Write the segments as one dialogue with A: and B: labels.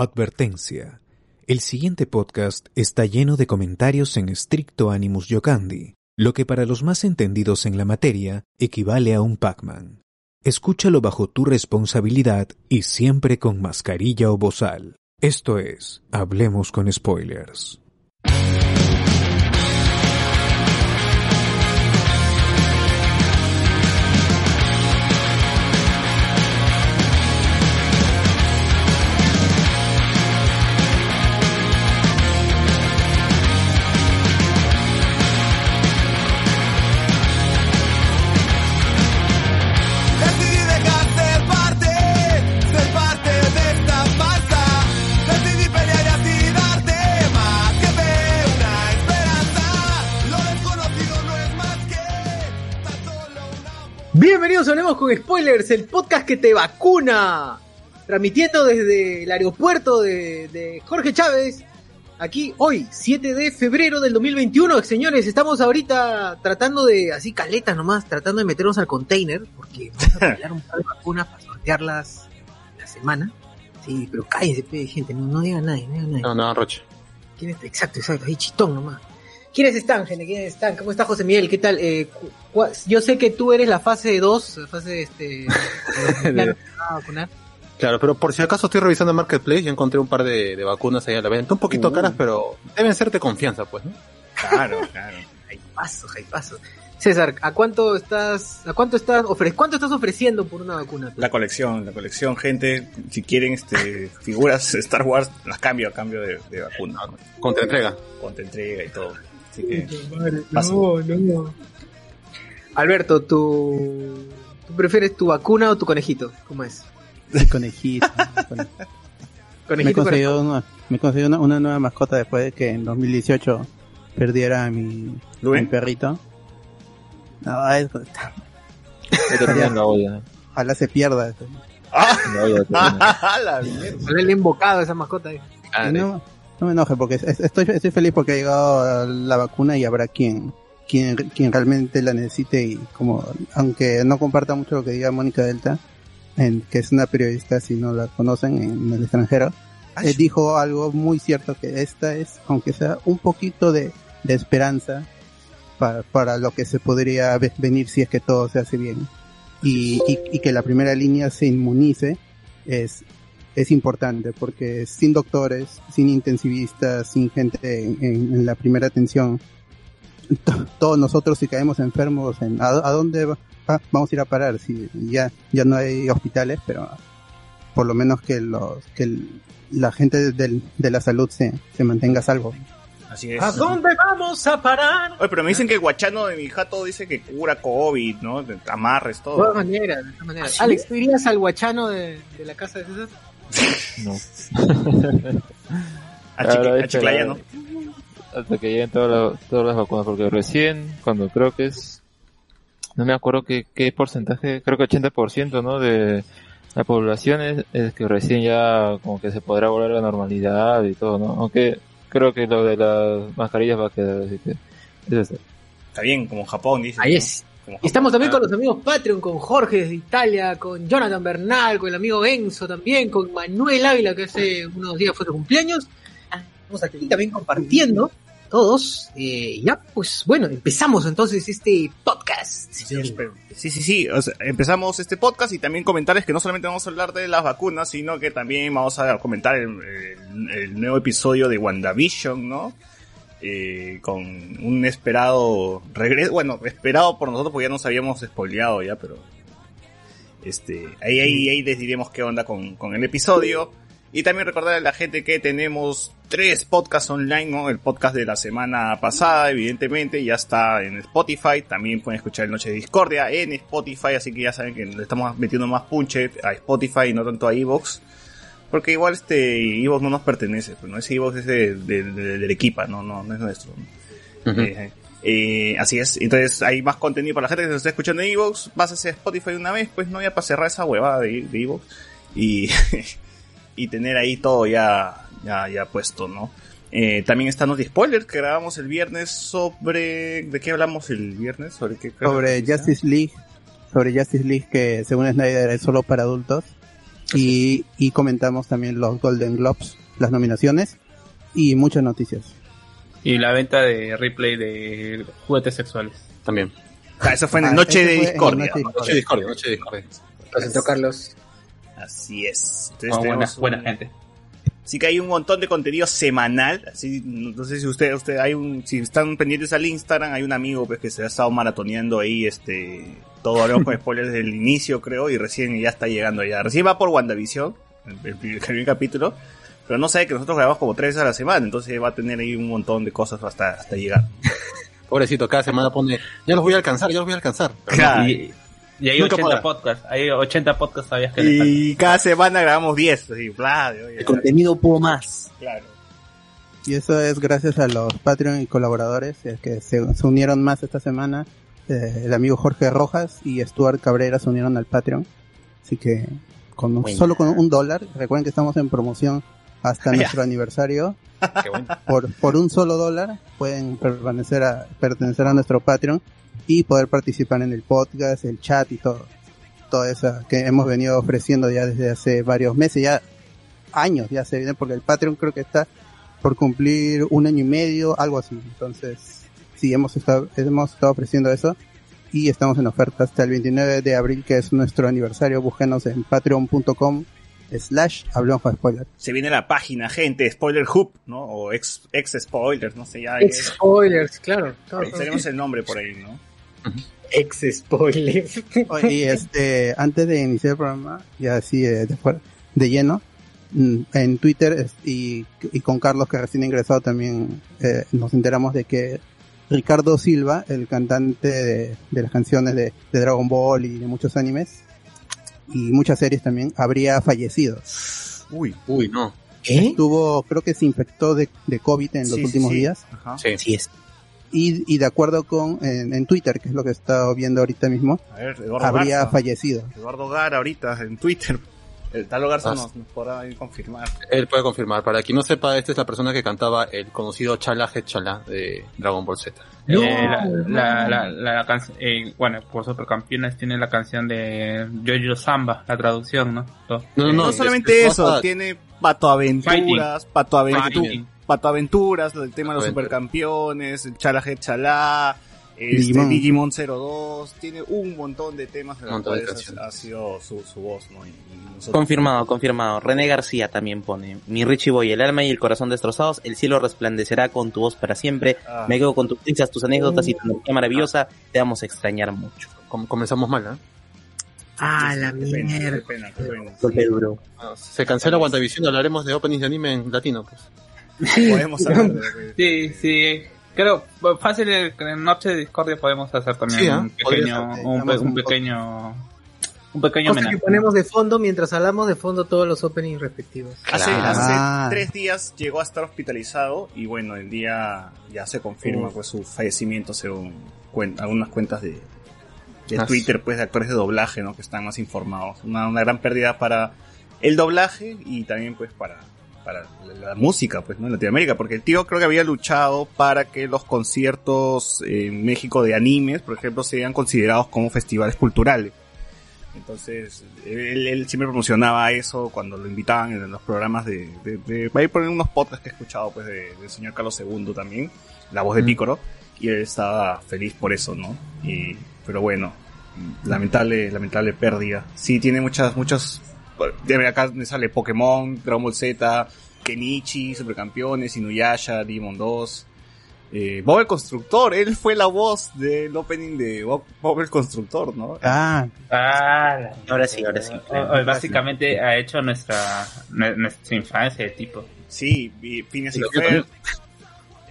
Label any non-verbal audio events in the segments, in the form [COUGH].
A: Advertencia. El siguiente podcast está lleno de comentarios en estricto animus yocandi, lo que para los más entendidos en la materia equivale a un Pac-Man. Escúchalo bajo tu responsabilidad y siempre con mascarilla o bozal. Esto es, hablemos con spoilers.
B: Bienvenidos a Hablemos con Spoilers, el podcast que te vacuna. Transmitiendo desde el aeropuerto de, de Jorge Chávez. Aquí hoy, 7 de febrero del 2021. Señores, estamos ahorita tratando de, así caletas nomás, tratando de meternos al container. Porque vamos a [LAUGHS] regalar un par de vacunas para sortearlas la semana. Sí, pero cállense, gente, no, no digan nadie, no digan nadie.
C: No, no, Roche.
B: Exacto, exacto, ahí chitón nomás. ¿Quiénes están, gente? ¿Quiénes están? ¿Cómo está José Miguel? ¿Qué tal? Eh, yo sé que tú eres la fase 2, la fase este... [LAUGHS] de vacunar.
C: Claro, pero por si acaso estoy revisando Marketplace y encontré un par de, de vacunas ahí a la venta. Un poquito
B: Uh.
C: caras, pero deben ser de confianza, pues, ¿no?
B: Claro, [LAUGHS] claro. Hay paso, hay paso. César, ¿a cuánto estás, a cuánto estás ofre cuánto estás ofreciendo por una vacuna?
D: La colección, la colección, gente, si quieren este figuras de Star Wars, las cambio a cambio de, de vacuna.
C: Contra entrega.
D: Con entrega y todo. Así que
B: Madre, no, no. Alberto, ¿tú, ¿tú prefieres tu vacuna o tu conejito? ¿Cómo es?
E: El conejito. [LAUGHS] me he
B: Conejito
E: conseguido, una, me he conseguido una, una nueva mascota después de que en 2018 perdiera a mi, mi perrito. No, es-
F: la olla.
E: ojalá se pierda.
F: En [LAUGHS] la olla también.
D: ¡Ah, la mierda!
B: Ojalá le he invocado a esa mascota. ahí.
F: Ah,
E: Y no, no me enoje porque es- estoy, estoy feliz porque ha llegado la vacuna y habrá quien, quien, quien realmente la necesite y como, aunque no comparta mucho lo que diga Mónica Delta, en, que es una periodista si no la conocen en el extranjero, eh, dijo algo muy cierto que esta es, aunque sea un poquito de, de esperanza para, para lo que se podría ve- venir si es que todo se hace bien. Y, y, y que la primera línea se inmunice es, es importante porque sin doctores, sin intensivistas, sin gente en, en- en la primera atención, to- todos nosotros si caemos enfermos, en, ¿a, a dónde va- va- vamos a ir a parar? Si ya, ya no hay hospitales, pero por lo menos que los que el- la gente del- de la salud se, se mantenga a salvo.
D: Así es.
B: ¿A dónde vamos a parar?
D: Oye, pero me dicen que el guachano de mi jato dice que cura COVID, ¿no? De amarres,
B: De todas
D: todo.
B: maneras, de todas maneras.
D: ¿Ah?
B: Alex, ¿tú irías al guachano de, de la casa de César?
F: No. [LAUGHS]
D: A,
F: Claro,
D: Chiqui- a
F: hecho,
D: Chiclaya,
F: la-
D: ¿no?
F: Hasta que lleguen todas las, todas las vacunas, porque recién, cuando creo que es, no me acuerdo qué, qué porcentaje, creo que 80%, ¿no? De la población es, es que recién ya como que se podrá volver a la normalidad y todo, ¿no? Aunque creo que lo de las mascarillas va a quedar, así que, eso es.
D: Está bien, como Japón, dice.
B: Ahí
D: ¿no?
B: es. Y estamos también con los amigos Patreon, con Jorge desde Italia, con Jonathan Bernal, con el amigo Enzo también, con Manuel Ávila, que hace unos días fue su cumpleaños. Estamos aquí también compartiendo todos. Eh, ya, pues bueno, empezamos entonces este podcast.
D: Sí, sí, sí. O sea, empezamos este podcast y también comentarles que no solamente vamos a hablar de las vacunas, sino que también vamos a comentar el, el- el nuevo episodio de WandaVision, ¿no? Eh, con un esperado regreso, bueno, esperado por nosotros porque ya nos habíamos spoileado ya, pero este, ahí, ahí, ahí les diremos qué onda con, con el episodio. Y también recordar a la gente que tenemos tres podcasts online, ¿no? El podcast de la semana pasada, evidentemente, ya está en Spotify. También pueden escuchar el Noche de Discordia en Spotify, así que ya saben que le estamos metiendo más punche a Spotify y no tanto a Evox. Porque igual este Evox no nos pertenece, pues, ¿no? Ese Evox es de, de, de- del equipa, no, no, no es nuestro. Eh, eh, así es, entonces hay más contenido para la gente que se está escuchando en Evox. Vas a hacer Spotify una vez, pues no, ya para cerrar esa huevada de, de Evox. Y, [LAUGHS] y tener ahí todo ya, ya, ya puesto, ¿no? Eh, también están los spoilers que grabamos el viernes sobre... ¿De qué hablamos el viernes? ¿Sobre qué?
E: Sobre Justice League, sobre Justice League que según Snyder es solo para adultos. Y, y comentamos también los Golden Globes, las nominaciones y muchas noticias.
G: Y la venta de replay de juguetes sexuales.
C: También.
D: Ah, eso fue en
E: Ah,
D: la noche
E: ese
D: de discordia.
E: Noche de
C: Noche de discordia, noche de discordia.
B: Presentó Carlos.
D: Así es. Entonces
G: Oh, buena,
D: tenemos un-
G: buena gente.
D: Sí que hay un montón de contenido semanal, así, no sé si usted, usted, hay un, si están pendientes al Instagram, hay un amigo pues que se ha estado maratoneando ahí, este, todo hablamos con spoilers desde el inicio creo, y recién ya está llegando ya, recién va por WandaVision, el, el primer, el primer capítulo, pero no sabe que nosotros grabamos como tres veces a la semana, entonces va a tener ahí un montón de cosas hasta, hasta llegar. [LAUGHS]
C: Pobrecito, cada semana pone, ya los voy a alcanzar, ya los voy a alcanzar. Pero [LAUGHS]
D: Claro.
G: Y, y hay
C: Nunca
G: 80
C: podrá.
G: podcasts. Hay 80 podcasts todavía que.
D: Y cada semana grabamos 10, así, bla, de, oye,
H: El contenido pudo más.
D: claro.
E: Y eso es gracias a los Patreon y colaboradores que se, se unieron más esta semana. Eh, el amigo Jorge Rojas y Stuart Cabrera se unieron al Patreon. Así que con un- solo con un dólar, recuerden que estamos en promoción hasta [LAUGHS] nuestro aniversario.
C: Qué bueno.
E: Por, por un solo dólar pueden permanecer a, pertenecer a nuestro Patreon y poder participar en el podcast, el chat y todo. Todo eso que hemos venido ofreciendo ya desde hace varios meses, ya años ya se viene, porque el Patreon creo que está por cumplir un año y medio, algo así. Entonces, sí, hemos estado, hemos estado ofreciendo eso y estamos en oferta hasta el 29 de abril, que es nuestro aniversario. Búsquenos en patreon.com slash hablamos con spoiler.
D: Se viene la página, gente, Spoiler Hub, ¿no? O ex, ex spoilers, no sé ya.
B: Ex spoilers, claro. claro.
D: Tenemos el nombre por ahí, ¿no?
B: Ex spoilers.
E: Oye, Y este, antes de iniciar el programa, ya así eh, de, de lleno, mm, en Twitter y, y con Carlos que recién ingresado también eh, nos enteramos de que Ricardo Silva, el cantante de, de las canciones de, de Dragon Ball y de muchos animes y muchas series también, habría fallecido.
D: Uy.
C: Uy, no.
H: ¿Qué?
E: Tuvo, creo que se infectó de, de COVID en los
D: Sí, sí,
E: últimos
D: sí.
E: días
D: Ajá.
C: Sí.
H: Sí es.
E: y, y de acuerdo con en, en Twitter, que es lo que he estado viendo ahorita mismo,
D: A ver, Eduardo
E: habría
D: Garza.
E: fallecido.
D: Eduardo Gar ahorita en Twitter. El Talo Garza
C: Ah,
D: nos, nos podrá confirmar.
C: Él puede confirmar. Para quien no sepa, esta es la persona que cantaba el conocido Chala Chala de Dragon Ball Z.
G: Eh, la, la, la, eh, bueno, por Supercampeones tiene la canción de Jojo Samba, la traducción, ¿no?
C: No, no,
D: No,
C: no,
D: solamente
C: es-
D: eso,
C: es-
D: tiene Pato Aventuras, Pato, Aventu
G: Fighting.
D: Pato Aventuras, el tema de los
C: Aventuras.
D: supercampeones, el Chala Chalá, este,
E: Digimon.
D: Digimon. 02, tiene un montón de temas en los cuales ha, ha sido su, su voz, ¿no? Y, y nosotros-
H: Confirmado, confirmado. René García también pone. Mi Richie Boy, el alma y el corazón destrozados, el cielo resplandecerá con tu voz para siempre.
D: Ah.
H: Me quedo con tus risas, tus anécdotas y tu energía maravillosa. Te vamos a extrañar mucho.
C: Com- comenzamos mal, ¿eh?
B: Ah, la
D: Qué pena, qué
B: mierda.
D: pena, qué pena.
H: Golpe duro.
C: Se cancela WandaVision, hablaremos de openings de anime en latino, pues.
D: Podemos hablar de-
G: Sí, sí. Creo, fácil, eh, en Noche de Discordia podemos hacer también
C: Sí, ¿ah?
G: un pequeño, un, pequeño, un pequeño
B: que ponemos de fondo mientras hablamos de fondo todos los openings respectivos.
D: Hace,
C: Claro.
D: hace tres días llegó a estar hospitalizado y bueno, el día ya se confirma pues su fallecimiento según cuen- algunas cuentas de, de Twitter pues de actores de doblaje, ¿no? Que están más informados. Una, una gran pérdida para el doblaje y también pues para, para la, la música pues, ¿no? En Latinoamérica, porque el tío creo que había luchado para que los conciertos en México de animes, por ejemplo, sean considerados como festivales culturales. Entonces, él, él siempre promocionaba eso cuando lo invitaban en los programas de... de, de va a ir poner unos podcasts que he escuchado pues de- del señor Carlos II también, la voz de
C: Mm.
D: Pícoro, y él estaba feliz por eso, ¿no? Y, pero bueno, lamentable, lamentable pérdida. Sí, tiene muchas, muchas... de Acá me sale Pokémon, Dragon Ball Z, Kenichi, Supercampeones, Inuyasha, Digimon 2... Eh, Bob el Constructor, él fue la voz del opening de Bob, Bob el Constructor, ¿no?
E: Ah,
G: Ah,
H: Ahora sí, ahora sí.
G: o- o- básicamente ha hecho nuestra, nue- nuestra infancia de tipo.
D: Sí, Phineas y Ferb,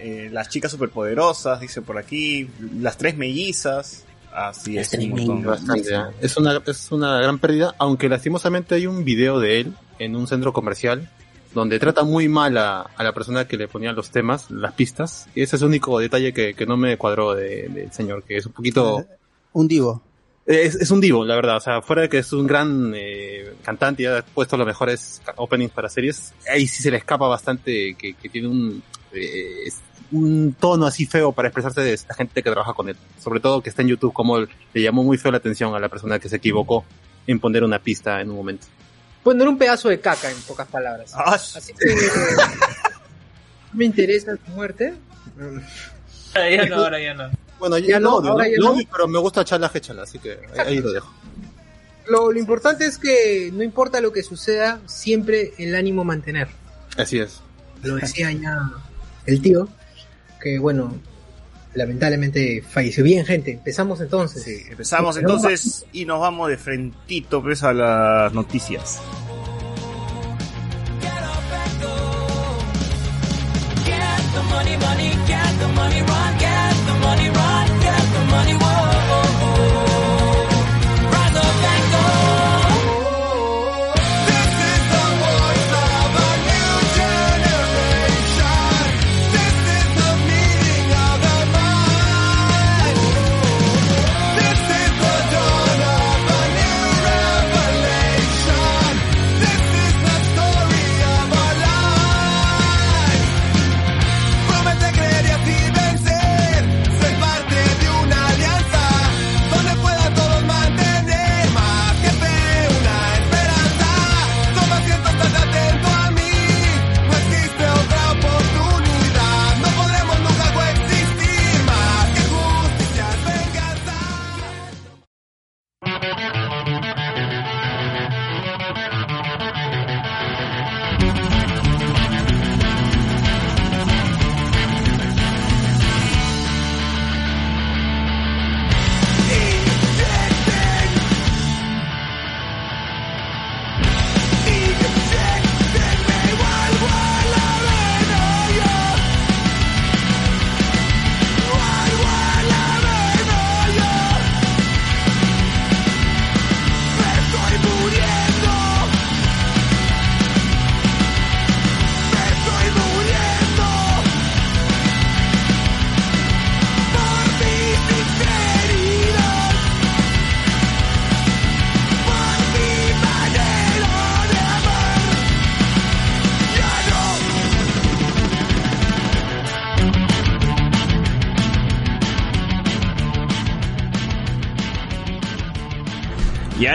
D: eh, las chicas superpoderosas, dice por aquí, las tres mellizas, así es,
H: tres
D: un montón.
H: mellizas.
C: Bastante, ¿eh? Es una, es una gran pérdida, aunque lastimosamente hay un video de él en un centro comercial donde trata muy mal a, a la persona que le ponía los temas, las pistas. Y ese es el único detalle que, que no me cuadró de- del señor, que es un poquito...
E: un divo.
C: Es, es un divo, la verdad. O sea, fuera de que es un gran eh, cantante y ha puesto los mejores openings para series, ahí sí se le escapa bastante que, que tiene un, eh, un tono así feo para expresarse de la gente que trabaja con él. Sobre todo que está en YouTube, como le llamó muy feo la atención a la persona que se equivocó en poner una pista en un momento.
B: Bueno, era un pedazo de caca, en pocas palabras.
D: Ah,
B: Así que... [LAUGHS] ¿Me interesa su muerte?
G: Ahora ya no, ahora ya no.
C: Bueno,
B: Ya
C: ya
B: no,
C: no,
B: ahora
C: ¿no?
B: ya no.
C: pero me gusta Chala Chala, así que ahí, ahí lo dejo.
B: Lo, lo importante es que no importa lo que suceda, siempre el ánimo mantener.
C: Así es.
B: Lo decía ya el tío, que bueno, lamentablemente falleció. Bien, gente, empezamos entonces.
D: Sí, empezamos
B: Pero
D: entonces y nos vamos de frentito pues, a las noticias.
I: Promete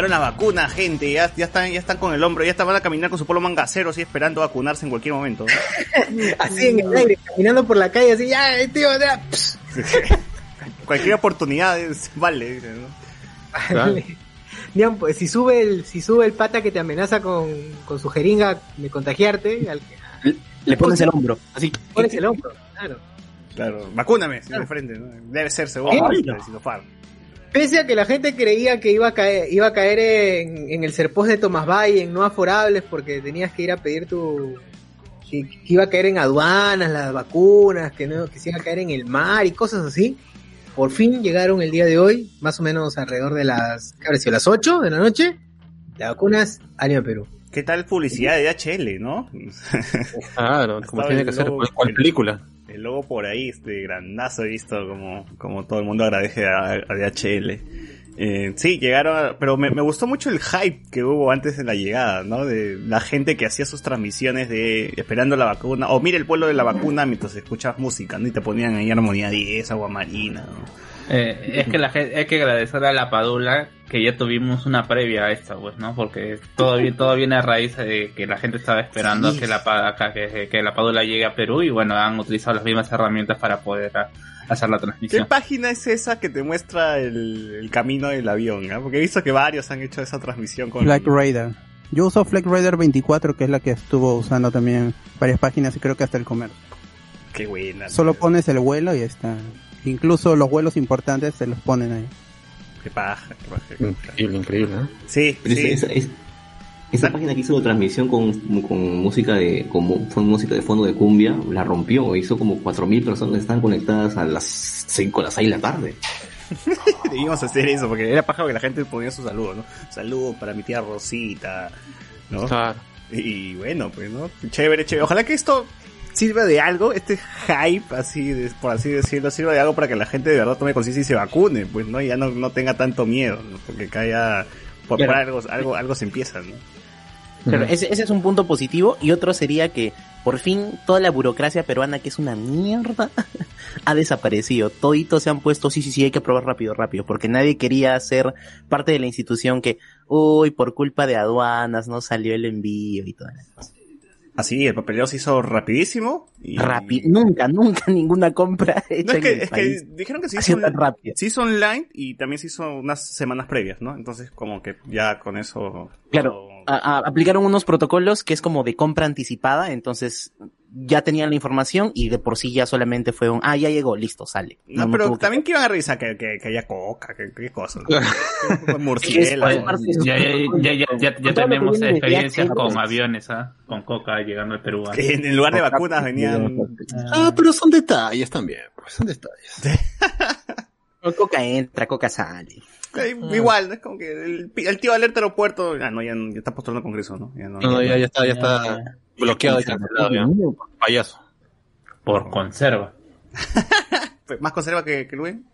D: Llegaron la vacuna, gente, ya, ya están, ya están con el hombro, ya están, van a caminar con su polo mangacero, así esperando vacunarse en cualquier momento. ¿no? [LAUGHS]
B: Así en el aire, caminando por la calle, así, ya, eh, tío, ya. [LAUGHS]
D: cualquier oportunidad es, vale, dice, ¿no?
B: Digan, pues, si sube el, si sube el pata que te amenaza con, con su jeringa de contagiarte, al que
H: Le pones el hombro, así.
B: pones el hombro, claro.
D: Claro, vacúname, si de frente, ¿no? Debe ser seguro,
B: ¿Qué?
D: de Sinopharm.
B: Pese a que la gente creía que iba a caer, iba a caer en, en el serpós de Tomás Valle, en no afororables, porque tenías que ir a pedir tu, que, que iba a caer en aduanas, las vacunas, que no, que se iba a caer en el mar y cosas así. Por fin llegaron el día de hoy, más o memenos alrededor de las, ¿qué habrá sido? Las 8 de la noche, las vacunas a Lima, Perú.
D: ¿Qué tal publicidad de DHL, no? [LAUGHS]
C: Claro, como
D: Estaba
C: tiene que ser
D: el-
C: película.
D: El logo por ahí, este grandazo, visto como, como todo el mundo agradece a, DHL. Eh, sí, llegaron, a- pero me, me gustó mucho el hype que hubo antes de la llegada, ¿no? De la gente que hacía sus transmisiones de esperando la vacuna, o mira el pueblo de la vacuna mientras escuchabas música, ¿no? Y te ponían ahí armonía 10, agua marina, ¿no?
G: Eh, es que la gente, hay que agradecer a la Padula que ya tuvimos una previa a esta, pues, ¿no? Porque todo, todo viene a raíz de que la gente estaba esperando
D: Sí.
G: que la acá, que, que la Padula llegue a Perú y bueno, han utilizado las mismas herramientas para poder a- hacer la
D: ¿Qué
G: transmisión.
D: página es esa que te muestra el, el camino del avión? ah? Porque he visto que varios han hecho esa transmisión con...
E: Flag Radar. Yo uso Flag Radar 24, que es la que estuvo usando también varias páginas y creo que hasta el comer.
D: Qué buena.
E: Solo pones el vuelo y ya está. Incluso los vuelos importantes se los ponen ahí.
D: Qué paja, qué paja. qué paja.
C: Increíble, increíble, ¿no?
D: Sí,
J: Pero
D: sí.
J: esa, esa- es- esa página que hizo transmisión con, con música de con música de fondo de cumbia, la rompió, hizo como 4.000 personas que están conectadas a las 5, a las 6 de la tarde. [LAUGHS]
D: Debíamos hacer eso, porque era paja que la gente ponía su saludo, ¿no? Saludo para mi tía Rosita, ¿no?
C: Claro.
D: Y bueno, pues, ¿no? Chévere, chévere. Ojalá que esto sirva de algo, este hype, así, de- por así decirlo, sirva de algo para que la gente de verdad tome conciencia y se vacune, pues, ¿no? Y ya no, no tenga tanto miedo, ¿no? Porque caiga, por, por algo, algo, algo se empieza, ¿no?
H: Claro, ese, ese es un punto positivo y otro sería que Por fin, toda la burocracia peruana, que es una mierda, [LAUGHS] ha desaparecido. Toditos se han puesto, sí, sí, sí, hay que aprobar rápido, rápido, porque nadie quería ser parte de la institución que, uy, por culpa de aduanas no salió el envío y todas las cosas.
D: Así, el papeleo se hizo rapidísimo. Y...
H: Rapi nunca, nunca ninguna compra [LAUGHS] hecha
D: No, es que,
H: en el
D: es que
H: país.
D: dijeron que se hizo, se hizo online y también se hizo unas semanas previas, ¿no? Entonces, como que ya con eso.
H: Claro, a- a- aplicaron unos protocolos que es como de compra anticipada, entonces ya tenían la información y de por sí ya solamente fue un, ah, ya llegó, listo, sale.
D: No,
H: no
D: pero
H: que-
D: también que iban a revisar que, que, que haya coca, que, que cosas. ¿no? [LAUGHS] Murciélago.
G: ya, ya, ya, ya, ya, tenemos experiencias con aviones, ¿ah? Con coca llegando al Perú. ¿ah?
D: Que en lugar de vacunas venían.
C: Ah, pero son detalles también, pues son detalles.
H: Coca entra, coca sale.
D: Eh, Igual, ¿no? Es como que el, el tío alerta aeropuerto. Ah, no, ya, ya está postulando Congreso, ¿no? Ya no,
C: No, no, ya, ya está, ya está bloqueado y cancelado, ya. Payaso.
G: Por conserva.
D: Más conserva que, que Luen.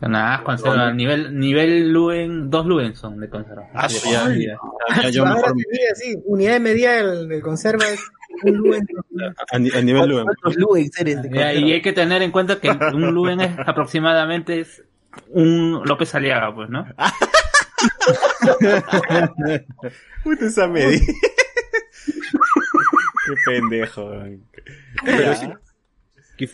G: Nada, conserva. Nivel, nivel Luen, dos Luen son de conserva.
D: Ah,
C: ya, ya, ya, yo
B: Ahora
C: mejor
B: se mide así, unidad de medida del, del conserva es un Luen.
C: a, ni- a nivel Luen.
H: ¿Cuántos Luen eres de
G: Ya,
H: conserva?
G: y hay que tener en cuenta que un Luen es aproximadamente es un López Aliaga, pues, ¿no? [LAUGHS]
D: Puta esa medida. [LAUGHS] Qué pendejo.
H: Pero sí. Qué.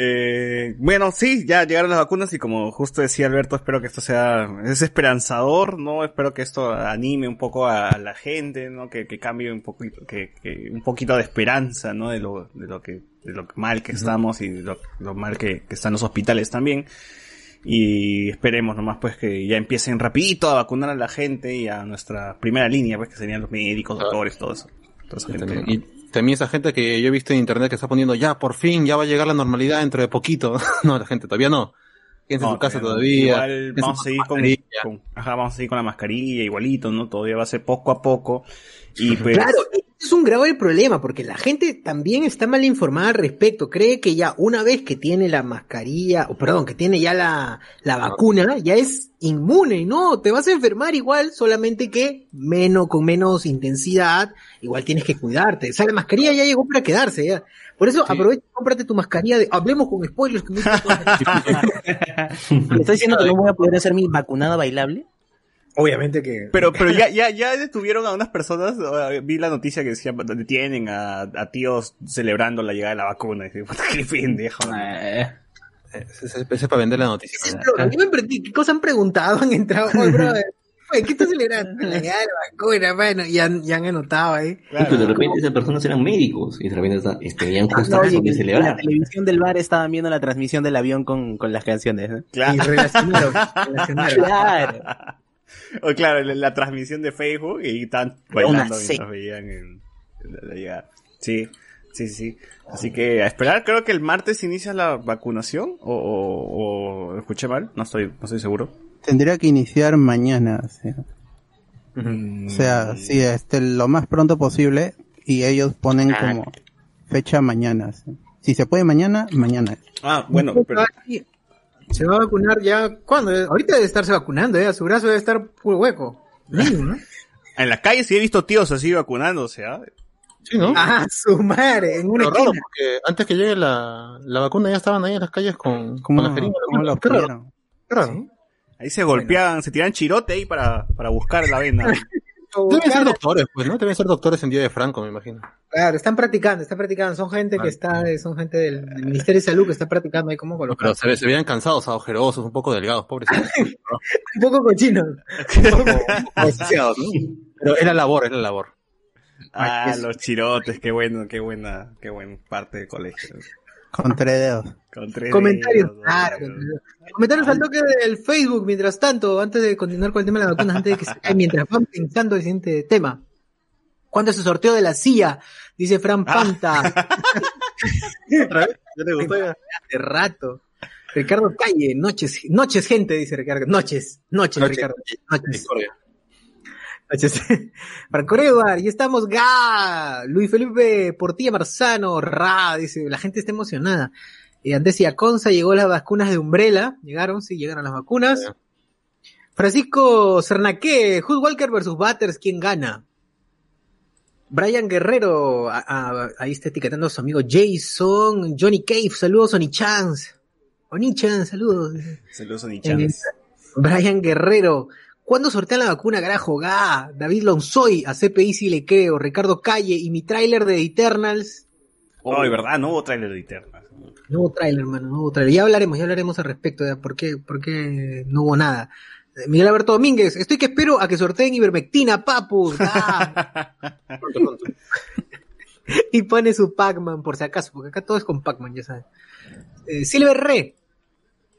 D: Eh, bueno, sí, ya llegaron las vacunas y como justo decía Alberto, espero que esto sea, es esperanzador, ¿no? Espero que esto anime un poco a la gente, ¿no? Que, que cambie un poquito, que, que un poquito de esperanza, ¿no? De lo, de lo que, de lo mal que estamos y de lo, lo mal que, que están los hospitales también. Y esperemos nomás pues que ya empiecen rapidito a vacunar a la gente y a nuestra primera línea, pues que serían los médicos, doctores, todo eso. Toda esa gente, ¿no?
C: Y también esa gente que yo he visto en internet que está poniendo ya, por fin, ya va a llegar la normalidad dentro de poquito. [LAUGHS] no, la gente todavía no. Quédense en
D: No,
C: su casa todavía.
D: Igual vamos a seguir con,
C: mascarilla.
D: con- ajá, vamos a seguir con la mascarilla igualito, ¿no? Todavía va a ser poco a poco. Y pues,
B: Claro, es un grave problema porque la gente también está mal informada al respecto. Cree que ya una vez que tiene la mascarilla, o perdón, que tiene ya la, la vacuna, ya es inmune. No, te vas a enfermar igual, solamente que menos, con menos intensidad, igual tienes que cuidarte. O sea, la mascarilla ya llegó para quedarse, ya. Por eso aprovecha y cómprate tu mascarilla de, hablemos con spoilers. Que me hizo todo-
H: ¿Me estás diciendo que no voy a poder hacer mi vacunada bailable?
B: Obviamente que.
D: pero, pero ya, [LAUGHS] ya, ya detuvieron a unas personas, eh, vi la noticia que decía, detienen a, a tíos celebrando la llegada de la vacuna. Y dije, qué pendejo.
G: Eh,
C: Ese es para vender la noticia.
B: Pero, me perdí, ¿qué cosas han preguntado? Han entrado, oye, oye, ¿qué estás celebrando? La llegada de la vacuna, bueno, y han, y han anotado ahí.
J: Pero de repente esas personas eran médicos y de repente esta- eh, tenían justo
H: No,
J: de
H: en la
J: celebrar.
H: televisión del bar estaban viendo la transmisión del avión con, con las canciones.
B: Y
D: Claro.
B: relacionaron, relacionaron. [LAUGHS]
H: Claro. [LAUGHS]
D: O claro, la, la transmisión de Facebook y
H: una
D: bailando mientras veían el- la, la llegada. Sí, sí, sí. Así que a esperar, creo que el martes inicia la vacunación o, o, o escuché mal, no estoy, no estoy seguro.
E: Tendría que iniciar mañana, o sea,
D: Mm,
E: o sea, sí, este, lo más pronto posible y ellos ponen
H: Ah.
E: como fecha mañana. ¿sí? Si se puede mañana, mañana.
D: Ah, bueno, pero,
B: Se va a vacunar ya, ¿cuándo? Ahorita debe estarse vacunando, ¿eh? Su brazo debe estar puro hueco. Niño, ¿no? [LAUGHS]
D: en la calle sí he visto tíos así vacunándose, ¿ah?
C: Sí, ¿no?
B: Ah, su madre, en una
C: Pero raro, porque antes que llegue la, la vacuna ya estaban ahí en las calles con,
E: ¿Cómo,
C: con la jeringa.
E: cómo los
C: Qué raro,
E: pidieron?
C: qué raro.
D: Ahí se golpeaban, se tiran chirote ahí para, para buscar la vena. [LAUGHS]
C: Deben ser doctores, pues, ¿no? Deben ser doctores en día de Franco, me imagino.
B: Claro, están practicando, están practicando. Son gente que está, son gente del, del Ministerio de Salud que está practicando ahí cómo
C: Pero
B: colocar.
C: se, ve- se veían cansados, agujerosos, un poco delgados, pobrecitos. [LAUGHS]
B: Un poco cochinos. [LAUGHS]
C: Demasiado, ¿no? Pero es la labor, es la labor.
D: Ah, los chirotes, qué bueno, qué buena, qué buen parte del colegio.
E: Con tres dedos.
D: Con tres
B: Comentarios,
D: dedos,
B: claro.
D: dos dedos.
B: Comentarios al toque del Facebook, mientras tanto, antes de continuar con el tema de la vacuna, antes de que se mientras van pensando el siguiente tema. ¿Cuándo se sorteo de la silla? Dice Fran Panta. [LAUGHS]
C: ¿Otra vez? ¿Ya te gustó ya?
B: Hace rato. Ricardo Calle, noches, noches gente, dice Ricardo. Noches, noches,
C: Noche,
B: Ricardo. Noches.
C: Discordia.
B: Noches. [LAUGHS] Franco Edward, y estamos ga. Luis Felipe Portilla Marzano, ra, dice, la gente está emocionada. Eh, Antes y Aconza llegó las vacunas de Umbrella, llegaron, sí, llegaron las vacunas. Francisco Cernaque, Hood Walker versus Batters, ¿quién gana? Brian Guerrero, a- a- ahí está etiquetando a su amigo Jason, Johnny Cave, saludos, Oni Chance. Oni Chance, saludos.
D: Saludos a
B: Eh,
D: Nichans.
B: Brian Guerrero, ¿cuándo sortean la vacuna, carajo? Ga, David Lonzoy, a CPI si le creo, Ricardo Calle y mi tráiler de Eternals.
D: Oh, de verdad, no hubo trailer de Eterna.
B: Nuevo tráiler, hermano, nuevo tráiler. Ya hablaremos, ya hablaremos al respecto de por qué, por qué no hubo nada. Eh, Miguel Alberto Domínguez, estoy que espero a que sorteen ivermectina, papus. Ah. [LAUGHS] y pone su Pac-Man, por si acaso, porque acá todo es con Pac-Man, ya saben. Eh, Silver Re,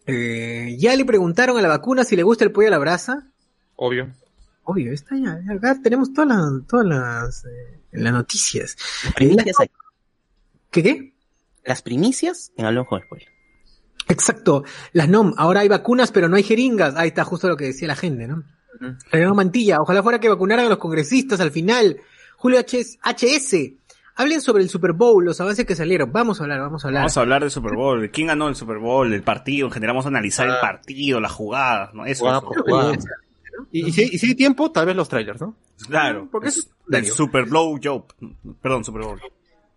B: eh, ya le preguntaron a la vacuna si le gusta el pollo a la brasa.
C: Obvio.
B: Obvio, está ya, acá tenemos todas las, todas las, eh, las noticias.
H: Primicias hay.
B: ¿Qué qué?
H: Las primicias en Hablamos con Spoiler.
B: Exacto, las NOM, ahora hay vacunas pero no hay jeringas, ahí está justo lo que decía la gente, ¿no? Renato Mantilla, ojalá fuera que vacunaran a los congresistas al final. Julio HS, HS, hablen sobre el Super Bowl, los avances que salieron, vamos a hablar, vamos a hablar.
D: Vamos a hablar del Super Bowl, de quién ganó el Super Bowl, el partido, en general vamos a analizar el
C: Ah.
D: partido, las jugadas, ¿no? Eso, eso.
C: por Y, y si, y si hay tiempo, tal vez los trailers, ¿no?
D: Claro,
B: Porque es
D: el. Super Blow Job, perdón, Super Bowl.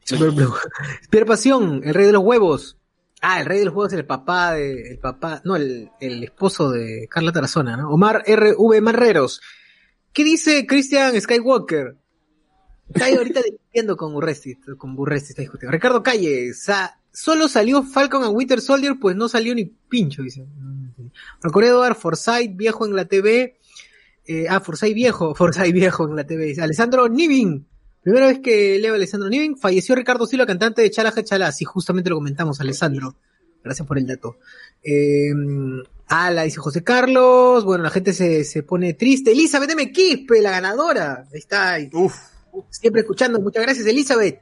B: Super. [LAUGHS] Pierre Pasión, el rey de los huevos. Ah, el rey de los huevos es el papá de, el papá, no, el, el esposo de Carla Tarazona, ¿no? Omar R.V. Marreros. ¿Qué dice Christian Skywalker? Está ahí ahorita [LAUGHS] discutiendo con Burresti, con Burresti está discutiendo. Ricardo Calle, sa- solo salió Falcon and Winter Soldier, pues no salió ni pincho, dice. Marco Eduard, Forsyth, viejo en la TV. Eh, ah, Forsyth viejo, [LAUGHS] Forsyth viejo en la TV. Dice, Alessandro Nivin, primera vez que leo a Alessandro Nivin, falleció Ricardo Silva, cantante de Chalaja Chalá. Sí, justamente lo comentamos, Alessandro. Gracias por el dato. Eh, ah, la dice José Carlos. Bueno, la gente se, se pone triste. Elizabeth M. Quispe, la ganadora. Ahí está. ahí.
D: Uf,
B: Siempre escuchando. Muchas gracias, Elizabeth.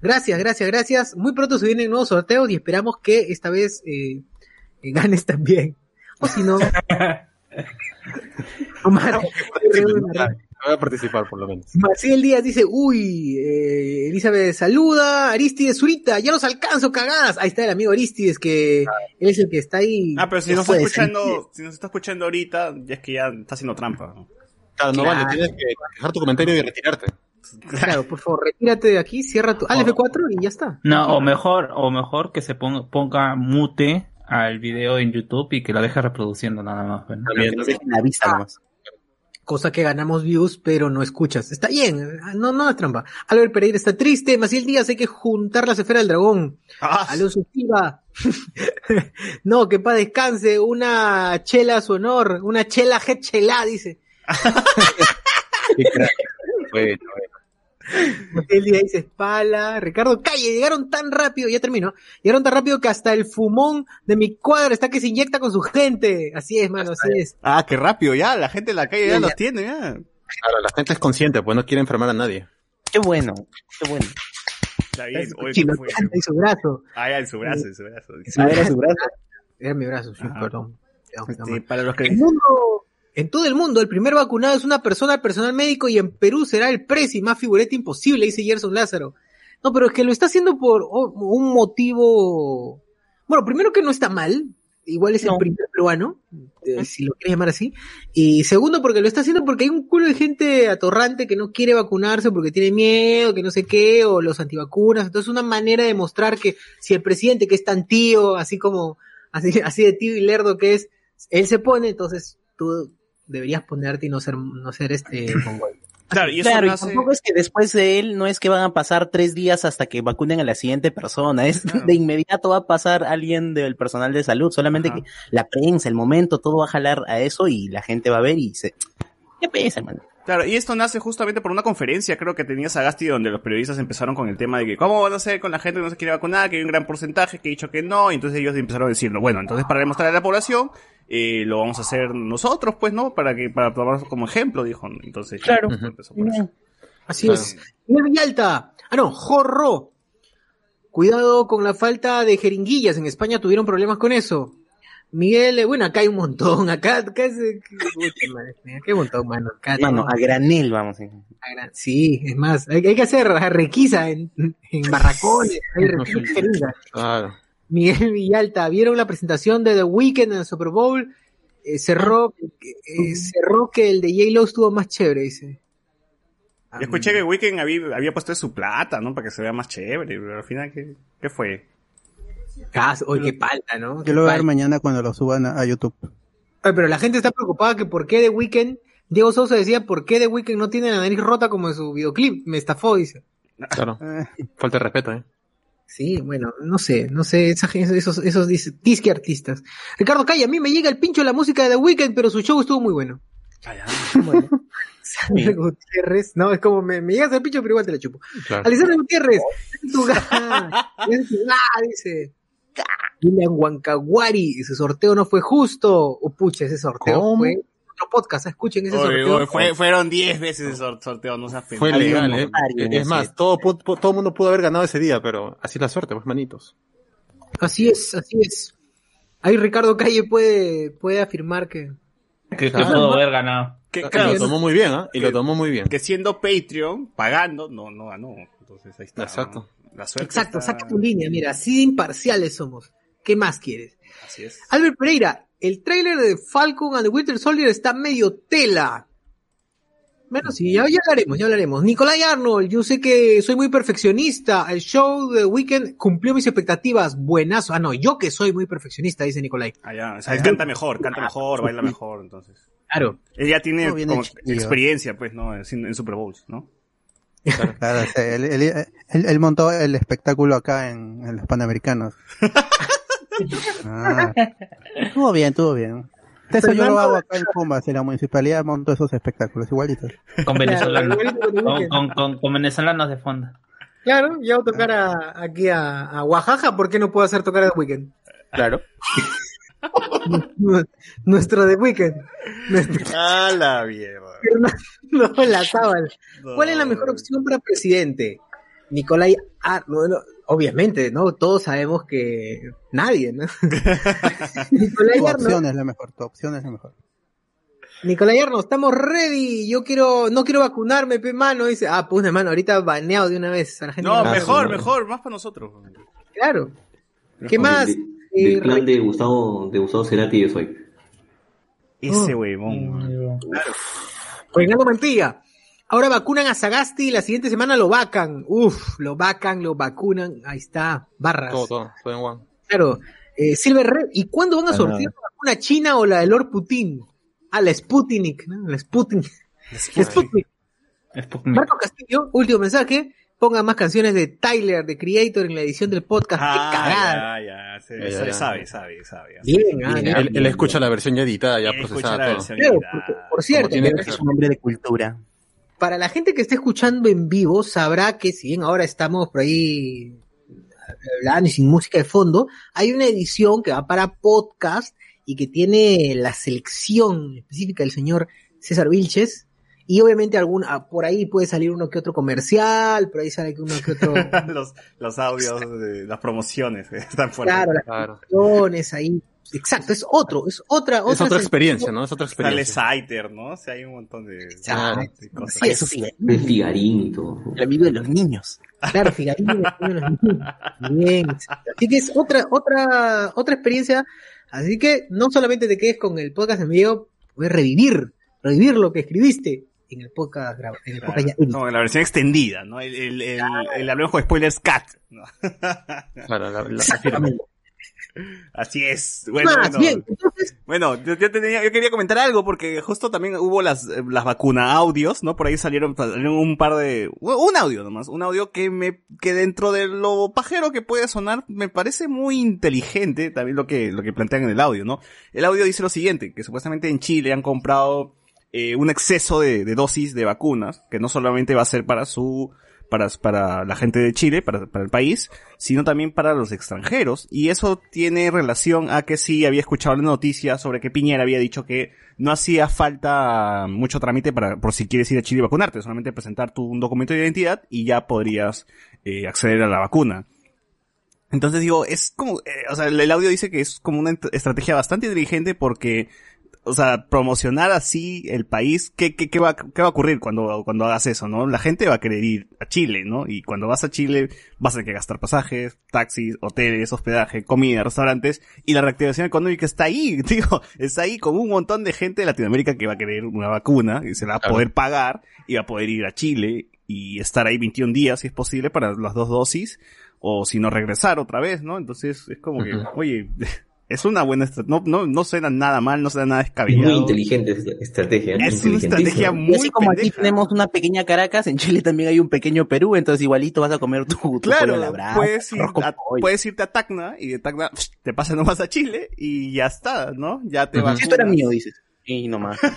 B: Gracias, gracias, gracias. Muy pronto se vienen nuevos sorteos y esperamos que esta vez eh, eh, ganes también. O si no. [LAUGHS] [LAUGHS] Omar, [LAUGHS]
C: Voy a participar, por lo menos.
B: Maciel Díaz dice, uy, eh, Elizabeth saluda, Aristides Zurita, ya los alcanzo, cagadas. Ahí está el amigo Aristides, que él es el que está ahí.
D: ah, pero si
B: No
D: nos está escuchando, si nos está escuchando ahorita, ya es que ya está haciendo trampa. ¿no?
C: Claro, no
B: Claro.
C: vale, tienes que dejar tu comentario y retirarte.
B: Claro, por favor, retírate de aquí, cierra tu... Al F4 y ya está.
G: No, o mejor, o mejor que se ponga, ponga mute al video en YouTube y que lo deje reproduciendo nada más. pues, ¿no?
C: También,
H: la vista nomás.
B: Cosa que ganamos views, pero no escuchas. Está bien, no, no es trampa. Albert Pereira está triste, Maciel Díaz, hay que juntar la esfera del dragón.
D: Ah,
B: Alonso Silva. [LAUGHS] no, que pa' descanse, una chela a su honor, una chela je chela, dice. [LAUGHS] [LAUGHS]
C: Crack. Bueno,
B: El día dice espala, Ricardo Calle, llegaron tan rápido, ya termino, llegaron tan rápido que hasta el fumón de mi cuadra está que se inyecta con su gente. Así es, mano, así es.
D: ah, qué rápido, ya, la gente en la calle ya
B: Ya,
D: los
B: ya.
D: tiene, ya.
C: Claro, la gente es consciente, pues no quiere enfermar a nadie.
H: Qué bueno, qué bueno.
D: Está bien, oye,
B: Chino
D: ¿qué fue?
B: canta y su brazo.
D: Ah, ya, en su brazo, en su brazo.
H: Era su brazo.
B: Era mi brazo, sí,
D: Ajá.
B: perdón.
D: Sí, para los
B: El
D: que...
B: mundo, en todo el mundo, el primer vacunado es una persona al personal médico y en Perú será el presi, más figurete imposible, dice Gerson Lázaro. No, pero es que lo está haciendo por un motivo. Bueno, primero que no está mal, igual es el primer peruano, eh, si lo quieres llamar así. Y segundo, porque lo está haciendo porque hay un culo de gente atorrante que no quiere vacunarse porque tiene miedo, que no sé qué, o los antivacunas. Entonces, una manera de mostrar que si el presidente, que es tan tío, así como, así, así de tío y lerdo que es, él se pone, entonces tú deberías ponerte y no ser, no ser este [CLEARS THROAT] mongol.
D: Claro, y eso
H: Claro, y
D: nace...
H: tampoco es que después de él no es que van a pasar tres días hasta que vacunen a la siguiente persona, es de inmediato va a pasar alguien del personal de salud, solamente
D: Ajá.
H: que la prensa, el momento, todo va a jalar a eso y la gente va a ver y se... ¿Qué pesa, hermano?
D: Claro, y esto nace justamente por una conferencia, creo que tenía Sagasti, donde los periodistas empezaron con el tema de que cómo van a hacer con la gente que no se quiere vacunar, que hay un gran porcentaje que ha dicho que no, y entonces ellos empezaron a decirlo, bueno, entonces para demostrar a la población, eh, lo vamos a hacer nosotros, pues, ¿no? Para que, para tomarnos como ejemplo, dijo, entonces.
H: Claro.
D: ya, empezó por eso.
B: Así
C: Claro.
B: es. Miguel Villalta. Ah, no, Jorro. Cuidado con la falta de jeringuillas. En España tuvieron problemas con eso. Miguel, eh, bueno, acá hay un montón. Acá, acá es, eh, hay un montón, mano. Acá
H: Mano,
B: no-
H: a granel vamos.
B: a gran- Sí, es más, hay, hay que hacer requisa en, en barracones. Hay [LAUGHS] requisa.
C: Claro.
B: Miguel Villalta, ¿vieron la presentación de The Weeknd en el Super Bowl? Eh, cerró, eh, cerró que el de J-Lo estuvo más chévere, dice.
D: Yo escuché que Weekend había, había puesto de su plata, ¿no? Para que se vea más chévere, pero al final, ¿qué, qué fue?
B: Ah, oye, qué palta, ¿no?
E: Yo lo voy a ver
B: Qué
E: mañana cuando lo suban a, a YouTube.
B: Oye, pero la gente está preocupada que por qué The Weeknd, Diego Sousa decía, ¿por qué The Weeknd no tiene la nariz rota como en su videoclip? Me estafó, dice.
C: Claro.
E: Eh,
C: Falta de respeto, ¿eh?
B: Sí, bueno, no sé, no sé, esos, esos dis- disque artistas. Ricardo Calle, a mí me llega el pincho la música de The Weeknd, pero su show estuvo muy bueno. Bueno. [LAUGHS] Sandra Gutiérrez, no, es como me, me llegas el pincho, pero igual te la chupo.
C: Claro.
B: Alessandra Gutiérrez, es tu dice. William Huancaguari, ese sorteo no fue justo. Oh, pucha, ese sorteo
C: ¿Cómo?
B: fue otro podcast, escuchen ese
D: Oye,
B: sorteo.
D: oye, fue- fueron 10 veces el sor- sorteo, no seas
C: Fue legal, ¿eh? Es más, todo, todo el mundo pudo haber ganado ese día, pero así es la suerte, pues, manitos.
B: Así es, así es. Ahí Ricardo Calle puede, puede afirmar que.
G: Que, que
C: Claro.
G: pudo haber ganado.
D: Que,
C: Y
D: claro,
C: lo tomó muy bien, ¿ah? Y lo tomó muy bien.
D: que siendo Patreon, pagando, no, no ganó. Entonces ahí está.
C: Exacto.
D: La suerte
B: Exacto,
D: está-
B: saca tu línea, mira, así de imparciales somos. ¿Qué más quieres?
D: Así es.
B: Albert Pereira, el tráiler de Falcon and the Winter Soldier está medio tela. Bueno, sí, ya, ya hablaremos, ya hablaremos. Nicolai Arnold, yo sé que soy muy perfeccionista. El show de Weekend cumplió mis expectativas. Buenazo. Ah, no, yo que soy muy perfeccionista, dice Nicolai.
D: Ah, ya, o sea, él canta mejor, canta mejor, baila mejor, entonces.
B: Claro.
D: Él ya tiene
E: No, bien
D: como
E: hecho.
D: experiencia, pues, ¿no? En, en Super Bowls, ¿no?
E: Claro, él, él- él- él montó el espectáculo acá en, en los Panamericanos. [LAUGHS] Ah, estuvo bien, estuvo bien. Eso yo lo hago acá en Pumas, en la municipalidad monto esos espectáculos, igualitos.
G: Con venezolanos. Con, con, con, con venezolanos de fondo.
B: Claro, ya voy a tocar a- aquí a, a Oaxaca, ¿por qué no puedo hacer tocar a The Weeknd?
C: Claro. [LAUGHS]
B: Nuestro The Weeknd. Nuestro [LAUGHS]
D: ¡A la mierda!
B: Fernando Lazábal. ¿Cuál es la mejor opción para presidente? Nicolai Arnold, no, obviamente, ¿no? Todos sabemos que nadie, ¿no? [LAUGHS] Nicolai
E: Tu opción es la mejor, tu opción es la mejor.
B: Nicolai Arnold, estamos ready. Yo quiero, no quiero vacunarme, pe mano. Dice, ah, pues de mano, ahorita baneado de una vez a la gente.
D: No, mejor, mejor, más para nosotros.
B: Claro. ¿Qué más?
J: de-
B: Eh,
J: Del clan de Gustavo, de Gustavo Cerati yo soy.
D: Ese
B: Oh.
D: huevón.
B: Reinaldo Mantilla. Ahora vacunan a Sagasti y la siguiente semana lo vacan. Uf, lo vacan, lo vacunan. Ahí está, barras.
C: Todo, todo. Todo en one.
B: Claro. Eh, Silver Red, ¿y cuándo van a
F: Ah,
B: sortear la vacuna china o la de Lord Putin? Ah, la Sputnik, ¿no? La Sputnik. La Sputnik. Marco Castillo, último mensaje. Ponga más canciones de Tyler, de Creator, en la edición del podcast. ¡Qué cagada!
D: Ah, ya, ya, se-
C: Ya, ya,
D: sabe,
C: ya.
D: sabe, sabe, sabe.
B: Bien, ah,
C: Él,
B: bien.
C: él- él escucha la versión ya editada, ya
D: Él
C: procesada
D: la
C: todo.
D: versión
B: Claro,
D: editada.
B: porque, por cierto,
C: tiene
H: Es un hombre de cultura.
B: Para la gente que esté escuchando en vivo, sabrá que si bien ahora estamos por ahí hablando y sin música de fondo, hay una edición que va para podcast y que tiene la selección específica del señor César Vilches. Y obviamente algún, ah, por ahí puede salir uno que otro comercial, por ahí sale uno que otro, [LAUGHS]
D: los, los audios, de, las promociones eh, [LAUGHS] están fuertes.
B: claro, las
C: Claro.
B: canciones ahí. Exacto, es otro, es otra,
C: Es otra experiencia, ¿no? Es otra
D: Sale
C: experiencia.
D: Saiter, ¿no? O sea, hay un montón de,
B: Exacto.
D: de cosas.
B: Así es.
J: El Figarín y todo.
H: El amigo de los niños.
B: Claro, Figarín, bien. Así que es otra, otra, otra experiencia. Así que no solamente te quedes con el podcast en vivo, puedes revivir, revivir lo que escribiste en el podcast, graba- en el
D: Claro.
B: podcast ya.
D: No, la versión extendida, ¿no? El, el, el, el hablemos con spoilers cat. ¿no?
C: Claro, la- la-
B: Exactamente.
D: Así es. Bueno,
B: Más
D: bueno,
B: bien, entonces,
D: Bueno, yo, yo tenía, yo quería comentar algo porque justo también hubo las, las vacuna audios, ¿no? Por ahí salieron, salieron un par de, un audio nomás, un audio que me, que dentro de lo pajero que puede sonar, me parece muy inteligente también lo que, lo que plantean en el audio, ¿no? El audio dice lo siguiente, que supuestamente en Chile han comprado, eh, un exceso de, de dosis de vacunas, que no solamente va a ser para su, para, para la gente de Chile, para, para el país, sino también para los extranjeros. Y eso tiene relación a que sí había escuchado la noticia sobre que Piñera había dicho que no hacía falta mucho trámite para, por si quieres ir a Chile y vacunarte, solamente presentar tu, un documento de identidad y ya podrías eh, acceder a la vacuna. Entonces digo, es como, eh, o sea, el, audio dice que es como una estrategia bastante inteligente porque o sea, promocionar así el país, ¿qué, qué, qué va, qué va a ocurrir cuando, cuando hagas eso, no? La gente va a querer ir a Chile, ¿no? Y cuando vas a Chile, vas a tener que gastar pasajes, taxis, hoteles, hospedaje, comida, restaurantes, y la reactivación económica está ahí, [LAUGHS] digo, está ahí con un montón de gente de Latinoamérica que va a querer una vacuna, y se la va a
C: Claro.
D: poder pagar, y va a poder ir a Chile, y estar ahí 21 días, si es posible, para las dos dosis, o si no regresar otra vez, ¿no? Entonces, es como que, oye, [LAUGHS] es una buena estrategia, no, no, no suena nada mal, no suena nada
J: Es
D: descabellado.
J: muy inteligente esta estrategia.
D: Es una estrategia
H: Y
D: muy
H: así como aquí tenemos una pequeña Caracas, en Chile también hay un pequeño Perú, entonces igualito vas a comer tu, tu pollo
D: Claro,
H: la brasa,
D: puedes, ir a-
H: pollo.
D: puedes irte a Tacna y de Tacna psh, te pasas nomás a Chile y ya está, ¿no? Ya te
C: Ujú.
D: vas.
H: Si esto era mío, dices. Y nomás. [LAUGHS]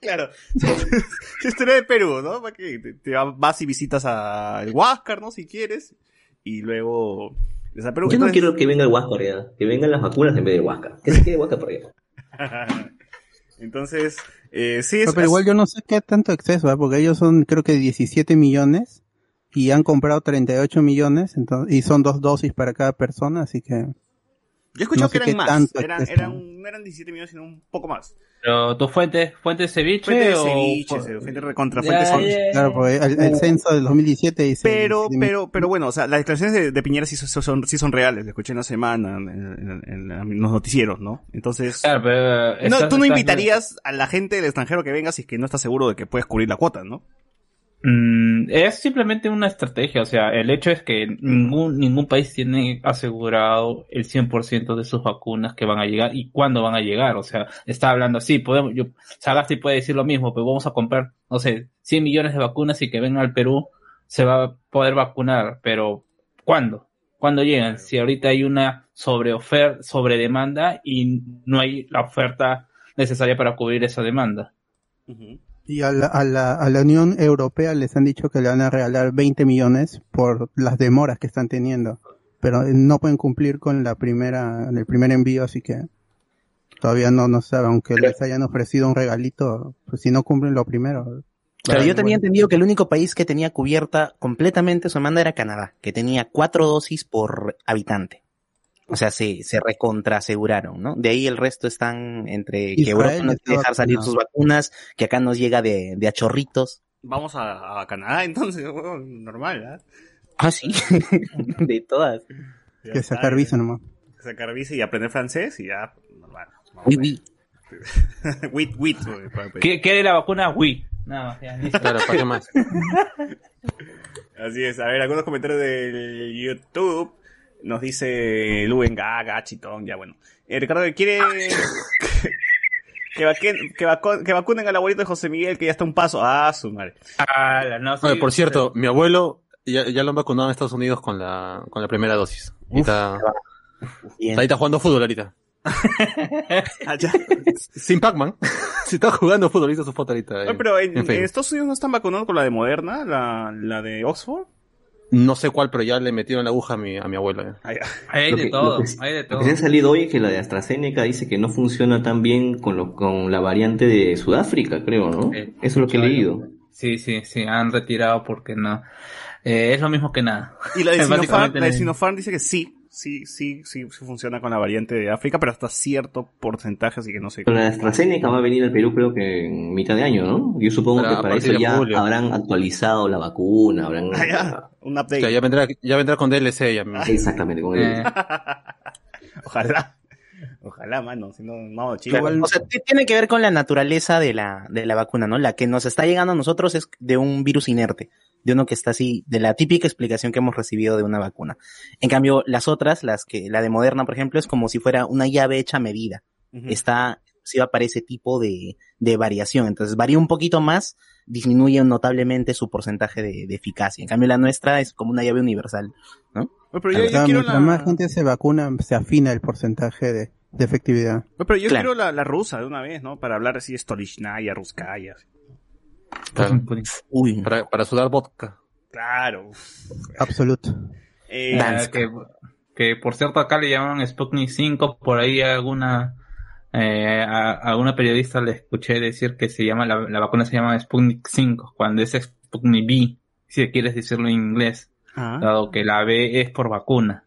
D: Claro. [LAUGHS] Si esto era de Perú, ¿no? Te, te vas y visitas a el Huáscar, ¿no? Si quieres. Y luego...
J: Yo no
D: Entonces-
J: quiero que venga el Huáscar ya. Que vengan las vacunas en vez del Huáscar. Que se quede Huáscar por allá. [LAUGHS]
D: Entonces, eh, sí, es...
E: No, pero igual yo no sé qué tanto exceso, ¿eh? porque ellos son creo que 17 millones y han comprado 38 millones entonces, y son dos dosis para cada persona, así que
D: Yo he escuchado
E: no sé
D: que eran más. Eran, eran, no eran 17 millones, sino un poco más.
G: Pero tu fuente, fuente ceviche
D: Fuente de
G: o
D: ceviche, fuente recontra,
G: Ya,
D: fuente ceviche.
G: ya, ya.
E: claro, porque el, el censo del 2017 dice
D: Pero,
E: 17 mil-
D: pero, pero bueno, o sea, las declaraciones de, de Piñera sí son, sí son reales, lo escuché en la semana, en, en- en- en los noticieros, ¿no? Entonces,
G: Claro, pero
D: no,
G: estás-
D: tú no
G: estás-
D: invitarías a la gente del extranjero que venga si es que no estás seguro de que puedes cubrir la cuota, ¿no?
G: Mm, es simplemente una estrategia, o sea, el hecho es que ningún, ningún país tiene asegurado el 100% de sus vacunas que van a llegar y cuándo van a llegar, o sea, está hablando así, podemos, yo, Sagasti puede decir lo mismo, pero vamos a comprar, no sé, 100 millones de vacunas y que vengan al Perú, se va a poder vacunar, pero ¿cuándo? ¿Cuándo llegan? Si ahorita hay una sobre sobre demanda y no hay la oferta necesaria para cubrir esa demanda.
E: Y a la, a, la, a la Unión Europea les han dicho que le van a regalar 20 millones por las demoras que están teniendo. Pero no pueden cumplir con la primera, el primer envío, así que todavía no, no saben, aunque les hayan ofrecido un regalito, pues si no cumplen lo primero.
H: Pero yo tenía
E: bueno.
H: entendido que el único país que tenía cubierta completamente su demanda era Canadá, que tenía cuatro dosis por habitante. O sea, se, se recontra aseguraron, ¿no? De ahí el resto están entre que Europa no quiere dejar salir sus vacunas, que acá nos llega de, de a chorritos.
D: Vamos a, a Canadá [LAUGHS] entonces, normal, ¿ah?
H: Ah, sí. [LAUGHS] de todas.
D: Ya
E: Que
D: está,
E: sacar visa nomás.
D: Sacar visa y aprender francés y ya, normal.
H: Uy, uy. [LAUGHS]
D: Wit, wit,
G: ¿Qué, qué de la vacuna? Nada más, ya, listo.
C: Claro, ¿para qué más?
D: Así es, a ver, algunos comentarios del YouTube. Nos dice Luen Gaga, Chitón, ya bueno. Eh, Ricardo quiere que, vaquen- que, vacu- que vacunen al abuelito de José Miguel, que ya está un paso. Ah, su madre.
G: Ala, no, sí,
C: Oye, por cierto, mi abuelo ya, ya lo han vacunado en Estados Unidos con la, con la primera dosis. Y está, ahorita jugando fútbol ahorita. [LAUGHS]
D: Ah.
C: Sin Pac-Man. [LAUGHS] Se está jugando fútbol, hizo su foto ahorita. En-
D: pero en,
C: en
D: en
C: Facebook.
D: Estados Unidos no están vacunando con la de Moderna, la, la de Oxford.
C: No sé cuál, pero ya le metieron la aguja a mi, a mi abuelo. eh.
G: Hay
J: Lo
G: de
J: que-
G: todo,
J: lo que-
G: hay de
J: Lo
G: todo.
J: que se ha salido hoy es que la de AstraZeneca dice que no funciona tan bien con, lo, con la variante de Sudáfrica, creo, ¿no?
G: Sí.
J: Eso es lo que he leído.
G: Sí, sí, sí, han retirado porque no. Eh, es lo mismo que nada.
D: Y la de [LAUGHS] Sinopharm, la de Sinopharm dice que sí, sí, sí, sí, sí funciona con la variante de África, pero hasta cierto porcentaje, así que no sé.
J: Pero la de AstraZeneca va a venir al Perú creo que en mitad de año, ¿no? Yo supongo
C: Para-
J: que para eso ya
C: julio.
J: habrán actualizado la vacuna, habrán...
D: Ah, ya, [LAUGHS] un
C: O
D: update.
C: sea, ya vendrá, ya vendrá con DLC ya.
J: Exactamente, con.
G: Eh, [LAUGHS]
D: Ojalá. Ojalá, mano, si no, vamos, chile.
H: Claro, o sea, tiene que ver con la naturaleza de la, de la vacuna, ¿no? La que nos está llegando a nosotros es de un virus inerte, de uno que está así, de la típica explicación que hemos recibido de una vacuna. En cambio, las otras, las que, la de Moderna, por ejemplo, es como si fuera una llave hecha a medida. Está, si va para ese tipo de, de variación. Entonces, varía un poquito más, disminuye notablemente su porcentaje de, de eficacia. En cambio, la nuestra es como una llave universal.
D: Oye, pero yo,
E: O
D: yo
E: sea,
D: quiero
E: mientras
D: la...
E: más gente se vacuna, se afina el porcentaje de, de efectividad.
D: Oye, pero yo
H: Claro.
D: quiero la, la rusa de una vez, ¿no? Para hablar así de Stolichnaya, Ruskaya. así.
C: Claro,
H: Uy,
C: para, para sudar vodka.
D: Claro.
E: Absoluto.
D: Eh,
G: que, que por cierto acá le llaman Sputnik 5, por ahí alguna eh, a, a alguna periodista le escuché decir que se llama la, la vacuna se llama Sputnik 5, cuando es Sputnik B, si quieres decirlo en inglés,
D: ah,
G: dado que la B es por vacuna,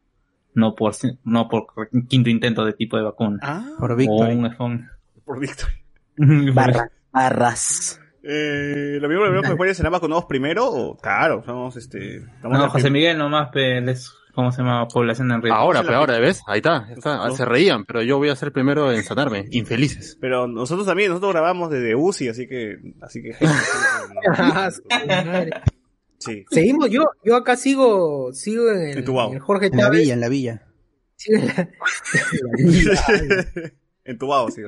G: no por no por quinto intento de tipo de vacuna.
D: ah,
E: Por
G: O
E: Victory.
G: un, un-
D: por Victory. [LAUGHS]
H: Barra, barras.
D: Eh, lo mismo, lo mismo que puede ser vacunados primero o claro, somos este. estamos
G: No, José Miguel nomás, pero es, ¿cómo se llama? Población en riesgo.
C: Ahora, pero ahora, ¿ves? Ahí está, está. Se reían, pero yo voy a ser primero en sanarme. Infelices.
D: Pero nosotros también, nosotros grabamos desde UCI, así que, así que. [LAUGHS] Sí.
B: Seguimos, yo, yo acá sigo, sigo en el,
D: Entubado.
B: en el Jorge
E: En la
B: Chávez.
E: villa, en la villa. [LAUGHS] [LAUGHS]
B: Sigo en la- villa.
D: Entubado, sí.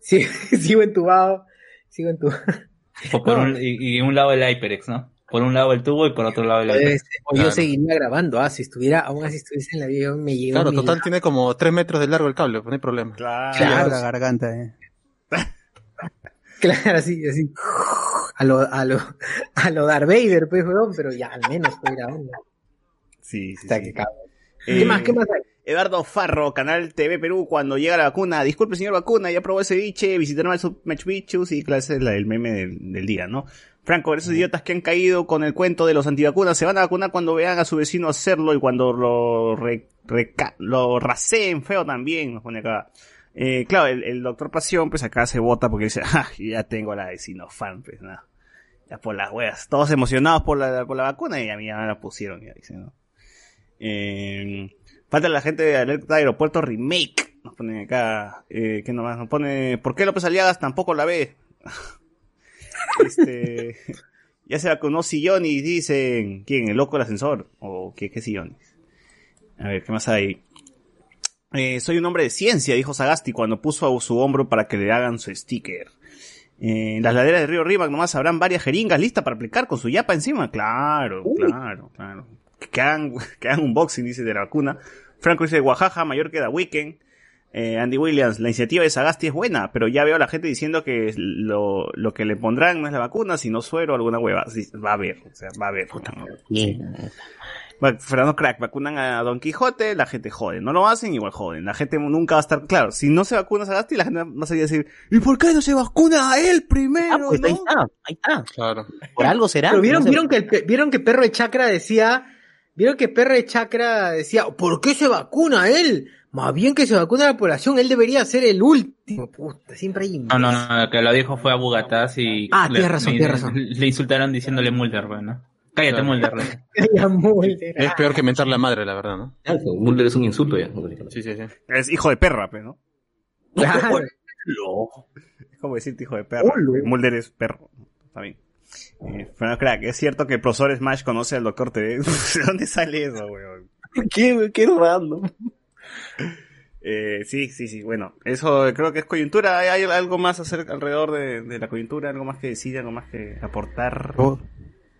B: Sí, sigo entubado. Sigo entubado.
G: O por un, y, y un lado el HyperX, ¿no? Por un lado el tubo y por otro lado el HyperX.
B: O yo seguiría grabando, ah, si estuviera, aún así estuviese en la villa, me llegó
C: Claro, total tiene como tres metros de largo el cable, pues no hay problema.
D: Claro.
E: Claro, la garganta, eh.
B: Claro, así, así. A lo, a lo, a lo Darth Vader, pues, weón, pero ya al menos estoy grabando.
D: Sí, sí.
B: Está
D: sí.
B: que cabrón.
D: Eh,
B: ¿Qué más, qué más hay?
D: Eduardo Farro, Canal TV Perú, cuando llega la vacuna. Disculpe, señor vacuna, ya probó ese biche, visitaron al claro, ese es la- el meme del, del día, ¿no? Franco, esos idiotas que han caído con el cuento de los antivacunas se van a vacunar cuando vean a su vecino hacerlo y cuando lo, re- reca- lo raseen feo también, nos pone acá. Eh, claro, el, doctor Pasión, pues acá se vota porque dice, [LAUGHS] ah, ya tengo la de Sinopharm, pues nada. Ya por las weas, todos emocionados por la, por la vacuna y a mí ya me la pusieron, ya dice, ¿no? Eh, falta la gente de Alerta Aeropuerto Remake. Nos ponen acá, eh, ¿qué nomás? Nos pone, ¿por qué López Aliagas tampoco la ve? [LAUGHS] este, ya se vacunó Sillonis, dicen, ¿quién? ¿El loco del ascensor? ¿O qué, qué Sillonis? A ver, ¿qué más hay? Eh, soy un hombre de ciencia, dijo Sagasti cuando puso a su hombro para que le hagan su sticker. Eh, en las laderas del río Rímac nomás habrán varias jeringas listas para aplicar con su yapa encima. Claro, claro, claro. Que hagan, que hagan [LAUGHS] un boxing, dice, de la vacuna. Franco dice, Oaxaca, mayor que da Weekend. Eh, Andy Williams, la iniciativa de Sagasti es buena, pero ya veo a la gente diciendo que lo, lo que le pondrán no es la vacuna, sino suero o alguna hueva. Sí, va a haber, o sea, va a haber. puta. Fernando Crack, vacunan a Don Quijote, la gente jode. No lo hacen, igual joden. La gente nunca va a estar, claro, si no se vacuna Sagasti, la gente va a salir a decir, ¿y por qué no se vacuna a él primero?
H: Ah, pues
D: no?"
H: ahí está, ahí está.
C: Claro.
H: Por algo será.
B: Pero vieron,
H: No
B: vieron que el pe- vieron que perro de chakra decía, vieron que perro de chakra decía, ¿por qué se vacuna él? Más bien que se vacuna la población, él debería ser el último. Puta, siempre hay
G: No, no, no, el que lo dijo fue a Bugataz y
B: Ah,
G: le,
B: tienes razón,
G: le-
B: tienes razón.
G: le insultaron diciéndole Mulder, bueno. Cállate,
C: Claro.
G: Mulder. [LAUGHS]
B: Mulder.
C: Es peor que mentar la madre, la verdad, ¿no?
J: Claro, Mulder es un insulto ya.
C: Sí, sí, sí.
D: Es hijo de perra, pues, ¿no?
B: Claro. [LAUGHS]
D: Es como decirte hijo de perro. Mulder es perro. Está bien. Eh, Fernando Crack, es cierto que el profesor Smash conoce al doctor TV. [LAUGHS] ¿De dónde sale eso, weón?
H: ¿Qué, qué random?
D: Eh, sí, sí, sí. Bueno, eso creo que es coyuntura. ¿Hay, hay algo más alrededor de, de la coyuntura? ¿Algo más que decir? ¿Algo más que aportar?
E: Oh,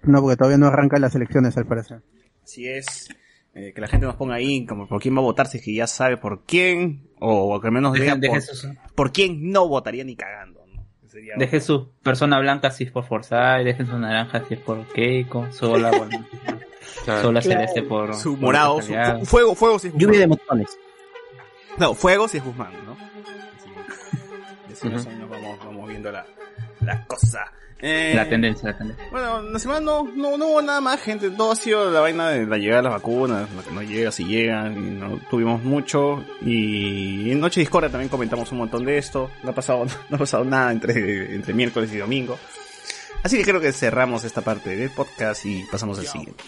E: No, porque todavía no arrancan las elecciones, al parecer.
D: Si es eh, que la gente nos ponga ahí como por quién va a votar, si es que ya sabe por quién, o, o que al menos
G: Deje-
D: diga
G: deje
D: por,
G: sus-
D: por quién no votaría ni cagando. ¿no? Sería-
G: Deje su persona blanca si es por Forsyth, dejen su naranja si es por Keiko, su ola, bueno,
C: Claro.
G: su ola celeste por...
D: su
G: por
D: morado, su, fuego, fuego si es Guzmán.
H: Lluvia de motones.
D: No, fuego si es Guzmán, ¿no? [LAUGHS] Así, así menos vamos, vamos viendo la, la cosa. Eh,
G: La tendencia, la tendencia.
D: Bueno, la semana no, no, no hubo nada más, gente. Todo ha sido la vaina de la llegada de las vacunas, lo que no llega, si llegan, no tuvimos mucho. Y en Noche Discordia también comentamos un montón de esto. No ha pasado, [LAUGHS] no ha pasado nada entre, entre miércoles y domingo. Así que creo que cerramos esta parte del podcast y pasamos al siguiente.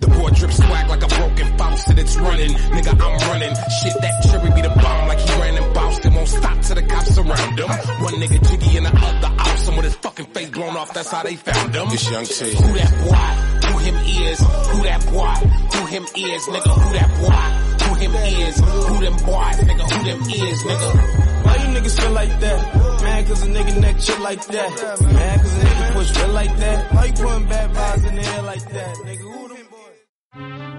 I: The board drips swag like a broken faucet, it's running. Nigga, I'm running. Shit, that cherry be the bomb like he ran and bounced and won't stop till the cops surround him. One nigga jiggy and the other awesome with his fucking face blown off, that's how they found him. This young T. Who that boy? Who him is? Who that boy? Who him is? Nigga, who that boy? Who him is? Who them boys? Nigga, who them is? Nigga.
K: Why you niggas feel like that? Man, cause a nigga neck shit like that. Man, cause a nigga push real like that. Why you putting bad vibes in the air like that? Nigga, who Thank you.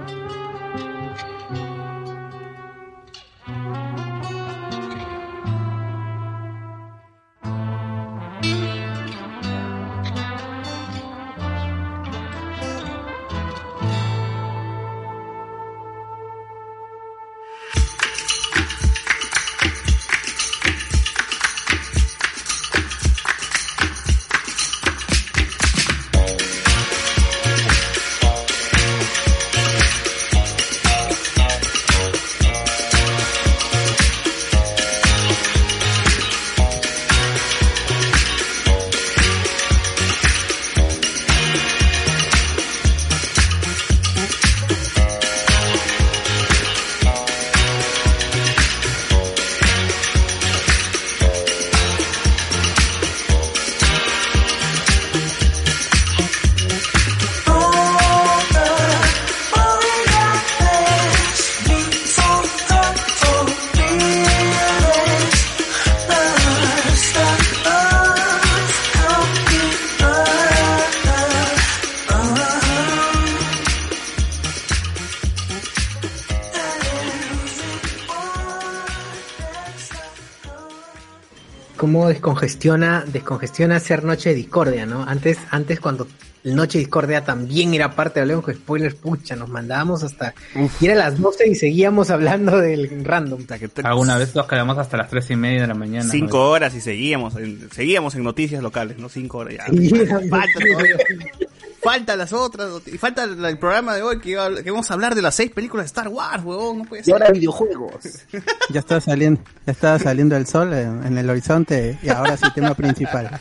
B: Cómo descongestiona, descongestiona hacer Noche de Discordia, ¿no? Antes, antes cuando Noche de Discordia también era parte de Hablemos con Spoilers, pucha, nos mandábamos hasta... Y era las 12 y seguíamos hablando del random.
G: Alguna vez nos quedamos hasta las tres y media de la mañana.
D: Cinco horas y seguíamos, en- seguíamos en noticias locales, ¿no? Cinco horas ya.
B: Sí, [LAUGHS]
D: falta, las otras, y falta el, programa de hoy que, iba a- que vamos a hablar de las seis películas de Star Wars, huevón, no puede ser.
H: videojuegos. [LAUGHS]
E: Ya estaba saliendo, ya estaba saliendo el sol en, en el horizonte y ahora sí tema principal.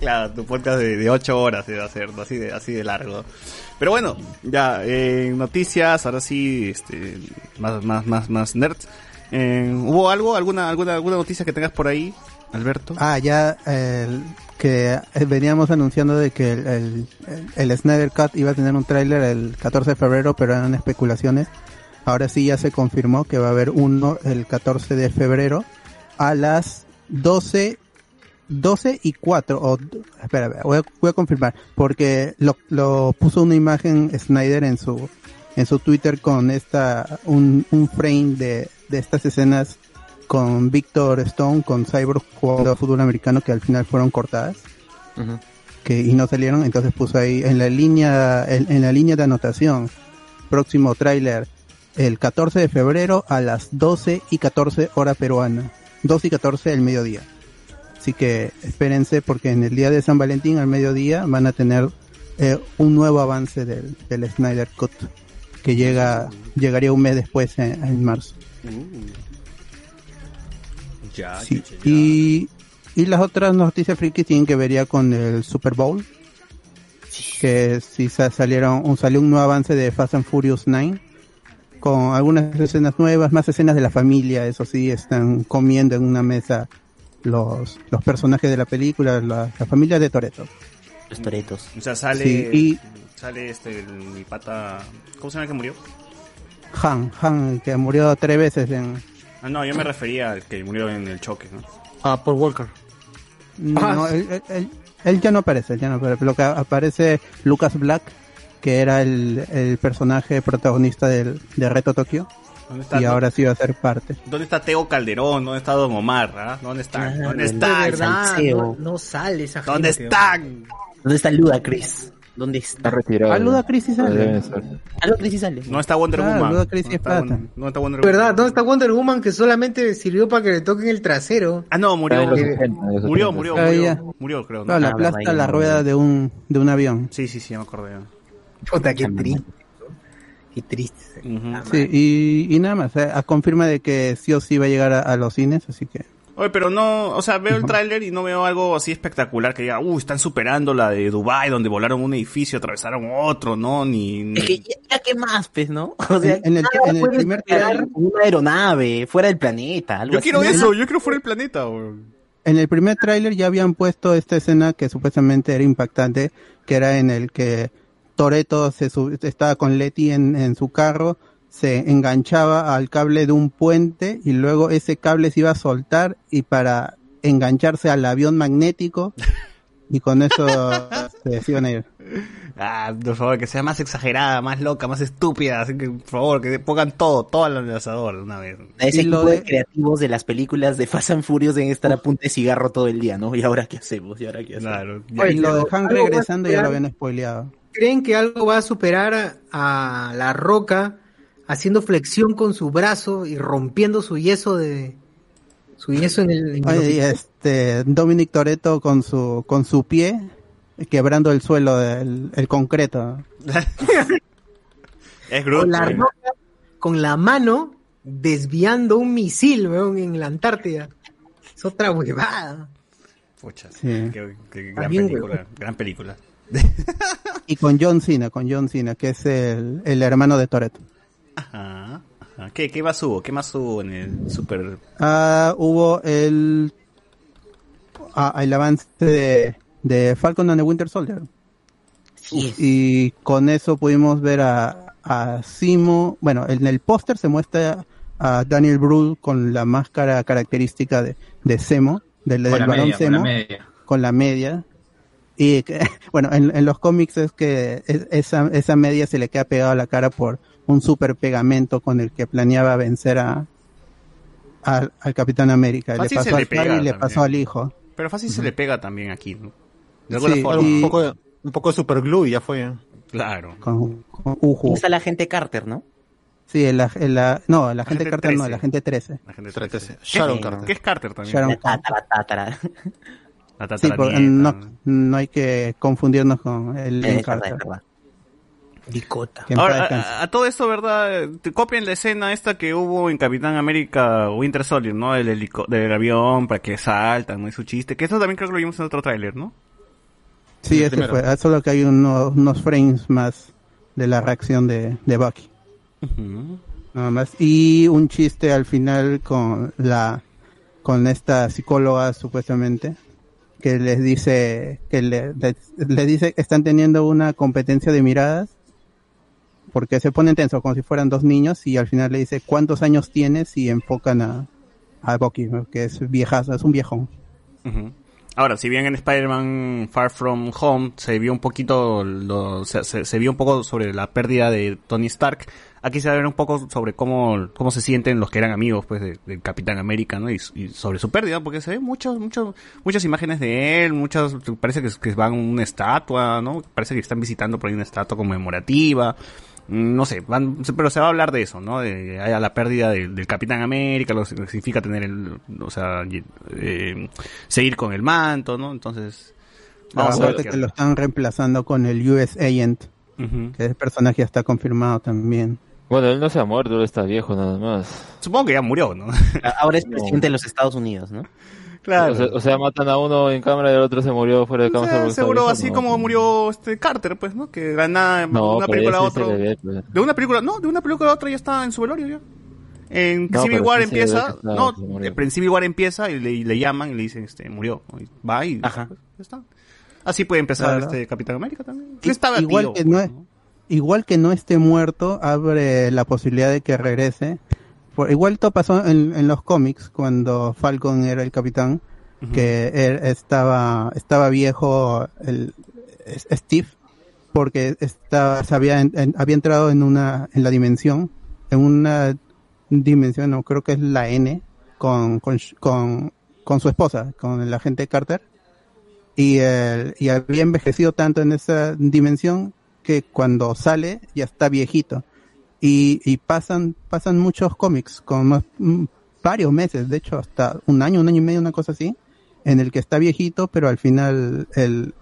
D: Claro, tu podcast de, de ocho horas se va a hacer, ¿no? así de, así de largo. Pero bueno, ya, eh, noticias, ahora sí, este, más, más, más, más nerds. Eh, ¿Hubo algo, alguna, alguna, alguna noticia que tengas por ahí, Alberto?
E: Ah, ya el, que eh, veníamos anunciando de que el, el, el- Snyder Cut iba a tener un tráiler el 14 de febrero, pero eran especulaciones. Ahora sí ya se confirmó que va a haber uno el 14 de febrero a las 12 12 y 4 o espera, voy a, voy a confirmar porque lo, lo puso una imagen Snyder en su en su Twitter con esta un, un frame de, de estas escenas con Victor Stone con Cyborg jugando a fútbol americano que al final fueron cortadas que y no salieron entonces puso ahí en la línea en, en la línea de anotación próximo tráiler el 14 de febrero a las 12 y 14 hora peruana. 12 y 14 el mediodía. Así que espérense porque en el día de San Valentín al mediodía van a tener eh, un nuevo avance del, del Snyder Cut que llega llegaría un mes después en, en marzo.
D: Ya,
E: Sí. Y, y las otras noticias frikis tienen que ver ya con el Super Bowl. Que sí sa- salieron, un, salió un nuevo avance de Fast and Furious 9 con algunas escenas nuevas, más escenas de la familia, eso sí, están comiendo en una mesa los, los personajes de la película, la, la familia de Toreto.
H: Los toretos.
D: O sea, sale,
E: Sí, y-
D: sale este, el- mi pata, ¿cómo se llama el que murió?
E: Han, Han, que murió tres veces en...
D: Ah, no, yo me refería al que murió en el choque, ¿no?
B: Ah, Paul Walker.
E: No,
B: Ah,
E: no, él, él- él- él ya no aparece, él ya no aparece. Lo que aparece Lucas Black, que era el, el personaje protagonista del, de Reto Tokio.
D: ¿Dónde está,
E: Y ahora sí va a ser parte.
D: ¿Dónde está Teo Calderón? ¿Dónde está Don Omar? ah? ¿Dónde están? ¿Dónde
B: De
D: están?
B: verdad, no, no sale esa
D: ¿Dónde
B: gente.
D: están?
H: ¿Dónde está Ludacris? ¿Dónde está?
F: Está retirado.
E: Ah, Ludacris sí sale.
H: Ah, Ludacris sale.
D: ¿Dónde está Wonder
E: Claro,
D: Woman?
E: Ludacris sí
D: ¿Dónde
E: es
D: está. Wonder- ¿Dónde está Wonder
B: De
D: Woman?
B: verdad, ¿dónde está Wonder Woman que solamente sirvió para que le toquen el trasero?
D: Ah, no, murió.
F: Está en los 80, en los
D: Murió,
F: 80.
D: murió,
E: Ah,
D: murió.
E: ya.
D: Murió, creo. ¿no?
E: Claro, la
H: Ah,
E: aplasta la rueda de un, de un avión.
D: Sí, sí, sí, ya me acordé.
B: Puta, qué triste. Qué triste.
E: Sí, y, y nada más, eh, a confirma de que sí o sí va a llegar a, a los cines, así que...
D: Oye, pero no, o sea, veo el tráiler y no veo algo así espectacular que diga, uh, están superando la de Dubai donde volaron un edificio, atravesaron otro, ¿no? Ni, ni-
H: Es que ya, qué más, pues, ¿no? [LAUGHS] O sea,
E: En- en el- en primer trailer-
H: una aeronave fuera del planeta, algo
D: Yo
H: así.
D: quiero eso, yo quiero fuera del planeta.
E: En el primer tráiler ya habían puesto esta escena que supuestamente era impactante, que era en el que Toreto se sub- estaba con Letty en, en su carro, se enganchaba al cable de un puente y luego ese cable se iba a soltar y para engancharse al avión magnético y con eso [LAUGHS] se iban a ir.
D: Ah, por favor, que sea más exagerada, más loca, más estúpida, así que, por favor, que pongan todo, todo al lanzador de una vez.
H: Ese
E: Y lo
H: equipo de...
E: de-
H: creativos de las películas de Fast and Furious deben estar a punta de cigarro todo el día, ¿no? ¿Y ahora qué hacemos? ¿Y ahora qué hacemos?
D: Claro.
B: Oye,
E: Y lo de
B: pero
E: Han
B: algo va a
E: regresando ya lo habían spoileado.
B: ¿Creen que algo va a superar a, a La Roca haciendo flexión con su brazo y rompiendo su yeso de su yeso en el, en el
E: Oye, y este Dominic Toreto con su con su pie quebrando el suelo del el concreto. [LAUGHS]
D: Es Groot.
B: con la
D: weón.
B: Roca con la mano desviando un misil, weón, en la Antártida. Es otra huevada.
D: Pucha,
E: Sí.
D: qué, qué gran
B: También,
D: película,
B: weón.
D: gran película.
E: Y con John Cena, con John Cena, que es el, el hermano de Toreto.
D: Ajá, ajá. ¿Qué, ¿Qué más hubo? ¿Qué más hubo en el super...
E: Ah, hubo el ah, el avance de, de Falcon and the Winter Soldier. Y con eso pudimos ver a, a Simo, bueno, en el póster se muestra a Daniel Brühl con la máscara característica de, de Zemo, del, del varón
G: media, con la
E: Zemo,
G: media.
E: con la media. Y que, [LAUGHS] bueno, en, en los cómics es que es- esa, esa media se le queda pegada a la cara por un super pegamento con el que planeaba vencer a, al, al Capitán América.
D: Fácil
E: le pasó al padre y le pasó al hijo.
D: Pero fácil se le pega también aquí, ¿no? De alguna
E: Sí,
D: forma.
E: y-
C: Un poco, de- un poco de superglue y ya fue.
D: Claro.
E: Con, con Uju.
H: Está la gente Carter, ¿no?
E: Sí, el, el, ag- no, el agente
D: Agente
E: Carter no,
D: 13.
E: el agente 13.
D: La gente
C: Trece.
D: trece.
C: Sharon
D: ¿Qué-
C: Carter.
D: ¿Qué es Carter también?
E: Sharon.
D: La
E: Sí, porque
D: tataranieta.
E: no, no hay que confundirnos con el
H: Eh,
E: Carter.
H: verdad.
D: Ahora, a, a todo esto, ¿verdad? Te copian la escena esta que hubo en Capitán América Winter Soldier, ¿no? El helico del avión para que saltan, ¿no? Y su chiste. Que eso también creo que lo vimos en otro tráiler, ¿no?
E: Sí, ese
C: primero.
E: fue. Solo que hay unos, unos frames más de la reacción de, de Bucky. Nada más. Y un chiste al final con la con esta psicóloga supuestamente que les dice que le, le, le dice que están teniendo una competencia de miradas porque se ponen tensos como si fueran dos niños y al final le dice cuántos años tienes y enfocan a, a Bucky que es viejazo, es un viejón.
D: Ahora, si bien en Spider-Man Far From Home se vio un poquito, lo- se, vio un poco sobre la pérdida de Tony Stark, aquí se va a ver un poco sobre cómo, cómo se sienten los que eran amigos, pues, de- del Capitán América, ¿no? Y, sobre su pérdida, porque se ven muchas, muchas, muchas imágenes de él, muchas, parece que, que van una estatua, ¿no? Parece que están visitando por ahí una estatua conmemorativa. No sé, van, pero se va a hablar de eso, ¿no? De a la pérdida del, del Capitán América, lo que significa tener el, o sea, eh, seguir con el manto, ¿no? Entonces, vamos a ver.
E: Que lo están reemplazando con el US Agent, que el personaje ya está confirmado también.
F: Bueno, él no se ha muerto, él está viejo nada más.
D: Supongo que ya murió, ¿no?
H: Ahora es presidente de los Estados Unidos, ¿no?
D: Claro.
F: O sea, o sea, matan a uno en cámara y el otro se murió fuera de
D: O
F: cámara.
D: sea, seguro así
F: no,
D: como murió este Carter, pues, ¿no? Que nada, de
F: No,
D: una
F: pero
D: película a otra.
F: ve, pues.
D: De una película, no, de una película a otra ya está en su velorio ya. En
F: No,
D: Civil War
F: sí ve
D: empieza,
F: que está-
D: no, en Civil War empieza y le, y le llaman y le dicen, este, murió. Y va y
H: Ajá.
D: pues, ya está. Así puede empezar
E: Claro.
D: este Capitán América también.
E: I-
D: Estaba
E: igual
D: tío,
E: que
D: pues,
E: no es- igual que no esté muerto, abre la posibilidad de que regrese. Por, igual todo pasó en, en los cómics cuando Falcon era el capitán, que él estaba estaba viejo el es- Steve porque estaba se había en- en- había entrado en una en la dimensión en una dimensión no creo que es la N con con con, con su esposa con el agente Carter y, el- y había envejecido tanto en esa dimensión que cuando sale ya está viejito. Y, y pasan, pasan muchos cómics, con más- mm, varios meses, de hecho hasta un año, un año y medio, una cosa así, en el que está viejito, pero al final el,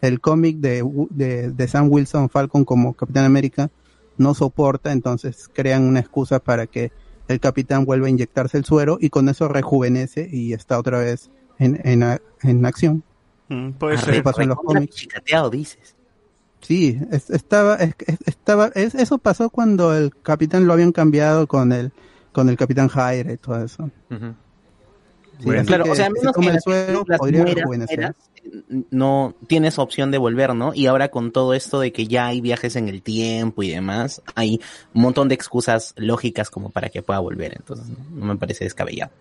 E: el cómic de, de, de Sam Wilson Falcon como Capitán América no soporta, entonces crean una excusa para que el capitán vuelva a inyectarse el suero y con eso rejuvenece y está otra vez en, en, en acción.
D: Mm, puede ser.
E: Eso pasó en los cómics.
H: chicateado, dices.
E: Sí, es- estaba, es- es- estaba, es- eso pasó cuando el capitán lo habían cambiado con el, con el capitán Jaire y todo eso. Sí,
D: Bueno.
H: Claro,
E: que
H: o sea, a menos que
E: el
H: películas
E: podría
H: no tienes opción de volver, ¿no? Y ahora con todo esto de que ya hay viajes en el tiempo y demás, hay un montón de excusas lógicas como para que pueda volver, entonces no, No me parece descabellado.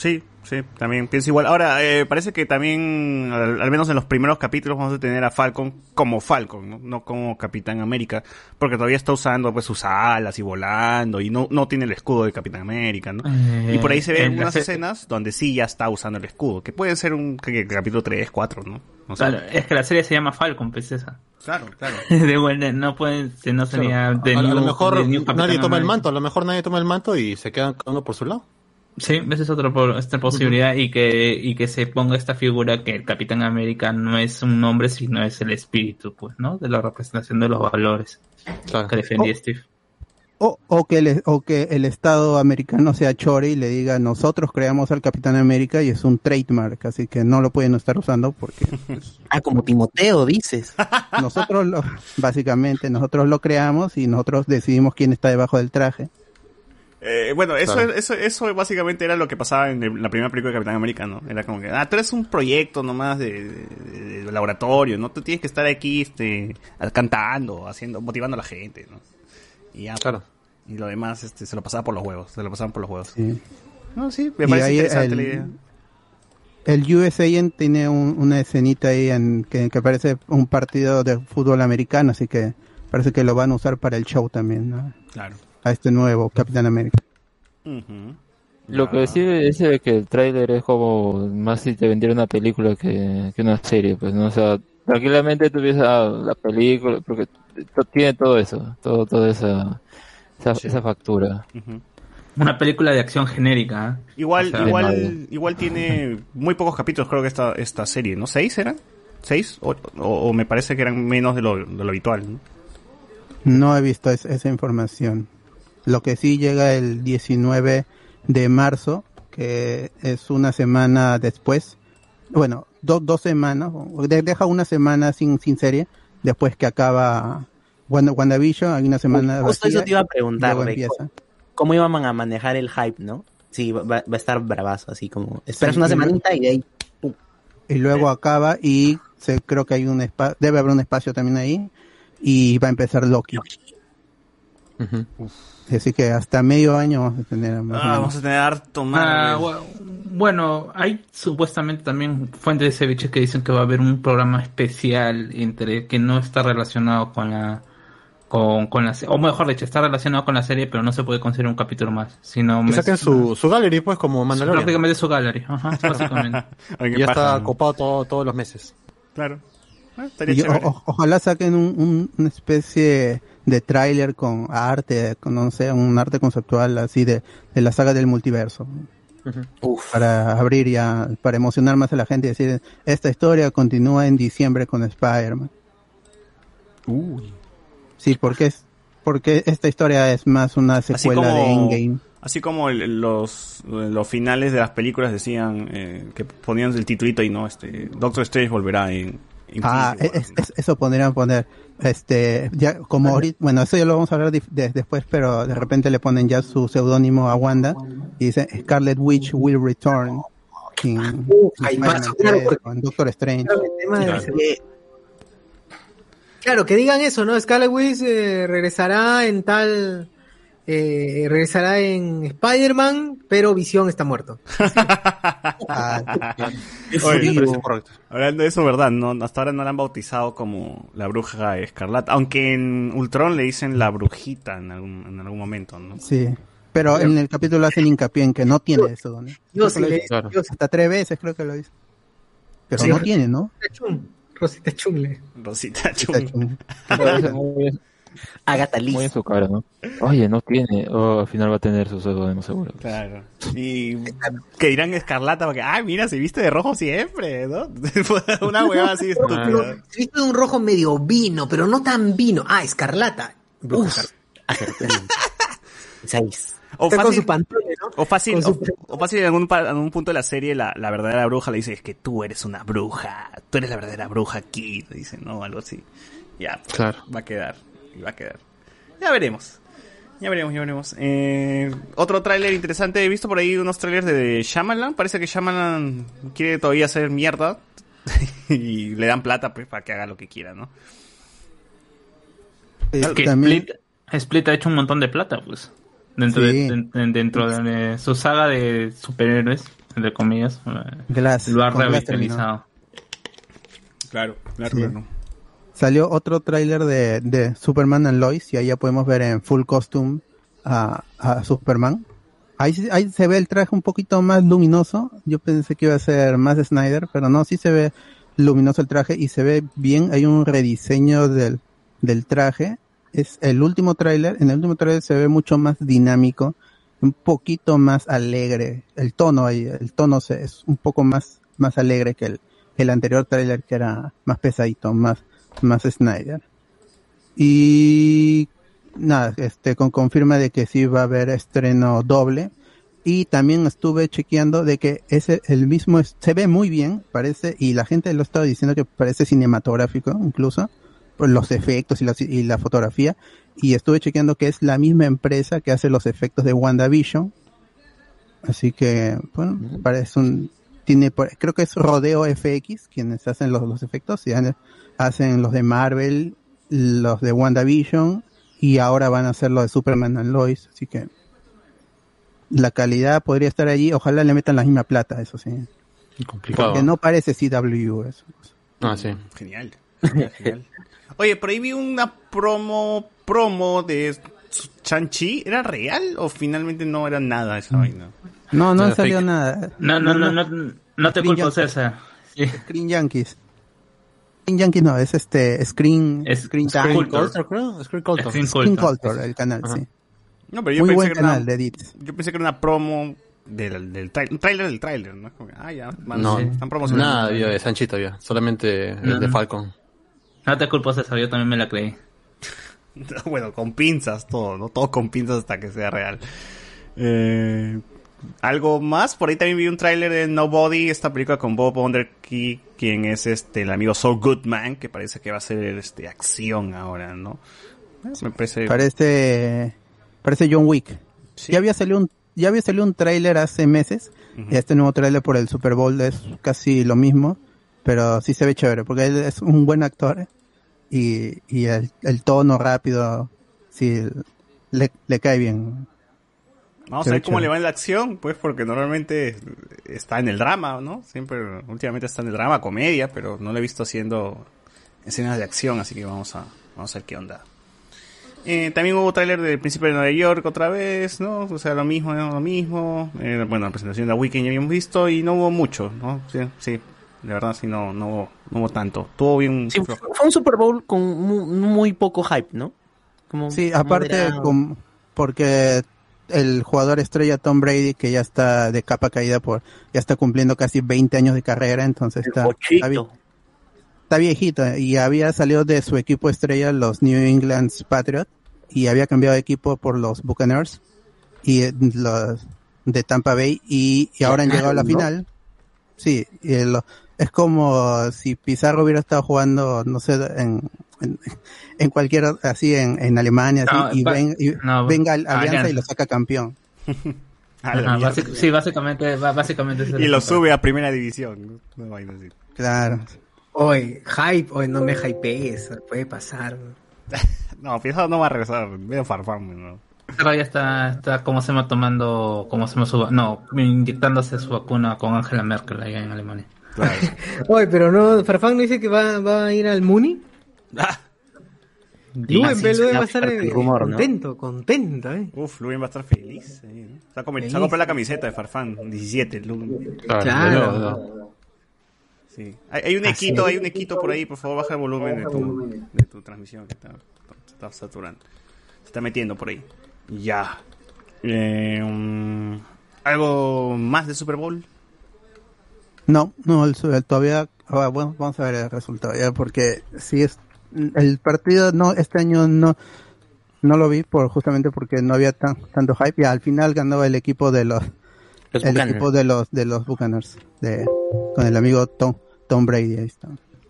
D: Sí, sí, también pienso igual. Ahora, eh, parece que también, al, al menos en los primeros capítulos, vamos a tener a Falcon como Falcon, ¿no? No como Capitán América, porque todavía está usando pues sus alas y volando, y no, no tiene el escudo de Capitán América, ¿no?
G: Eh,
D: y por ahí se ven
G: en la
D: unas
G: se-
D: escenas donde sí ya está usando el escudo, que puede ser un que- que capítulo 3, 4, ¿no?
G: Claro, es que la serie se llama Falcon, pues esa.
D: claro, claro. [LAUGHS]
G: De buena, no pueden, se- no sería
C: Claro.
G: de
C: a, a lo mejor
G: de
C: nadie toma el manto, a lo mejor nadie toma el manto y se quedan uno por su lado.
G: Sí, esa es otra, esta posibilidad y que y que se ponga esta figura que el Capitán América no es un nombre, sino es el espíritu, pues, ¿no? De la representación de los valores
C: Claro.
G: que defendía
E: Oh.
G: Steve.
E: O, o, que el, o que el Estado americano sea chore y le diga, nosotros creamos al Capitán América y es un trademark, así que no lo pueden estar usando porque [LAUGHS] pues,
H: Ah, como Timoteo, dices.
E: nosotros lo, básicamente, nosotros lo creamos y nosotros decidimos quién está debajo del traje.
D: Eh, bueno, eso,
C: Claro.
D: eso, eso básicamente era lo que pasaba en el- la primera película de Capitán América, ¿no? Era como que, ah, tú eres un proyecto nomás de, de- de laboratorio, ¿no? Tú tienes que estar aquí, este, cantando, haciendo, motivando a la gente, ¿no? Y ya,
C: Claro.
D: y lo demás, este, se lo pasaba por los huevos, se lo pasaban por los huevos.
E: Sí.
D: No, sí, me
E: Y
D: parece interesante
E: el-
D: la idea.
E: El US Agent tiene un- una escenita ahí en que, que parece un partido de fútbol americano, así que parece que lo van a usar para el show también, ¿no?
D: Claro.
E: A este nuevo Capitán América.
F: Lo que sí es que el tráiler es como más si te vendiera una película que, que una serie, pues no, o sea, tranquilamente tú ves ah, la película, porque tiene todo eso, todo, toda esa, esa, esa factura.
G: Una película de acción genérica. ¿eh?
D: Igual,
G: O sea,
D: igual, igual tiene muy pocos capítulos, creo que esta, esta serie, ¿no? ¿Seis eran? ¿Seis? O, o- o me parece que eran menos de lo, de lo habitual, ¿no?
E: No he visto es- esa información. Lo que sí llega el 19 de marzo, que es una semana después. Bueno, do- dos semanas. Deja una semana sin, sin serie. Después que acaba Wanda- WandaVision, hay una semana
H: Justo eso te iba a preguntar. ¿Cómo iban a manejar el hype, no? Sí, va, va a estar bravazo, así como... Esperas
E: Sí,
H: una semanita y de ahí...
E: y luego acaba y se, creo que hay un espacio, debe haber un espacio también ahí y va a empezar Loki. Así que hasta medio año vamos a tener más
D: Ah, vamos a tener harto
G: Ah,
D: más.
G: bueno, hay supuestamente también fuentes de ceviche que dicen que va a haber un programa especial entre que no está relacionado con la con, con la o mejor dicho está relacionado con la serie pero no se puede considerar un capítulo más sino
C: Que saquen su, su gallery, pues, como Mandalorian.
G: prácticamente su gallery ajá, [LAUGHS] básicamente
C: ya está copado todo, todos los meses.
D: Claro. Ah,
E: Y o- ojalá saquen un, un- una especie de tráiler con arte, con, no sé, un arte conceptual así de, de la saga del multiverso. Para abrir ya, para emocionar más a la gente y decir, esta historia continúa en diciembre con Spider-Man. Sí, porque es, porque esta historia es más una secuela
D: como,
E: de Endgame.
D: así como el- los, los finales de las películas decían eh, que ponían el titulito y no, este, Doctor Strange volverá en
E: Ah,
D: War.
E: es- es- eso podrían poner, este, ya como ahorita, bueno, eso ya lo vamos a hablar de- después, pero de repente le ponen ya su seudónimo a Wanda y dice Scarlet Witch will return en
B: hay más, claro,
E: 3
B: porque-
E: o en Doctor Strange.
B: Claro, el tema de-
E: Claro.
B: de- Claro, que digan eso, ¿no? Scarlet Witch eh, regresará en tal... eh, regresará en Spider-Man, pero Visión está muerto. [LAUGHS]
E: Ah,
D: Oye. Hablando de eso, ¿verdad? No, hasta ahora no la han bautizado como la bruja escarlata, aunque en Ultron le dicen la brujita en algún, en algún momento, ¿no?
E: Sí. Pero en el capítulo hacen hincapié en que no tiene eso, ¿no?
B: Yo
E: Creo
B: sí
E: dice
B: Claro.
E: hasta tres veces creo que lo dice. Pero
B: Sí.
E: no tiene, ¿no?
B: Rosita Chungle.
D: Rosita
E: Chung.
H: Agatha
F: Muy en su cara, ¿no? Oye, no tiene. Oh, al final va a tener su seudónimo seguro.
D: Claro. Y que dirán escarlata porque, ay, mira, se viste de rojo siempre, ¿no? [LAUGHS] Una hueva así estúpida.
B: Se viste de un rojo medio vino, pero no tan vino. Ah, escarlata. [LAUGHS]
H: Seis.
D: O
B: Está con
D: fácil,
B: su pantone, ¿no?
D: o fácil,
B: Con su-
D: o, o fácil en algún, pa- en algún punto de la serie la, la verdadera bruja le dice es que tú eres una bruja, tú eres la verdadera bruja aquí, le dice, ¿no? Algo así. Ya, pues,
C: Claro.
D: va a quedar, va a quedar. Ya veremos. Ya veremos, ya veremos. Eh, otro tráiler interesante, he visto por ahí unos trailers de Shyamalan, parece que Shyamalan quiere todavía hacer mierda [LAUGHS] y le dan plata pues para que haga lo que quiera, ¿no?
E: Eh,
G: que
E: también-
G: Split, Split ha hecho un montón de plata pues dentro
E: Sí.
G: de, de- dentro de su saga de superhéroes entre comillas
E: Glass,
G: lo ha
E: Glass
G: revitalizado
D: Claro, claro,
E: Sí. Salió otro tráiler de, de Superman and Lois y ahí ya podemos ver en full costume a, a Superman. Ahí, ahí se ve el traje un poquito más luminoso. Yo pensé que iba a ser más Snyder, pero no, sí se ve luminoso el traje y se ve bien. Hay un rediseño del, del traje. Es el último tráiler. En el último tráiler se ve mucho más dinámico, un poquito más alegre. El tono ahí, el tono se, es un poco más, más alegre que el, el anterior tráiler que era más pesadito, más, más Snyder. Y nada, este con confirma de que sí va a haber estreno doble. Y también estuve chequeando de que ese el mismo es- se ve muy bien, parece, y la gente lo estaba diciendo que parece cinematográfico incluso, por los efectos y la, y la fotografía. Y estuve chequeando que es la misma empresa que hace los efectos de WandaVision. Así que, bueno, parece un, tiene, creo que es Rodeo FX quienes hacen los, los efectos, y han- hacen los de Marvel, los de WandaVision, y ahora van a hacer los de Superman and Lois, así que la calidad podría estar allí, ojalá le metan la misma plata, eso sí.
C: Complicado.
E: Porque no parece CW eso.
C: Ah, sí.
D: Genial. [LAUGHS] Genial. Oye, por ahí vi una promo promo de Chanchi. ¿Era real o finalmente no era nada esa vaina?
E: No, no
G: Pero
E: salió
G: fake.
E: nada.
G: No, no, no, no, no te culpo. César.
E: Screen Yankees. Screen Yankees no, es este Screen
G: Es
E: Screen
G: Screen. Culture,
B: creo. Screen Culture.
G: Screen
E: Screen
G: Culture.
E: Culture, el canal,
B: Ajá.
E: sí.
D: No, pero yo
E: Muy
D: pensé
E: buen
D: que era una-
E: canal de edits.
D: Yo pensé que era una promo del, del tra- un trailer del trailer, ¿no? Como que, ah, ya, man,
C: No,
D: sí, están promocionando.
C: nada había de Sanchito había, solamente
G: No,
C: el de. Falcon.
G: No te culpo, César, yo también me la creí. [LAUGHS]
D: bueno, con pinzas todo, ¿no? Todo con pinzas hasta que sea real. Eh, algo más, por ahí también vi un tráiler de Nobody, esta película con Bob Underkey, quien es este el amigo Saul Goodman, que parece que va a ser este acción ahora, ¿no? Eh, Me parece
E: Parece parece John Wick. Ya había salido un ya había salido un tráiler hace meses y este nuevo tráiler por el Super Bowl es casi lo mismo, pero sí se ve chévere porque él es un buen actor y, y el, el tono rápido sí le, le cae bien.
D: Vamos a
E: ve
D: ver cómo le va en la acción, pues porque normalmente está en el drama, ¿no? Siempre, últimamente está en el drama, comedia, pero no lo he visto haciendo escenas de acción, así que vamos a, vamos a ver qué onda. Eh, también hubo tráiler del Príncipe de Nueva York otra vez, ¿no? O sea, lo mismo, ¿no? lo mismo. Eh, bueno, la presentación de The Weeknd ya habíamos visto y no hubo mucho, ¿no? Sí, sí, de verdad sí, no, no, hubo, no hubo tanto. Tuvo bien...
H: Sí, fue fue un Super Bowl con mu- muy, poco hype, ¿no? Como
E: Sí, aparte con- porque el jugador estrella Tom Brady que ya está de capa caída por ya está cumpliendo casi 20 años de carrera, entonces está está, está viejito y había salido de su equipo estrella los New England Patriots y había cambiado de equipo por los Buccaneers y eh, los de Tampa Bay y, y ahora han llegado a la
H: ¿no?
E: final. Sí, y el- es como si Pizarro hubiera estado jugando, no sé, en, en, en cualquier, así en, en Alemania, así,
G: No,
E: y,
G: va-
E: ven- y
G: no,
E: venga al-
G: Alianza.
E: Alianza y lo saca campeón. [LAUGHS]
D: A
G: Ajá, sí, básicamente, básicamente
D: y lo sube a primera división. No, No vaina así.
E: Claro.
B: Oye, hype, oye, no me hypees, puede pasar. [LAUGHS]
D: No, Pizarro no va a regresar, medio farfán, ¿no?
G: Pero ya está, está como se llama tomando, como se llama su, no, inyectándose su vacuna con Angela Merkel allá en Alemania. [LAUGHS]
B: Oye, pero no, Farfán no dice que va, va a ir al Muni. Luen
D: sí,
B: Bell
D: suena
B: va a estar eh,
D: rumor, ¿no?
B: contento, contento, eh.
D: Uf, Luen va a estar feliz. eh, ¿no? Se ha
B: Feliz.
D: comprado la camiseta de Farfán, 17. Luen.
B: Claro.
D: Sí. Hay, hay un
B: Ah,
D: equito, hay un equito por ahí, por favor, baja el volumen de tu, de tu transmisión que está, se está saturando. Se está metiendo por ahí. Ya. Eh, um, ¿Algo más de Super Bowl?
E: No, no, el, el- todavía, ah, bueno, vamos a ver el resultado ya, porque si es, el partido no, este año no, no lo vi por, justamente porque no había tan, tanto hype y al final ganó el equipo de los,
H: Los
E: el equipo de los, de los Buccaneers, de, con el amigo Tom, Tom Brady, ahí está.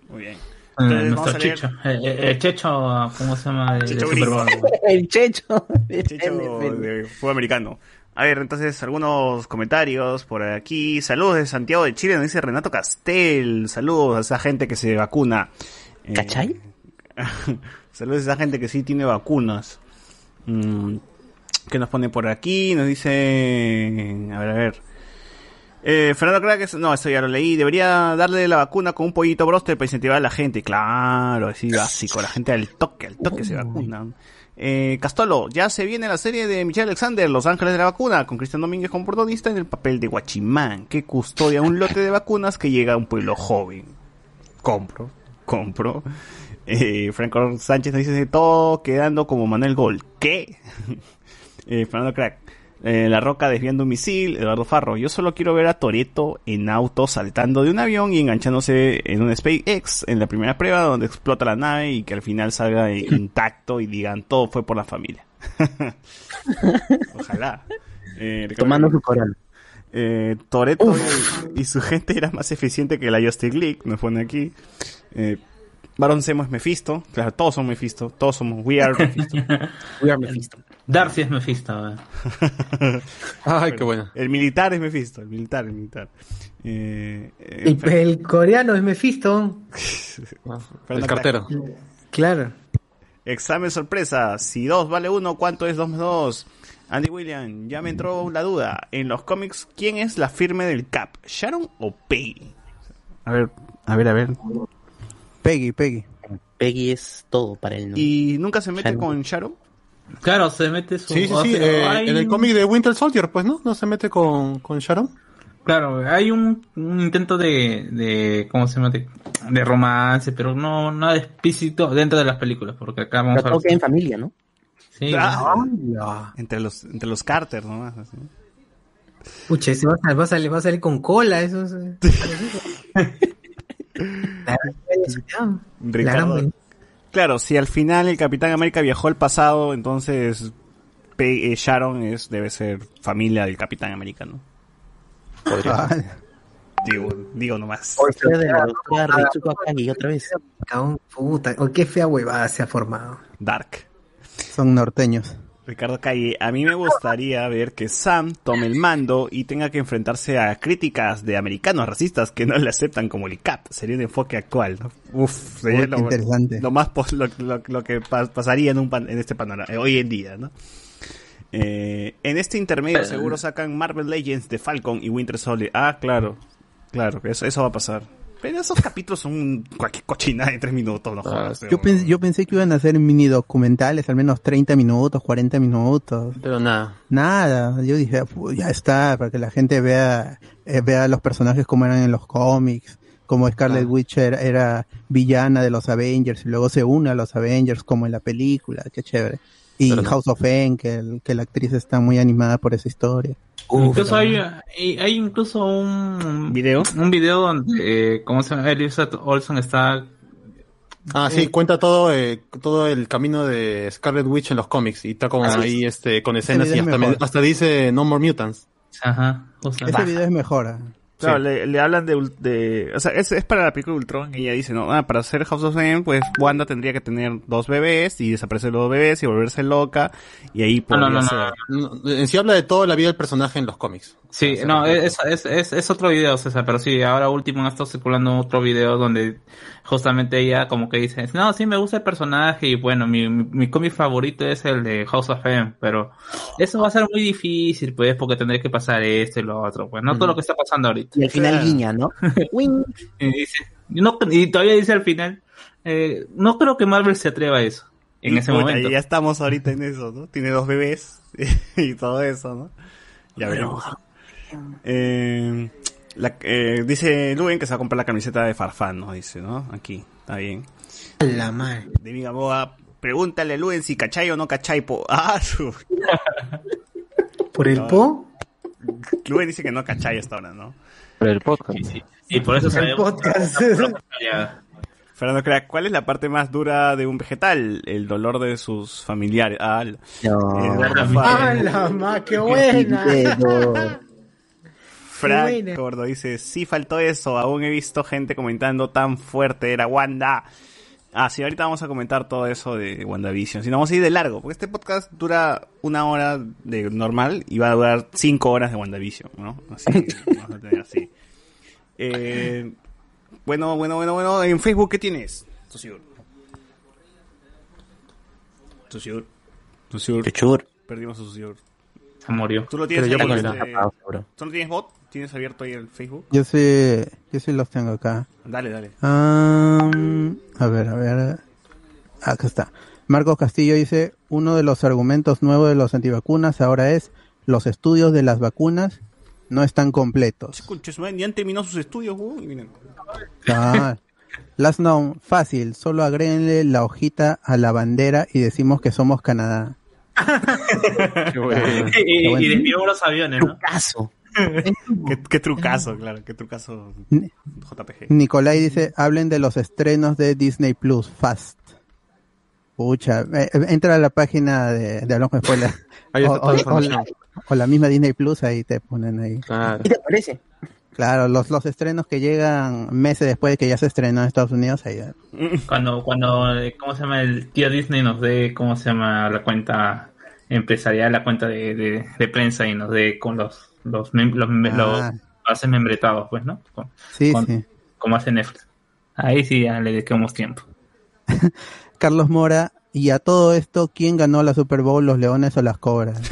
D: Muy bien.
G: Eh,
D: Entonces, vamos
G: nuestro
D: a leer-
G: Checho, eh, eh, el Checho, ¿cómo se llama? El,
D: Checho
G: el Bowl. [LAUGHS]
H: El Checho.
D: Checho de fútbol americano. A ver, entonces, algunos comentarios por aquí. Saludos de Santiago de Chile, nos dice Renato Castel. Saludos a esa gente que se vacuna. Eh,
H: ¿Cachai? [LAUGHS]
D: Saludos a esa gente que sí tiene vacunas. Mm, ¿Qué nos pone por aquí? Nos dice... A ver, a ver. Eh, Fernando Crack, no, eso ya lo leí. Debería darle la vacuna con un pollito broster para incentivar a la gente. Claro, así básico. La gente al toque, al toque se vacuna. Eh, Castolo, ya se viene la serie de Michelle Alexander, Los Ángeles de la Vacuna, con Cristian Domínguez como protagonista en el papel de Guachimán, que custodia un lote de vacunas que llega a un pueblo joven. Compro, compro. Eh, Franco Sánchez nos dice todo quedando como Manuel Gol. ¿Qué? [LAUGHS] eh, Fernando Crack. Eh, la Roca desviando un misil, Eduardo Farro. Yo solo quiero ver a Toreto en auto saltando de un avión y enganchándose en un SpaceX en la primera prueba donde explota la nave y que al final salga [LAUGHS] intacto y digan todo fue por la familia. [LAUGHS] Ojalá. Eh,
H: Tomando su coral.
D: eh, Toreto y, y su gente era más eficiente que la Justice League, nos pone aquí. Eh, Baron Zemo es Mephisto, claro, todos son Mephisto, todos somos We Are Mephisto. [LAUGHS]
H: We are Mephisto.
G: Darcy es Mephisto. eh.
C: Ay, qué bueno.
D: El militar es Mephisto, el militar, el militar. Eh, eh,
B: El, el coreano es Mephisto. [LAUGHS]
D: Fernando
C: El cartero.
B: Claro.
D: Examen sorpresa. Si 2 vale 1, ¿cuánto es 2 más 2? Andy William, ya me entró la duda. En los cómics, ¿quién es la firme del Cap? ¿Sharon o Peggy? A ver, a ver, a ver.
E: Peggy, Peggy.
H: Peggy es todo para él, ¿no?
D: ¿Y nunca se mete
H: Sharon.
D: con Sharon?
G: Claro, se mete su...
C: Sí, sí, sí. eh,
G: hay
C: en el
G: un-
C: cómic de Winter Soldier, pues, ¿no? ¿No se mete con, con Sharon?
G: Claro, hay un, un intento de, de, ¿cómo se llama? De, de romance, pero no nada explícito dentro de las películas, porque acá vamos
H: Pero
G: a
H: queda en familia, ¿no?
G: Sí,
D: Ah, entre los entre los Carter nomás. así.
B: Pucha, ese va a, va a salir, va a salir con cola, eso es... [LAUGHS] [LAUGHS] [LAUGHS]
D: Ricardo. Claro, si al final el Capitán América viajó al pasado, entonces eh, Sharon es debe ser familia del Capitán América, ¿no?
E: Ah,
D: Digo, digo nomás.
H: Otra vez.
B: Puta, qué fea huevada se ha formado.
D: Dark.
E: son norteños.
D: Ricardo Calle, a mí me gustaría ver que Sam tome el mando y tenga que enfrentarse a críticas de americanos racistas que no le aceptan como el CAP. Sería un enfoque actual, ¿no? Uf, sería
E: Uy,
D: lo,
E: interesante.
D: lo más lo, lo- lo que pas- pasaría en, un pan- en este panorama, eh, hoy en día, ¿no? Eh, en este intermedio seguro sacan Marvel Legends de Falcon y Winter Soldier. Ah, claro, claro, eso, eso va a pasar. Pero esos capítulos son cualquier cochinada de tres minutos, no jodas.
E: Yo, pens- yo pensé que iban a hacer mini documentales, al menos 30 minutos, 40 minutos.
C: Pero nada.
E: Nada, yo dije, "Pu, ya está, para que la gente vea, eh, vea los personajes como eran en los cómics, como Scarlet Witch era, era villana de los Avengers y luego se une a los Avengers como en la película, qué chévere. Y
C: Pero no.
E: House of M, que, el- que la actriz está muy animada por esa historia.
G: incluso hay, hay, hay incluso un
D: video,
G: un video donde, eh, ¿cómo se llama? Elizabeth Olsen está
C: Ah, sí, cuenta todo, eh, todo el camino de Scarlet Witch en los cómics y está como
E: Ah,
C: ahí este, con escenas y hasta, dice No More Mutants.
G: Ajá,
E: Ese video es mejor. Ah.
D: Claro, le, le hablan de, de... O sea, es, es para la película de Ultron y ella dice, no, ah, para hacer House of M, pues Wanda tendría que tener dos bebés y desaparecer los dos bebés y volverse loca y ahí
G: No,
D: podría
G: no, no,
D: ser...
C: No, En sí habla de toda la vida del personaje en los cómics.
G: Sí, no, es, es, es, es otro video, César, pero sí, ahora último han estado circulando otro video donde justamente ella como que dice, no, sí me gusta el personaje y bueno, mi, mi, mi cómic favorito es el de House of M, pero eso va a ser muy difícil, pues, porque tendré que pasar esto y lo otro, pues, no todo lo que está pasando ahorita.
H: Y al final guiña, ¿no? [LAUGHS] Wing.
G: Y, dice, no, y todavía dice al final, eh, no creo que Marvel se atreva a eso en
D: Y
G: ese
D: puta,
G: momento.
D: Ya estamos ahorita en eso, ¿no? Tiene dos bebés [LAUGHS] y todo eso, ¿no? Ya veremos. Eh, la- eh, dice Luen que se va a comprar la camiseta de Farfán, ¿no? Dice, ¿no? Aquí, está bien.
B: La madre.
D: De mi Gamboa, pregúntale a Luen si cachai o no cachai, po. [LAUGHS] Ah, su.
B: ¿Por el
D: No.
B: po?
D: Luen dice que no cachai hasta ahora, ¿no?
F: Por el podcast.
G: Y por eso
B: El podcast.
D: Fernando Crack, ¿cuál es la parte más dura de un vegetal? El dolor de sus familiares. Ah,
H: No.
D: el-
B: ¡Ah, la ma, qué buena!
D: Frank. Gordo dice, sí faltó eso, aún he visto gente comentando tan fuerte, era Wanda. Ah, sí, ahorita vamos a comentar todo eso de WandaVision. Si no, vamos a ir de largo, porque este podcast dura una hora de normal y va a durar cinco horas de WandaVision, ¿no? Así, [LAUGHS] vamos a tener así. Eh, bueno, bueno, bueno, bueno, en Facebook, ¿qué tienes? Susur. Susur.
H: Chuchur.
D: Perdimos a Susur.
G: Se murió.
D: ¿Tú lo tienes
B: Pero yo
D: este. ¿Tú no tienes bot? ¿Tienes abierto ahí el Facebook?
E: Yo sí, yo sí los tengo acá.
D: Dale, dale.
E: Ah, a ver, a ver. Acá está. Marcos Castillo dice, uno de los argumentos nuevos de los antivacunas ahora es los estudios de las vacunas no están completos.
D: Ni han terminado sus estudios, y miren.
E: Ah, Last known, fácil, solo agréguenle la hojita a la bandera y decimos que somos Canadá. [LAUGHS] [LAUGHS]
G: y, y,
E: bueno.
G: y desvió los aviones, ¿no?
H: Caso. [LAUGHS]
D: qué, qué trucazo, claro, qué trucazo JPG.
E: Nicolai dice, hablen de los estrenos de Disney Plus, fast. Pucha, eh, eh, entra a la página de, de. [LAUGHS]
C: Ahí está
E: o,
C: la
E: o- o
C: información.
E: la, o la misma Disney Plus, ahí te ponen ahí.
C: Claro.
H: ¿Qué te parece?
E: Claro, los, los estrenos que llegan meses después de que ya se estrenó en Estados Unidos, ahí.
G: Cuando, cuando, eh, ¿cómo se llama? El tío Disney nos dé, ¿cómo se llama? La cuenta empresarial, la cuenta de, de, de prensa y nos dé con los, los, mem- los, mem- los
E: Ah.
G: pases membretados, pues, ¿no? Con-
E: Sí,
G: con-
E: sí.
G: Como hace Netflix. Ahí sí ya le dediquemos tiempo. [LAUGHS]
E: Carlos Mora, y a todo esto, ¿quién ganó la Super Bowl, los Leones o las Cobras? [LAUGHS]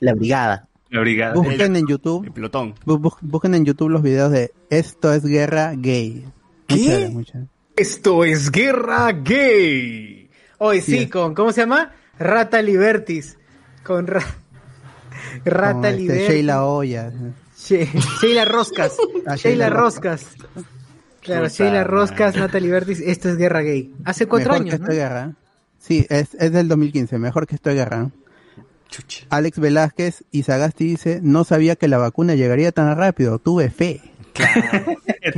H: La brigada.
G: La brigada.
E: busquen en YouTube,
D: El pelotón.
E: bu- bu- busquen en YouTube los videos de Esto es Guerra Gay.
C: ¿Qué?
B: Esto es Guerra Gay. Hoy sí,
E: Sí.
B: con, ¿cómo se llama? Rata Libertis. Con Ra- Rata
E: Con, este,
B: Libertis.
E: Sheila.
B: She- Sheila Roscas. [LAUGHS]
E: Ah,
B: Sheila Roscas. Claro, Sheila Roscas,
E: madre.
B: Natalie Bertis, esto es guerra gay. Hace cuatro
E: Mejor
B: años,
E: que
B: ¿no?
E: estoy guerra. Sí, es, es del 2015, mejor que estoy guerra. Alex Velázquez y Sagasti dice, no sabía que la vacuna llegaría tan rápido, tuve fe. [LAUGHS]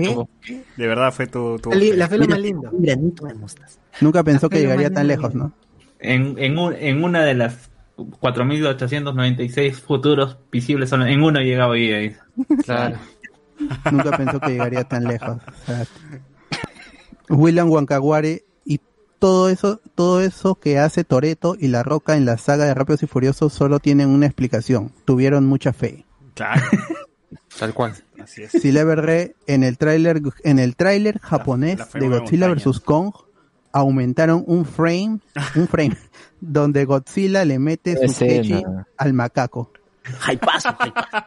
D: De verdad fue tu... tu-
B: La fe lo más lindo.
E: Nunca pensó que llegaría tan lejos, ¿no?
G: En, en, un- en una de las 4.896 futuros visibles, solo en uno llega hoy día. dice.
F: Claro. [LAUGHS]
E: Nunca pensó que llegaría tan lejos. O sea, William Wankaguare y todo eso, todo eso que hace Toreto y La Roca en la saga de Rápidos y Furiosos solo tienen una explicación. Tuvieron mucha fe.
D: Claro, [LAUGHS]
C: Tal cual.
D: así es.
E: Si le veré en el tráiler en el tráiler japonés
D: la
E: de Godzilla vs Kong aumentaron un frame, un frame donde Godzilla le mete su pechi al macaco.
H: Hypazo, hypazo. [LAUGHS]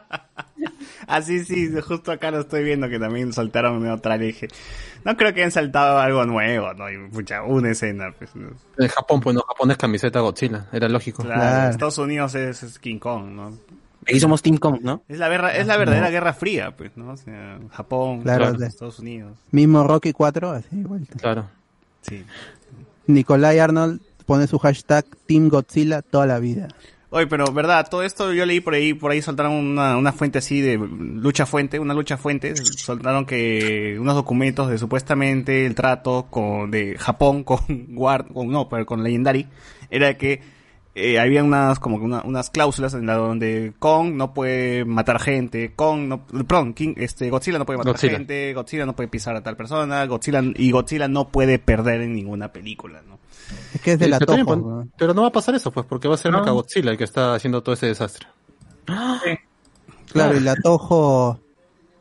D: Así Ah, sí, justo acá lo estoy viendo que también saltaron otra dije. No creo que hayan saltado algo nuevo, ¿no? Y, pucha, una escena, pues. ¿no?
C: En Japón, pues no, Japón es camiseta Godzilla, era lógico.
D: Claro,
E: Claro.
D: Estados Unidos es, es King Kong, ¿no?
H: Aquí somos Team Kong, ¿no?
D: Es la, verra- es la verdadera guerra fría, pues, ¿no? O sea, Japón,
E: Claro,
D: claro,
E: de-
D: Estados Unidos.
E: Mismo Rocky 4, así igual.
C: Claro.
D: Sí.
E: Nikolai Arnold pone su hashtag Team Godzilla toda la vida.
D: Oye, pero verdad, todo esto yo leí por ahí, por ahí soltaron una, una fuente así de lucha fuente, una lucha fuente, soltaron que unos documentos de supuestamente el trato con, de Japón [LAUGHS] con Guard, con, no, pero con Legendary, era que eh, había unas, como que una- unas cláusulas en la donde Kong no puede matar gente, Kong no, perdón, King, este, Godzilla no puede matar
C: Godzilla.
D: gente, Godzilla no puede pisar a tal persona, Godzilla, y Godzilla no puede perder en ninguna película, ¿no?
E: Es que es de la
C: pero, pero no va a pasar eso, pues, porque va a ser
G: No.
C: Mechagodzilla el que está haciendo todo ese desastre.
E: Claro, y la tojo,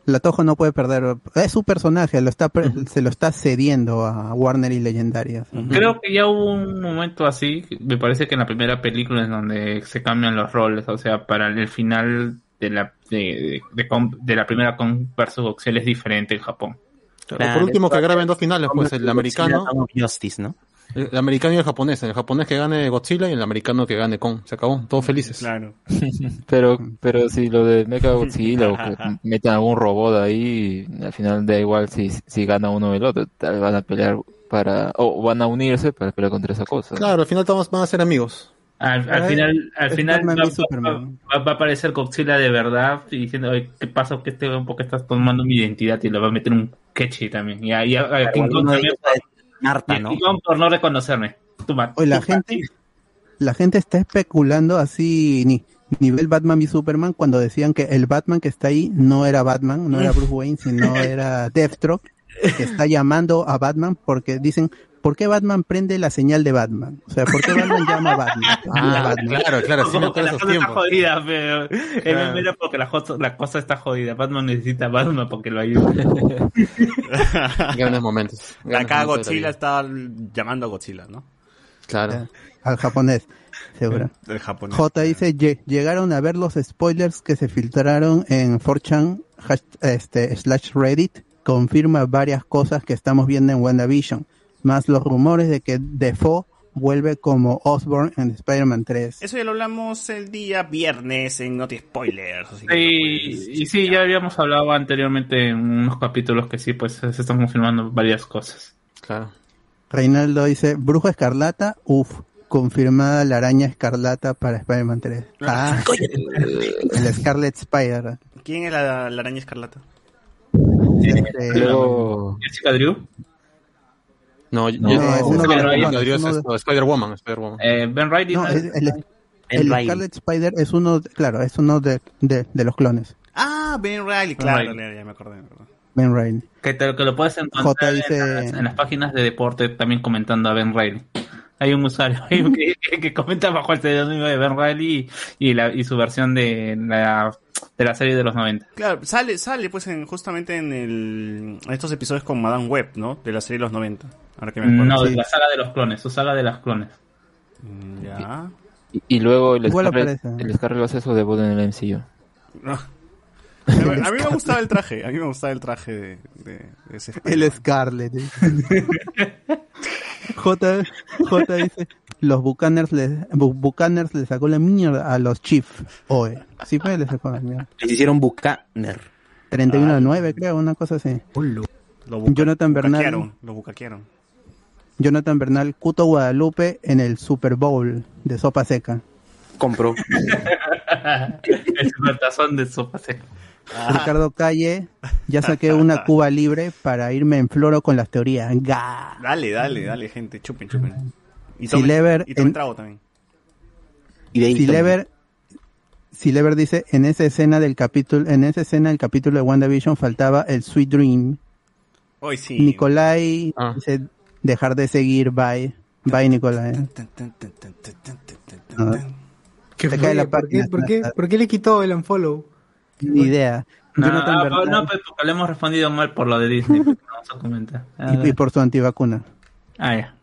E: la tojo no puede perder. Es su personaje, lo está, pre- se lo está cediendo a Warner y Legendarias.
G: Creo que ya hubo un momento así, me parece que en la primera película en donde se cambian los roles, o sea, para el final de la de, de, de la primera Kong versus Godzilla es diferente en Japón.
H: Claro.
C: por último, que graben dos finales, pues, el americano,
H: Justice, ¿no?
C: El americano y el japonés. El japonés que gane Godzilla y el americano que gane Kong. Se acabó, todos felices.
D: Claro. [LAUGHS]
F: Pero, pero si lo de Mecha Godzilla o que [LAUGHS] metan algún robot ahí, al final da igual si, si gana uno o el otro, tal van a pelear para, o van a unirse para pelear contra esa cosa.
C: Claro, al final todos van a ser amigos.
G: Al, al
E: Ah,
G: final, al final va, a aparecer Godzilla de verdad y diciendo, "Oye, ¿qué pasa? ¿Qué este ¿Por qué estás tomando mi identidad? Y le va a meter un quechi también. Y ahí a, a King Kong también
H: Marta, ¿no?
G: Por no reconocerme.
E: Hoy la
G: tú,
E: gente, la gente está especulando así ni nivel Batman y Superman cuando decían que el Batman que está ahí no era Batman, no era Bruce Wayne, sino [LAUGHS] era Deathstroke, que está llamando a Batman porque dicen, ¿por qué Batman prende la señal de Batman? O sea, ¿por qué Batman llama a Batman? [LAUGHS]
C: Ah,
E: A Batman.
C: claro, claro, sí me
G: la
C: esos
G: cosa está jodida, pero es
C: Claro.
G: mira porque la cosa, la cosa está jodida. Batman necesita a Batman porque lo ayude. [LAUGHS]
C: Grandes momentos. Grandes
D: Acá
C: momentos
D: Godzilla está llamando a Godzilla, ¿no?
C: Claro.
E: Al japonés, seguro.
D: El japonés.
E: J dice, "Lle- llegaron a ver los spoilers que se filtraron en 4chan, hash- este, slash Reddit, confirma varias cosas que estamos viendo en WandaVision, más los rumores de que Defoe vuelve como Osborn en Spider-Man 3.
D: Eso ya lo hablamos el día viernes en Noti Spoilers. así que
G: Sí,
D: no puedes
G: y sí, ya habíamos hablado anteriormente en unos capítulos que sí, pues se están confirmando varias cosas.
C: Claro.
E: Reinaldo dice, Bruja Escarlata, uff, confirmada la araña escarlata para Spider-Man 3. [LAUGHS] Ah, el Scarlet Spider.
D: ¿Quién es la, la araña escarlata?
E: Este,
F: Luego,
G: Jessica Drew,
C: No,
F: No,
C: yo-
E: es uno
C: Spider-
E: de los-
C: Adrián
E: uno
C: es-
E: de-
C: no, Spider-Woman, Spider-Woman.
G: eh, Ben Riley,
E: no,
G: ¿no?
E: el,
H: Ben
E: el
H: Reilly.
E: Scarlet Spider es uno, de- claro, es uno de, de, de los clones.
D: Ah, Ben Riley, claro,
G: Riley.
D: ya, ya me acordé.
E: Ben Reilly.
G: que, te- que lo puedes encontrar
E: J dice-
G: en, las, en las páginas de deporte también comentando a Ben Riley. Hay un usuario [LAUGHS] que, que- que comenta bajo el seudónimo de Ben Riley y, y la, y su versión de la, de la serie de los 90.
D: Claro, sale, sale pues en, justamente en, el, en estos episodios con Madame Web, ¿no? De la serie de los 90. Ahora que me acuerdo.
G: No, de la saga de los clones, su saga de las clones.
D: Mm, Ya.
F: y, y luego el
E: Igual
F: Scarlet,
E: aparece.
F: el Scarlet hace su debut en el MCU.
D: No. A mí, a mí me gustaba el traje, a mí me gustaba el traje de, de- de ese
E: El. Scarlet. [LAUGHS] J, J dice, los Bucaners le, Bu- Bucaners le sacó la mierda a los Chiefs. Oye, sí fue, le sacó la mierda.
H: Les hicieron Bucaner.
E: 31 a 9, creo, una cosa así.
D: Lo
E: Jonathan Bernal.
D: Lo bucaquearon.
E: Jonathan Bernal, Cuto Guadalupe en el Super Bowl de sopa seca.
H: Compró. [LAUGHS]
G: El supertazón de sopa seca.
E: Ricardo Calle, ya saqué una Cuba libre para irme en floro con las teorías.
D: Dale, dale, dale, gente, chupen, chupen. Y
E: Si
D: tomen,
E: Lever
D: y tomen
E: en-
D: trago también.
H: Y de ahí
E: Si. Lever, si Lever dice, en esa escena del capítulo, en esa escena del capítulo de WandaVision faltaba el Sweet Dream.
D: Hoy sí.
E: Nicolai
F: Ah.
E: dice, dejar de seguir, bye. Bye, Nicolai. Ah,
B: ¿Qué fue?
E: cae la
B: ¿Por, qué,
E: página.
B: por, qué, ¿Por qué le quitó el unfollow?
E: Ni idea.
G: No, ah, no, pues porque le hemos respondido mal por lo de Disney. [LAUGHS] Vamos a comentar. Ah,
E: y, y por su antivacuna.
G: ah, ya.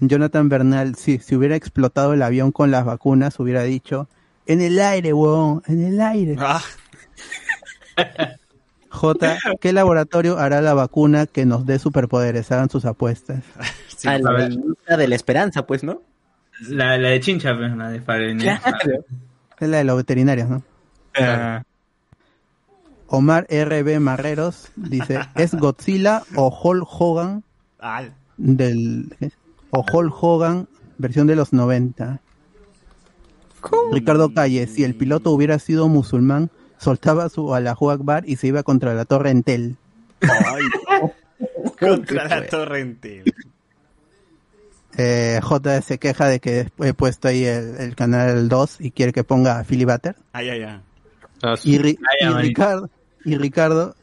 E: Jonathan Bernal, sí, si hubiera explotado el avión con las vacunas, hubiera dicho, en el aire, huevón, en el aire.
D: Ah, [LAUGHS]
E: J, ¿qué laboratorio hará la vacuna que nos dé superpoderes? Hagan sus apuestas. [LAUGHS]
D: sí,
H: Ah,
D: a
H: la de la esperanza, pues, ¿no?
G: La, la de Chincha, pues, la de Farenía.
E: Es la de los veterinarios, ¿no?
G: Ah,
E: Omar RB Marreros dice, [LAUGHS] ¿es Godzilla o Hulk Hogan
D: Ah,
E: del... o Hulk Hogan versión de los 90? Ricardo Calle, si el piloto hubiera sido musulmán, soltaba su Allahu Akbar y se iba contra la torre Entel.
D: ay, [LAUGHS] contra la torrente.
E: Eh, J se queja de que he puesto ahí el, el canal 2 y quiere que ponga a Philly Butter.
D: Ay, ay, ay.
C: Ah,
E: Y, Ri-
G: Ay,
E: y
G: manito.
E: Ricardo, y Ricardo,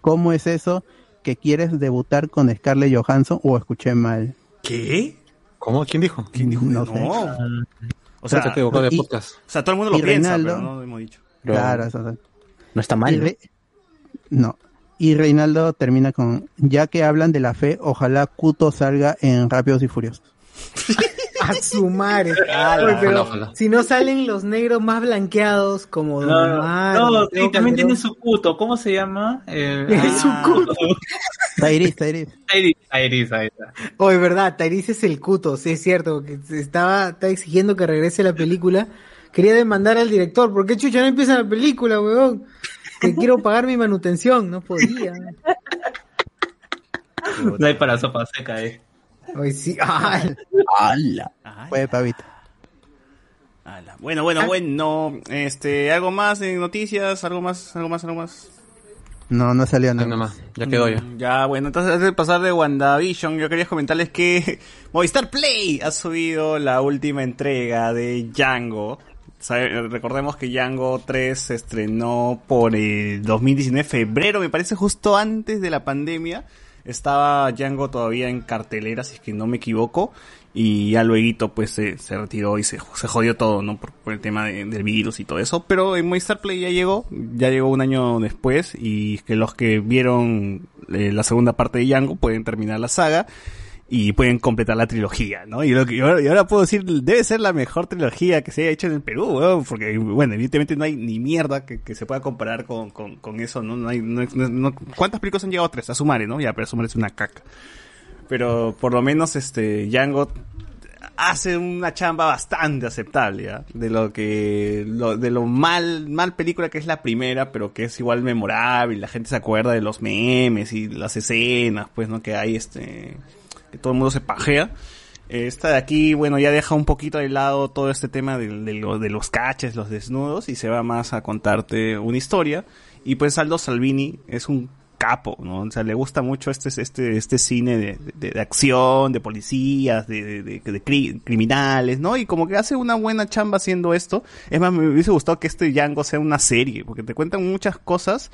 E: ¿cómo es eso que quieres debutar con Scarlett Johansson o escuché mal?
D: ¿Qué?
C: ¿Cómo? ¿Quién dijo?
D: ¿Quién dijo?
E: No
D: No.
E: sé.
D: O sea,
C: se equivocó de
E: y-
C: podcast.
D: o sea, todo el mundo lo piensa,
E: Reinaldo.
D: pero no lo hemos dicho.
H: Pero
E: Claro, eso, eso.
H: No está mal. ¿no?
E: Re- no. Y Reinaldo termina con, ya que hablan de la fe, ojalá Kuto salga en Rápidos y Furiosos. [LAUGHS]
B: A su madre.
C: Ojalá.
B: si no salen los negros más blanqueados como Don
G: No, también tiene su cuto. ¿Cómo se llama? Eh,
B: Es su cuto.
E: Tairis, Tairis.
G: Iris, Iris, ahí está.
B: Oye, verdad, Tyrese es el cuto, sí es cierto, que estaba, estaba exigiendo que regrese la película. Quería demandar al director, ¿por qué chucha no empieza la película, weón? Que [LAUGHS] quiero pagar mi manutención, no podía.
G: No hay para sopa seca, eh.
B: Hoy sí,
H: ¡Hala!
D: Ay,
E: Fue pavito.
D: ala. Bueno, bueno, bueno. Este, algo más en noticias, algo más, algo más, algo más.
E: No, no salió
C: Nada más, ya quedó ya.
D: Mm, Ya, bueno, entonces antes de pasar de WandaVision, yo quería comentarles que [LAUGHS] Movistar Play ha subido la última entrega de Django. Sabe- Recordemos que Django 3 se estrenó por el 2019, febrero, me parece justo antes de la pandemia. Estaba Django todavía en cartelera, si es que no me equivoco. Y ya luego pues se, se retiró y se, se jodió todo, ¿no? Por, por el tema de- del virus y todo eso. Pero en Movistar Play ya llegó, ya llegó un año después. Y que los que vieron eh, la segunda parte de Django pueden terminar la saga. Y pueden completar la trilogía, ¿no? Y, lo que, y ahora, puedo decir, debe ser la mejor trilogía que se haya hecho en el Perú, porque, bueno, evidentemente no hay ni mierda que, se pueda comparar con, con, eso, ¿no? no, hay, no, no- ¿Cuántas películas han llegado? Tres, a Sumare, ¿no? Ya, pero Sumare es una caca. Pero por lo menos este Django hace una chamba bastante aceptable, ¿ya? De lo que lo, de lo mal mal película que es la primera, pero que es igual memorable, la gente se acuerda de los memes y las escenas, pues, ¿no? Que hay este que todo el mundo se pajea. Esta de aquí, bueno, ya deja un poquito de lado todo este tema de, de de los caches, los desnudos, y se va más a contarte una historia. Y pues Aldo Salvini es un capo, ¿no? O sea, le gusta mucho este, este, este cine de, de- acción, de policías, de, de- de- de cri- criminales, ¿no? Y como que hace una buena chamba haciendo esto. Es más, me hubiese gustado que este Django sea una serie, porque te cuentan muchas cosas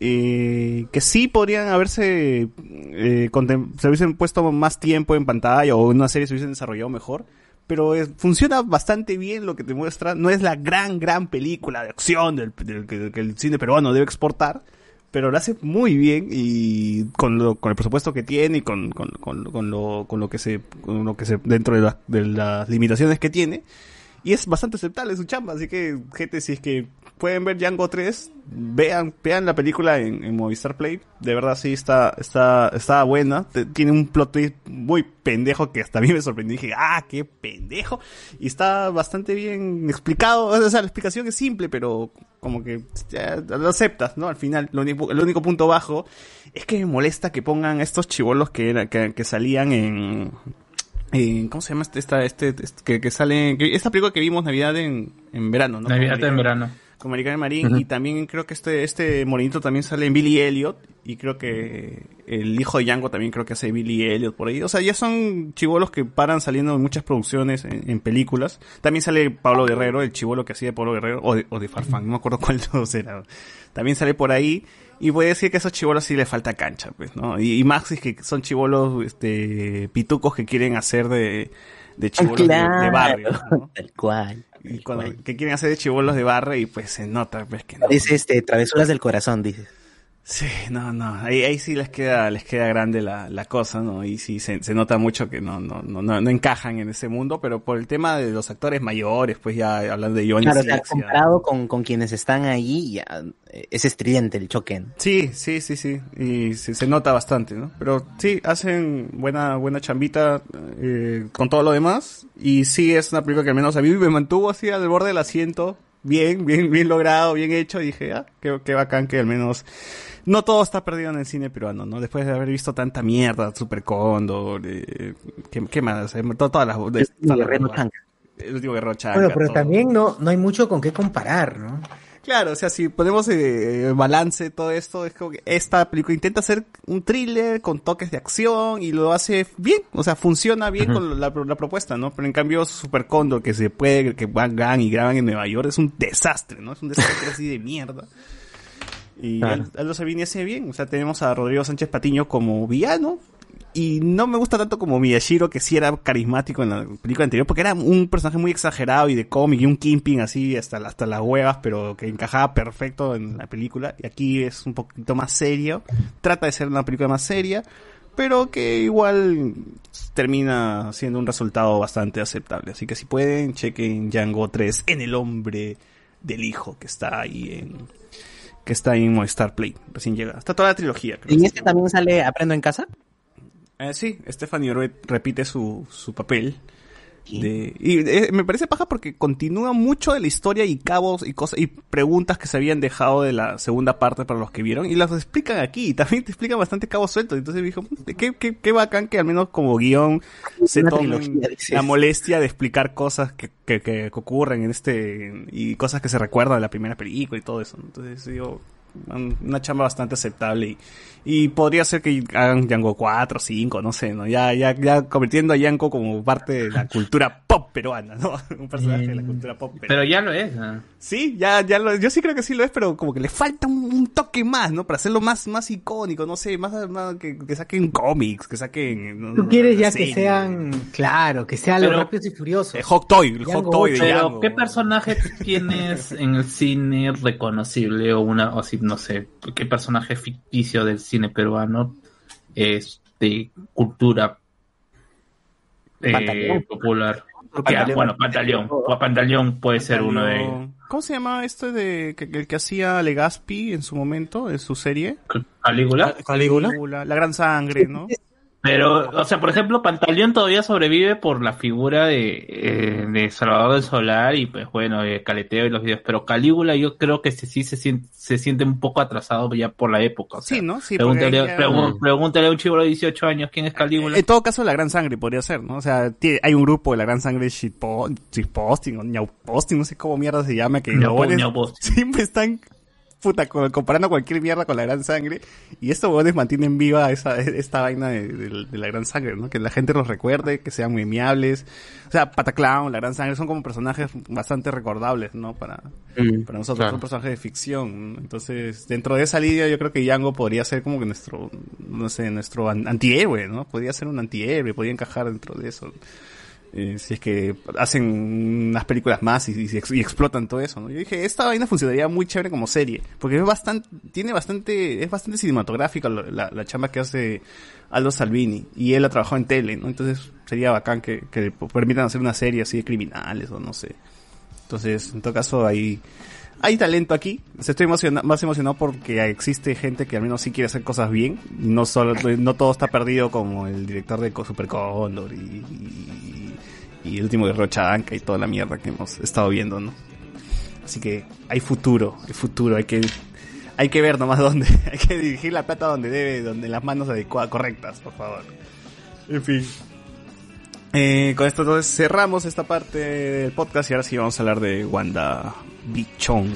D: eh, que sí podrían haberse eh, se hubiesen puesto más tiempo en pantalla o una serie se hubiesen desarrollado mejor pero es- funciona bastante bien lo que te muestra no es la gran gran película de acción del, que el cine peruano debe exportar pero lo hace muy bien y con lo, con el presupuesto que tiene y con, con, con, con lo, con lo que se, con lo que se, dentro de, la- de las limitaciones que tiene. Y es bastante aceptable su chamba, así que, gente, si es que pueden ver Django 3, vean, vean la película en, Movistar Play. De verdad sí está, está, está buena. Tiene un plot twist muy pendejo que hasta a mí me sorprendió. Dije, ah, qué pendejo. Y está bastante bien explicado. O sea, la explicación es simple, pero como que lo aceptas, ¿no? Al final, lo único, el único punto bajo es que me molesta que pongan estos chivolos que, era, que, que salían en, en- ¿cómo se llama este, esta, este, este- que, que sale, que- esta película que vimos Navidad en, en verano, ¿no?
G: Navidad en verano.
D: Con American Marín, y también creo que este, este morenito también sale en Billy Elliot, y creo que el hijo de Django también creo que hace Billy Elliot por ahí. O sea, ya son chivolos que paran saliendo en muchas producciones, en, en películas. También sale Pablo Guerrero, el chivolo que hacía de Pablo Guerrero, o de, o de Farfán, no me acuerdo [LAUGHS] cuál de los era. También sale por ahí. Y voy a decir que a esos chivolos sí les falta cancha, pues, ¿no? Y, y más si es que son chivolos, este, pitucos que quieren hacer de, de chivolos de- barrio, ¿no?
H: Tal cual.
D: Y cuando, que quieren hacer de chivolos de barrio y pues se nota, pues que no.
H: Es este, travesuras del corazón, dices.
D: Sí, no, no, ahí, ahí sí les queda, les queda grande la, la cosa, ¿no? Y sí se, se nota mucho que no, no, no, no, no encajan en ese mundo, pero por el tema de los actores mayores, pues ya hablando de Johnny
H: Claro, o sea, comparado con, con quienes están ahí, ya, eh, es estridente el choque. ¿no?
D: Sí, sí, sí, sí. Y se, se nota bastante, ¿no? Pero sí, hacen buena, buena chambita eh, con todo lo demás. Y sí, es una película que al menos a mí me mantuvo así al borde del asiento. Bien, bien, bien logrado, bien hecho. Y dije, ah, qué, qué bacán que al menos no todo está perdido en el cine peruano, ¿no? Después de haber visto tanta mierda, Super Cóndor, eh, ¿qué, qué más? Eh, to- Todas las...
H: Guerrero.
D: El último Guerrero Chanca.
B: Bueno, pero
D: todo.
B: también no, no hay mucho con qué comparar, ¿no?
D: Claro, o sea, si ponemos eh, balance todo esto, es como que esta película intenta hacer un thriller con toques de acción y lo hace bien, o sea, funciona bien con la, la propuesta, ¿no? Pero en cambio Super Condor, que se puede, que van y graban en Nueva York, es un desastre, ¿no? Es un desastre así de mierda. Y
F: Claro.
D: Al- Aldo Sabini hace bien, o sea, tenemos a Rodrigo Sánchez Patiño como villano, y no me gusta tanto como Miyashiro, que sí era carismático en la película anterior, porque era un personaje muy exagerado y de cómic y un Kimping así hasta, hasta las huevas, pero que encajaba perfecto en la película. Y aquí es un poquito más serio. Trata de ser una película más seria, pero que igual termina siendo un resultado bastante aceptable. Así que si pueden, chequen Django 3 en el hombre del hijo que está ahí en que está ahí en Movistar Play, recién llega. Está toda la trilogía, creo.
H: ¿En este también sale Aprendo en casa?
D: Eh, sí, Stephanie Roy repite su, su papel. De, y eh, me parece paja porque continúa mucho de la historia y cabos y cosas y preguntas que se habían dejado de la segunda parte para los que vieron y las explican aquí y también te explican bastante cabos sueltos. Entonces me dijo "Mm, qué, qué, qué bacán que al menos como guion se tomen la molestia de explicar cosas que, que, que ocurren en este y cosas que se recuerdan de la primera película y todo eso entonces digo un- una chamba bastante aceptable y, y podría ser que hagan Django 4, 5, no sé, ¿no? Ya, ya, ya convirtiendo a Django como parte de la cultura pop peruana, ¿no? [LAUGHS] Un personaje de la cultura pop peruana.
G: Pero ya lo es. ¿no?
D: Sí, ya, ya lo, yo sí creo que sí lo es, pero como que le falta un, un toque más, ¿no? Para hacerlo más, más icónico, no sé, más, más que, que saquen cómics, que saquen... no,
B: Tú quieres ya que sean, claro, que sean los rápidos y furiosos.
D: El Hot Toy, el Hot Toy de.
G: Pero,
D: Django.
G: ¿qué personaje tienes en el cine reconocible o una, o si no sé, qué personaje ficticio del cine peruano es de cultura eh, popular?
H: Pantaleón.
G: Ya, bueno, Pantaleón. O Pantaleón puede ser uno de
D: ¿Cómo se llama este de que, que- el que hacía Legaspi en su momento, en su serie?
G: Calígula.
D: Calígula. La gran sangre, ¿no?
G: Pero, o sea, por ejemplo, Pantaleón todavía sobrevive por la figura de, eh, de Salvador del Solar y, pues bueno, de Caleteo y los videos. Pero Calígula yo creo que se- sí se siente, se siente un poco atrasado ya por la época. o sea,
D: Sí, ¿no? Sí,
G: pregúntale,
D: ya-
G: pregun- pregúntale a un chivo de 18 años quién es Calígula.
D: En todo caso, la gran sangre podría ser, ¿no? O sea, hay un grupo de la gran sangre shitpo- shitposting o ñauposting, no sé cómo mierda se llama, que
G: Ñaupo- ñauposting. [LAUGHS]
D: siempre están puta co- comparando cualquier mierda con la gran sangre y estos huevones mantienen viva esa, esta vaina de, de- de la gran sangre, ¿no? Que la gente los recuerde, que sean memeables. O sea, Pataclown, la gran sangre son como personajes bastante recordables, ¿no? Para,
H: Mm,
D: para nosotros,
F: claro.
D: son personajes de ficción. ¿no? Entonces, dentro de esa línea, yo creo que Django podría ser como que nuestro, no sé, nuestro an- antihéroe, ¿no? Podría ser un antihéroe, podría encajar dentro de eso. Eh, si es que hacen unas películas más y, y- y explotan todo eso, ¿no? Yo dije, esta vaina funcionaría muy chévere como serie, porque es bastante, tiene bastante, es bastante cinematográfica la, la chamba que hace Aldo Salvini, y él ha trabajado en tele, ¿no? Entonces sería bacán que, que permitan hacer una serie así de criminales o no sé. Entonces, en todo caso, ahí, hay talento aquí. Estoy emociona- más emocionado porque existe gente que al menos sí quiere hacer cosas bien. No solo, no todo está perdido como el director de Super Condor y, el último de Rocha Anca y toda la mierda que hemos estado viendo, ¿no? Así que hay futuro, hay futuro, hay que, hay que ver nomás dónde, [LAUGHS] hay que dirigir la plata donde debe, donde las manos adecuadas, correctas, por favor. En fin. Eh, con esto entonces cerramos esta parte del podcast y ahora sí vamos a hablar de Wanda Bichon.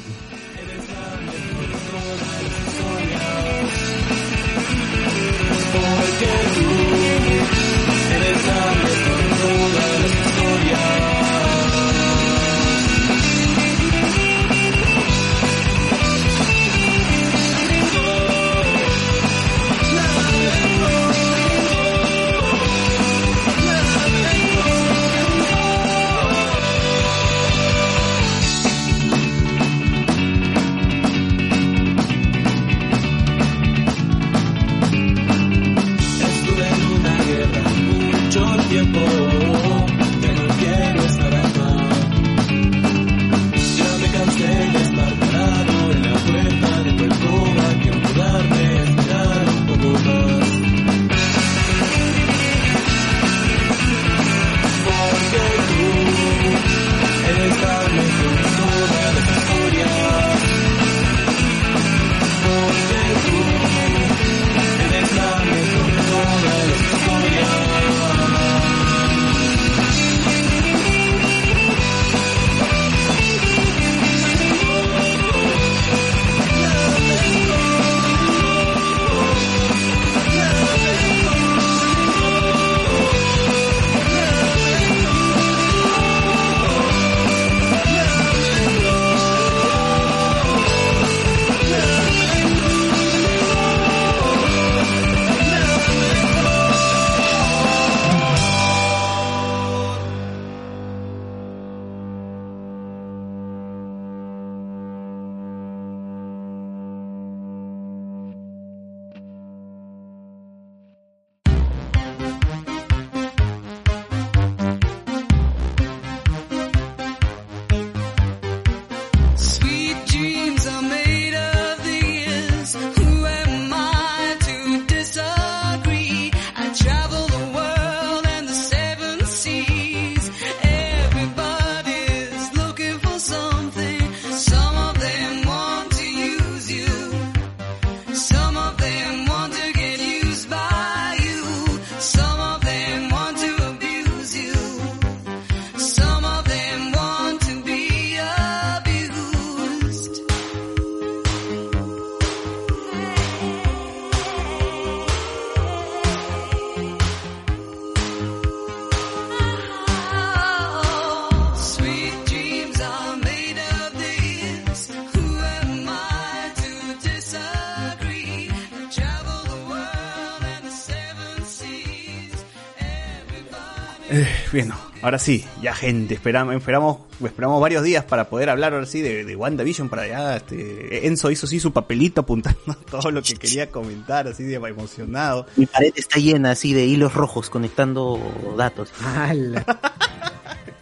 D: Bueno, ahora sí, ya gente, esperamos, esperamos, esperamos varios días para poder hablar ahora sí de, de WandaVision para allá. Este, Enzo hizo sí su papelito apuntando [LAUGHS] todo lo que quería comentar, así de emocionado.
H: Mi pared está llena así de hilos rojos conectando datos. [LAUGHS]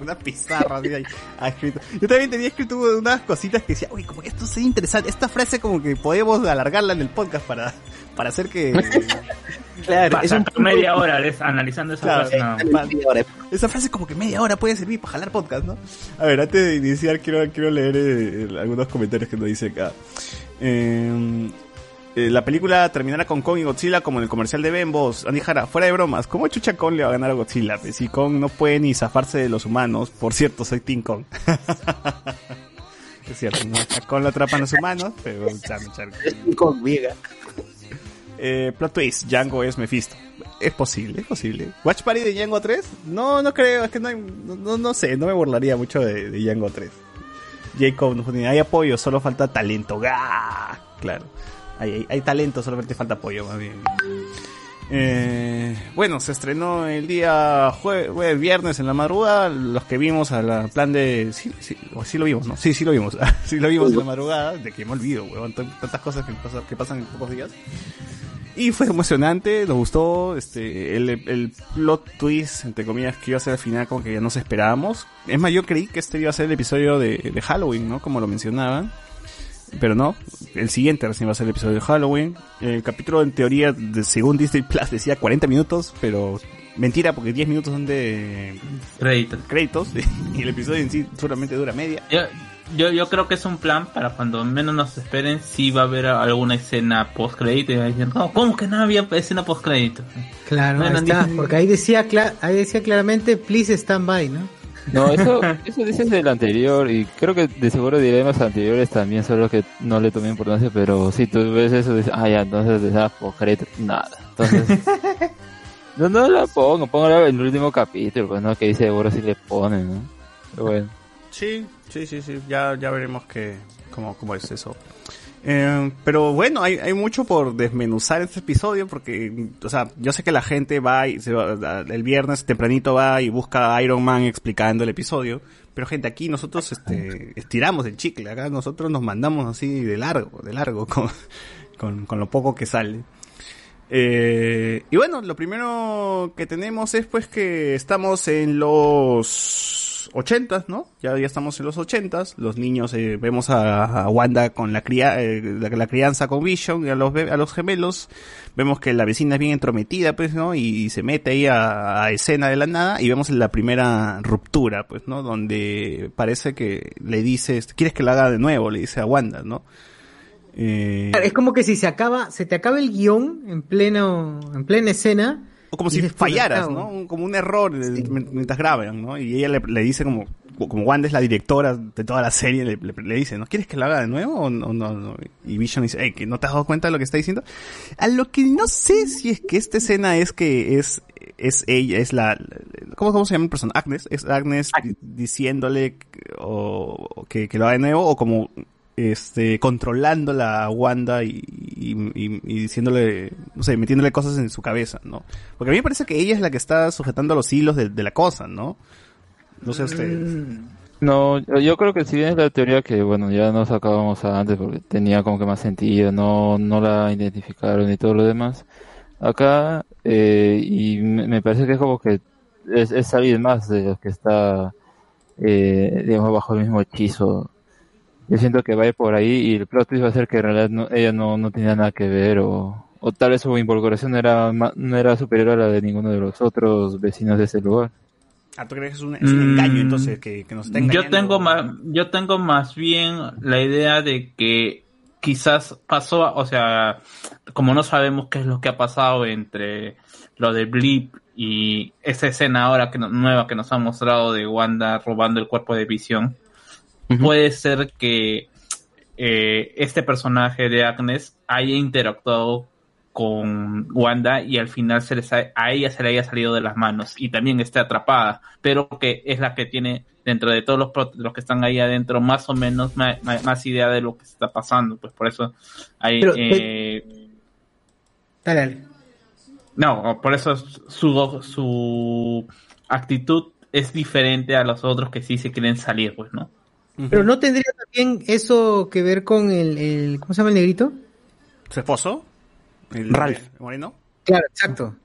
D: Una pizarra así ahí, ha escrito. Yo también tenía escrito unas cositas que decía, uy, como que esto sería interesante. Esta frase como que podemos alargarla en el podcast para, para hacer que... [LAUGHS]
H: Claro,
G: es un media hora analizando esa
D: Claro,
G: frase.
D: Esa frase como que media hora puede servir para jalar podcast, ¿no? A ver, antes de iniciar quiero, quiero leer eh, algunos comentarios que nos dice acá. Eh, eh, la película terminará con Kong y Godzilla como en el comercial de Bembos. Andy Jara, fuera de bromas, ¿cómo Chucha Kong le va a ganar a Godzilla? Pues si Kong no puede ni zafarse de los humanos. Por cierto, soy Team Kong. [LAUGHS] es cierto, ¿no? A Kong lo atrapan los humanos, pero... chan, chan.
H: Con Viega.
D: Eh, plot twist, Django es Mephisto. Es posible, es posible. ¿Watch Party de Django 3? No, no creo, es que no, hay- no, no- no sé, no me burlaría mucho de, de Django 3. Jacob, no, hay apoyo, solo falta talento. ¡Gah! Claro, hay, hay, hay talento, solamente falta apoyo, más bien. Eh, bueno, se estrenó el día jueves, viernes en la madrugada. Los que vimos a la plan de. Sí, sí, o sí lo vimos, ¿no? Sí, sí lo vimos. [LAUGHS] sí lo vimos en la madrugada. De que me olvido, weón. tan- Tantas cosas que, pasan- que pasan en pocos días. Y fue emocionante, nos gustó. Este, el, el plot twist, entre comillas, que iba a ser al final, como que ya nos esperábamos. Es más, yo creí que este iba a ser el episodio de, de Halloween, ¿no? Como lo mencionaban. Pero no. El siguiente recién va a ser el episodio de Halloween. El capítulo en teoría, de, según Disney Plus, decía 40 minutos, pero mentira porque 10 minutos son de
G: Crédito.
D: créditos [LAUGHS] y el episodio en sí solamente dura media.
G: Yo, yo, yo creo que es un plan para cuando menos nos esperen si va a haber alguna escena post crédito y van a decir, no, ¿cómo que no había escena post crédito?
B: Claro,
G: Bueno,
B: ahí está, porque ahí decía, ahí decía claramente, please stand by, ¿no?
F: No, eso, eso dices del anterior y creo que de seguro diré los anteriores también, solo que no le tomé importancia, pero si tú ves eso, dices, ah, ya, entonces de esa nada. Entonces, [LAUGHS] no, no la pongo, pongo el último capítulo, pues no, que ahí seguro si le ponen, ¿no? Pero bueno.
D: Sí, sí, sí, sí. Ya, ya veremos que, cómo, cómo es eso. Eh, pero bueno, hay, hay mucho por desmenuzar este episodio porque, o sea, yo sé que la gente va y se va, el viernes tempranito va y busca a Iron Man explicando el episodio, pero gente, aquí nosotros este, estiramos el chicle, acá nosotros nos mandamos así de largo, de largo con, con, con lo poco que sale. Eh, y bueno, lo primero que tenemos es pues que estamos en los ochentas, ¿no? Ya, ya estamos en los ochentas. Los niños eh, vemos a, Wanda con la, eh, la, crianza con Vision y a los, a los gemelos. Vemos que la vecina es bien entrometida, pues, ¿no? Y, se mete ahí a, escena de la nada y vemos la primera ruptura, pues, ¿no? Donde parece que le dice, ¿quieres que la haga de nuevo? Le dice a Wanda, ¿no? Eh,
B: Es como que si se acaba, se te acaba el guion en pleno, en plena escena.
D: O como si fallaras. ¿no? Como un error eh, mientras graban, ¿no? Y ella le, le dice como, como Wanda es la directora de toda la serie, le, le- le dice, ¿no quieres que la haga de nuevo o no? no, no? Y Vision dice, hey, que no te has dado cuenta de lo que está diciendo. A lo que no sé si es que esta escena es que es, es ella, es la, ¿cómo, cómo se llama el personaje? Agnes, es Agnes di- diciéndole o que, que lo haga de nuevo o como este controlándola a Wanda y, diciéndole, no sé, metiéndole cosas en su cabeza, ¿no? Porque a mí me parece que ella es la que está sujetando los hilos de, la cosa, ¿no? No sé ustedes.
F: No, yo creo que si bien es la teoría que, bueno, ya nos acabamos antes porque tenía como que más sentido, no, no la identificaron y todo lo demás. Acá, eh, y me, parece que es como que es, es más de los que está, eh, digamos, bajo el mismo hechizo. Yo siento que va a ir por ahí y el plot twist va a ser que en realidad no- ella no, no tenía nada que ver o, o tal vez su involucración era, no era superior a la de ninguno de los otros vecinos de ese lugar.
D: Ah, ¿tú crees que es un, es un
G: Mm.
D: engaño entonces que, que nos está engañando?
G: Yo tengo más, yo tengo más bien la idea de que quizás pasó, o sea, como no sabemos qué es lo que ha pasado entre lo de Blip y esa escena ahora que no- nueva que nos ha mostrado de Wanda robando el cuerpo de Visión, puede ser que eh, este personaje de Agnes haya interactuado con Wanda y al final se les ha- a ella se le haya salido de las manos y también esté atrapada, pero que es la que tiene dentro de todos los, los que están ahí adentro más o menos más, idea de lo que está pasando, pues por eso hay
B: Pero,
G: eh,
B: Dale, dale.
G: no, por eso su, su actitud es diferente a los otros que sí se quieren salir, pues, ¿no?
B: Pero no tendría también eso que ver con el, el ¿cómo se llama el negrito?
D: ¿Su esposo? El,
H: Ralph.
D: el ¿Moreno?
B: Claro, exacto.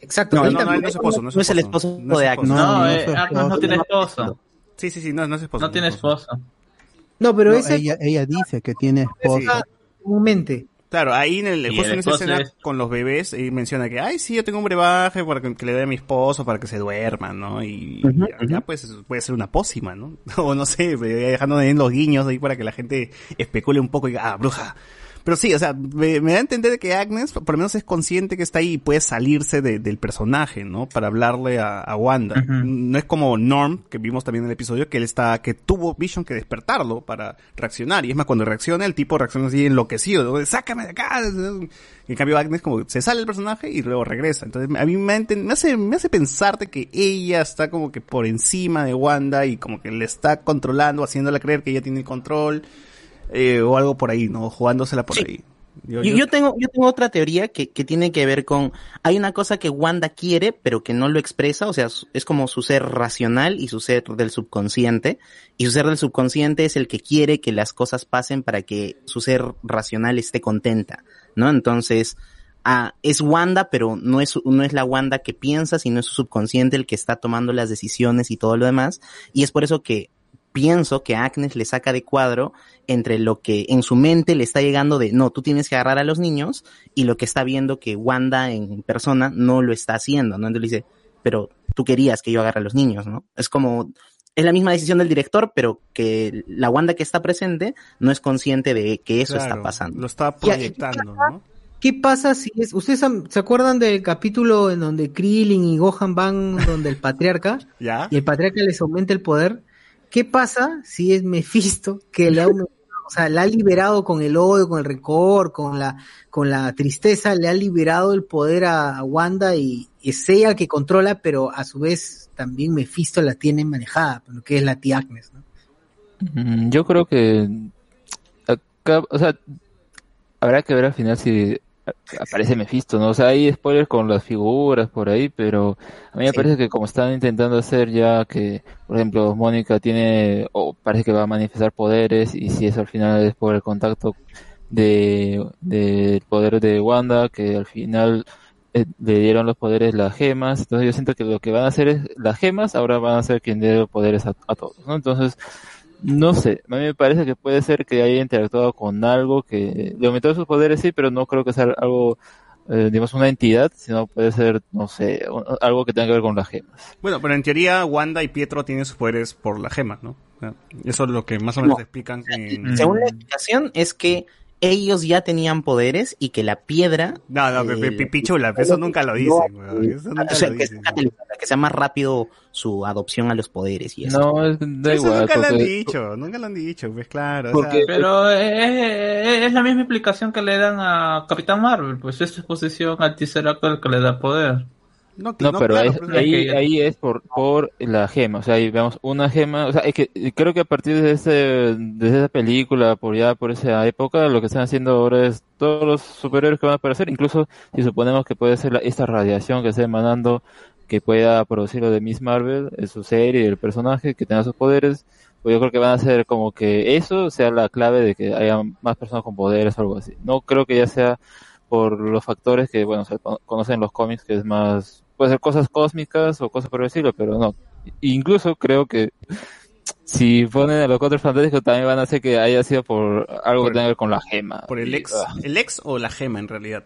B: Exacto.
D: No, no, no, no es esposo, no es
H: el
D: esposo.
H: esposo de
D: esposo.
H: Agnes.
G: No,
E: no
G: eh, Agnes no
E: no,
G: tiene esposo.
D: Sí, sí, sí, no, no es esposo.
G: No tiene
D: es esposo.
G: esposo.
B: No, pero
E: No,
B: ese
E: ella, ella dice que tiene esposa.
B: comúnmente.
D: Claro, ahí en el,
G: Y
D: justo
G: el
D: en esa escena
G: es-
D: con los bebés, él menciona que, ay, sí, yo tengo un brebaje para que, que le dé a mi esposo para que se duerma, ¿no? Y
H: Ujú,
D: ya, ya, pues puede ser una pócima, ¿no? [LAUGHS] O no sé, dejando de los guiños ahí para que la gente especule un poco y diga, ah, bruja. Pero sí, o sea, me, me da a entender que Agnes por lo menos es consciente que está ahí y puede salirse de- del personaje, ¿no? Para hablarle a, a Wanda. No es como Norm, que vimos también en el episodio, que él está, que tuvo Vision que despertarlo para reaccionar. Y es más, cuando reacciona, el tipo reacciona así enloquecido, ¿no? sácame de acá. En cambio, Agnes como se sale del personaje y luego regresa. Entonces, a mí me hace, me hace pensarte que ella está como que por encima de Wanda y como que le está controlando, haciéndola creer que ella tiene el control, eh, o algo por ahí, ¿no? Jugándosela por
H: Sí.
D: ahí.
H: Yo, yo tengo, yo tengo otra teoría que, que tiene que ver con, hay una cosa que Wanda quiere, pero que no lo expresa, o sea, es como su ser racional y su ser del subconsciente, y su ser del subconsciente es el que quiere que las cosas pasen para que su ser racional esté contenta, ¿no? Entonces, ah, es Wanda, pero no es, no es la Wanda que piensa, sino es su subconsciente el que está tomando las decisiones y todo lo demás, y es por eso que pienso que Agnes le saca de cuadro entre lo que en su mente le está llegando de no, tú tienes que agarrar a los niños y lo que está viendo que Wanda en persona no lo está haciendo, ¿no? Entonces le dice, pero tú querías que yo agarre a los niños, ¿no? Es como, es la misma decisión del director, pero que la Wanda que está presente no es consciente de que eso está pasando.
D: Lo está proyectando, ¿no?
B: ¿Qué pasa si es... ¿Ustedes se acuerdan del capítulo en donde Krillin y Gohan van donde el patriarca [LAUGHS]
D: ¿Ya?
B: y el patriarca les aumenta el poder? ¿Qué pasa si es Mephisto que le ha o sea, le ha liberado con el odio, con el rencor, con la, la tristeza, le ha liberado el poder a, Wanda y es ella el que controla, pero a su vez también Mephisto la tiene manejada, lo que es la tía Agnes, ¿no?
F: Mm, Yo creo que o sea, habrá que ver al final si aparece Mephisto, ¿no? O sea, hay spoilers con las figuras por ahí, pero a mí me
H: Sí.
F: parece que como están intentando hacer ya que, por ejemplo, Mónica tiene, o parece que va a manifestar poderes, y si eso al final es por el contacto de, del poder de Wanda, que al final eh, le dieron los poderes las gemas, entonces yo siento que lo que van a hacer es, las gemas ahora van a ser quien dé los poderes a, a todos, ¿no? Entonces, no sé, a mí me parece que puede ser que haya interactuado con algo que le aumentó sus poderes, sí, pero no creo que sea algo, eh, digamos, una entidad, sino puede ser, no sé, un- algo que tenga que ver con las gemas.
D: Bueno, pero en teoría Wanda y Pietro tienen sus poderes por la gema, ¿no? Eso es lo que más o menos
H: No.
D: explican en...
H: Según la explicación es que ellos ya tenían poderes y que la piedra
D: No, no, pe- pichula, eso nunca lo dicen. Eso
H: o
D: nunca
H: sea,
D: lo
H: que, sea
D: dicen.
H: que sea más rápido su adopción a los poderes y eso.
F: No, es, da
D: Eso
F: igual.
D: nunca lo han dicho, nunca lo han dicho, pues claro. o sea,
G: Pero es, es la misma explicación que le dan a Capitán Marvel, pues es exposición al Tesseract el que le da poder.
D: No,
F: No, pero
D: claro,
F: es-
D: pero-
F: ahí,
G: que-
F: ahí es por, por la gema, o sea, ahí vemos una gema, o sea, es que creo que a partir de ese, de esa película, por ya por esa época, lo que están haciendo ahora es todos los superhéroes que van a aparecer, incluso si suponemos que puede ser la- esta radiación que está emanando, que pueda producir lo de Miss Marvel, en su serie, el personaje, que tenga sus poderes, pues yo creo que van a ser como que eso sea la clave de que haya más personas con poderes o algo así. No creo que ya sea por los factores que, bueno, se cono- conocen en los cómics, que es más, puede ser cosas cósmicas o cosas por el estilo, pero no. Incluso creo que [TSK] si ponen a los cuatro fantásticos también van a hacer que haya sido por algo
D: Por-
F: que tenga que ver con la gema.
D: por el
F: Y,
D: ex,
F: ah,
D: el ex o la gema en realidad.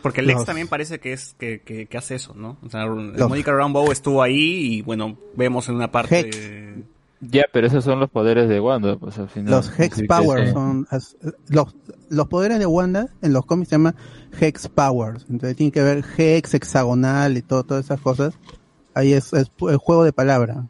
D: Porque el ex también parece que es que, que, que hace eso, ¿no? O sea,
E: Los-
D: Mónica Rambeau estuvo ahí y bueno, vemos en una parte
E: Hex.
F: Ya, pero esos son los poderes de Wanda, pues al final.
E: Los Hex Powers son los, los poderes de Wanda en los cómics se llaman Hex Powers. Entonces tiene que ver Hex, hexagonal y todo, todas esas cosas. Ahí es, es el juego de palabra.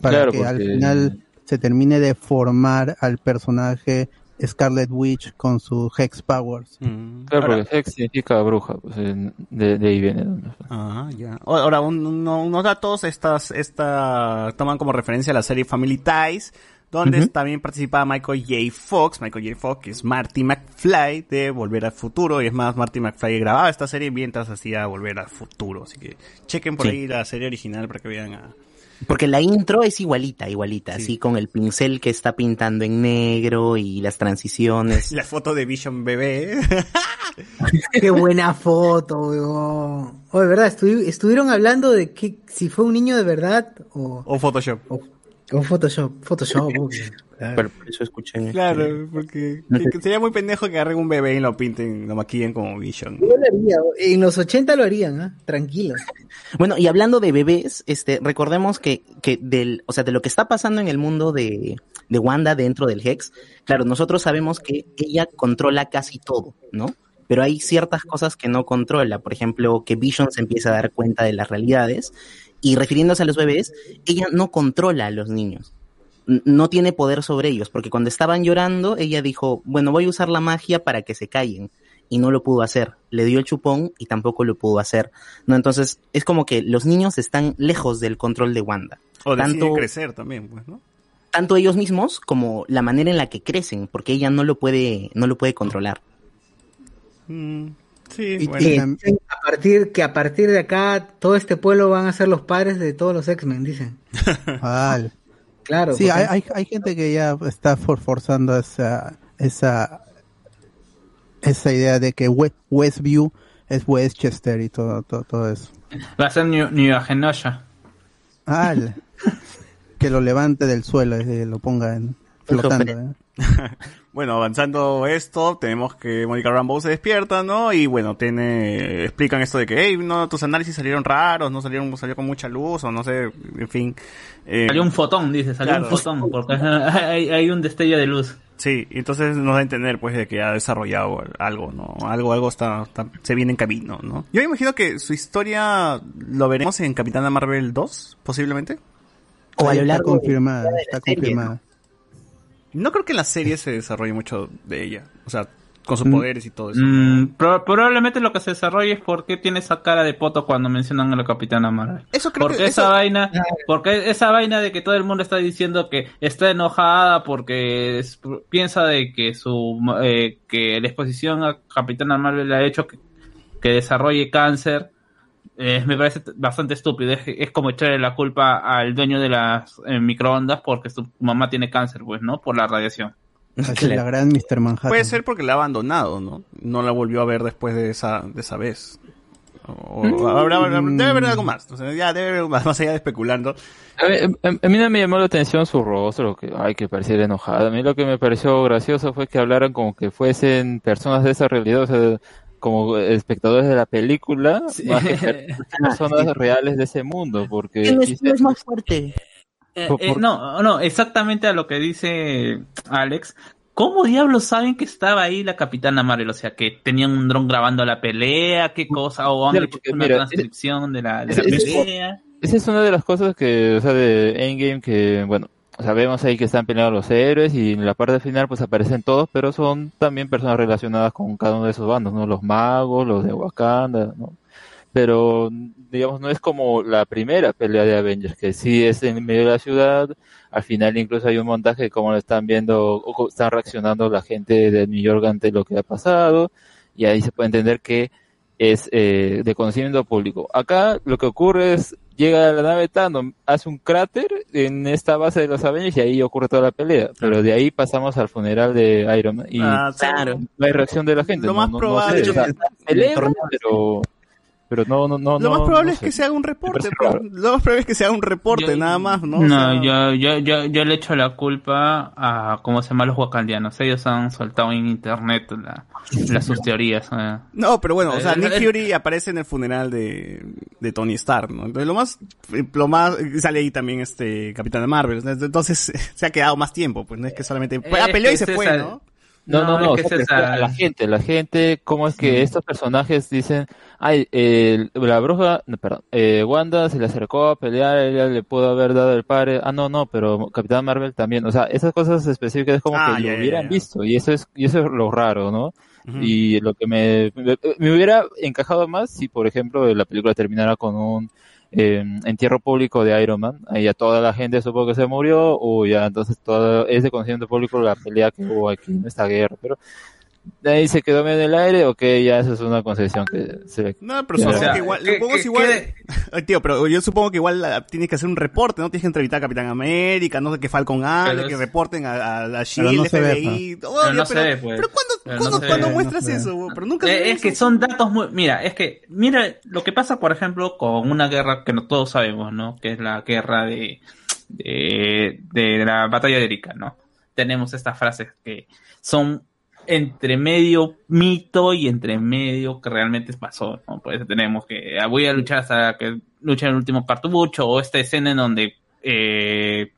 E: Para
F: Claro,
E: que al final se termine de formar al personaje Scarlet Witch con sus Hex Powers.
D: Mm.
F: Claro,
D: Ahora-
F: porque Hex significa bruja, pues de, de ahí viene.
D: Ah, ya. Ahora, un- uno- unos datos, estas, esta, toman como referencia a la serie Family Ties, donde también participaba Michael J. Fox, Michael J. Fox, que es Marty McFly de Volver al Futuro, y es más, Marty McFly grababa esta serie mientras hacía Volver al Futuro, así que chequen por
H: Sí.
D: ahí la serie original para que vean a...
H: Porque la intro es igualita, igualita,
D: Sí.
H: así con el pincel que está pintando en negro y las transiciones. [LAUGHS]
D: La foto de Vision bebé.
B: Qué buena foto, weón. Oh, de verdad, estu- estuvieron hablando de que si fue un niño de verdad o,
D: o Photoshop.
B: o, o Photoshop. Photoshop, [LAUGHS] obvio. Claro.
H: Pero por eso escuchen.
D: Claro, porque que- que sería muy pendejo que agarren un bebé y lo pinten, lo maquillen como Vision.
B: Yo lo haría, en los 80 lo harían, ¿ah? Tranquilo. [LAUGHS]
H: Bueno, y hablando de bebés, este, recordemos que, que del, o sea, de lo que está pasando en el mundo de, de Wanda dentro del Hex, claro, nosotros sabemos que ella controla casi todo, ¿no? Pero hay ciertas cosas que no controla, por ejemplo, que Vision se empieza a dar cuenta de las realidades, y refiriéndose a los bebés, ella no controla a los niños. No tiene poder sobre ellos, porque cuando estaban llorando, ella dijo, bueno, voy a usar la magia para que se callen y no lo pudo hacer. Le dio el chupón y tampoco lo pudo hacer. No, entonces es como que los niños están lejos del control de Wanda.
D: O
H: Tanto-
D: crecer también, pues, ¿no?
H: Tanto ellos mismos como la manera en la que crecen, porque ella no lo puede, no lo puede controlar.
D: Mm, sí,
E: Y-
D: bueno.
E: y-
B: Que, a partir, que a partir de acá todo este pueblo van a ser los padres de todos los X-Men, dicen. [LAUGHS]
E: Al.
B: Claro.
E: Sí,
B: porque-
E: hay, hay, hay gente que ya está for- forzando esa, esa, esa idea de que We- Westview es Westchester y todo, todo, todo eso.
G: Va a ser New, New Genosha.
E: Al. [LAUGHS] que lo levante del suelo, eh, lo ponga en, flotando. eh. [LAUGHS]
D: Bueno, avanzando esto, tenemos que Mónica Rambeau se despierta, ¿no? Y bueno, tiene, explican esto de que, hey, no, tus análisis salieron raros, no salieron, salió con mucha luz, o no sé, en fin. Eh,
G: Salió un fotón, dice, salió
D: claro.
G: un fotón, porque [LAUGHS] hay, hay un destello de luz.
D: Sí, y entonces nos da a entender pues de que ha desarrollado algo, ¿no? Algo, algo está, está- se viene en camino, ¿no? Yo me imagino que su historia lo veremos en Capitana Marvel 2, posiblemente.
E: O está confirmada, está confirmada.
D: No creo que en la serie se desarrolle mucho de ella, o sea, con sus
E: Mm.
D: poderes y todo eso.
G: Mm, pro- probablemente lo que se desarrolla es por qué tiene esa cara de poto cuando mencionan a la Capitana Marvel.
D: Eso creo
G: porque
D: que
G: esa
D: eso-
G: vaina, porque esa vaina de que todo el mundo está diciendo que está enojada porque es- piensa de que su eh, que la exposición a Capitana Marvel le ha hecho que, que desarrolle cáncer. Eh, me parece bastante estúpido. Es, es como echarle la culpa al dueño de las eh, microondas porque su mamá tiene cáncer, pues, ¿no? Por la radiación. [LAUGHS]
E: Así es la gran Mr. Manhattan.
D: Puede ser porque la ha abandonado, ¿no? No la volvió a ver después de esa, de esa vez. O,
E: Mm.
D: habrá- habrá- debe haber algo más. O sea, ya debe haber algo más, [LAUGHS] más allá de especulando.
F: A mí, a- a mí no me llamó la atención su rostro, que, ay, que pareciera enojada. A mí lo que me pareció gracioso fue que hablaran como que fuesen personas de esa realidad, o sea, como espectadores de la película, más que personas [LAUGHS] reales de ese mundo, porque quise-
H: más fuerte.
G: Eh,
F: Por-
G: eh,
F: por-
G: no, no, exactamente a lo que dice Alex. ¿Cómo diablos saben que estaba ahí la Capitana Marvel? O sea, que tenían un dron grabando la pelea, qué cosa, o han
F: Claro,
G: hecho
F: porque,
G: una
F: mira,
G: transcripción de la, de
F: es-
G: la
F: es-
G: pelea.
F: Esa es una de las cosas que, o sea, de Endgame que, bueno, sabemos ahí que están peleando los héroes y en la parte final pues aparecen todos, pero son también personas relacionadas con cada uno de esos bandos, ¿no? Los magos, los de Wakanda, ¿no? Pero, digamos, no es como la primera pelea de Avengers, que sí es en medio de la ciudad, al final incluso hay un montaje de cómo lo están viendo, o están reaccionando la gente de New York ante lo que ha pasado, y ahí se puede entender que es eh, de conocimiento público. Acá lo que ocurre es, llega la nave Thanos, hace un cráter en esta base de los Avengers y ahí ocurre toda la pelea. Pero de ahí pasamos al funeral de Iron Man y
D: Ah,
H: Claro.
F: no hay reacción de la gente.
D: Lo
F: no,
D: más
F: no- no
D: probable-
F: sé, o sea, pero, pero no, no, no.
D: Lo más
F: no-
D: probable
F: no
D: es
F: sé.
D: que se haga un reporte. pues. Lo más probable es que se haga un reporte,
G: Yo-
D: nada más, ¿no?
G: No,
D: O sea,
G: yo, yo, yo, yo le echo la culpa a, ¿cómo se llama? Los wakandianos. Ellos han soltado en internet la- las sus teorías. eh.
D: No, pero bueno, o sea,
G: Eh,
D: Nick
G: eh,
D: Fury aparece en el funeral de, de Tony Stark, ¿no? Entonces lo más, lo más, sale ahí también este Capitán Marvel. Entonces [LAUGHS] se ha quedado más tiempo, pues no es que solamente, ah,
G: Es
D: peleó y se fue, ¿no?
F: No, no,
G: No, es que
F: o sea, la gente, la gente, cómo es que estos personajes dicen, ay, el- la bruja, no, perdón, eh, Wanda se le acercó a pelear, ella le pudo haber dado el padre, ah, no, no, pero Capitán Marvel también, o sea, esas cosas específicas es como
D: Ah,
F: que
D: ya,
F: lo hubieran visto, y eso es, y eso es lo raro, ¿no? Y lo que me, me, me hubiera encajado más si, por ejemplo, la película terminara con un eh, entierro público de Iron Man. Ahí ya toda la gente supo que se murió, o ya entonces todo ese conocimiento público la pelea que hubo aquí en esta guerra. Pero de ahí se quedó medio en el aire, ok, ya eso es una concesión que se
D: No, pero supongo
G: O sea,
D: que igual,
G: que-
D: supongo
G: que
D: es igual, Ay, [LAUGHS] tío, pero yo supongo que igual la- tienes que hacer un reporte, ¿no? Tienes que entrevistar a Capitán América, no sé qué Falcon hable, que reporten a, a la
E: Pero
D: Shield,
E: no se ve,
D: FBI,
G: Pero no
D: pero,
G: se ve, pues.
D: pero ¿cuándo,
G: Pero no
D: cuándo,
G: se
D: cuándo
G: ve,
D: muestras eso? Pero nunca se
G: Eh,
D: ve
G: es que
D: eso.
G: son datos muy... Mira, es que, mira lo que pasa, por ejemplo, con una guerra que no todos sabemos, ¿no? Que es la guerra de, de, de la batalla de Erika, ¿no? Tenemos estas frases que son entre medio mito y entre medio que realmente pasó, ¿no? Pues tenemos que ah, voy a luchar hasta que luche el último cartucho o esta escena en donde eh,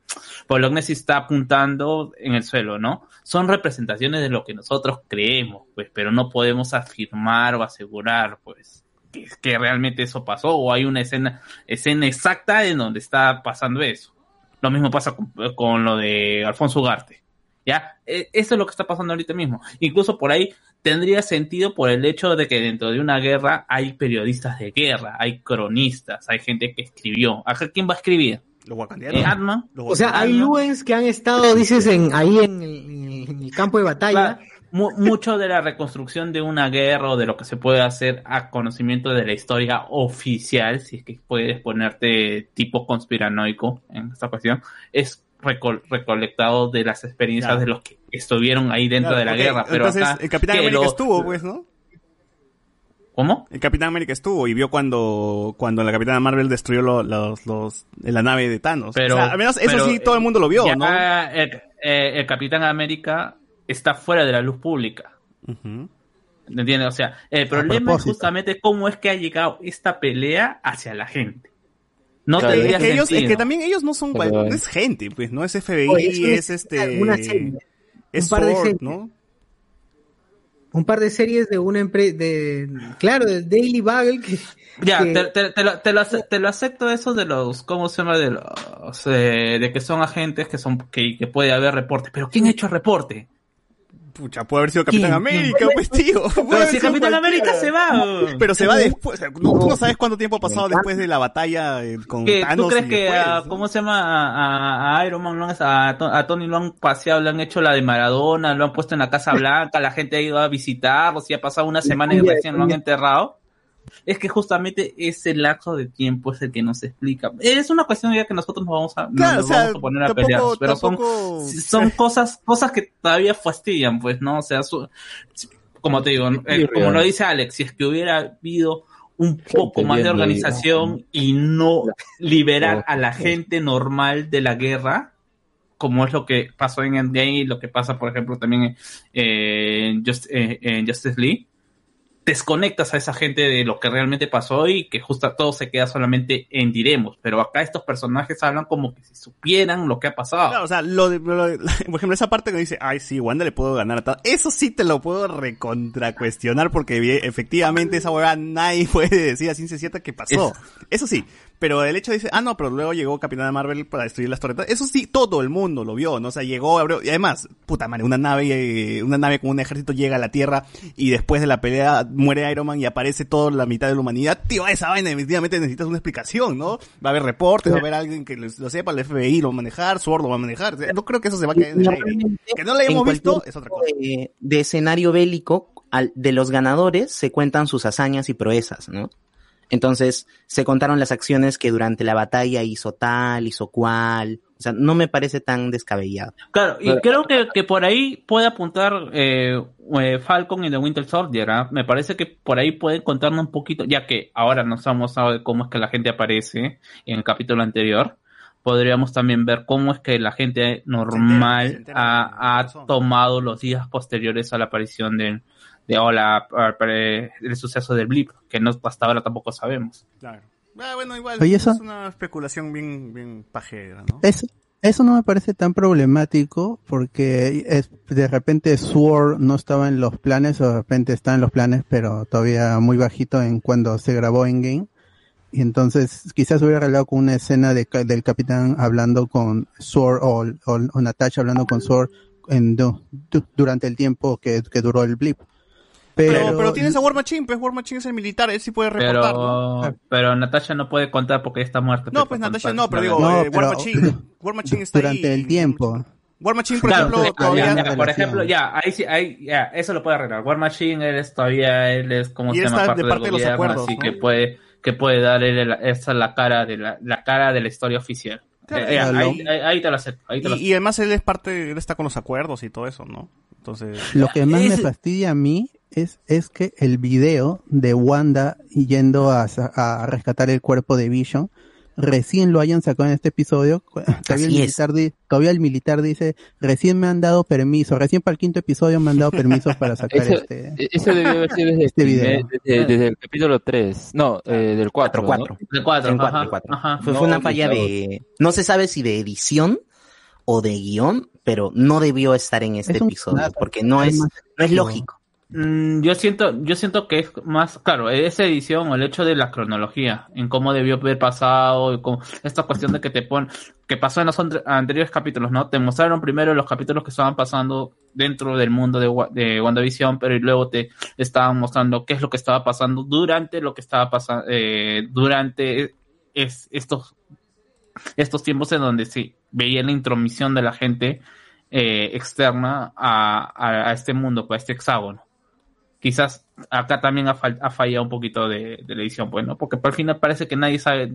G: Bolognesi está apuntando en el suelo, ¿no? Son representaciones de lo que nosotros creemos, pues, pero no podemos afirmar o asegurar, pues, que, que realmente eso pasó o hay una escena, escena exacta en donde está pasando eso. Lo mismo pasa con, con lo de Alfonso Ugarte. ¿Ya? E- Eso es lo que está pasando ahorita mismo. Incluso por ahí tendría sentido por el hecho de que dentro de una guerra hay periodistas de guerra, hay cronistas, hay gente que escribió. ¿Acá quién va a escribir?
D: Los wakandianos.
G: Eh.
D: Los
B: O sea, hay. Luens que han estado, dices, en, ahí en el, en campo de batalla.
G: Claro, mucho de la reconstrucción de una guerra o de lo que se puede hacer a conocimiento de la historia oficial, si es que puedes ponerte tipo conspiranoico en esta cuestión, es recol- recolectado de las experiencias
D: Claro.
G: de los que estuvieron ahí dentro
D: Claro,
G: de la guerra. Pero
D: Entonces,
G: acá,
D: el Capitán América
G: lo-
D: estuvo, pues, ¿no?
G: ¿Cómo?
D: El Capitán América estuvo y vio cuando, cuando la Capitana Marvel destruyó lo- los, los, la nave de Thanos.
G: Pero,
D: o sea, al menos eso
G: pero,
D: sí todo el mundo lo vio,
G: ya,
D: ¿no?
G: El, eh, el Capitán América está fuera de la luz pública. ¿Me entiendes? O sea, el problema es justamente cómo es que ha llegado esta pelea hacia la gente. No
F: Claro,
G: tendría
D: es que ellos, es
G: sentido.
D: que también ellos no son,
F: Pero-
D: cual- no es gente, pues, no es FBI,
B: Oye,
D: es
B: es
D: este,
B: alguna serie,
D: es
B: un par de
D: Sword,
B: series.
D: ¿no?
B: Un par de series de una empresa, de, claro, del Daily Bugle que,
G: Ya,
B: que-
G: te, te- te lo, te lo ace- te lo acepto eso de los, ¿cómo se llama? De los, eh, de que son agentes que son, que, que puede haber reportes. Pero ¿quién ha hecho el reporte?
D: Pucha, puede haber sido Capitán
G: ¿Quién?
D: América, pues, tío.
G: Pero si Capitán
D: cualquiera.
G: América se va.
D: Pero se va después. o sea, no- tú no sabes cuánto tiempo ha pasado después de la batalla eh, con
G: ¿Qué,
D: Thanos.
G: ¿Tú crees que,
D: después,
G: a,
D: ¿no?
G: cómo se llama, a, Iron Man, lo han- a, To- a Tony lo han paseado, le han hecho la de Maradona, lo han puesto en la Casa Blanca, la gente ha ido a visitarlo, si ha pasado una semana y recién lo han enterrado? Es que justamente ese lapso de tiempo es el que nos explica. Es una cuestión ya que nosotros nos vamos a,
D: Claro,
G: nos
D: o sea,
G: vamos a poner a
D: tampoco-
G: pelear, pero son,
D: tampoco-
G: son [LAUGHS] cosas, cosas que todavía fastidian, pues, ¿no? O sea, su- como te digo, eh, como lo dice Alex, si es que hubiera habido un poco más de organización y no liberar a la gente normal de la guerra, como es lo que pasó en Endgame y lo que pasa, por ejemplo, también eh, en, Just- eh, en Justice League, desconectas a esa gente de lo que realmente pasó y que justo todo se queda solamente en diremos. Pero acá estos personajes hablan como que si supieran lo que ha pasado.
D: Claro, o sea, lo de, lo de- [LAUGHS] por ejemplo, esa parte que dice, ay, sí, Wanda le puedo ganar a Thanos. Eso sí te lo puedo recontracuestionar porque efectivamente esa hueá nadie [LAUGHS] puede decir a ciencia cierta que pasó. Eso sí. Pero el hecho de decir, ah, no, pero luego llegó Capitana Marvel para destruir las torretas. Eso sí, todo el mundo lo vio, ¿no? O sea, llegó, abrió, y además, puta madre, una nave, eh, una nave con un ejército llega a la Tierra y después de la pelea muere Iron Man y aparece toda la mitad de la humanidad. Tío, esa vaina definitivamente necesitas una explicación, ¿no? Va a haber reportes, va a haber alguien que lo sepa, el FBI lo va a manejar, Sword lo va a manejar. O sea, No creo que eso se va a quedar en el aire. Que no lo hayamos visto es otra cosa.
H: De, de escenario bélico, al- de los ganadores se cuentan sus hazañas y proezas, ¿no? Entonces, se contaron las acciones que durante la batalla hizo tal, hizo cual. O sea, no me parece tan descabellado.
G: Claro, y creo que, que por ahí puede apuntar eh, eh, Falcon y The Winter Soldier. ¿ah? Me parece que por ahí pueden contarnos un poquito, ya que ahora nos hemos hablado de cómo es que la gente aparece en el capítulo anterior. Podríamos también ver cómo es que la gente normal
D: Se entera, se entera,
G: ha, ha tomado los días posteriores a la aparición de, de o la- el suceso del blip, que no, hasta ahora tampoco sabemos.
D: Claro. Ah, bueno, igual,
E: Oye,
D: es una especulación bien, bien pajera, ¿no?
E: Eso, eso no me parece tan problemático porque es, de repente Sword no estaba en los planes o de repente está en los planes, pero todavía muy bajito en cuando se grabó en game. Y entonces quizás hubiera arreglado con una escena de, ca- del capitán hablando con Sword o, o, o Natasha hablando con Sword en, du- du- durante el tiempo que, que duró el blip. Pero,
D: Pero, pero tienes a War Machine, pues War Machine es el militar, él sí puede reportar, ¿no?
G: Pero, pero Natasha no puede contar porque está muerta.
D: No, pues Natasha no, pero digo,
E: No,
D: eh,
E: pero-
D: War Machine, [LAUGHS] War Machine está
E: durante
D: ahí.
E: el tiempo.
D: War Machine, por
G: Claro,
D: ejemplo,
G: ya,
D: todavía...
G: ya, por ejemplo, ya, ahí sí, ahí, ya, eso lo puede arreglar. War Machine, él es todavía, él es como
D: Y
G: se llama parte,
D: de parte de
G: del
D: los
G: gobierno,
D: acuerdos,
G: así
D: ¿no?
G: que puede, que puede dar él la, esa la cara de la, la cara de la historia oficial.
D: Claro,
G: Eh,
E: claro.
G: ahí, ahí, ahí te lo acepto, ahí te lo
D: Y, y además él es parte, él está con los acuerdos y todo eso, ¿no? Entonces...
E: Lo que más me fastidia a mí es, es que el video de Wanda yendo a, a rescatar el cuerpo de Vision recién lo hayan sacado en este episodio. [LAUGHS] Todavía el, militar di- todavía el militar dice, recién me han dado permiso, recién para el quinto episodio me han dado permiso para [LAUGHS] sacar
F: Eso,
E: este...
F: e- eso debió haber sido desde, [LAUGHS]
E: Este video.
F: desde, desde el capítulo 3. No, eh, del 4.
H: 4, 4.
G: De cuatro,
H: En cuatro,
G: ajá,
H: en cuatro.
G: ajá.
H: Fue,
F: No,
H: fue una falla de... No se sabe si de edición o de guion, pero no debió estar en este
E: Es
H: episodio, porque no es, no es lógico.
G: Mm, yo siento, yo siento que es más, claro, esa edición o el hecho de la cronología, en cómo debió haber pasado, esta cuestión de que te pon, que pasó en los anteriores capítulos, ¿no? Te mostraron primero los capítulos que estaban pasando dentro del mundo de, de WandaVision, pero luego te estaban mostrando qué es lo que estaba pasando durante lo que estaba pasando, eh, durante es, estos, estos tiempos en donde sí, veía la intromisión de la gente eh, externa a, a, a este mundo, pues, a este hexágono quizás acá también ha, ha fallado un poquito de, de la edición, pues, ¿no? Porque al final parece que nadie sabe,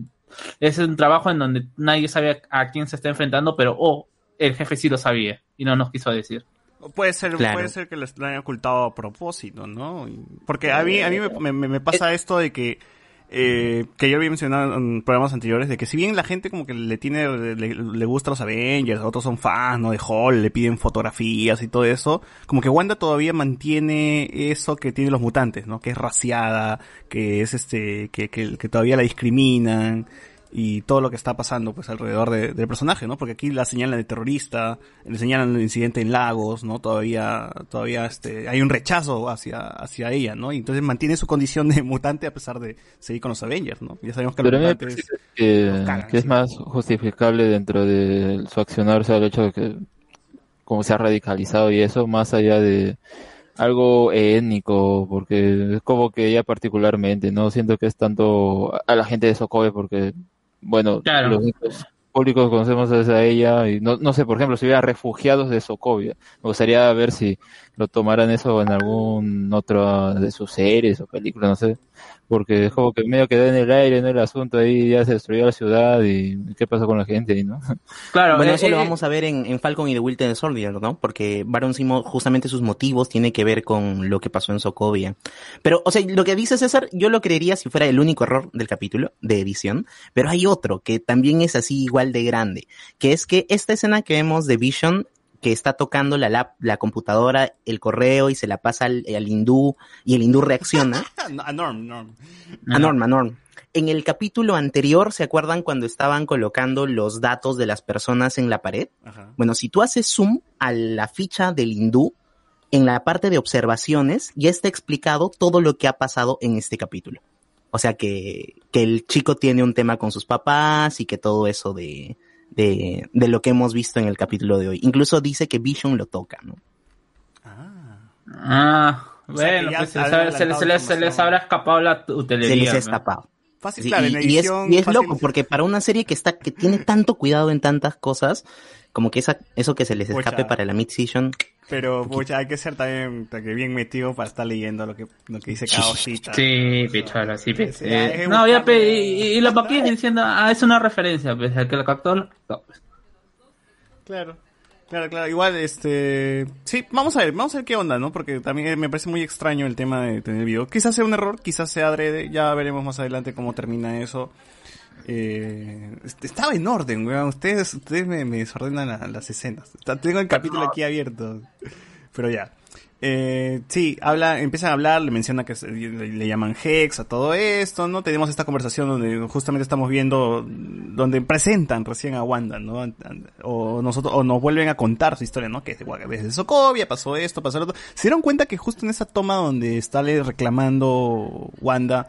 G: es un trabajo en donde nadie sabe a, a quién se está enfrentando, pero, oh, el jefe sí lo sabía y no nos quiso decir.
D: Puede ser,
H: Claro.
D: puede ser que lo lo hayan ocultado a propósito, ¿no? Porque a mí, a mí me, me- me pasa esto de que, eh, que yo había mencionado en programas anteriores, de que si bien la gente como que le tiene, le, le gusta los Avengers, otros son fans, ¿no? De Hall, le piden fotografías y todo eso, como que Wanda todavía mantiene eso que tienen los mutantes, ¿no? Que es raciada, que es este, que, que, que todavía la discriminan y todo lo que está pasando pues alrededor de- del personaje, ¿no? Porque aquí la señalan de terrorista, le señalan el incidente en Lagos, ¿no? Todavía, todavía este, hay un rechazo hacia, hacia ella, ¿no? Y entonces mantiene su condición de mutante a pesar de seguir con los Avengers, ¿no? Ya sabemos que los
F: Pero me
D: mutantes...
F: que,
D: los cagan,
F: que es
D: sí.
F: más justificable dentro de su accionar, o sea, el hecho de que como se ha radicalizado y eso, más allá de algo étnico, porque es como que ella particularmente, no siento que es tanto a la gente de Sokovia, porque, bueno,
G: Claro.
F: los únicos públicos que conocemos es a ella, y no, no sé, por ejemplo, si hubiera refugiados de Sokovia, me gustaría ver si lo tomaran eso en algún otro de sus series o películas, no sé, porque es como que medio quedó en el aire, ¿no? El asunto ahí ya se destruyó la ciudad y qué pasó con la gente ahí, ¿no? [LAUGHS]
G: Claro,
H: bueno,
G: eh,
H: eso lo
G: eh,
H: vamos a ver en, en Falcon y The Winter Soldier, ¿no? Porque Baron Simo, justamente sus motivos tiene que ver con lo que pasó en Sokovia. Pero, o sea, lo que dice César, yo lo creería si fuera el único error del capítulo de edición, pero hay otro que también es así igual de grande, que es que esta escena que vemos de Vision que está tocando la, lap- la computadora, el correo y se la pasa al, al hindú y el hindú reacciona. [LAUGHS]
D: A Norm, Norm.
H: A Norm, a Norm. En el capítulo anterior, ¿se acuerdan cuando estaban colocando los datos de las personas en la pared?
D: Ajá.
H: Bueno, si tú haces zoom a la ficha del hindú, en la parte de observaciones ya está explicado todo lo que ha pasado en este capítulo. O sea que, que el chico tiene un tema con sus papás y que todo eso de, de, de lo que hemos visto en el capítulo de hoy. Incluso dice que Vision lo toca, ¿no?
G: Ah,
D: O sea, que
G: bueno, pues se, les- se les- se les, se habrá escapado la
H: Se
G: utelería.
H: les ha
G: ¿no?
H: escapado.
D: Fácil,
H: Sí,
D: claro,
H: y, es, y es
D: fácil-
H: loco, porque para una serie que está, que tiene tanto cuidado en tantas cosas, como que esa, eso que se les
D: Pucha.
H: escape para la mid-season,
D: Pero, pucha, hay que ser también que bien metido para estar leyendo lo que, lo que dice cada hojita.
G: Sí, pichola, sí,
D: Sí,
G: eh, No, ya, pe, y, y los paquillos diciendo, ah, es una referencia, pues, el que lo captó, pues.
D: Claro. Claro, claro. Igual, este... Sí, vamos a ver, vamos a ver qué onda, ¿no? Porque también me parece muy extraño el tema de tener video. Quizás sea un error, quizás sea adrede. Ya veremos más adelante cómo termina eso. Eh, est- estaba en orden, weón. Ustedes, ustedes me, me desordenan la- las escenas. Tengo el capítulo aquí abierto. Pero ya. Eh, sí, habla, empiezan a hablar, le menciona que le, llaman Hex a todo esto, ¿no? Tenemos esta conversación donde justamente estamos viendo, donde presentan recién a Wanda, ¿no? O nosotros, o nos vuelven a contar su historia, ¿no? Que desde, Sokovia pasó esto, pasó lo otro. Se dieron cuenta que justo en esa toma donde está le reclamando Wanda,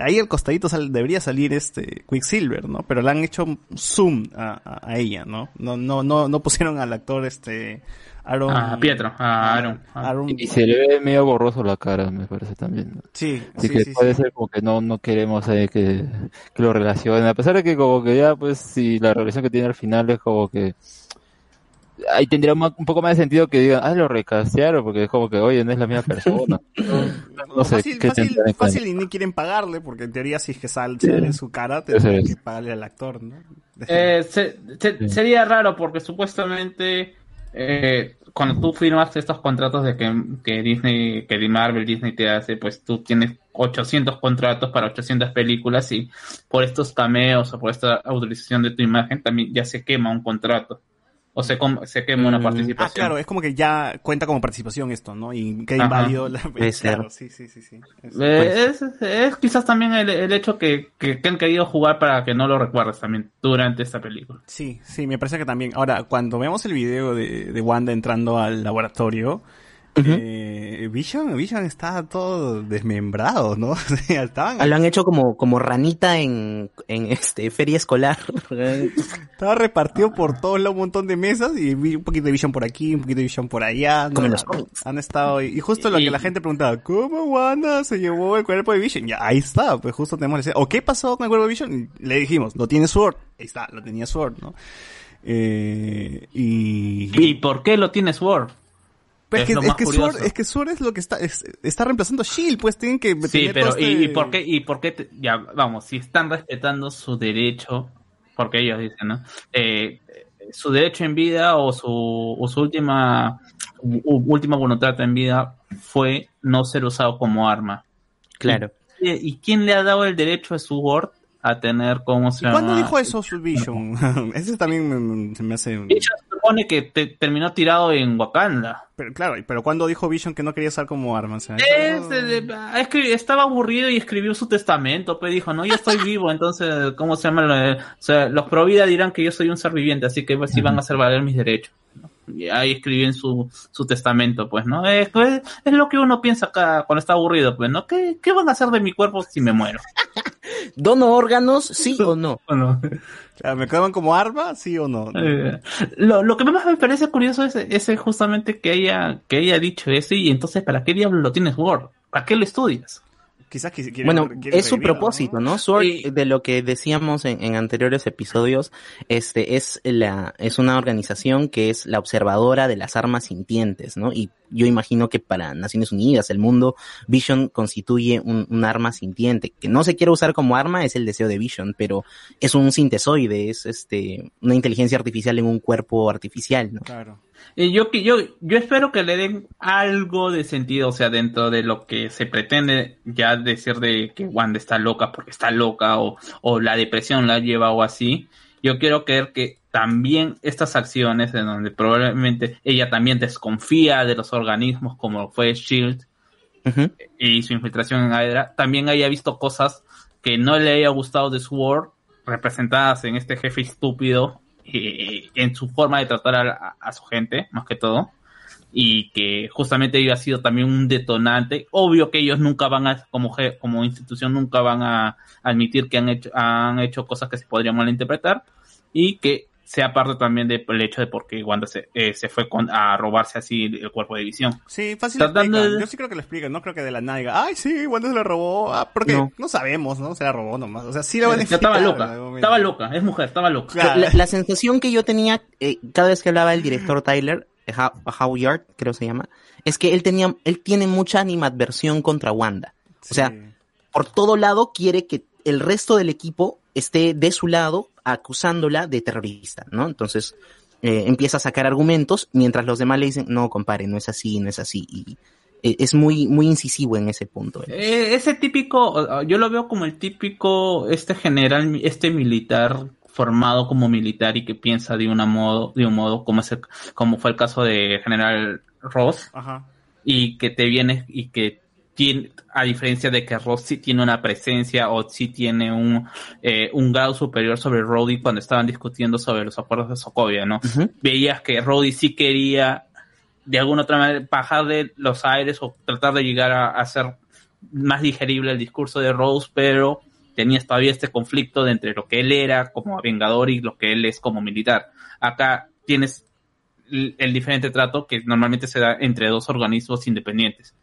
D: ahí al costadito sal- debería salir este Quicksilver, ¿no? Pero le han hecho zoom a, a- a ella, ¿no? No, no, no, no pusieron al actor este, Aaron.
G: A Ah, Pietro, a Aaron.
D: Aaron-
F: Y se le ve medio borroso la cara, me parece también. ¿no?
D: Sí,
F: Así
D: sí,
F: que
D: sí,
F: puede
D: sí.
F: ser como que no, no queremos ahí que, que lo relacionen. A pesar de que como que ya, pues, si la relación que tiene al final es como que... Ahí tendría ma- un poco más de sentido que digan, ah, lo recastearon, porque es como que, oye, no es la misma persona. [LAUGHS] No sé,
D: fácil,
F: ¿qué
D: fácil, fácil y ni quieren pagarle, porque en teoría si es que sal- sale en su cara, tendrían que pagarle al actor, ¿no?
G: Eh, se- se- Sería raro porque supuestamente eh, cuando tú firmas estos contratos de que, Disney, que Marvel, Disney te hace, pues tú tienes 800 contratos para 800 películas y por estos cameos o por esta autorización de tu imagen también ya se quema un contrato o se, se quema una
H: Mm.
G: participación.
D: Ah, claro, es como que ya cuenta como participación esto, ¿no? Y queda inválido la... [LAUGHS]
H: Puede ser.
D: Claro, sí, sí, sí, sí. Es-
G: Eh, es, es quizás también el, el hecho que, que, que han querido jugar para que no lo recuerdes también durante esta película.
D: Sí, sí, me parece que también. Ahora, cuando vemos el video de, de Wanda entrando al laboratorio, eh, Vision, Vision está todo desmembrado, ¿no? [LAUGHS] O sea, estaban,
H: Ah, lo han hecho como, como ranita en, en este feria escolar. [LAUGHS]
D: estaba repartido por todos lados un montón de mesas y vi un poquito de Vision por aquí, un poquito de Vision por allá. ¿no?
H: Como en los cómics.
D: Han estado, y justo lo
G: Y-
D: que la gente preguntaba, ¿cómo Wanda se llevó el cuerpo de Vision? Ya, ahí está, pues justo tenemos la. ¿O qué pasó con el cuerpo de Vision? Le dijimos, lo tiene Sword. Ahí está, lo tenía Sword, ¿no? Eh, y...
G: ¿Y por qué lo tiene Sword? Es
D: que,
G: lo
D: es,
G: más
D: que
G: curioso.
D: Sword, es que Sword es lo que está, es- está reemplazando a Shield, pues tienen que
G: Sí,
D: tener
G: pero
D: todo
G: ¿y,
D: este-
G: y por qué? ¿Y por qué? te- ya, vamos, si están respetando su derecho, porque ellos dicen, ¿no? Eh, su derecho en vida o su, o su última u- última voluntad en vida fue no ser usado como arma.
H: Claro.
G: ¿Y, y quién le ha dado el derecho a su Word a tener cómo se
D: ¿Y cuándo
G: llama?
D: dijo eso su Vision? [LAUGHS] Ese también me- se me hace...
G: Se supone que te- terminó tirado en Wakanda.
D: Pero claro, pero ¿cuándo dijo Vision que no quería usar como arma?
G: Es, ah, es que estaba aburrido y escribió su testamento, pues dijo, no, ya estoy vivo, entonces, ¿cómo se llama? O sea, los pro vida dirán que yo soy un ser viviente, así que pues, sí van a hacer valer mis derechos. ¿no? Ahí escribió en su, su testamento, pues, ¿no? Es, es lo que uno piensa acá cuando está aburrido, pues, ¿no? ¿Qué, qué van a hacer de mi cuerpo si me muero? [LAUGHS]
H: ¿Dono órganos, sí o no? [LAUGHS]
D: Claro, ¿Me quedan como arma? ¿Sí o no?
G: Eh, lo, lo que más me parece curioso es, es justamente que haya, que haya dicho eso y entonces, ¿para qué diablos lo tienes Word? ¿Para qué lo estudias?
D: Quizás quiere-
H: Bueno,
D: quiere
H: es su propósito, ¿no? Sword, de lo que decíamos en, en anteriores episodios, este es la es una organización que es la observadora de las armas sintientes, ¿no? Y yo imagino que para Naciones Unidas, el mundo, Vision constituye un, un arma sintiente que no se quiere usar como arma, es el deseo de Vision, pero es un sintesoide, es este una inteligencia artificial en un cuerpo artificial, ¿no?
D: Claro.
G: Yo, yo, yo espero que le den algo de sentido, o sea, dentro de lo que se pretende ya decir de que Wanda está loca porque está loca o, o la depresión la lleva o así. Yo quiero creer que también estas acciones en donde probablemente ella también desconfía de los organismos como fue Shield y su infiltración en Hydra, también haya visto cosas que no le haya gustado de Sword representadas en este jefe estúpido en su forma de tratar a, a- su gente, más que todo, y que justamente ello ha sido también un detonante. Obvio que ellos nunca van a, como, como institución, nunca van a admitir que han hecho, han hecho cosas que se podrían malinterpretar y que sea parte también del hecho de por qué Wanda se, eh, se fue con- a robarse así el cuerpo de visión.
D: Sí, fácil Yo sí creo que lo explican, no creo que de la nada diga, ay, sí, Wanda se la robó. Ah, porque no.
H: No.
D: sabemos, ¿no? Se la robó nomás. O sea, sí la van a
G: Ya estaba
D: explicar en
G: loca, estaba loca, es mujer, estaba loca.
D: Claro.
H: La, la sensación que yo tenía eh, cada vez que hablaba el director Tyler, eh, How- Howard, creo se llama, es que él tenía, él tiene mucha animadversión contra Wanda. O sea, por todo lado quiere que el resto del equipo esté de su lado acusándola de terrorista, ¿no? Entonces eh, empieza a sacar argumentos mientras los demás le dicen, no, compare, no es así, no es así. Y eh, es muy, muy incisivo en ese punto.
G: Eh, ese típico, yo lo veo como el típico, este general, este militar formado como militar y que piensa de una modo, de un modo como es el- como fue el caso de General Ross
D: Ajá.
G: y que te viene y que tiene, a diferencia de que Ross sí tiene una presencia o sí tiene un, eh, un grado superior sobre Rhodey cuando estaban discutiendo sobre los acuerdos de Sokovia, ¿no? Veías que Rhodey sí quería de alguna otra manera bajar de los aires o tratar de llegar a, a hacer más digerible el discurso de Rose, pero tenías todavía este conflicto de entre lo que él era como vengador y lo que él es como militar. Acá tienes el diferente trato que normalmente se da entre dos organismos independientes,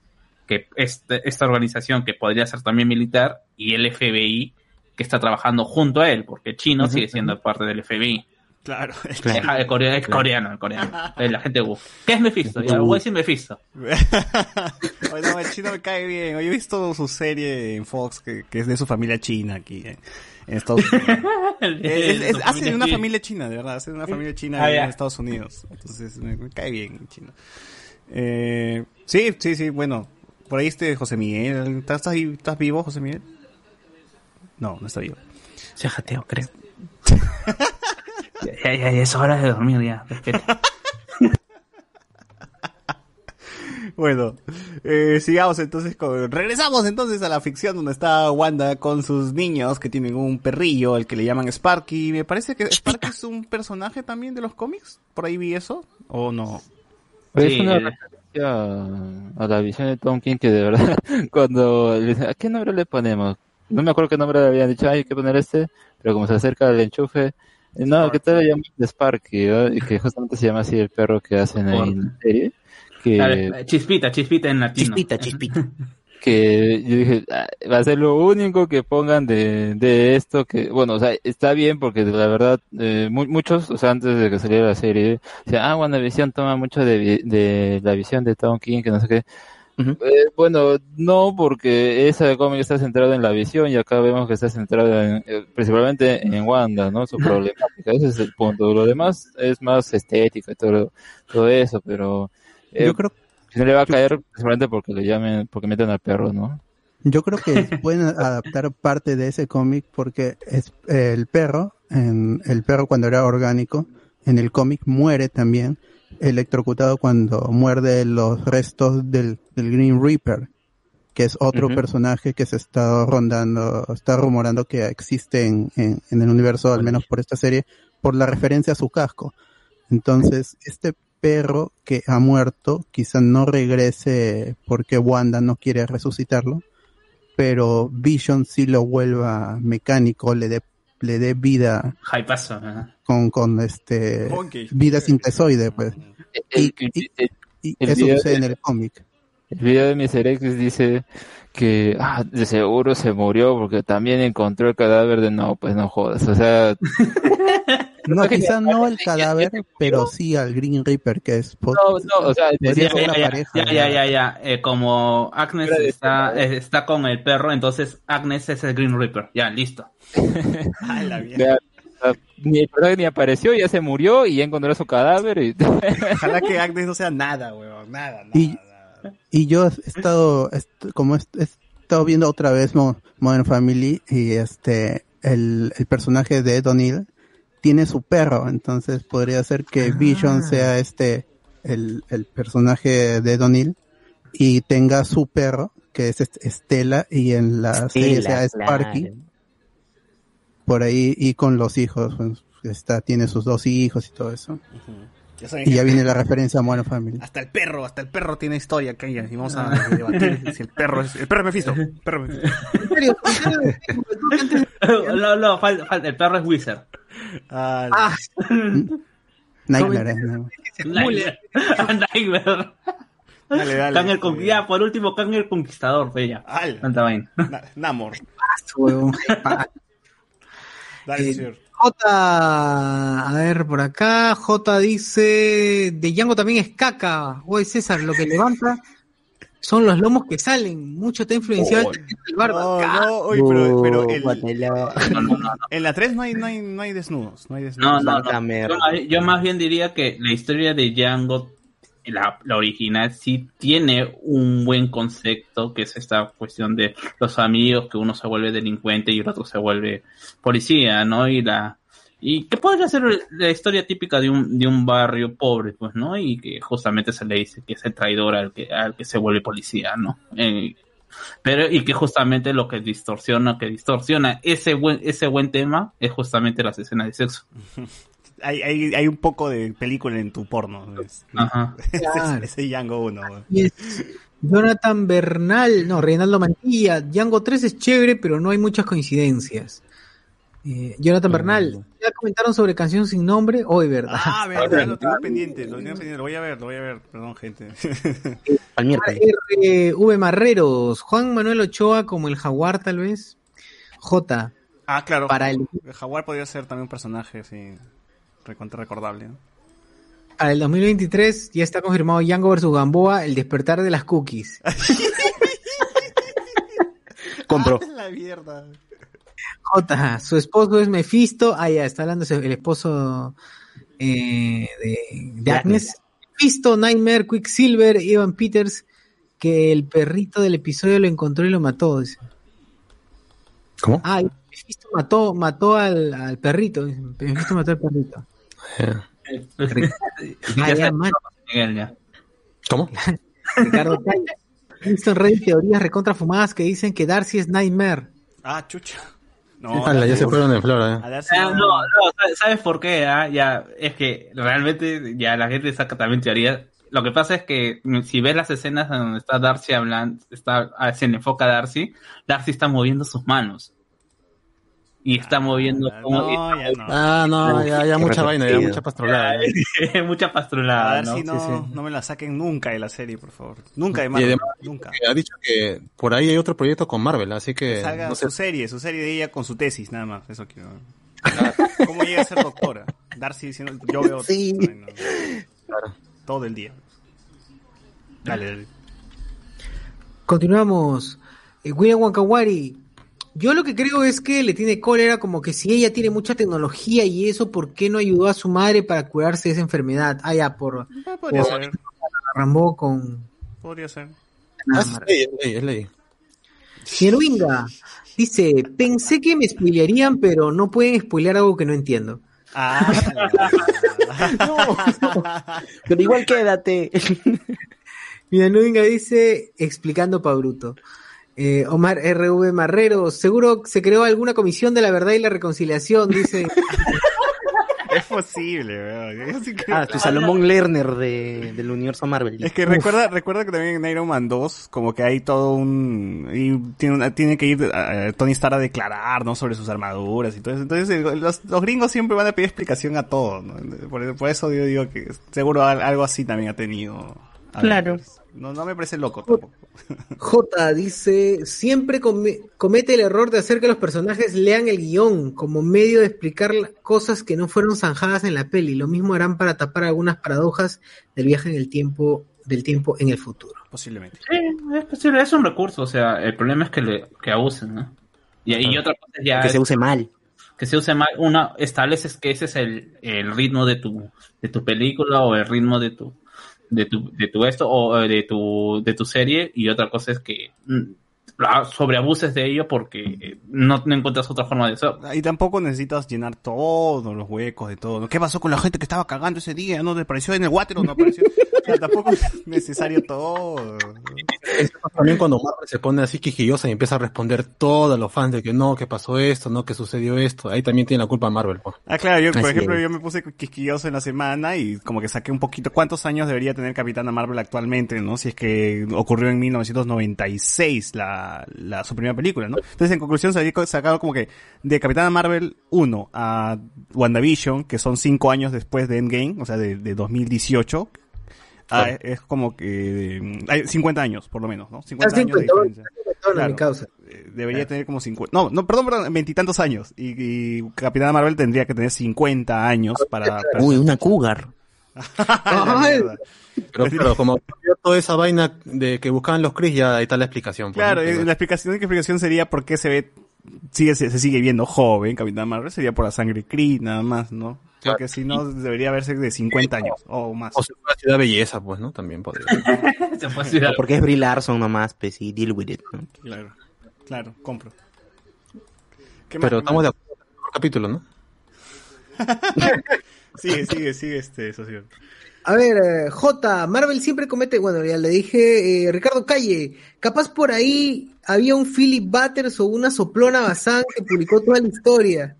G: que este- esta organización que podría ser también militar y el FBI que está trabajando junto a él, porque Chino sigue siendo parte del FBI.
D: Claro.
G: Es, el coreano, es coreano, el coreano. [LAUGHS] Eh, La gente Wu. ¿Qué es Mephisto? Ya, voy a decir Mephisto. [LAUGHS]
D: Oye, no, el chino me cae bien. Oye, he visto su serie en Fox que, que es de su familia china aquí eh, en Estados [LAUGHS] Unidos. Es- es-
G: Su
D: hace de
G: familia
D: una
G: china.
D: familia china, de verdad. Hace de una familia china
G: Ah,
D: en. Estados Unidos. Entonces me, me cae bien el chino. Eh, sí, sí, sí. Bueno, por ahí este José Miguel. ¿Estás, estás, ahí- estás vivo, José Miguel? No, no está vivo.
H: Se jateo, creo. [LAUGHS]
G: Ya, ya, ya, es hora de dormir ya. [LAUGHS]
D: Bueno, eh, sigamos entonces con... Regresamos entonces a la ficción donde está Wanda con sus niños que tienen un perrillo, el que le llaman Sparky. Me parece que Sparky es un personaje también de los cómics. ¿Por ahí vi eso? ¿O no?
F: Es una a, a la visión de Tom King que de verdad, [LAUGHS] cuando le dicen, ¿a qué nombre le ponemos? No me acuerdo qué nombre le habían dicho, "Ay, hay que poner este, pero como se acerca el enchufe, eh, no, ¿qué tal le llaman de Sparky? ¿no? Y que justamente se llama así el perro que hacen ahí en la serie. Que,
G: Dale, chispita, chispita en latino.
H: Chispita, chispita. [LAUGHS]
F: que yo dije, "Ah, va a ser lo único que pongan de, de esto, que, bueno, o sea, está bien porque la verdad, eh, mu- muchos, o sea, antes de que saliera la serie, ah, WandaVision toma mucho de, de la visión de Tom King, que no sé qué. Eh, bueno, no, porque ese cómic está centrado en la visión y acá vemos que está centrado en, eh, principalmente en Wanda, ¿no? Su problemática, ese es el punto. Lo demás es más estética y todo, todo eso, pero Eh,
E: Yo creo,
F: Si no le va a caer, seguramente porque le llamen, porque meten al perro, ¿no?
E: yo creo que [LAUGHS] pueden adaptar parte de ese cómic porque es eh, el perro, en, el perro cuando era orgánico, en el cómic muere también electrocutado cuando muerde los restos del, del Green Reaper, que es otro personaje que se está rondando, está rumorando que existe en, en, en el universo, al menos por esta serie, por la referencia a su casco. Entonces, este perro que ha muerto quizá no regrese porque Wanda no quiere resucitarlo, pero Vision sí lo vuelva mecánico, le dé le dé vida
G: Hypazo. ¿eh?
E: con, con este
D: Monkey.
E: vida sintesoide, pues.
F: El,
E: Y, y-
F: el-
E: y
F: el
E: eso
F: video
E: sucede
F: de-
E: en el cómic.
F: el video de Mr. X dice que ah, de seguro se murió porque también encontró el cadáver de no, pues no jodas. O sea, [LAUGHS]
E: No, quizá no el cadáver, pero sí al Green Reaper, que es
F: no, no, o sea, decía-
G: Ya,
E: una
G: ya, ya,
E: pareja,
G: ya, ya, ya, ya. Eh, como Agnes
F: de
G: está, está con el perro, entonces Agnes es el Green Reaper. Ya, listo. [LAUGHS]
D: Ah, la mierda.
F: Sea, ni el personaje ni apareció, ya se murió y ya encontró su cadáver y [LAUGHS]
D: Ojalá que Agnes no sea nada, weón. Nada, nada.
E: Y-
D: nada.
E: Y yo he estado, est- como he he estado viendo otra vez Mo- Modern Family y este, el, el personaje de Ed O'Neill tiene su perro, entonces podría ser que Vision sea este, el, el personaje de Ed O'Neill y tenga su perro, que es este- Estela, y en la serie sea Sparky, por ahí, y con los hijos, pues, está, tiene sus dos hijos y todo eso.
D: Ya saben
E: Y ya viene la referencia a Modern Family.
D: hasta el perro, hasta el perro tiene historia y vamos a debatir si el perro es el perro es Mephisto. El perro es Mephisto. [LAUGHS]
B: En serio, en serio, [LAUGHS]
G: no, no, falta, falta. El perro es Wizard.
D: Ah,
B: Ah, [LAUGHS]
E: Nightmare. ¿no?
G: Nightmare. [LAUGHS] Nightmare.
D: dale, dale.
G: Kang el Con- ya, por último, Kang el Conquistador, fe ya. Tanta vaina. [LAUGHS]
D: Na- Namor. Dale,
B: Eh,
D: señor.
B: J, a ver por acá, J dice, de Django también es caca. Oye César, lo que levanta son los lomos que salen. Mucho está influenciado el del barba.
D: No,
B: Ca-
D: no, oye, pero, pero el-.
G: No, no, no, no. [LAUGHS]
D: en la 3 no hay, no hay, no hay desnudos. No hay
G: No,
D: desnudos.
G: no, no. Yo, más, yo más bien diría que la historia de Django, la, la original, sí tiene un buen concepto, que es esta cuestión de los amigos, que uno se vuelve delincuente y el otro se vuelve policía, ¿no? Y la y que podría ser la historia típica de un, de un barrio pobre, pues, ¿no? Y que justamente se le dice que es el traidor al que, al que se vuelve policía, ¿no? Eh, pero, y que justamente lo que distorsiona, que distorsiona ese buen, ese buen tema es justamente las escenas de sexo. [LAUGHS]
D: Hay, hay, hay un poco de película en tu porno. Es-
G: Ajá. [LAUGHS]
B: Claro.
D: Ese Django 1. weón.
B: Y es Jonathan Bernal, no, Reinaldo Mantilla, Django 3 es chévere, pero no hay muchas coincidencias. Eh, Jonathan Bernal, ¿ya comentaron sobre Canción sin nombre? Hoy, ¿verdad?
D: Ah, verdad, lo tengo pendiente, lo tengo pendiente, lo voy a ver, lo voy a ver, perdón gente. [LAUGHS]
H: Al miércoles.
B: R.V. Marreros, Juan Manuel Ochoa como el jaguar, tal vez. J.
D: Ah, claro.
B: Para el-
D: el Jaguar podría ser también un personaje, sí, recontra recordable. ¿no?
B: Para el 2023 ya está confirmado Django vs Gamboa, el despertar de las cookies. [LAUGHS]
H: Compro.
D: Ah, la mierda.
B: J. Su esposo es Mephisto. Ah, ya, está hablando el esposo eh, de, de Agnes. Mephisto, Nightmare, Quicksilver, Evan Peters, que el perrito del episodio lo encontró y lo mató. dice.
C: ¿Cómo?
B: Ah, Mephisto mató, mató al, al perrito. Mephisto mató al perrito. Ah,
G: Ya
B: ya.
C: ¿Cómo? [LAUGHS]
B: Ricardo Talla. Winston Rey teorías recontra fumadas que dicen que Darcy es Nightmare.
D: Ah, chucha. No,
C: Ala, ya se fueron en flora, eh.
G: Ah,
D: no-
G: no, ¿sabes por qué? ah? Ya, es que realmente ya la gente saca también teorías. Lo que pasa es que si ves las escenas en donde está Darcy hablando, está, ah, se le enfoca a Darcy, Darcy está moviendo sus manos. Y está moviendo
D: Ah,
G: como
D: No, ya no.
C: Ah, no, ya, ya mucha vaina, ya mucha pastrolada. ya. [LAUGHS]
G: mucha
D: A
G: pastrulada,
D: Darcy
G: ¿no?
D: no,
B: Sí, sí.
D: no me la saquen nunca de la serie, por favor. Nunca de Marvel,
C: además,
D: nunca.
C: Ha dicho que por ahí hay otro proyecto con Marvel, así que
D: Salga
C: no sé.
D: su serie, su serie de ella con su tesis, nada más. Eso quiero. [LAUGHS] ¿Cómo llega a ser doctora? Darcy diciendo, yo veo
H: Sí.
D: No. todo el día. Dale, dale.
B: Continuamos. Eh, William Wankawari. Yo lo que creo es que le tiene cólera como que si ella tiene mucha tecnología y eso, ¿por qué no ayudó a su madre para curarse de esa enfermedad? Ah, ya, por...
D: Ah, podría ser.
B: Rambo con...
D: Podría ser.
C: Ah, sí, es ley, es ley, es ley.
B: Sierwinga dice, pensé que me spoilearían, pero no pueden spoilear algo que no entiendo.
D: Ah, [LAUGHS] [LAUGHS]
H: Pero igual quédate.
B: Villanueva dice, explicando pa' bruto. Eh, Omar RV Marrero, seguro se creó alguna comisión de la verdad y la reconciliación, dice. [LAUGHS]
D: es posible, weón. Sí
H: Ah, tu Salomón Lerner de, del universo Marvel.
D: Es que recuerda, recuerda que también en Iron Man 2, como que hay todo un, y tiene, una- tiene que ir eh, Tony Stark a declarar, ¿no? Sobre sus armaduras y todo eso. Entonces, los, los gringos siempre van a pedir explicación a todo, ¿no? Por, por eso yo digo que seguro al- algo así también ha tenido.
H: Claro.
D: No, no me parece loco tampoco. [LAUGHS]
B: J dice, siempre come- comete el error de hacer que los personajes lean el guion como medio de explicar cosas que no fueron zanjadas en la peli. Lo mismo harán para tapar algunas paradojas del viaje en el tiempo, del tiempo en el futuro.
D: Posiblemente.
G: Sí, es posible, es un recurso, o sea, el problema es que, le, que abusen, ¿no? Y, y otra cosa ya
H: Que
G: es
H: se use mal.
G: que se use mal, una, estableces que ese es el, el ritmo de tu, de tu película o el ritmo de tu, de tu, de tu esto o eh, de tu, de tu serie y otra cosa es que mm, sobreabuses de ello porque eh, no, no encuentras otra forma de eso.
D: Y tampoco necesitas llenar todos los huecos de todo. ¿Qué pasó con la gente que estaba cagando ese día? ¿No te apareció en el water o no apareció? [LAUGHS] O sea, tampoco es necesario todo.
C: También cuando Marvel se pone así quijillosa y empieza a responder todos los fans de que no, que pasó esto, no, que sucedió esto, ahí también tiene la culpa Marvel.
D: Ah, claro, yo, por
H: Así
D: ejemplo,
H: es.
D: yo me puse quisquilloso en la semana y como que saqué un poquito cuántos años debería tener Capitana Marvel actualmente, ¿no? Si es que ocurrió en 1996 la, la su primera película, ¿no? Entonces, en conclusión, se había sacado como que de Capitana Marvel 1 a WandaVision, que son cinco años después de Endgame, o sea, de, de 2018, ah, es como que mm, hay 50 años, por lo menos, ¿no? 50
B: Está
D: años de
B: 50,
D: diferencia.
B: Perdona,
D: Claro.
B: mi causa.
D: Eh, Debería tener como 50. No, no, perdón, perdón, veintitantos años. Y, y Capitana Marvel tendría que tener 50 años para. para-
H: Uy, una cougar. [LAUGHS]
B: Ay.
C: Pero [LAUGHS] claro, como cambió toda esa vaina de que buscaban los Chris, ya ahí está la explicación. pues,
D: Claro,
C: ¿no?
D: la explicación, la explicación sería por qué se ve. Sigue, se, se sigue viendo joven Capitana Marvel, sería por la sangre Kree, nada más, ¿no?
C: Claro.
D: Porque si no, debería verse de 50 años o más.
C: O si fuera Ciudad Belleza, pues, ¿no? También podría. [LAUGHS]
G: Se puede algo.
H: porque es Brie Larson nomás, pues, y deal with it. ¿no?
D: Claro, claro, compro.
C: Pero
D: ¿Qué
C: estamos de acuerdo con el capítulo, ¿no?
D: Sigue, sigue, sigue este socio.
B: A ver, eh, J, Marvel siempre comete, bueno, ya le dije, eh, Ricardo Calle, capaz por ahí había un Philip Butters o una soplona Bazán que publicó toda la historia.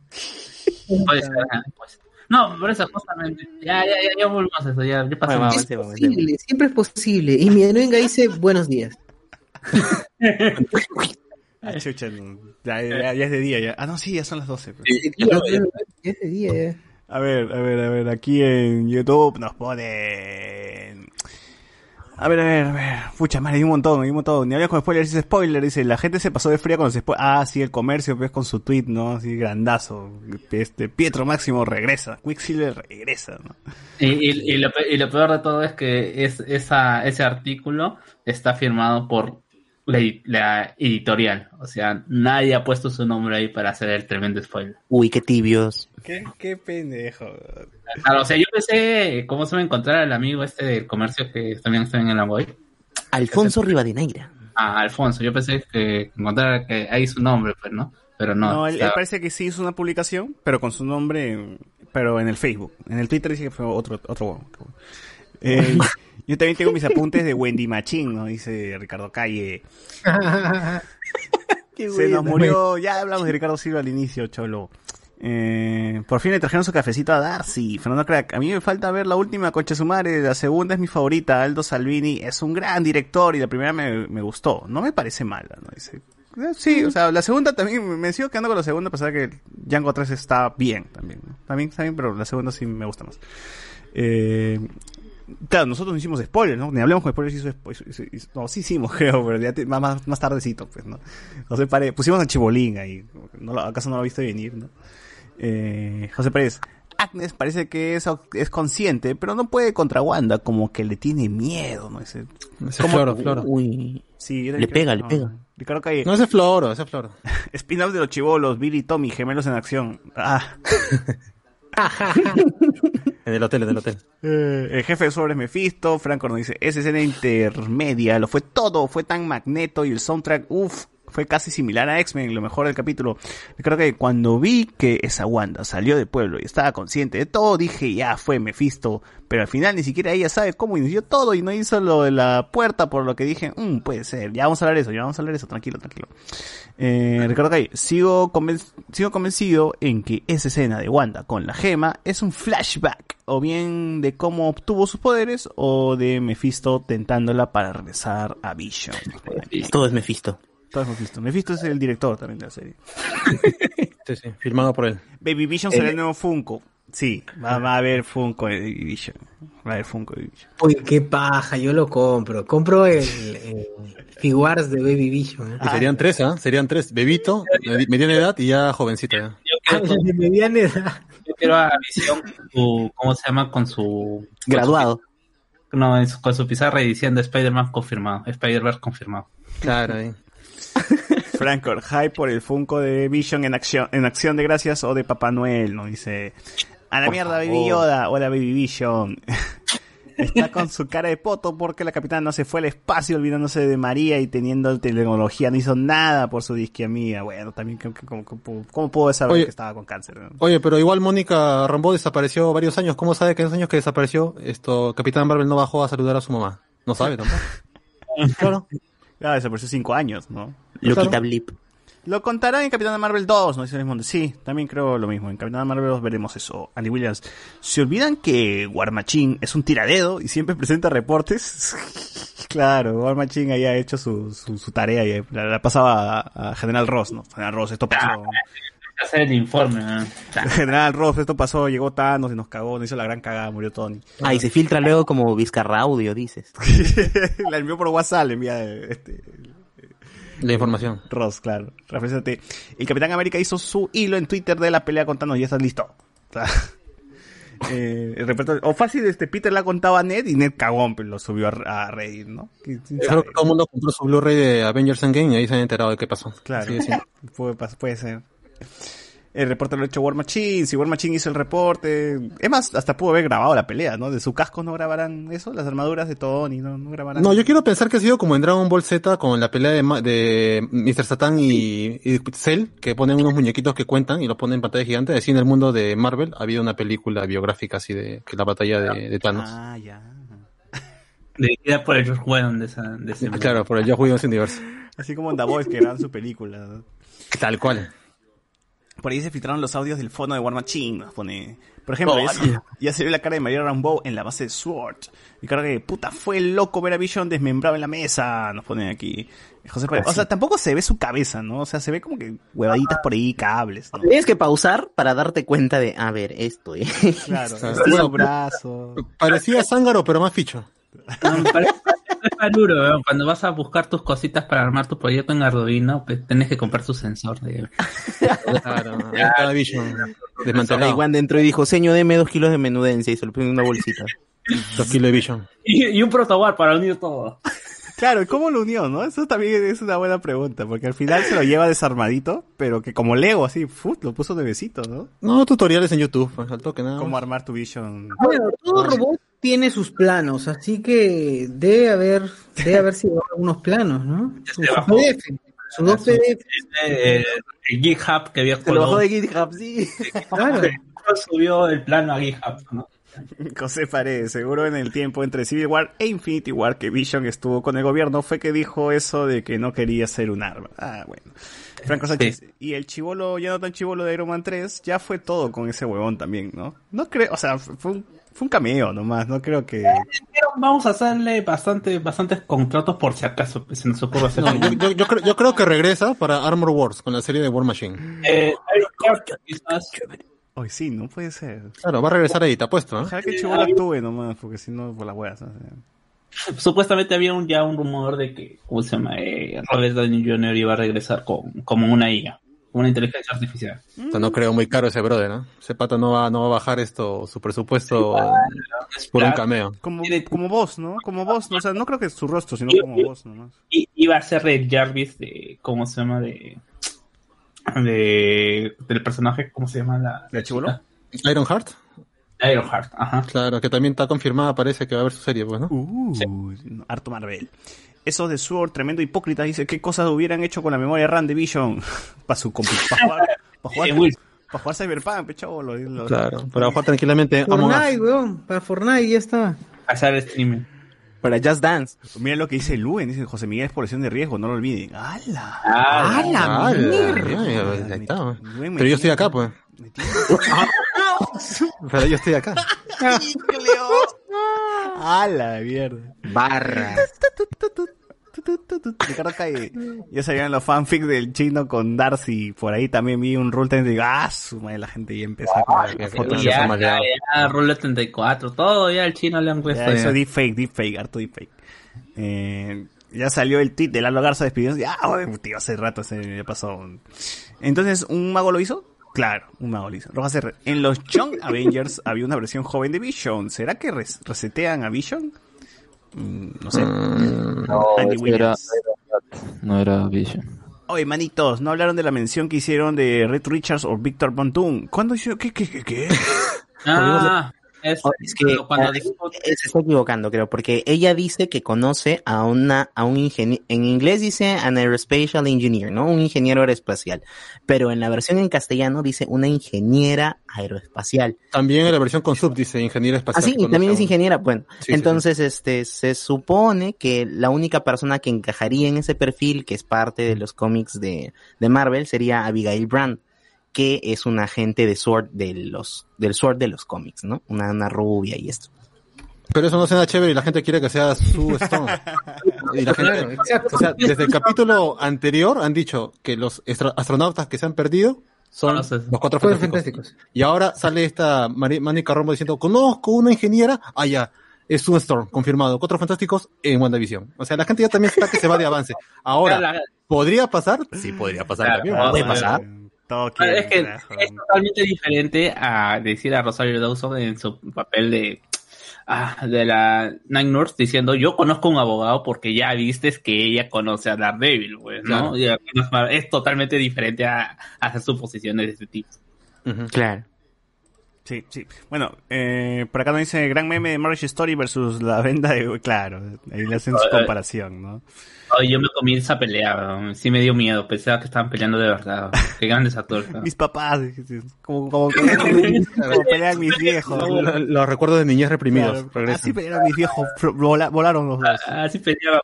G: Puede ser, ajá, pues. No, por eso justamente. Ya, ya, ya, ya volvemos a eso, ya, ya.
H: Bueno,
B: Es siempre es posible. Y mi Anuenga dice, buenos días.
D: Ah, chucha, ya, ya, ya es de día, ya. Ah, no, sí, ya son las 12. pues.
B: Ese día, ese día, ya.
D: A ver, a ver, a ver, aquí en YouTube nos ponen... A ver, a ver, a ver. Pucha madre, hay un montón, hay un montón. Ni había con spoilers, dice spoiler, dice, la gente se pasó de fría con los spoilers. Ah, sí, el comercio, pues, con su tweet, ¿no? Así, grandazo. Este, Pietro Máximo regresa. Quicksilver regresa, ¿no?
G: Y, y- y lo, pe- y lo peor de todo es que es, esa, ese artículo está firmado por la, la editorial. O sea, nadie ha puesto su nombre ahí para hacer el tremendo spoiler.
H: Uy, qué tibios.
D: Qué, qué pendejo.
G: Claro, o sea, yo pensé cómo se va a encontrar el amigo este del comercio que también está en el Amboy.
H: Alfonso Rivadeneira.
G: A Alfonso, yo pensé que encontrara que ahí su nombre, pues, ¿no? Pero no.
D: No, él,
G: o sea,
D: él parece que sí hizo una publicación, pero con su nombre, pero en el Facebook. En el Twitter dice que fue otro, otro huevo. Eh, [LAUGHS] yo también tengo mis apuntes de Wendy Machín, ¿no? Dice Ricardo Calle. [LAUGHS] Se nos murió, ya hablamos de Ricardo Silva al inicio, cholo. Eh, por fin le trajeron su cafecito a Darcy, Fernando Crack. A mí me falta ver la última Concha Sumare, la segunda es mi favorita, Aldo Salvini es un gran director y la primera me, me gustó. No me parece mala, ¿no? Dice, eh, sí, o sea, la segunda también, me sigo quedando con la segunda a que Django 3 está bien también, ¿no? También bien, pero la segunda sí me gusta más. Eh, Claro, nosotros no hicimos spoilers, ¿no? Ni hablamos con spoilers, hizo hizo- hizo- no, sí hicimos, [LAUGHS] creo, pero ya más, más, tardecito, pues, ¿no? José Paredes, pusimos a Chibolín ahí, no, ¿acaso no lo viste venir, no? Eh, José Pérez, Agnes parece que es, es consciente, pero no puede contra Wanda, como que le tiene miedo, ¿no? Ese,
C: Ese. Floro, Floro.
H: Uy.
D: sí, era-
H: Le pega, le
D: no,
H: pega.
D: Ricardo Calle,
C: No, ese es Floro, ese es Floro. [LAUGHS]
D: spin-off de los chivolos, Billy y Tommy, gemelos en acción. Ah. [LAUGHS]
C: En el hotel, en el hotel.
D: Eh, el jefe de sobres Mephisto, Franco nos dice, esa escena intermedia, lo fue todo, fue tan magneto y el soundtrack, uff, fue casi similar a X-Men, lo mejor del capítulo. Creo que cuando vi que esa Wanda salió del pueblo y estaba consciente de todo, dije, ya fue Mephisto, pero al final ni siquiera ella sabe cómo inició todo y no hizo lo de la puerta, por lo que dije, "Mm, puede ser, ya vamos a hablar de eso, ya vamos a hablar de eso, tranquilo, tranquilo. Eh, Ricardo Calle, sigo, sigo convencido en que esa escena de Wanda con la gema es un flashback, o bien de cómo obtuvo sus poderes, o de Mephisto tentándola para regresar a Vision.
H: Todo es Mephisto.
D: Todo es Mephisto. Mephisto es el director también de la serie.
C: Sí, sí, filmado por él.
D: Baby Vision será el nuevo Funko. Sí, va, va a haber Funko de Baby Vision. Va a haber Funko de Baby Vision.
B: Uy, qué paja, yo lo compro. Compro el, el Figuarts de Baby Vision. ¿eh?
C: Y serían tres, ¿ah? Serían tres. Bebito, medi- mediana edad y ya jovencita. ya.
B: Ah, de [LAUGHS] mediana edad.
G: Yo quiero a Visión con su, ¿cómo se llama? Con su...
H: Graduado.
G: No, con su pizarra y diciendo Spider-Man confirmado. Spider-Verse confirmado.
C: Claro, ahí. [LAUGHS]
D: Franco, hype por el Funko de Vision en acción, en acción de gracias o de Papá Noel, ¿no? Dice, a la mierda Baby Yoda, hola Baby Vision. [LAUGHS] Está con su cara de poto porque la capitana no se fue al espacio olvidándose de María y teniendo tecnología, no hizo nada por su disquiamía. Bueno, también, ¿cómo, cómo, cómo- puedo saber
C: Oye.
D: que estaba con cáncer? no?
C: Oye, pero igual Mónica Rambeau desapareció varios años. ¿Cómo sabe que en esos años que desapareció, esto, Capitán Marvel no bajó a saludar a su mamá? No sabe tampoco. [LAUGHS] claro.
D: Ah, desapareció cinco años, ¿no?
H: Loquita Blip.
D: Lo contará en Capitán Marvel 2, ¿no? Dice Luis Montes. Sí, también creo lo mismo. En Capitán Marvel 2 veremos eso. Andy Williams. ¿Se olvidan que War Machine es un tiradedo y siempre presenta reportes? [LAUGHS] claro, War Machine ahí ha hecho su, su, su tarea y la, la pasaba a, a General Ross, ¿no? General Ross, esto pasó.
G: Hacer el informe, ¿no? [LAUGHS]
D: General Ross, esto pasó, llegó Thanos y nos cagó, nos hizo la gran cagada, murió Tony.
H: Ah, y se filtra luego como Vizcarra Audio, dices. [LAUGHS]
D: la envió por WhatsApp, le envía este,
C: La información.
D: Ross, claro. Refrescate. El Capitán América hizo su hilo en Twitter de la pelea con Thanos y ya está listo. O sea, [LAUGHS] eh, el repertorio- o fácil, este Peter la contaba a Ned y Ned cagón pues, lo subió a, a Reddit, ¿no? ¿Quién- quién
C: Creo
D: sabe?
C: que todo el mundo compró su Blu-ray de Avengers Endgame y ahí se han enterado de qué pasó.
D: Claro,
C: Sí, sí.
D: puede ser. El reporte lo ha hecho War Machine, si War Machine hizo el reporte. Es más, hasta pudo haber grabado la pelea, ¿no? De su casco no grabarán eso, las armaduras de Tony, no, no grabarán.
C: No, yo quiero pensar que ha sido como en Dragon Ball Z con la pelea de, Ma- de Mr. Satan y, y Cell, que ponen unos muñequitos que cuentan y los ponen en pantalla gigante. Así en el mundo de Marvel ha habido una película biográfica así de que la batalla de, de Thanos.
D: Ah, ya.
G: Dirigida por el George Whedon de, esa, de ese
C: Claro, por el Joe Williams Universe.
D: Así como en The Voice que graban su película. ¿no?
C: Tal cual.
D: Por ahí se filtraron los audios del fono de War Machine. nos Pone, por ejemplo,
H: Oh,
D: ya, se- ya se ve la cara de María Rambeau en la base de Sword. Y cara de puta, fue loco ver a Vision desmembrado en la mesa. Nos ponen aquí. José Pérez. O sea, tampoco se ve su cabeza, ¿no? O sea, se ve como que huevaditas por ahí, cables, ¿no?
H: Tienes que pausar para darte cuenta de, a ver, esto, eh.
D: Claro, [LAUGHS]
C: sea,
D: este
C: bueno,
D: su brazo.
C: Parecía Zángaro, pero más ficho.
G: No, me parece- weón. Cuando vas a buscar tus cositas para armar tu proyecto en Arduino, pues tienes que comprar tu sensor. De... [LAUGHS]
C: Claro, está Vision.
H: Juan dentro y dijo, señor, deme dos kilos de menudencia y se lo pone en una bolsita. [LAUGHS]
C: Dos kilos de Vision.
G: Y, y un protowar para unir todo. [LAUGHS]
D: Claro, ¿y ¿cómo lo unió, no? Eso también es una buena pregunta, porque al final se lo lleva desarmadito, pero que como Lego, así, ¡fut! lo puso nuevecito, ¿no?
C: No, tutoriales en YouTube, al toque nada.
D: Cómo armar tu Vision.
B: Bueno, todo robot tiene sus planos, así que debe haber, debe haber sido algunos planos, ¿no? Su, su. PDF, sus dos PDF,
G: Eh, el GitHub que había
H: Se lo de GitHub, sí.
B: claro.
G: subió el plano a GitHub, ¿no?
D: José Paredes, seguro en el tiempo entre Civil War e Infinity War que Vision estuvo con el gobierno fue que dijo eso de que no quería ser un arma. Ah, bueno. Franco Sánchez. Y el chivolo, ya no tan chivolo de Iron Man 3, ya fue todo con ese huevón también, ¿no? No creo, o sea, fue un, fue un cameo nomás, no creo que...
G: Pero vamos a hacerle bastante, bastantes contratos por si acaso pues, se nos ocurre hacer
C: No, yo, yo- yo creo, yo creo que regresa para Armor Wars con la serie de War Machine.
G: Eh.
D: Hoy sí, no puede ser.
C: Claro, va a regresar ahí, te apuesto, ¿no?
D: Ojalá que chivolo actúe nomás, porque si no, por las huevas. ¿no?
G: Supuestamente había un, ya un rumor de que, ¿cómo se llama? Eh, Robert Downey Jr. iba a regresar con, como una IA, como una inteligencia artificial.
C: No creo muy caro ese brother, ¿no? Ese pata no va, no va a bajar esto, su presupuesto por un cameo.
D: Como, como vos, ¿no? Como vos, ¿no? o sea, no creo que su rostro, sino como vos nomás.
G: Y iba a ser el Jarvis de, ¿cómo se llama? De, de del personaje, ¿cómo se llama la?
D: ¿El chibolo?
G: chica?
C: Iron Heart.
G: Ironheart, ajá.
C: Claro, que también está confirmada, parece que va a haber su serie, pues, ¿no?
D: Uh, harto Marvel. Esos de Sword, tremendo hipócrita, dice, ¿qué cosas hubieran hecho con la memoria RAM de Vision? para su para jugar, para jugar,
G: Eh,
D: para Cyberpunk, pechavo. Lo, lo-
C: Claro, para jugar tranquilamente Us.
B: Fortnite, weón. Para Fortnite ya está.
G: Hacer streaming.
H: Para Just Dance.
D: Mira lo que dice Luen, dice José Miguel es población de riesgo, no lo olviden. ¡Hala!
G: Ah,
C: Ah, pues.
D: Luen me
C: Pero yo estoy acá, pues. Pero yo estoy acá.
D: ¡Hala, mierda!
H: Barra.
D: Ricardo Calle. Ya sabían los fanfics del chino con Darcy. Por ahí también vi un rule 30 y digo, ¡ah! su madre, la gente ya empezó con la foto de
G: ya,
D: los
G: ya, ya, Rule 34, todo ya el chino le han puesto.
D: Ya, eso
G: ya.
D: deepfake, deepfake, harto deepfake. Eh, ya salió el tweet de Lalo Garza despidiéndose. Ya, oye, tío, hace rato se ya pasó. Entonces, ¿un mago lo hizo? Claro, un mago lo hizo. Rojas R. En los Young [LAUGHS] Avengers había una versión joven de Vision. ¿Será que res- resetean a Vision? Mm, no sé.
F: No,
D: Andy
F: ese era, no era Vision.
D: Oye, manitos, no hablaron de la mención que hicieron de Red Richards o Victor Von Doom. ¿Cuándo hicieron? ¿Qué, qué, qué, qué? [LAUGHS]
G: Ah, es,
H: Oh, es que
G: cuando
H: ah, eh, se está equivocando, creo, porque ella dice que conoce a una a un ingeniero, en inglés dice an aerospatial engineer, ¿no? Un ingeniero aeroespacial, pero en la versión en castellano dice una ingeniera aeroespacial.
C: También en la versión con sub dice ingeniero
H: Ah,
C: espacial.
H: sí, y también es ingeniera, bueno.
C: Sí, sí,
H: entonces, este, se supone que la única persona que encajaría en ese perfil, que es parte de los cómics de, de Marvel, sería Abigail Brand, que es una agente de Sword de los, del Sword de los cómics, ¿no? Una, una rubia y esto.
C: Pero eso no suena chévere y la gente quiere que sea su [LAUGHS] Stone. Y la gente, o sea, desde el capítulo anterior han dicho que los astronautas que se han perdido son los cuatro fantásticos.
B: fantásticos.
C: Y ahora sale esta Mónica Romo diciendo, conozco una ingeniera, ah ya, es Sue Storm, confirmado, cuatro fantásticos en WandaVision. O sea, la gente ya también está que se va de avance. Ahora, ¿podría pasar? Sí, podría pasar
G: Claro,
C: también.
H: ¿Puede pasar?
D: Todo
G: Ah,
D: quiere,
G: es que
D: carajo.
G: es totalmente diferente a decir a Rosario Dawson en su papel de ah, de la Night Nurse diciendo yo conozco a un abogado porque ya vistes que ella conoce a Daredevil, pues, ¿no?
C: Claro.
G: Es totalmente diferente a, a hacer suposiciones de este tipo.
H: Claro.
D: Sí, sí. Bueno, eh, por acá nos dice gran meme de Marriage Story versus la venda de... Claro, ahí le hacen su comparación, ¿no?
G: Ay, yo me comí esa pelea, ¿no? sí me dio miedo, pensaba que estaban peleando de verdad. Qué grandes actores. ¿no?
D: Mis papás, como, como, [LAUGHS] como pelean mis viejos.
C: Lo- Los recuerdos de niñez reprimidos.
D: Claro, así pelearon mis viejos, vola- volaron los dos.
G: Así peleaba.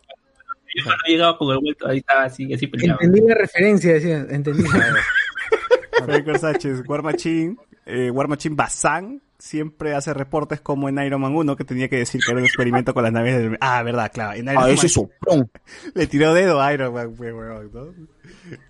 G: Yo no llegaba con el vuelto, ahí estaba así, así peleaba.
B: Entendí la referencia, decía. Entendí. [LAUGHS]
D: Franco Sánchez, War Machine, eh, War Machine Bazán siempre hace reportes como en Iron Man 1 que tenía que decir que era un experimento con las naves del... Ah, verdad, claro. En Iron
H: Ah,
D: Man
H: ese soplón. [LAUGHS]
D: le tiró dedo a Iron Man, weón, ¿no?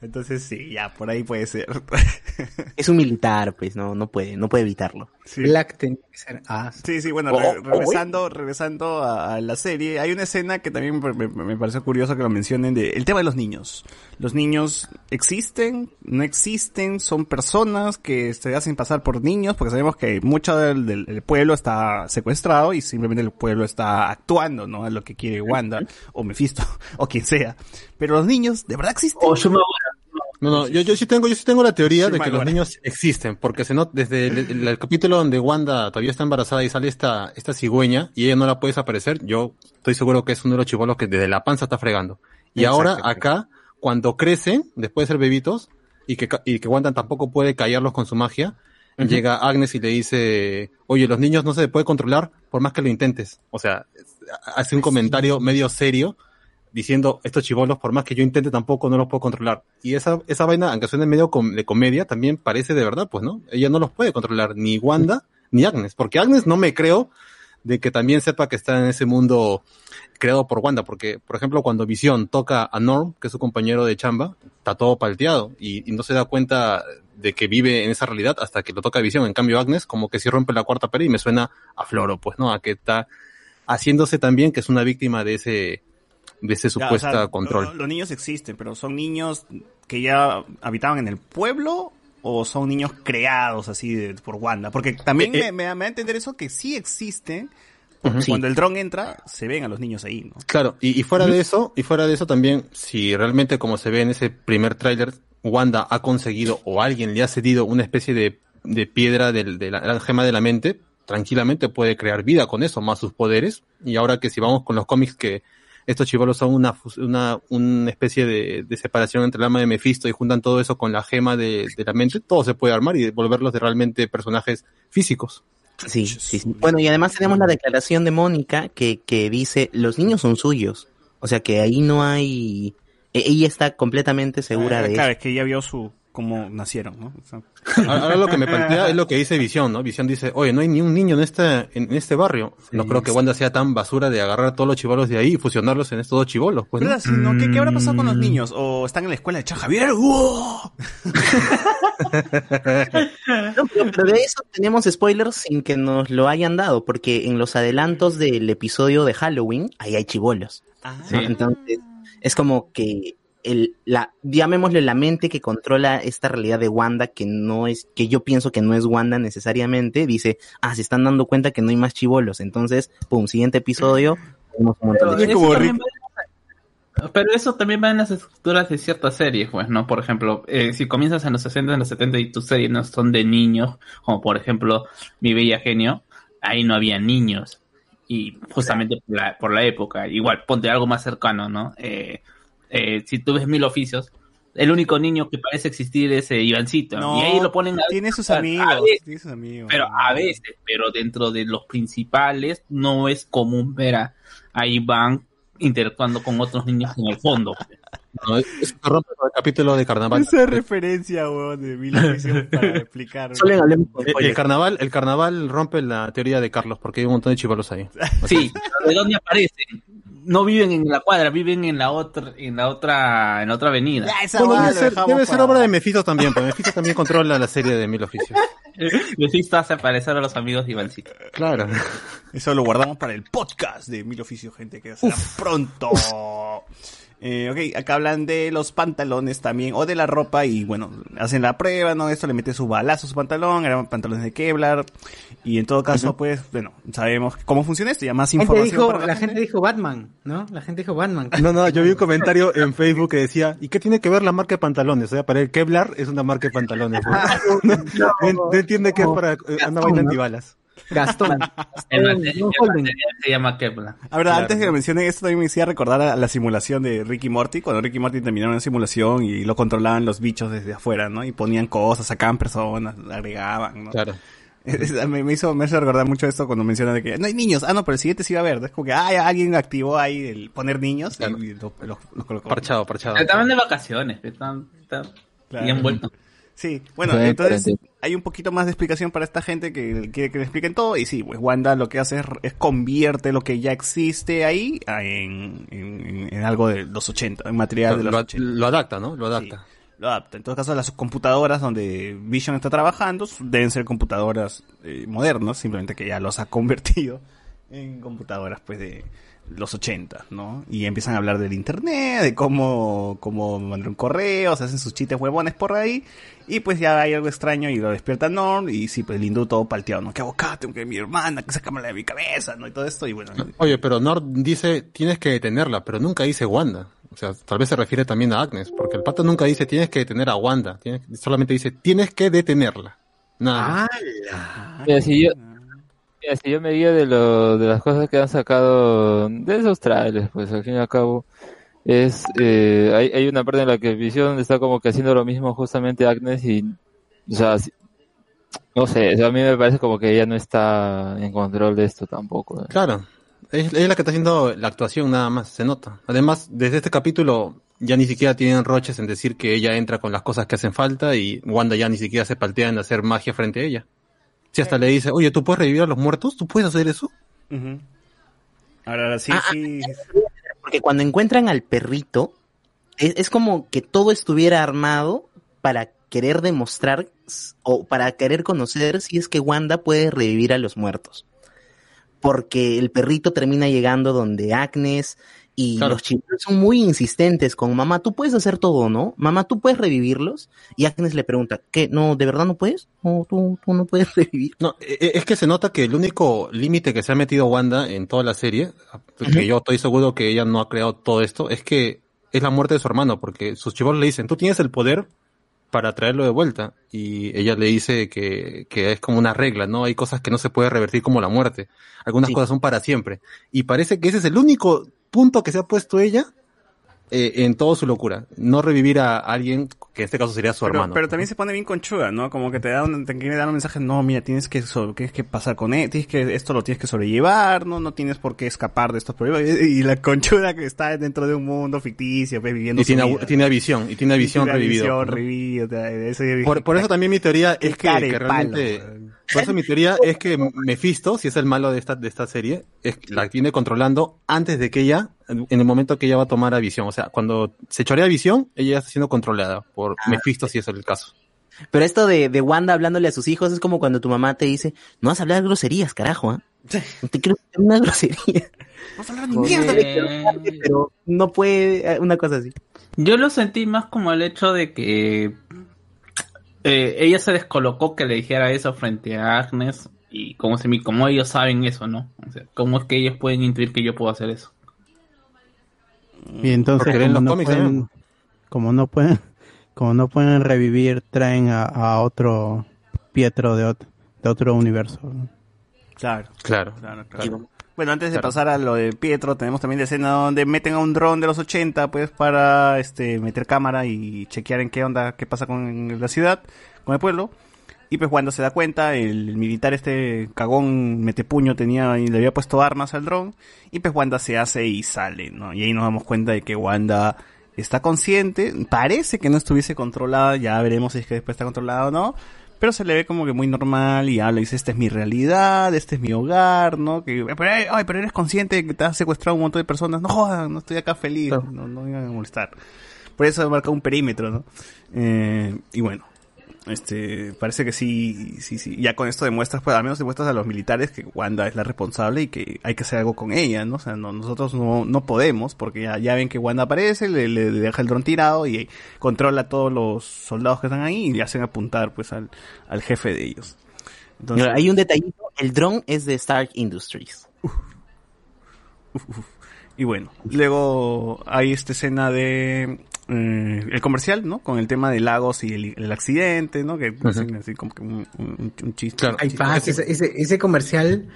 D: Entonces sí, ya, por ahí puede ser. [LAUGHS]
H: Es un militar, pues, no, no puede, no puede evitarlo.
D: Sí.
B: Black tenía que ser. Ah,
D: Sí, sí, bueno,
H: Oh,
D: re-
H: oh,
D: regresando, regresando a, a la serie, hay una escena que también me, me- me pareció curioso que lo mencionen de el tema de los niños. Los niños existen, no existen, son personas que se hacen pasar por niños, porque sabemos que mucho del, del- del pueblo está secuestrado y simplemente el pueblo está actuando, ¿no? A lo que quiere Wanda, o Mephisto, [LAUGHS] o quien sea. Pero los niños, ¿de verdad existen?
G: O
C: No, no, yo, yo sí tengo, yo sí tengo la teoría de que los niños existen, porque se nota desde el, el- el capítulo donde Wanda todavía está embarazada y sale esta, esta cigüeña y ella no la puede desaparecer, yo estoy seguro que es uno de los chivolos que desde la panza está fregando. Y
D: Exacto,
C: ahora acá, cuando crecen, después de ser bebitos, y que, y que Wanda tampoco puede callarlos con su magia, llega Agnes y le dice, oye, los niños no se puede controlar por más que lo intentes. O sea, hace un comentario medio serio diciendo estos chivolos, por más que yo intente, tampoco no los puedo controlar. Y esa, esa vaina, aunque suene medio com- de comedia, también parece de verdad, pues, ¿no? Ella no los puede controlar, ni Wanda, ni Agnes, porque Agnes no me creo de que también sepa que está en ese mundo creado por Wanda, porque, por ejemplo, cuando Visión toca a Norm, que es su compañero de chamba, está todo palteado y, no se da cuenta de que vive en esa realidad hasta que lo toca Visión. En cambio, Agnes, como que sí rompe la cuarta pared y me suena a Floro, pues, ¿no? A que está haciéndose también que es una víctima de ese, de ese
D: Ya, o
C: supuesta
D: sea,
C: control.
D: lo- Los niños existen, pero son niños que ya habitaban en el pueblo o son niños creados así de- por Wanda. Porque también
C: Eh,
D: me,
C: eh.
D: me da- me da a entender eso que sí existen. Porque cuando el dron entra, se ven a los niños ahí, ¿no?
C: Claro, y, y fuera de eso, y fuera de eso también, si realmente como se ve en ese primer tráiler, Wanda ha conseguido o alguien le ha cedido una especie de de piedra del- de, la, la gema de la mente, tranquilamente puede crear vida con eso, más sus poderes. Y ahora que si vamos con los cómics que estos chivolos son una, fus- una, una especie de, de separación entre el alma de Mephisto y juntan todo eso con la gema de, de la mente, todo se puede armar y volverlos de realmente personajes físicos.
H: Sí, sí, sí. Bueno, y además tenemos la declaración de Mónica que, que dice, los niños son suyos. O sea que ahí no hay... e- Ella está completamente segura
D: Ah,
H: de
D: claro,
H: eso.
D: es que ella vio su cómo nacieron, ¿no? O sea,
C: Ahora, ahora lo que me plantea es lo que dice Visión, ¿no? Visión dice, oye, no hay ni un niño en este, en este barrio. no creo que Wanda sea tan basura de agarrar a todos los chivolos de ahí y fusionarlos en estos dos chivolos, pues, ¿no?
D: ¿Qué, qué habrá pasado con
H: Mm.
D: los niños? ¿O están en la escuela de Chan Javier? ¡Wow!
H: No, pero, pero de eso tenemos spoilers sin que nos lo hayan dado, porque en los adelantos del episodio de Halloween, ahí hay chivolos.
G: Sí.
H: Entonces, es como que el, la, llamémosle la mente que controla esta realidad de Wanda, que no es, que yo pienso que no es Wanda necesariamente, dice, ah, se están dando cuenta que no hay más chivolos. Entonces, pum, siguiente episodio, tenemos un montón de
G: pero eso también va en las estructuras de ciertas series, pues, ¿no? Por ejemplo, eh, si comienzas en los 60, en los 70 y tus series no son de niños, como por ejemplo Mi Bella Genio, ahí no había niños. Y justamente por la, por la época, igual, ponte algo más cercano, ¿no? Eh, eh, si tú ves Mil Oficios, el único niño que parece existir es eh, Ivancito.
D: No,
G: y ahí lo ponen a
D: tiene sus
G: a
D: amigos,
G: veces,
D: tiene sus amigos.
G: pero a veces, pero dentro de los principales no es común ver a, a Iván interactuando con otros niños en el fondo. [LAUGHS]
C: No, rompe el capítulo de carnaval.
D: Esa referencia, weón, de Mil Oficios [LAUGHS] para explicar.
C: El, el carnaval, el carnaval rompe la teoría de Carlos porque hay un montón de chivolos ahí.
G: Sí, [LAUGHS] ¿de dónde aparecen? No viven en la cuadra, viven en la otra, en la otra, en otra avenida.
C: Bueno, debe ser, debe ser obra de Mephisto también, porque Mephisto también controla la serie de Mil Oficios. [LAUGHS]
G: Mephisto hace aparecer a los amigos de Ivancito.
C: Claro. [LAUGHS]
D: Eso lo guardamos para el podcast de Mil Oficios, gente, que será pronto. [LAUGHS] Eh, ok, acá hablan de los pantalones también, o de la ropa, y bueno, hacen la prueba, ¿no? Esto le mete su balazo a su pantalón, eran pantalones de Kevlar, y en todo caso, pues, bueno, sabemos cómo funciona esto, ya más
B: La gente
D: información
B: dijo,
D: para
B: la gente dijo Batman, ¿no? La gente dijo Batman.
C: No, no, yo vi un [LAUGHS] comentario en Facebook que decía, ¿y qué tiene que ver la marca de pantalones? O sea, para el Kevlar es una marca de pantalones. ¿no? no, no entiende que es para eh, una vaina antibalas.
B: Gastón.
G: El material, el material se llama Kevlar.
D: A ver, antes que mencionen esto, también me hacía recordar a la simulación de Ricky Morty, cuando Ricky Morty terminaba una simulación y lo controlaban los bichos desde afuera, ¿no? Y ponían cosas, sacaban personas, agregaban, ¿no?
C: Claro. [LAUGHS]
D: Me, me hizo, me hizo recordar mucho esto cuando mencionan de que no hay niños. Ah, no, pero el siguiente sí va a haber. Es como que ah, alguien activó ahí el poner niños y lo, lo- lo colocó.
C: Parchado, parchado.
G: Estaban de vacaciones, están, están
D: Claro.
G: bien vueltos.
D: Sí, bueno,
F: Sí,
D: entonces
F: diferente.
D: hay un poquito más de explicación para esta gente que quiere que le expliquen todo. Y sí, pues Wanda lo que hace es, es convierte lo que ya existe ahí a- en, en- en algo de los 80, en material de
C: Lo,
D: los
C: lo-
D: 80.
C: lo adapta, ¿no? Lo adapta.
D: En todo caso, las computadoras donde Vision está trabajando deben ser computadoras eh, modernas, simplemente que ya los ha convertido en computadoras pues de los 80, ¿no? Y empiezan a hablar del internet, de cómo, cómo mandar un correo, se hacen sus chistes huevones por ahí, y pues ya hay algo extraño y lo despierta Norm, y sí, pues el hindú todo palteado, ¿no? Que abocate, que mi hermana, que sácamela de mi cabeza, ¿no? Y todo esto, y bueno,
C: Oye, pero Nord dice, tienes que detenerla, pero nunca dice Wanda. O sea, tal vez se refiere también a Agnes, porque el pato nunca dice, tienes que detener a Wanda. Tienes- solamente dice, tienes que detenerla. Nada.
F: Mira, si yo, mira, si yo me guío de, lo, de las cosas que han sacado de esos trailers, pues al fin y al cabo, es, eh, hay, hay una parte en la que Vision está como que haciendo lo mismo justamente Agnes y, o sea, si- no sé, o sea, a mí me parece como que ella no está en control de esto tampoco. ¿eh?
C: Claro. Es, es la que está haciendo la actuación nada más, se nota. Además, desde este capítulo ya ni siquiera tienen roches en decir que ella entra con las cosas que hacen falta y Wanda ya ni siquiera se paltea en hacer magia frente a ella. Si hasta le dice, oye, ¿tú puedes revivir a los muertos? ¿Tú puedes hacer eso?
D: Ahora, ahora sí,
H: Ah,
D: sí.
H: Porque cuando encuentran al perrito, es, es como que todo estuviera armado para querer demostrar o para querer conocer si es que Wanda puede revivir a los muertos. Porque el perrito termina llegando donde Agnes y
C: Claro.
H: los chicos son muy insistentes con mamá, tú puedes hacer todo, ¿no? Mamá, tú puedes revivirlos. Y Agnes le pregunta, ¿qué? ¿No, de verdad no puedes? No, tú, tú no puedes [LAUGHS] revivir.
C: No, e- e- es que se nota que el único límite que se ha metido Wanda en toda la serie, que yo estoy seguro que ella no ha creado todo esto, es que es la muerte de su hermano, porque sus chivos le dicen, tú tienes el poder para traerlo de vuelta. Y ella le dice que, que es como una regla, ¿no? Hay cosas que no se puede revertir como la muerte. Algunas
H: Sí.
C: cosas son para siempre. Y parece que ese es el único punto que se ha puesto ella eh, en toda su locura. No revivir a alguien, que en este caso sería su
D: Pero,
C: hermano.
D: pero también se pone bien conchuda, ¿no? Como que te da un, te quiere dar un mensaje, no, mira, tienes que, so- tienes que pasar con él, tienes que, esto lo tienes que sobrellevar, ¿no? No tienes por qué escapar de estos problemas. Y, y la conchuda que está dentro de un mundo ficticio, pues, viviendo
C: y tiene,
D: vida.
C: tiene visión, y tiene visión
D: visión
C: ¿no? Por, por eso también mi teoría es que, que realmente, por eso mi teoría es que Mephisto, si es el malo de esta, de esta serie, es, la tiene controlando antes de que ella, en el momento que ella va a tomar a visión. O sea, cuando se chorea visión, ella ya está siendo controlada por
H: Ah.
C: Mephisto, si es el caso.
H: Pero esto de, de Wanda hablándole a sus hijos es como cuando tu mamá te dice, no vas a hablar groserías, carajo, ¿ah? No te quiero una grosería.
D: No hablar
H: ni mierda,
G: Eh,
H: pero no puede, eh, una cosa así.
G: Yo lo sentí más como el hecho de que eh, ella se descolocó que le dijera eso frente a Agnes y como, se, me- como ellos saben eso, ¿no? O sea, ¿cómo es que ellos pueden intuir que yo puedo hacer eso?
E: Y entonces, como
C: los
E: no,
C: cómics
E: pueden, como no pueden, como no pueden revivir, traen a, a otro Pietro de, ot- de otro universo.
D: Claro,
C: Claro.
D: claro, claro. Bueno, antes de pasar a lo de Pietro, tenemos también la escena donde meten a un dron de los 80, pues, para este meter cámara y chequear en qué onda, qué pasa con la ciudad, con el pueblo. Y pues cuando se da cuenta, el, militar este cagón metepuño tenía y le había puesto armas al dron. Y pues Wanda se hace y sale, ¿no? Y ahí nos damos cuenta de que Wanda está consciente, parece que no estuviese controlada, ya veremos si es que después está controlada o no. Pero se le ve como que muy normal y habla y dice, esta es mi realidad, este es mi hogar, ¿no? Que, pero, ay, ay, pero eres consciente de que te has secuestrado un montón de personas. No jodan, no estoy acá feliz, no, no me vengan a molestar. Por eso marca un perímetro, ¿no? Eh, y bueno, este, parece que sí, sí, sí. Ya con esto demuestras, pues al menos demuestras a los militares que Wanda es la responsable y que hay que hacer algo con ella, ¿no? O sea, no, nosotros no, no podemos, porque ya, ya ven que Wanda aparece, le, le deja el dron tirado y controla a todos los soldados que están ahí y le hacen apuntar, pues, al, al jefe de ellos. Entonces,
H: Hay un detallito, el dron es de Stark Industries.
D: Y bueno, luego hay esta escena de eh, el comercial, ¿no? Con el tema de Lagos y el, el accidente, ¿no? Que así como que un, un- un chiste.
B: Ese, ese, ese comercial,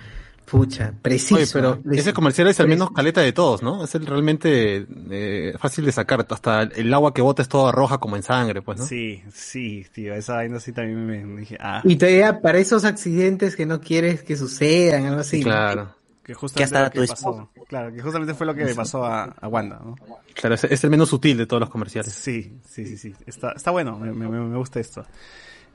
B: pucha, preciso.
C: Oye, pero ese comercial es el menos caleta de todos, ¿no? Es el realmente eh, fácil de sacar. Hasta el agua que bota es toda roja como en sangre, pues, ¿no?
D: Sí, sí, tío, esa vaina sí también me, me dije, ah,
B: Y todavía para esos accidentes que no quieres que sucedan, algo así. ¿no?
C: Claro.
D: que justamente
H: hasta
D: lo que pasó. Claro, que justamente fue lo que le pasó a, a Wanda, ¿no?
C: Claro, es, es el menos sutil de todos los comerciales.
D: Sí, sí, sí, sí. Está, está bueno, me, me, me gusta esto.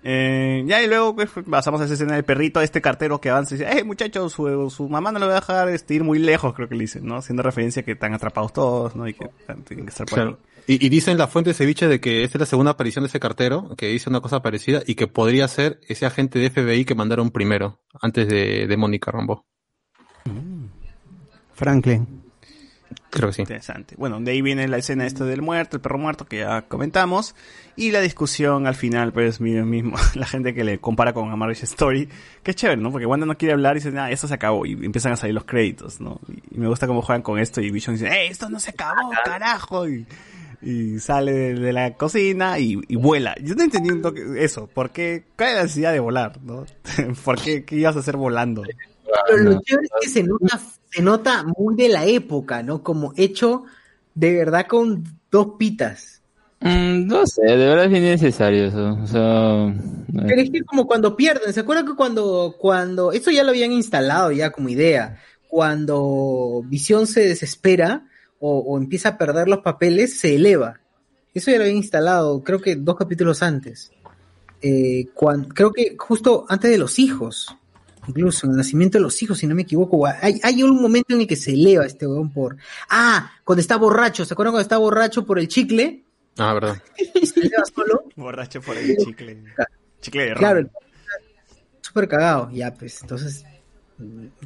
D: Eh, ya y luego pues, pasamos a esa escena del perrito, este cartero que avanza y dice, eh muchachos, su, su mamá no lo va a dejar este, ir muy lejos, creo que le dicen, ¿no? Haciendo referencia a que están atrapados todos, ¿no? Y que están- tienen que estar por
C: Claro. Y, y dicen la fuente de ceviche de que esta es la segunda aparición de ese cartero, que dice una cosa parecida y que podría ser ese agente de FBI que mandaron primero, antes de, de Mónica Rambo.
E: Franklin.
C: Creo que sí.
D: Interesante. Bueno, de ahí viene la escena esta del muerto, el perro muerto que ya comentamos. Y la discusión al final, pues, miren mismo, [LAUGHS] la gente que le compara con A Marriage Story. Que es chévere, ¿no? Porque Wanda no quiere hablar y dice, ah, esto se acabó. Y empiezan a salir los créditos, ¿no? Y, y me gusta cómo juegan con esto. Y Vision dice, ¡eh, esto no se acabó, carajo! Y, y sale de, de la cocina y, y vuela. Yo no entendí un toque eso. ¿Por qué? ¿Cuál es la necesidad de volar, no? [LAUGHS] ¿Por qué? ¿Qué ibas a hacer volando?
B: Pero lo chévere es que se nota, se nota muy de la época, ¿no? Como hecho de verdad con dos pitas.
F: Mm, no sé, de verdad es innecesario eso. O sea,
B: Pero es que como cuando pierden, ¿se acuerdan que cuando, cuando, esto ya lo habían instalado ya como idea, cuando Visión se desespera o, o empieza a perder los papeles, se eleva. Eso ya lo habían instalado, creo que dos capítulos antes. Eh, cuan- creo que justo antes de los hijos, incluso en el nacimiento de los hijos, si no me equivoco, hay, hay un momento en el que se eleva este weón por... Ah, cuando está borracho, ¿se acuerdan cuando está borracho por el chicle?
C: Ah, verdad. [LAUGHS]
B: Y se eleva solo.
D: Borracho por el chicle. Chicle de.
B: Claro, súper cagado, ya pues, entonces...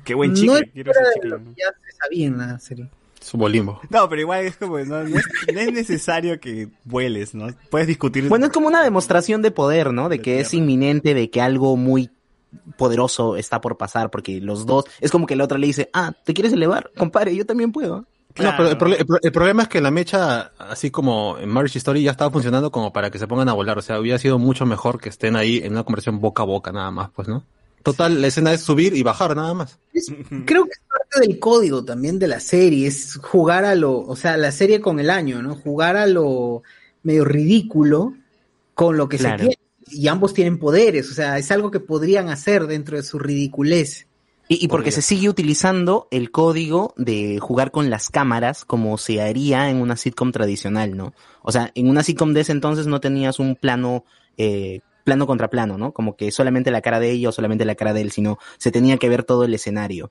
D: Qué buen
B: no
D: chicle.
B: es
D: quiero ese
B: de
D: chicle.
B: que ya se sabía en la serie.
C: Su bolimbo.
D: No, pero igual es como, no, no es, no es necesario que vueles, ¿no? Puedes discutir.
H: Bueno, es como una demostración de poder, ¿no? De que es inminente, de que algo muy poderoso está por pasar, porque los dos, es como que el otro le dice, ah, ¿te quieres elevar? Compadre, yo también puedo.
C: No, pero el, el pro- el problema es que la mecha, así como en Marriage Story, ya estaba funcionando como para que se pongan a volar. O sea, hubiera sido mucho mejor que estén ahí en una conversación boca a boca, nada más, pues, ¿no? Total, la escena es subir y bajar, nada más.
B: Creo que es parte del código también de la serie, es jugar a lo, o sea, la serie con el año, ¿no? Jugar a lo medio ridículo con lo que
H: Claro.
B: se tiene. Y ambos tienen poderes, o sea, es algo que podrían hacer dentro de su ridiculez.
H: Y, y porque se sigue utilizando el código de jugar con las cámaras como se haría en una sitcom tradicional, ¿no? O sea, en una sitcom de ese entonces no tenías un plano, eh, plano contra plano, ¿no? Como que solamente la cara de ella o solamente la cara de él, sino se tenía que ver todo el escenario.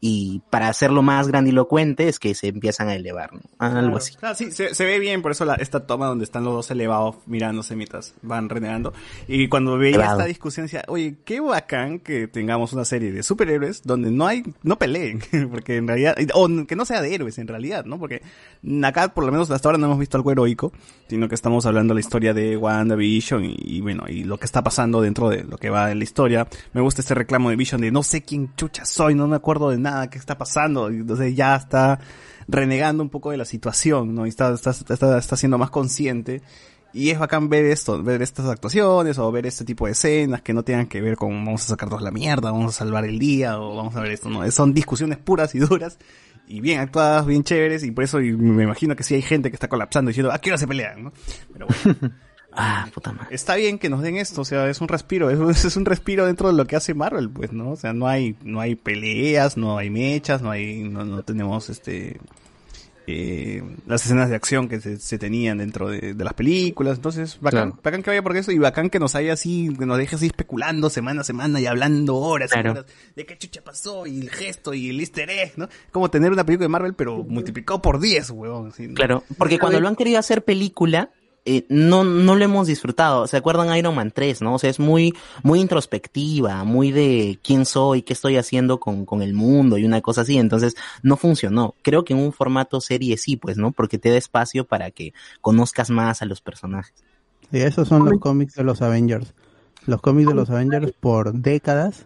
H: Y para hacerlo más grandilocuente es que se empiezan a elevar, ¿no? Algo
D: Claro,
H: así.
D: claro, sí, se, se ve bien, por eso la, esta toma donde están los dos elevados mirándose mientras van renegando. Y cuando veía
H: Elevado.
D: esta discusión decía, oye, qué bacán que tengamos una serie de superhéroes donde no hay, no peleen, [LAUGHS] porque en realidad, o que no sea de héroes en realidad, ¿no? Porque acá por lo menos hasta ahora no hemos visto algo heroico, sino que estamos hablando de la historia de WandaVision y, y bueno, y lo que está pasando dentro de lo que va en la historia. Me gusta este reclamo de Vision de no sé quién chucha soy, no me acuerdo de nada que está pasando, entonces ya está renegando un poco de la situación, ¿no? Y está, está, está, está siendo más consciente. Y es bacán ver esto, ver estas actuaciones o ver este tipo de escenas que no tengan que ver con vamos a sacarnos la mierda, vamos a salvar el día o vamos a ver esto, ¿no? Son discusiones puras y duras y bien actuadas, bien chéveres y por eso me imagino que sí hay gente que está colapsando diciendo, ¿a qué hora se pelean, no? Pero bueno. [LAUGHS]
H: Ah, puta madre.
D: Está bien que nos den esto, o sea, es un respiro, [LAUGHS] es, un- es un respiro dentro de lo que hace Marvel, pues, ¿no? O sea, no hay, no hay peleas, no hay mechas, no hay, no, no tenemos este, eh, las escenas de acción que se, se tenían dentro de, de las películas, entonces, bacán,
C: Claro.
D: bacán que vaya por eso y bacán que nos haya así, que nos deje así especulando semana a semana y hablando horas y horas de qué chucha pasó y el gesto y el easter egg, ¿no? Como tener una película de Marvel pero multiplicado por 10, huevón. así, ¿no?
H: Claro, porque cuando lo han querido hacer película, eh, no, no lo hemos disfrutado. ¿Se acuerdan Iron Man 3, no? O sea, es muy, muy introspectiva, muy de quién soy, qué estoy haciendo con, con el mundo y una cosa así. Entonces, no funcionó. Creo que en un formato serie sí, pues, ¿no? Porque te da espacio para que conozcas más a los personajes.
E: Y esos son los cómics de los Avengers. Los cómics de los Avengers por décadas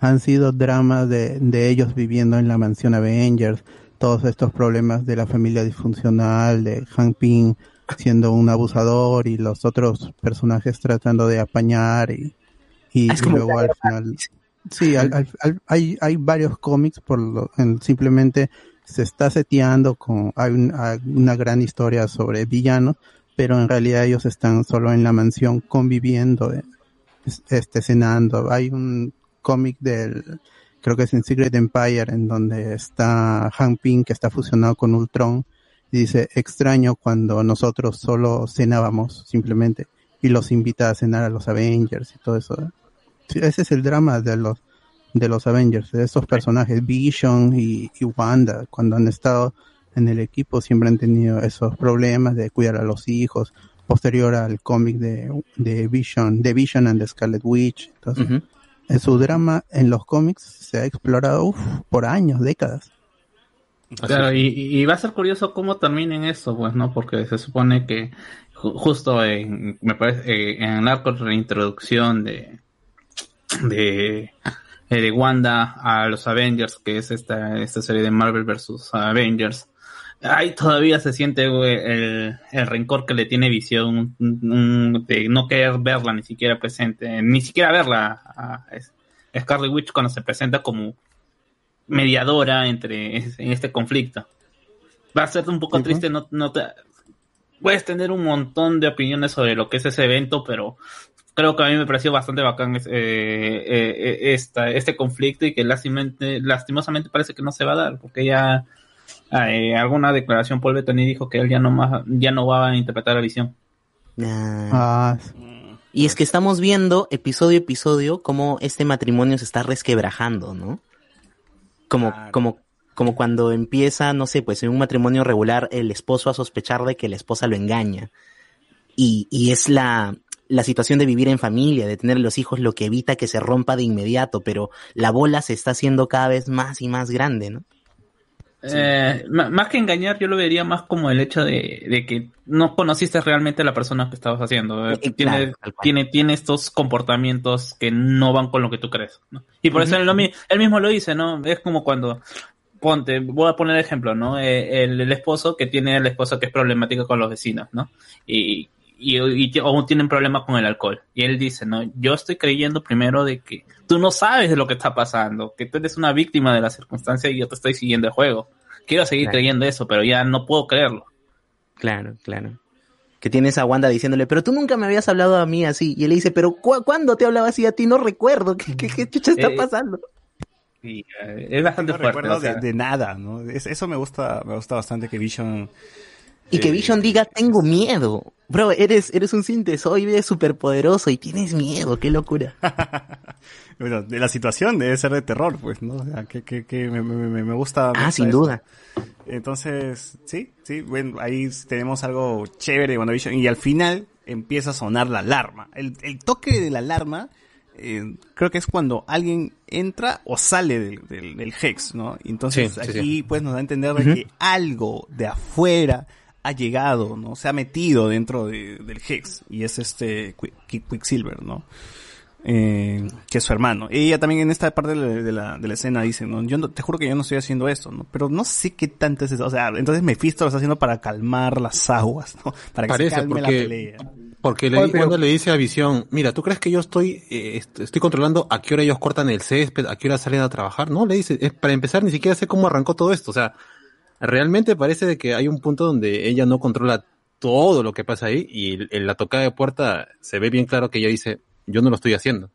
E: han sido dramas de, de ellos viviendo en la mansión Avengers, todos estos problemas de la familia disfuncional, de Hank Pym siendo un abusador y los otros personajes tratando de apañar y, y, luego al final... Sí, al- al- al- hay, hay varios cómics por lo, en- simplemente se está seteando con hay un- hay una gran historia sobre villanos, pero en realidad ellos están solo en la mansión conviviendo, eh, es- este cenando. Hay un cómic del creo que es en Secret Empire en donde está Hank Pym que está fusionado con Ultron dice extraño cuando nosotros solo cenábamos simplemente y los invita a cenar a los Avengers y todo eso. ¿eh? Sí, ese es el drama de los de los Avengers, de esos personajes, Vision y, y Wanda, cuando han estado en el equipo siempre han tenido esos problemas de cuidar a los hijos, posterior al cómic de, de Vision, de Vision and the Scarlet Witch. Entonces, en su drama en los cómics se ha explorado uf, por años, décadas.
G: Claro, y, y va a ser curioso cómo terminen eso, pues, ¿no? Porque se supone que ju- justo en, me parece, eh, en el arco de reintroducción de, de, eh, de Wanda a los Avengers, que es esta, esta serie de Marvel versus Avengers, ahí todavía se siente el, el rencor que le tiene Visión de no querer verla ni siquiera presente, ni siquiera verla a Scarlet Witch cuando se presenta como mediadora entre en este conflicto. Va a ser un poco triste, no, no te, puedes tener un montón de opiniones sobre lo que es ese evento, pero creo que a mí me pareció bastante bacán eh, eh, esta, este conflicto y que lastimosamente parece que no se va a dar, porque ya eh, alguna declaración Paul Bettany dijo que él ya no más, ya no va a interpretar la visión.
H: Ah.
E: Ah,
H: Y es que estamos viendo episodio a episodio cómo este matrimonio se está resquebrajando, ¿no? Como, como, como cuando empieza, no sé, pues en un matrimonio regular el esposo a sospechar de que la esposa lo engaña. Y, y es la, la situación de vivir en familia, de tener los hijos lo que evita que se rompa de inmediato, pero la bola se está haciendo cada vez más y más grande, ¿no?
G: Eh, más que engañar, yo lo vería más como el hecho de, de que no conociste realmente a la persona que estabas haciendo. Eh, tiene,
H: claro,
G: tiene, tiene estos comportamientos que no van con lo que tú crees. ¿no? Y por eso él, lo él mismo lo dice, ¿no? Es como cuando ponte, voy a poner ejemplo, ¿no? Eh, el, el esposo que tiene el esposo que es problemático con los vecinos, ¿no? Y, y, y o tienen problemas con el alcohol. Y él dice, ¿no? Yo estoy creyendo primero de que tú no sabes de lo que está pasando, que tú eres una víctima de la circunstancia y yo te estoy siguiendo el juego. Quiero seguir
H: Claro.
G: creyendo eso, pero ya no puedo creerlo.
H: Claro, claro. Que tienes a Wanda diciéndole, pero tú nunca me habías hablado a mí así. Y él le dice, pero ¿cu- ¿cuándo te hablaba así a ti? No recuerdo. ¿Qué, qué, qué chucha está
G: Eh,
H: pasando?
G: Y, eh, es bastante
D: No
G: fuerte.
D: recuerdo
G: o sea,
D: de, de nada, ¿no? Es- eso me gusta, me gusta bastante que Vision...
H: Y que
D: eh,
H: Vision diga, tengo miedo. Bro, eres, eres un sintesoide superpoderoso y tienes miedo. Qué locura. [LAUGHS]
D: Bueno, de la situación debe ser de terror, pues, ¿no? O sea, que, que, que me, me, me- gusta. me
H: Ah,
D: gusta
H: sin
D: eso.
H: duda.
D: Entonces, sí, sí, bueno, ahí tenemos algo chévere de WandaVision y al final empieza a sonar la alarma. El, el toque de la alarma eh, creo que es cuando alguien entra o sale del, del, del Hex, ¿no? Y Entonces
C: Sí, sí,
D: aquí
C: sí.
D: pues nos da a entender de que algo de afuera ha llegado, ¿no? Se ha metido dentro de- del Hex y es este Quick- Quicksilver, ¿no? eh, que es su hermano. Ella también en esta parte de la, de la, de la escena dice, ¿no? Yo no, te juro que yo no estoy haciendo esto, ¿no? Pero no sé qué tanto es eso. O sea, entonces Mephisto lo está haciendo para calmar las aguas, ¿no? Para que se
C: Parece,
D: calme la
C: porque,
D: pelea.
C: porque le,
B: Oye, pero-
C: cuando le dice a Visión, mira, ¿tú crees que yo estoy, eh, est- estoy controlando a qué hora ellos cortan el césped, a qué hora salen a trabajar? No, le dice, es para empezar ni siquiera sé cómo arrancó todo esto. O sea, realmente parece que hay un punto donde ella no controla todo lo que pasa ahí y en la tocada de puerta se ve bien claro que ella dice, yo no lo estoy haciendo.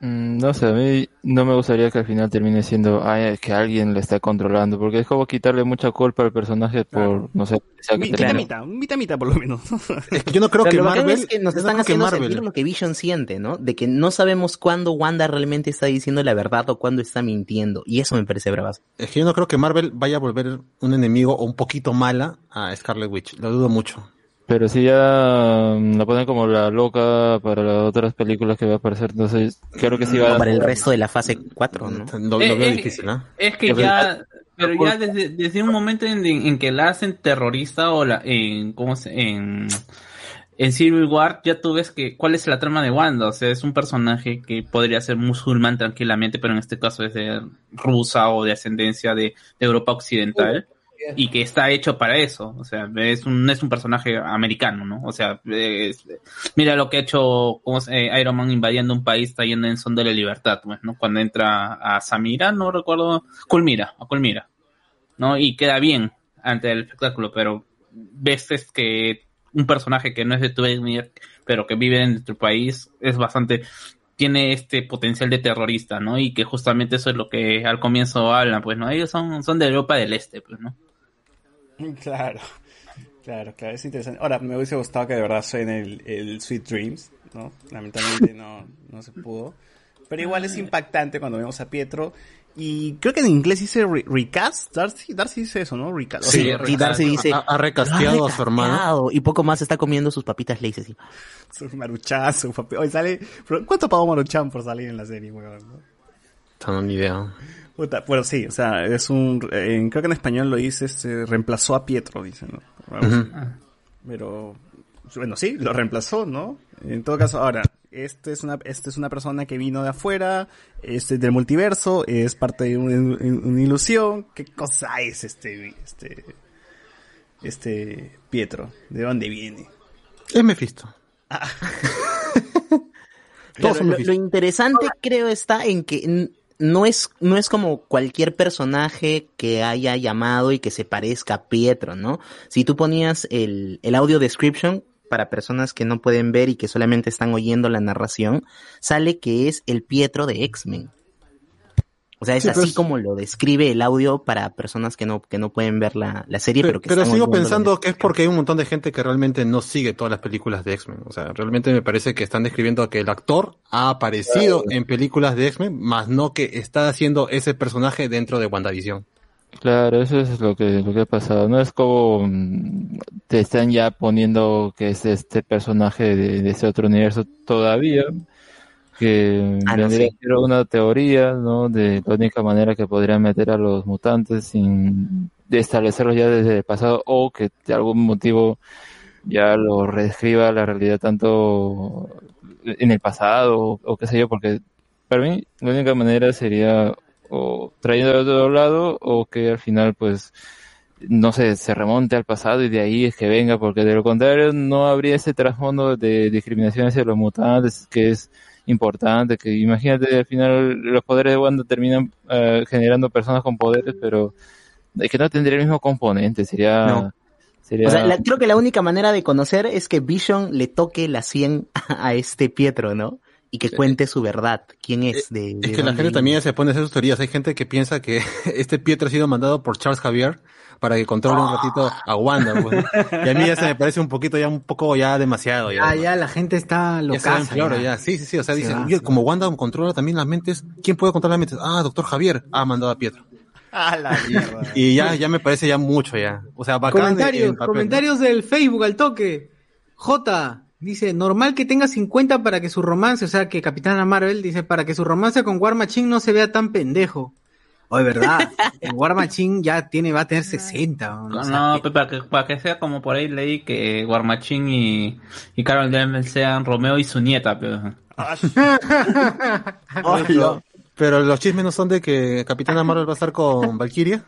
F: Mm, No sé, a mí no me gustaría que al final termine siendo ay, que alguien le está controlando, porque es como quitarle mucha culpa al personaje por, no sé, sea que
D: Mitad, mitad, mitad, mitad por lo menos. [LAUGHS]
C: Es que yo no creo
H: Pero
C: que Marvel,
H: es que nos
C: yo no
H: están
C: creo que
H: haciendo
C: Marvel-
H: sentir lo que Vision siente, ¿no? De que no sabemos cuándo Wanda realmente está diciendo la verdad o cuándo está mintiendo. Y eso me parece bravazo.
C: Es que yo no creo que Marvel vaya a volver un enemigo o un poquito mala a Scarlet Witch. Lo dudo mucho.
F: Pero si ya mm, la ponen como la loca para las otras películas que va a aparecer, entonces creo que sí va a...
H: para el resto de la fase 4, ¿no?
C: Lo, lo
G: Eh,
C: veo
G: eh,
C: difícil, ¿no?
G: Es que ya, pero ya desde, desde un momento en, en que la hacen terrorista o la, en, ¿cómo se, en, en Civil War, ya tú ves que, cuál es la trama de Wanda, o sea, es un personaje que podría ser musulmán tranquilamente, pero en este caso es de rusa o de ascendencia de, de Europa Occidental. Y que está hecho para eso, o sea, es un, es un personaje americano, ¿no? O sea, es- mira lo que ha hecho eh, Iron Man invadiendo un país, está yendo en son de la libertad, pues, ¿no? Cuando entra a Samira, no recuerdo, Culmira, a Culmira, ¿no? Y queda bien ante el espectáculo, pero ves es que un personaje que no es de tu etnia, pero que vive en tu país, es bastante, tiene este potencial de terrorista, ¿no? Y que justamente eso es lo que al comienzo hablan, pues, ¿no? Ellos son, son de Europa del Este, pues, ¿no? [LAUGHS]
D: Claro, claro, claro, es interesante. Ahora, me hubiese gustado que de verdad suene el, el Sweet Dreams, ¿no? Lamentablemente no, no se pudo. Pero igual es impactante cuando vemos a Pietro. Y creo que en inglés dice re- recast. Darcy, Darcy dice eso, ¿no? Recast.
C: Sí,
D: sea,
H: Y Darcy dice,
C: ha, ha recasteado
H: "Lo ha
C: a su hermano.
H: recasteado", Y poco más está comiendo sus papitas así. [LAUGHS]
D: su Maruchan, su papi. Oye, sale. ¿Cuánto pagó Maruchan por salir en la serie, weón? no?
C: No, ni idea.
D: Puta, bueno, sí, o sea, es un. en- creo que en español lo dice, este, reemplazó a Pietro, dice, ¿no? Así.
C: Ujú.
D: Pero, bueno, sí, lo reemplazó, ¿no? En todo caso, ahora, este es una, este es una persona que vino de afuera, este del multiverso, es parte de un- una, ilusión. ¿Qué cosa es este, este, este Pietro? ¿De dónde viene?
C: Es Mephisto. [LAUGHS]
H: Claro,
C: Todos son
H: lo,
C: Mephisto.
H: lo interesante creo está en que no es, no es como cualquier personaje que haya llamado y que se parezca a Pietro, ¿no? Si tú ponías el, el audio description para personas que no pueden ver y que solamente están oyendo la narración, sale que es el Pietro de X-Men. O sea, es
C: Sí,
H: así
C: es-
H: como lo describe el audio para personas que no, que no pueden ver la, la serie, pero,
C: Pero,
H: que
C: pero
H: están
C: sigo pensando que es porque hay un montón de gente que realmente no sigue todas las películas de X-Men. O sea, realmente me parece que están describiendo que el actor ha aparecido en películas de X-Men, más no que está haciendo ese personaje dentro de WandaVision.
F: Claro, eso es lo que, lo que ha pasado. No es como mm, te están ya poniendo que es este personaje de, de ese otro universo todavía, que
H: Ah, no,
F: vendría
H: sí.
F: a ser una teoría, ¿no? De la única manera que podrían meter a los mutantes sin de establecerlos ya desde el pasado o que de algún motivo ya lo reescriba la realidad tanto en el pasado o, o qué sé yo, porque para mí la única manera sería o trayendo de otro lado, o que al final, pues, no sé, se remonte al pasado y de ahí es que venga, porque de lo contrario no habría ese trasfondo de discriminación hacia los mutantes que es importante, que imagínate al final los poderes de Wanda terminan eh, generando personas con poderes, pero es que no tendría el mismo componente, sería...
H: No.
F: sería
H: O sea, la- creo que la única manera de conocer es que Vision le toque la 100 [LAUGHS] a este Pietro, ¿no? Y que cuente su verdad. ¿Quién es? De, de
C: Es que la gente
H: viene.
C: también se pone a hacer sus teorías. Hay gente que piensa que [LAUGHS] este Pietro ha sido mandado por Charles Javier para que controle un ratito a Wanda. pues, ¿no? Y a mí ya se me parece un poquito, ya un poco ya demasiado. Ya,
B: Ah, ya la gente está
C: Ya
B: loca.
C: floro, ya. Sí, sí, sí. O sea,
B: Se
C: dicen, oye, como Wanda controla también las mentes, ¿quién puede controlar las mentes? Ah, doctor Javier. Ah, mandado a Pietro.
D: A la mierda.
C: Y ya, ya me parece ya mucho ya. O sea, bacán
B: Comentarios,
C: en papel, ¿no?
B: comentarios del Facebook al toque. J dice, normal que tenga 50 para que su romance, o sea que Capitana Marvel dice, para que su romance con War Machine no se vea tan pendejo. Oye, verdad, [LAUGHS] el War Machine ya tiene, va a tener 60. ¿no?
G: No,
B: O sea, que-
G: para que, para que sea como por ahí leí que War Machine y, y Carol Danvers sean Romeo y su nieta, pero... [LAUGHS]
C: Pero, pero los chismes no son de que Capitana Marvel va a estar con Valkyria.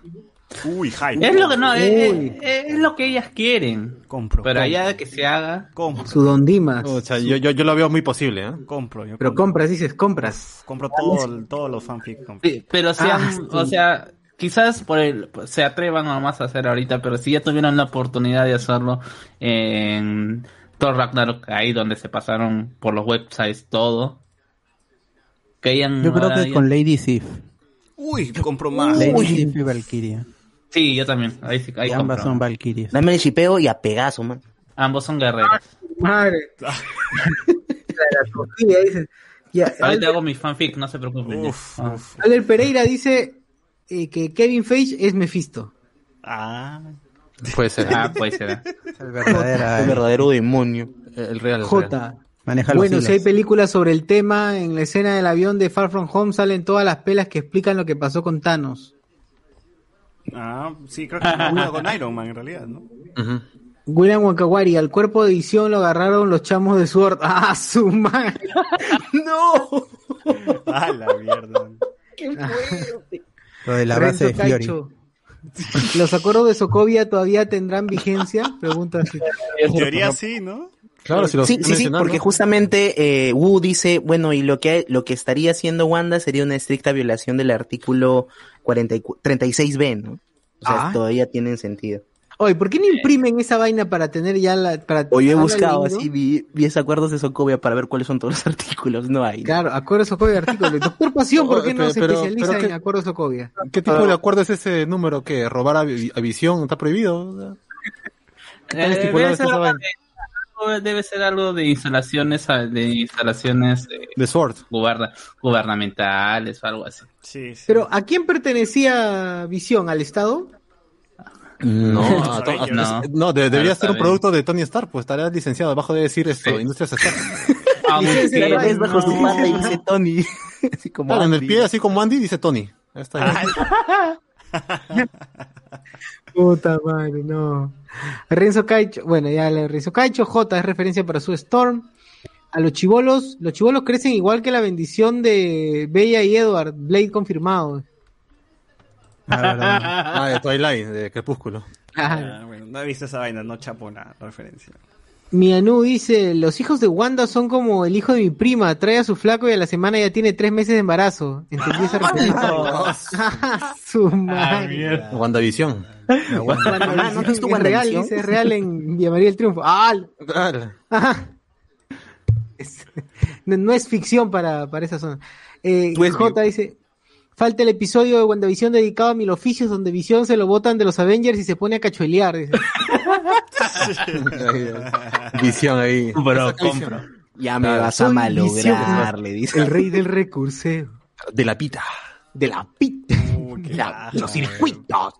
D: Uy, hype.
G: Es lo que no, es,
B: Uy.
G: es- es lo que ellas quieren.
D: Compro.
G: Pero
D: compro,
G: allá que se haga.
D: Compro.
B: su Don Dimas.
C: O sea, yo, yo, yo lo veo muy posible, ¿eh?
D: Compro. Yo
B: Pero
D: compro.
B: compras, dices, compras.
D: Compro todo, todos los fanfic. compro.
G: Sí, pero sean,
B: Ah, sí.
G: o sea, quizás por el, se atrevan nomás a hacer ahorita, pero si ya tuvieron la oportunidad de hacerlo en Thor Ragnarok, ahí donde se pasaron por los websites todo, que hayan
E: Yo creo que
G: ya-
E: con Lady Sif.
D: Uy, compro más.
E: Lady Sif y Valkyria.
G: Sí, yo también, ahí sí, ahí
E: Ambas
G: compro.
E: son Valkyrias.
H: Dame el chipeo y a Pegaso, man.
G: Ambos son guerreros.
B: Madre. [LAUGHS] La dice. Ya,
G: Ahorita hago mi fanfic, no se preocupen.
D: Uf,
G: Ah.
D: uf.
B: Albert Pereira dice eh, que Kevin Feige es Mephisto.
D: Ah.
C: Puede ser.
G: Ah, puede ser. [LAUGHS]
E: El
H: verdadero demonio.
C: El real. el real.
B: J.
E: maneja los
B: Bueno, si hay películas sobre el tema, en la escena del avión de Far From Home salen todas las pelas que explican lo que pasó con Thanos.
D: Ah, sí, creo que una con [LAUGHS] Iron Man en realidad, ¿no?
C: Ujú.
B: William Wakawari, al cuerpo de edición lo agarraron los chamos de Sword. [LAUGHS] ¡Ah, su madre! [LAUGHS] ¡No!
D: Ah, la mierda.
E: Lo de la base de Fiori.
B: ¿Los acuerdos de Sokovia todavía tendrán vigencia? Pregunta así.
D: En teoría sí, ¿no?
C: Claro, si lo
H: Sí, sí, sí, porque justamente eh, Wu dice, bueno, y lo que lo que estaría haciendo Wanda sería una estricta violación del artículo 44 36B, ¿no? O sea,
B: Ah.
H: todavía tienen sentido.
B: Oye, ¿por qué no imprimen esa vaina para tener ya la... Para
H: Hoy he buscado así, vi, vi ese acuerdos de Sokovia para ver cuáles son todos los [LAUGHS] artículos, no hay. ¿no?
B: Claro, acuerdos de artículos. Doctor Pasión, ¿por qué no
C: Pero-
B: se
C: pero-
B: especializa
C: pero
B: en
C: qué-
B: acuerdos Sokovia?
C: ¿Qué tipo de acuerdo es ese número que robar a, vi- a visión está prohibido? O ¿Qué tan
G: Eh,
C: estipulado esa vaina?
G: De, debe ser algo de instalaciones, ah, de instalaciones eh,
C: De Sword.
G: guberna- gubernamentales o algo así.
D: Sí, sí.
B: Pero, ¿a quién pertenecía Visión? ¿Al Estado?
C: No, a to- a-
G: No.
C: no, de- debería ser un
G: bien.
C: producto de Tony Stark, pues estaría licenciado. Abajo debe decir esto,
G: Sí.
C: Industrias Stark.
B: Claro, [LAUGHS]
H: Es bajo su
G: no.
H: pata y dice [LAUGHS] Tony. así como
C: Claro, en el
H: Andy.
C: pie, así como Andy, dice Tony. Ahí está. [LAUGHS]
B: Puta madre, no. Renzo Caicho, bueno, ya le Renzo Caicho, J es referencia para su Storm. A los chivolos, los chivolos crecen igual que la bendición de Bella y Edward, Blade confirmado.
C: Ah, de Twilight, de Crepúsculo.
D: Ah, bueno, no he visto esa vaina, no chapo la referencia.
B: Mianu dice, los hijos de Wanda son como el hijo de mi prima, trae a su flaco y a la semana ya tiene tres meses de embarazo. ¿Entendí esa [LAUGHS] referencia? [LAUGHS] su madre.
C: WandaVision. [LAUGHS]
B: Ah,
H: ¿no
B: es real,
H: WandaVision?
B: dice, real en Villa María del Triunfo. ¡Ah!
C: Claro.
B: Ajá. Es- no, no es ficción para, para esa zona. Eh, J dice, falta el episodio de WandaVision dedicado a mil oficios donde Visión se lo botan de los Avengers y se pone a cachuelear. dice.
C: Visión ahí.
G: Bro, compro.
H: Ya me
C: Claro,
H: vas a malograr, le dice.
B: El rey del recurseo.
C: De la pita.
B: De la pita. La- los circuitos.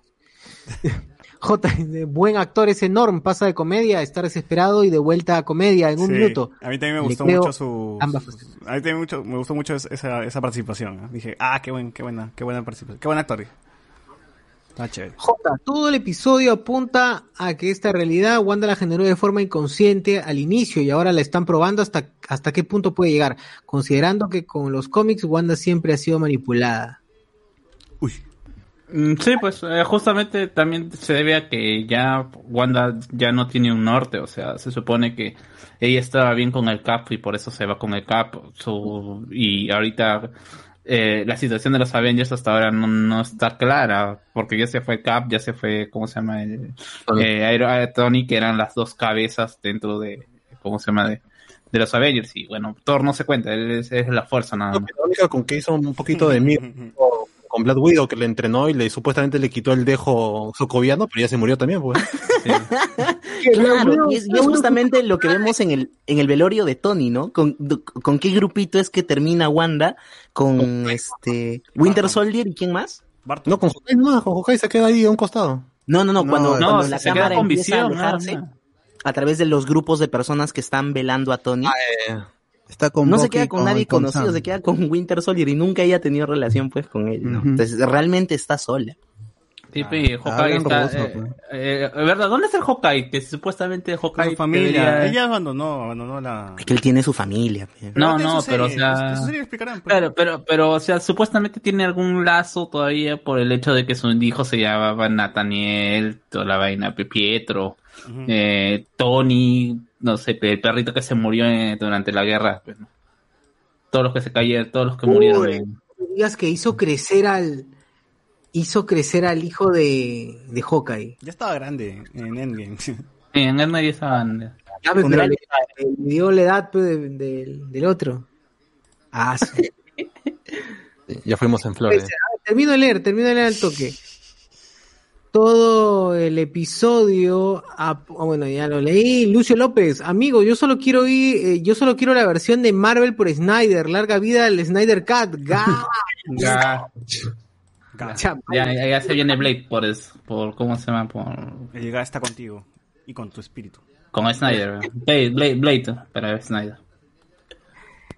B: J, buen actor es enorme, pasa de comedia a estar desesperado y de vuelta a comedia en un
D: Sí,
B: minuto.
D: A mí también me gustó mucho su. a mí también mucho, me gustó mucho es- esa, esa participación. ¿eh? Dije, ah, qué buen, qué buena, qué buena participación. Qué buen actor. Está chévere.
B: J, todo el episodio apunta a que esta realidad Wanda la generó de forma inconsciente al inicio y ahora la están probando hasta, hasta qué punto puede llegar, considerando que con los cómics Wanda siempre ha sido manipulada.
G: Mm, Sí, pues eh, justamente también se debe a que ya Wanda ya no tiene un norte, o sea, se supone que ella estaba bien con el Cap y por eso se va con el Cap. Su, y ahorita eh, la situación de los Avengers hasta ahora no, no está clara, porque ya se fue Cap, ya se fue, ¿cómo se llama? El,
C: Tony.
G: eh, Iron- eh, Tony, que eran las dos cabezas dentro de, ¿cómo se llama? De, de los Avengers. Y bueno, Thor no se cuenta, él es, es la fuerza nada más.
C: La única con que hizo un poquito de mí con Black Widow que le entrenó y le supuestamente le quitó el dejo socoviano, pero ya se murió también, pues. [LAUGHS]
H: Claro, y es, y es justamente lo que vemos en el, en el velorio de Tony, ¿no? Con, con qué grupito es que termina Wanda, con este Winter Soldier y quién más?
C: No, con Hawkeye no, con Hawkeye se queda ahí a un costado.
H: No, no, no, cuando,
G: no,
H: cuando
G: se
H: la cámara
G: con
H: empieza
G: visión,
H: a alejarse
G: más.
H: a través de los grupos de personas que están velando a Tony.
E: Está con
H: no se queda con,
E: con-
H: nadie
E: con
H: conocido,
E: Sam.
H: se queda con Winter Soldier y nunca haya tenido relación pues con él, ¿no? Entonces realmente está sola.
G: Sí, pe, Hawkeye está, eh,
E: pues.
G: eh, ¿verdad? ¿Dónde está el Hawkeye? Que supuestamente Hawkeye
D: su familia.
G: debería-
D: Ella abandonó, abandonó la...
H: Es que él tiene su familia. pues.
G: No,
D: Pero
G: no, pero o sea...
D: explicarán, pues.
G: Claro, pero, pero, o sea, supuestamente tiene algún lazo todavía por el hecho de que su hijo se llamaba Nathaniel, toda la vaina, Pietro, eh, Tony, no sé, el perrito que se murió eh, durante la guerra, pues, ¿no? Todos los que se cayeron, todos los que murieron. En-
B: digas que hizo crecer al hizo crecer al hijo de, de Hawkeye.
D: Ya estaba grande en Endgame. [LAUGHS]
G: En él nadie estaban.
B: Ya, pero le, le dio la edad pues, de- de- del otro. Ah, sí. [LAUGHS]
C: Ya fuimos en flores.
B: termino de leer, termino de leer al toque. Todo el episodio, ah, bueno, ya lo leí. Lucio López, amigo, yo solo quiero ir, eh, yo solo quiero la versión de Marvel por Snyder, larga vida al Snyder Cut. ¡Ga! [LAUGHS]
G: Ya,
B: Chapa.
G: ya, ya, ya se viene Blade por eso, por, ¿cómo se llama? Por,
D: El llegar está contigo y con tu espíritu.
G: con Snyder. Blade, Blade, Blade para Snyder.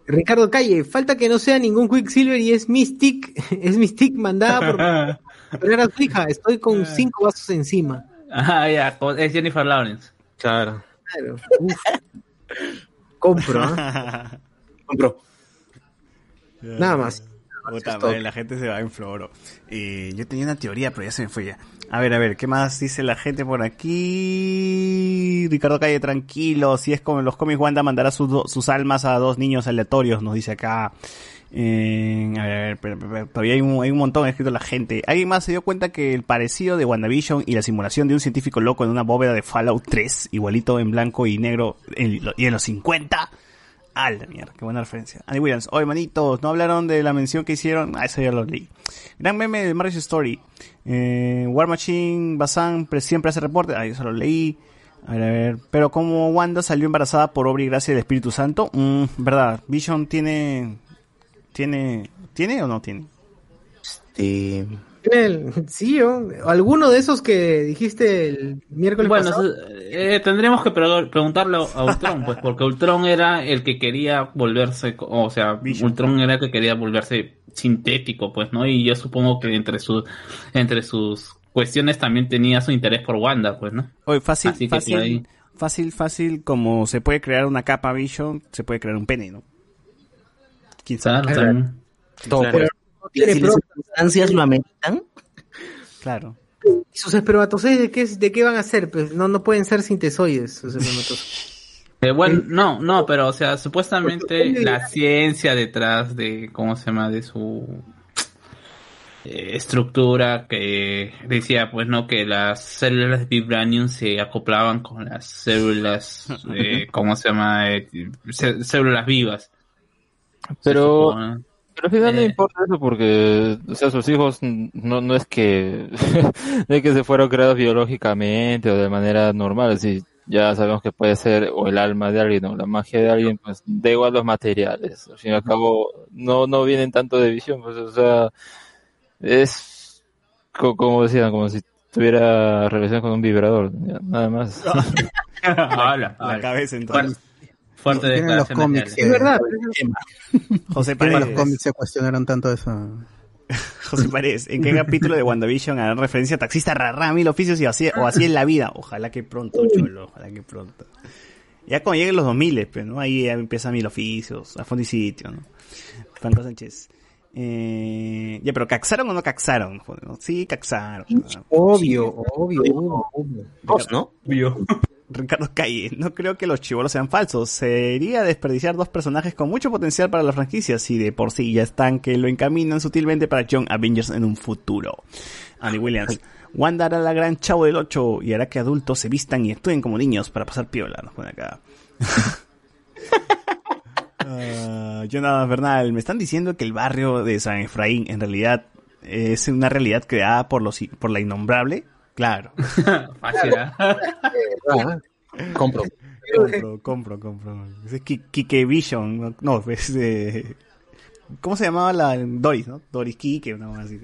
B: Ricardo Calle, falta que no sea ningún Quicksilver y es Mystic, [LAUGHS] es Mystic mandada por [LAUGHS] Pereira Fija, estoy con cinco vasos encima.
G: Ah, ya, es Jennifer Lawrence.
C: Claro.
B: Claro. Uf. Compro, ¿ah? [LAUGHS]
C: Compró.
B: Nada más.
D: Puta madre, la gente se va en floro. Eh, yo tenía una teoría, pero ya se me fue ya. A ver, a ver, ¿qué más dice la gente por aquí? Ricardo Calle, tranquilo. Si es como en los cómics, Wanda mandará sus, sus almas a dos niños aleatorios, nos dice acá. Eh, a ver, a ver, pero- pero- pero todavía hay un, montón escrito la gente. ¿Alguien más se dio cuenta que el parecido de WandaVision y la simulación de un científico loco en una bóveda de Fallout 3, igualito en blanco y negro y en los 50? A la mierda, qué buena referencia. Andy Williams, oye manitos, no hablaron de la mención que hicieron. Ah, eso ya lo leí. Gran meme de Marriage Story. Eh, War Machine, Bazán, pre- siempre hace reporte. Ah, eso lo leí. A ver, a ver. Pero como Wanda salió embarazada por obra y gracia del Espíritu Santo, mm, verdad, Vision tiene. ¿Tiene. ¿Tiene o no tiene?
H: Este,
B: El- Sí, o alguno de esos que dijiste el miércoles
G: Bueno,
B: pasado.
G: eh, tendremos que pre- preguntarle a Ultron, pues, porque Ultron era el que quería volverse, o sea,
D: Vision.
G: Ultron era el que quería volverse sintético, pues, ¿no? Y yo supongo que entre sus, entre sus cuestiones también tenía su interés por Wanda, pues, ¿no?
D: Oye, fácil,
G: Así que por
D: fácil,
G: ahí.
D: fácil, fácil, como se puede crear una capa Vision, se puede crear un pene, ¿no? ¿Quién sabe?
G: Claro, también.
C: Todo
D: Claro.
B: tiene
H: si las circunstancias lo ameritan,
D: Claro.
B: ¿Y sus espermatozoides de qué, de qué van a ser? Pues no, no pueden ser sintesoides sus espermatozoides.
G: Eh, bueno, no, no, pero o sea, supuestamente la ciencia detrás de, ¿cómo se llama? De su eh, estructura que decía, pues, ¿no? Que las células de Vibranium se acoplaban con las células, [LAUGHS] eh, ¿cómo se llama? Eh, cé- células vivas.
F: Pero, pero al final no importa eso porque, o sea, sus hijos no, no es que, [LAUGHS] no es que se fueron creados biológicamente o de manera normal, así ya sabemos que puede ser o el alma de alguien o la magia de alguien, pues da igual los materiales. Al fin y al cabo, no, no vienen tanto de visión, pues, o sea, es co- como decían, como si tuviera relación con un vibrador, ya, nada más. [LAUGHS]
D: La
G: ala.
D: cabeza entonces.
G: Fuerte
E: Tienen los cómics.
G: de
B: Es verdad. [LAUGHS]
D: José
E: tienen los
D: Paredes.
E: cómics se cuestionaron tanto eso. [LAUGHS]
D: José Paredes, ¿en qué capítulo de WandaVision harán referencia a taxista rarra, mil oficios y así, o así en la vida? Ojalá que pronto, cholo, ojalá que pronto. Ya cuando lleguen los 2000, pues, ¿no? Ahí ya empieza mil oficios, a fondo y sitio, ¿no? Franco Sánchez. Eh, ya, pero ¿caxaron o no caxaron? Sí, caxaron.
B: Obvio, obvio, obvio.
J: Dos, ¿no?
D: Ricardo Calle, no creo que los chivolos sean falsos. Sería desperdiciar dos personajes con mucho potencial para la franquicia si de por sí ya están que lo encaminan sutilmente para John Avengers en un futuro. Andy Williams. Wanda hará la gran chavo del 8 y hará que adultos se vistan y actúen como niños para pasar piola. Nos pone acá. Ah, [LAUGHS] Jonathan Bernal, me están diciendo que el barrio de San Efraín en realidad es una realidad creada por los por la innombrable. Claro. [LAUGHS]
G: Fácil, ¿ah?
C: Ah, compro.
D: compro, compro, compro. Es Ki- Kike Vision, no, no, es de... ¿Cómo se llamaba la Doris, no? Doris Kike, una cosa así.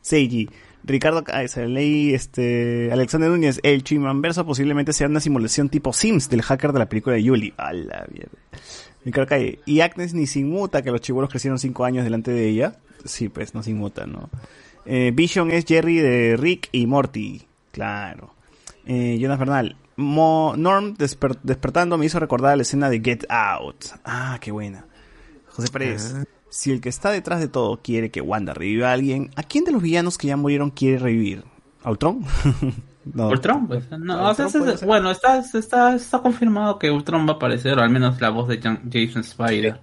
D: Seiji. Ricardo ley este, Alexander Núñez, el Chimanverso posiblemente sea una simulación tipo Sims del hacker de la película de Yuli. A la mierda. Ricardo Calle. Y Agnes ni se inmuta que los chibolos crecieron cinco años delante de ella. Sí, pues no se inmuta, ¿no? Eh, Vision es Jerry de Rick y Morty. Claro. Eh, Jonas Bernal. Mo- Norm desper- despertando me hizo recordar la escena de Get Out. Ah, qué buena. José Pérez. Si el que está detrás de todo quiere que Wanda reviva a alguien, ¿a quién de los villanos que ya murieron quiere revivir? ¿A Ultron? [LAUGHS] no.
G: Ultron, pues. No, o sea,
D: Ultron
G: se-
D: puede ser.
G: bueno, está, está, está confirmado que Ultron va a aparecer, o al menos la voz de Jason Spider.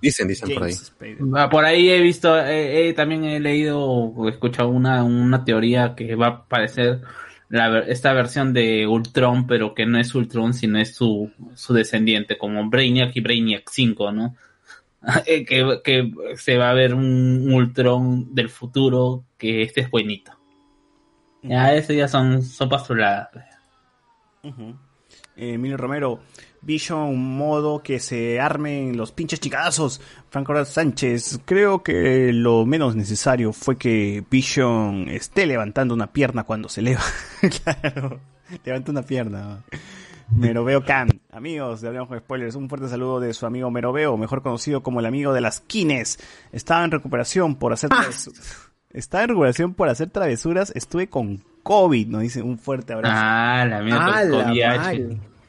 C: Dicen, dicen por ahí.
D: Spader.
G: Ah, Por ahí he visto, eh, eh, también he leído o he escuchado una, una teoría que va a aparecer la, esta versión de Ultron, pero que no es Ultron, sino es su, su descendiente, como Brainiac y Brainiac 5, ¿no? [LAUGHS] Eh, que, que se va a ver un Ultron del futuro que este es buenito. Ya, eso ya son truladas.
D: Ujú. Eh, Emilio Romero, Vision, modo que se armen los pinches chicazos. Franco Sánchez, creo que lo menos necesario fue que Vision esté levantando una pierna cuando se eleva. [LAUGHS] claro, levanta una pierna. Meroveo Cam, amigos de Hablamos con Spoilers, un fuerte saludo de su amigo Meroveo, mejor conocido como el amigo de las quines. Estaba en recuperación por hacer travesuras. Estaba en recuperación por hacer travesuras, estuve con COVID, nos dice un fuerte abrazo.
G: Ah, la mía,
B: Ah,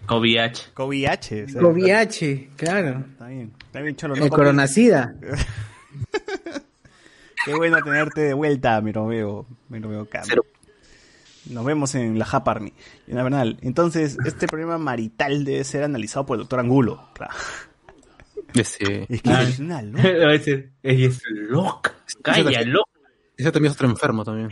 B: la
G: Koviach.
B: mal.
G: Koviach.
D: COVID-H. o sea,
B: VIH, claro.
D: Está bien, está bien, cholo. no
B: El coronacida. [LAUGHS]
D: Qué bueno tenerte de vuelta, me lo veo, me lo veo acá. Nos vemos en la Japa Army. Y una Bernal. Entonces, este problema marital debe ser analizado por el doctor Angulo. Claro.
C: Ese, [LAUGHS]
D: Es que
G: Ah.
D: es una [LAUGHS] loca.
G: A veces, ella es loca. Calla, loca.
C: ese también es otro enfermo también.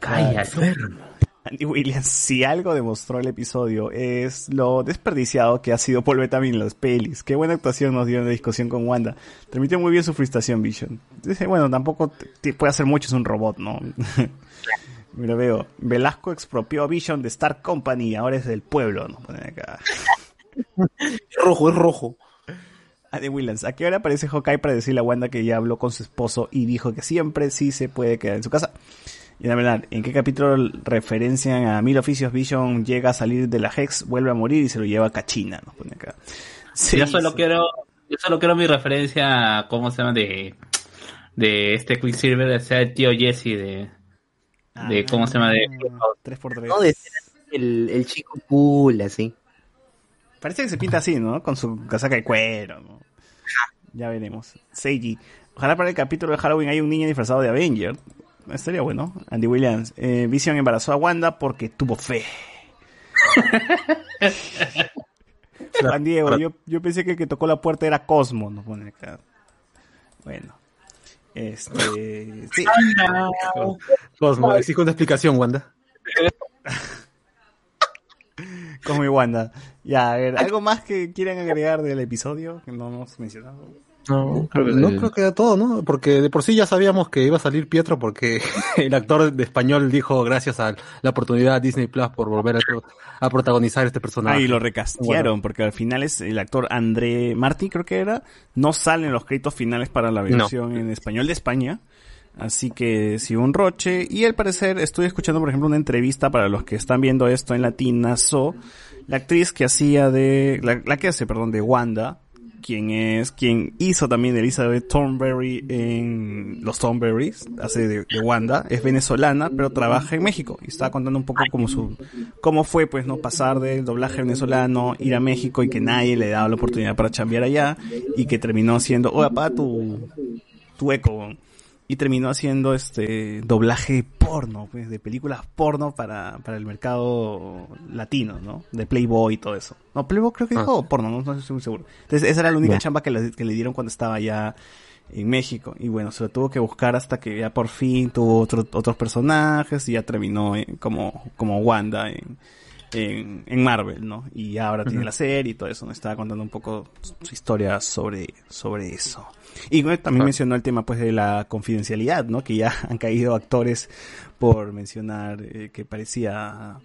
G: Calla, loca.
D: Andy Williams, si algo demostró el episodio es lo desperdiciado que ha sido Paul Bettany en las pelis. Qué buena actuación nos dio en la discusión con Wanda. Transmitió muy bien su frustración, Vision. Dice, bueno, tampoco puede hacer mucho, es un robot, ¿no? [LAUGHS] Mira, veo. Velasco expropió a Vision de Star Company, ahora es del pueblo, ¿no? Ponen acá. [LAUGHS]
J: Es rojo, es rojo.
D: Andy Williams, ¿a qué hora aparece Hawkeye para decirle a Wanda que ya habló con su esposo y dijo que siempre sí se puede quedar en su casa? Y la verdad, ¿en qué capítulo referencian a Mil Oficios Vision llega a salir de la Hex, vuelve a morir y se lo lleva a Cachina? Nos pone acá. Sí,
G: yo solo
D: sí.
G: quiero, yo solo quiero mi referencia, a, ¿cómo se llama? De, de este Quicksilver, sea el tío Jesse de, de ¿cómo se llama? De,
D: 3x3.
H: No, de ser el, el chico cool, así.
D: Parece que se pinta así, ¿no? Con su casaca de cuero, ¿no? Ya veremos. Seiji. Ojalá para el capítulo de Halloween haya un niño disfrazado de Avenger. Estaría bueno. Andy Williams. Eh, Vision embarazó a Wanda porque tuvo fe. Juan Diego, yo, yo pensé que el que tocó la puerta era Cosmo. Nos pone acá. Bueno. Este. Sí.
C: Cosmo, exijo una explicación, Wanda.
D: Cosmo y Wanda. Ya, a ver, ¿algo más que quieran agregar del episodio que no hemos mencionado?
C: No, creo que, no creo que era todo, ¿no? Porque de por sí ya sabíamos que iba a salir Pietro porque [LAUGHS] el actor de español dijo gracias a la oportunidad de Disney Plus por volver a, pro- a protagonizar este personaje.
D: Ah, y lo recastearon, porque al final es el actor André Martí, creo que era, no salen los créditos finales para la versión en español de España. Así que sí, un roche. Y al parecer, estoy escuchando, por ejemplo, una entrevista para los que están viendo esto en Latinazo. La actriz que hacía de, la, la que hace, perdón, de Wanda, quien es, quien hizo también Elizabeth Thornberry en Los Thornberries, hace de, Wanda, es venezolana, pero trabaja en México. Y estaba contando un poco como su, cómo fue, pues, no pasar del doblaje venezolano, ir a México y que nadie le daba la oportunidad para chambear allá, y que terminó siendo, oh, apaga tu, tu eco, weón". Y terminó haciendo este doblaje porno, pues, de películas porno para, para el mercado latino, ¿no? De Playboy y todo eso. No, Playboy creo que dijo porno, no, no estoy muy seguro. Entonces, esa era la única
H: Ya.
D: chamba que le, que le dieron cuando estaba allá en México. Y bueno, se lo tuvo que buscar hasta que ya por fin tuvo otro- otros personajes y ya terminó en- como, como Wanda en, en, en Marvel, ¿no? Y ahora tiene la serie y todo eso. Me estaba contando un poco su historia sobre, sobre eso. Y bueno, también
C: Ah.
D: mencionó el tema pues de la confidencialidad, ¿no? Que ya [LAUGHS] han caído actores por mencionar eh, que parecía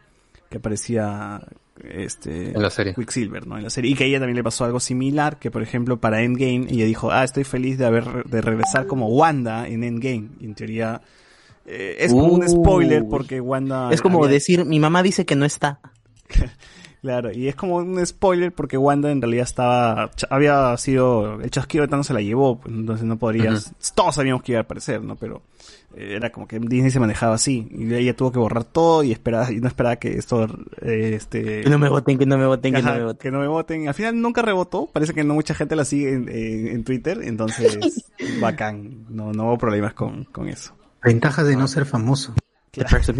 D: que parecía este
C: En la serie.
D: Quicksilver, ¿no? En la serie y que a ella también le pasó algo similar, que por ejemplo para Endgame ella dijo, "Ah, estoy feliz de haber de regresar como Wanda en Endgame." Y en teoría eh, es como un
H: Uh.
D: spoiler porque Wanda
H: Es como
D: había-
H: decir, mi mamá dice que no está. [LAUGHS]
D: Claro, y es como un spoiler porque Wanda en realidad estaba, había sido, el chasquido de Thanos se la llevó, pues, entonces no podrías, todos sabíamos que iba a aparecer, ¿no? Pero eh, era como que Disney se manejaba así, y ella tuvo que borrar todo y esperaba, y no esperaba que esto, eh, este...
H: Que no me voten, que no me voten, que no me voten.
D: que no me voten. Al final nunca rebotó, parece que no mucha gente la sigue en, en- en Twitter, entonces [LAUGHS] bacán, no, no hubo problemas con, con eso.
B: Ventajas de no ser famoso.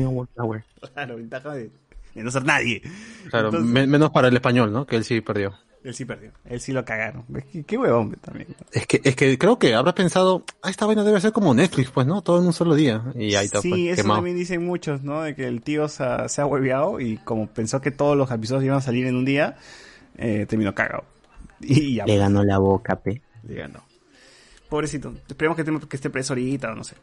H: Wallflower.
D: Claro, ventaja de, de no ser nadie.
C: Claro,
D: Entonces-
C: me- menos para el español, ¿no? Que él sí perdió.
D: Él sí perdió. Él sí lo cagaron. Qué, qué huevón también.
C: Es que, es que creo que habrás pensado, ah, esta vaina debe ser como Netflix, pues, ¿no? Todo en un solo día. Y ahí está,
D: sí,
C: pues,
D: eso
C: quemado.
D: también dicen muchos, ¿no? De que el tío se ha, se ha hueveado y como pensó que todos los episodios iban a salir en un día, eh, terminó cagado. Y ya.
H: Le ganó la boca, pe.
D: Le ganó. Pobrecito. Esperemos que, esté- que esté preso ahorita o no sé.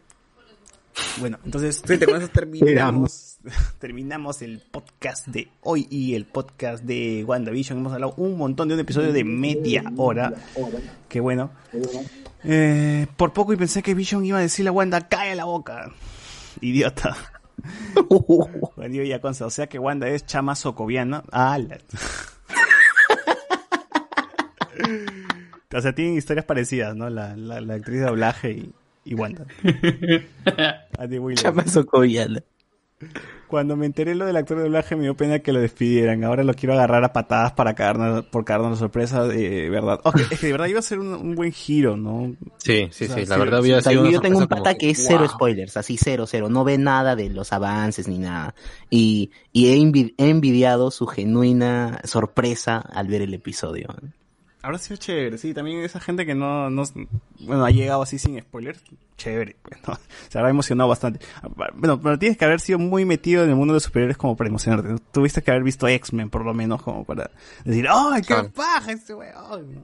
D: Bueno, entonces, gente, con eso terminamos, [LAUGHS] terminamos el podcast de hoy y el podcast de WandaVision. Hemos hablado un montón de un episodio de media hora. Qué bueno. Eh, por poco y pensé que Vision iba a decirle a Wanda, cae la boca. Idiota. [LAUGHS] Bueno, yo ya consta, o sea que Wanda es chama socoviana. [LAUGHS] O sea, tienen historias parecidas, ¿no? La, la, la actriz de doblaje y, y Wanda. [LAUGHS]
H: Socoviana.
D: Cuando me enteré lo del actor de doblaje me dio pena que lo despidieran. Ahora lo quiero agarrar a patadas para cagarnos, por cagarnos la sorpresa de verdad. Es que de verdad iba a ser un, un buen giro, ¿no?
C: Sí, sí,
D: O sea,
C: sí, la
D: sí,
C: verdad
D: sí,
C: había
H: O sea,
C: sido una
H: yo tengo un pata que es cero
D: wow.
H: spoilers, así cero, cero. No ve nada de los avances ni nada. Y, y he envidiado su genuina sorpresa al ver el episodio.
D: Ahora sí es chévere, sí, también esa gente que no, no, bueno, ha llegado así sin spoiler, chévere, pues, ¿no? [LAUGHS] Se habrá emocionado bastante. Bueno, pero tienes que haber sido muy metido en el mundo de los superiores como para emocionarte. Tuviste que haber visto X-Men por lo menos como para decir, ¡ay, qué paja este weón! ¿no?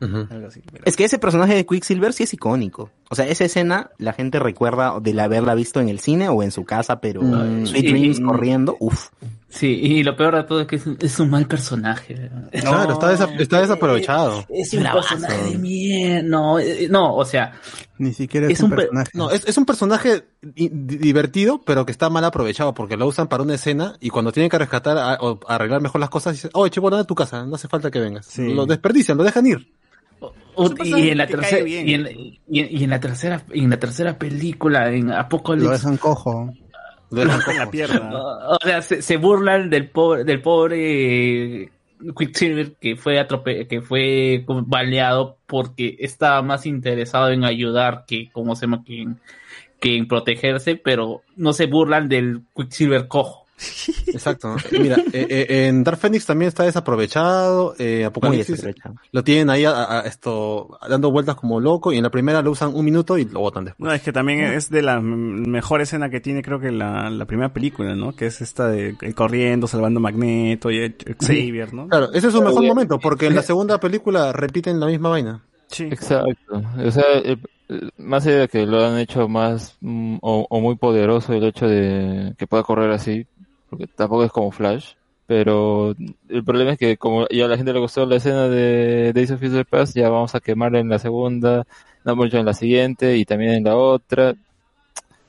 C: Ujú.
D: Algo así. pero-
H: Es que ese personaje de Quicksilver sí es icónico. O sea, esa escena la gente recuerda de haberla visto en el cine o en su casa, pero
G: Mm,
H: Sweet Dreams
G: y-
H: corriendo, uff.
G: Sí, y lo peor de todo es que es un, es un mal personaje.
C: Claro, está, desa- está desaprovechado.
G: Es un
H: Bravazo.
G: personaje de mierda. No, eh, no, o sea,
E: Ni siquiera es,
G: Es
E: un
G: un per-
E: personaje.
C: No, es, es un personaje di- di- divertido, pero que está mal aprovechado, porque lo usan para una escena y cuando tienen que rescatar a- o arreglar mejor las cosas, dicen, oye, chico, anda a tu casa, no hace falta que vengas.
D: Sí.
C: Lo desperdician, lo dejan ir.
G: o- y en la tercera y en, y en- y en la tercera y en la tercera película en
E: Lo
G: Apocalypse
E: dejan cojo.
D: La [LAUGHS] pierna.
G: o sea se, se burlan del pobre del pobre eh, Quicksilver que fue atrope que fue como baleado porque estaba más interesado en ayudar que como se llama que en, que en protegerse pero no se burlan del Quicksilver cojo [LAUGHS]
C: Exacto. Mira, eh, eh, en Dark Phoenix también está desaprovechado, eh, Apocalipsis
H: desaprovechado.
C: lo tienen ahí a, a- esto dando vueltas como loco y en la primera lo usan un minuto y lo botan después.
D: No, es que también es de la mejor escena que tiene creo que la, la primera película, ¿no? Que es esta de él corriendo, salvando Magneto y Xavier, ¿no?
C: Claro, ese es su mejor momento, porque en la segunda película repiten la misma vaina.
D: Sí.
F: Exacto. O sea, más allá de que lo han hecho más mm, o, o muy poderoso el hecho de que pueda correr así, porque tampoco es como Flash, pero el problema es que como ya a la gente le gustó la escena de Days of Future Past, ya vamos a quemarla en la segunda, no mucho en la siguiente y también en la otra.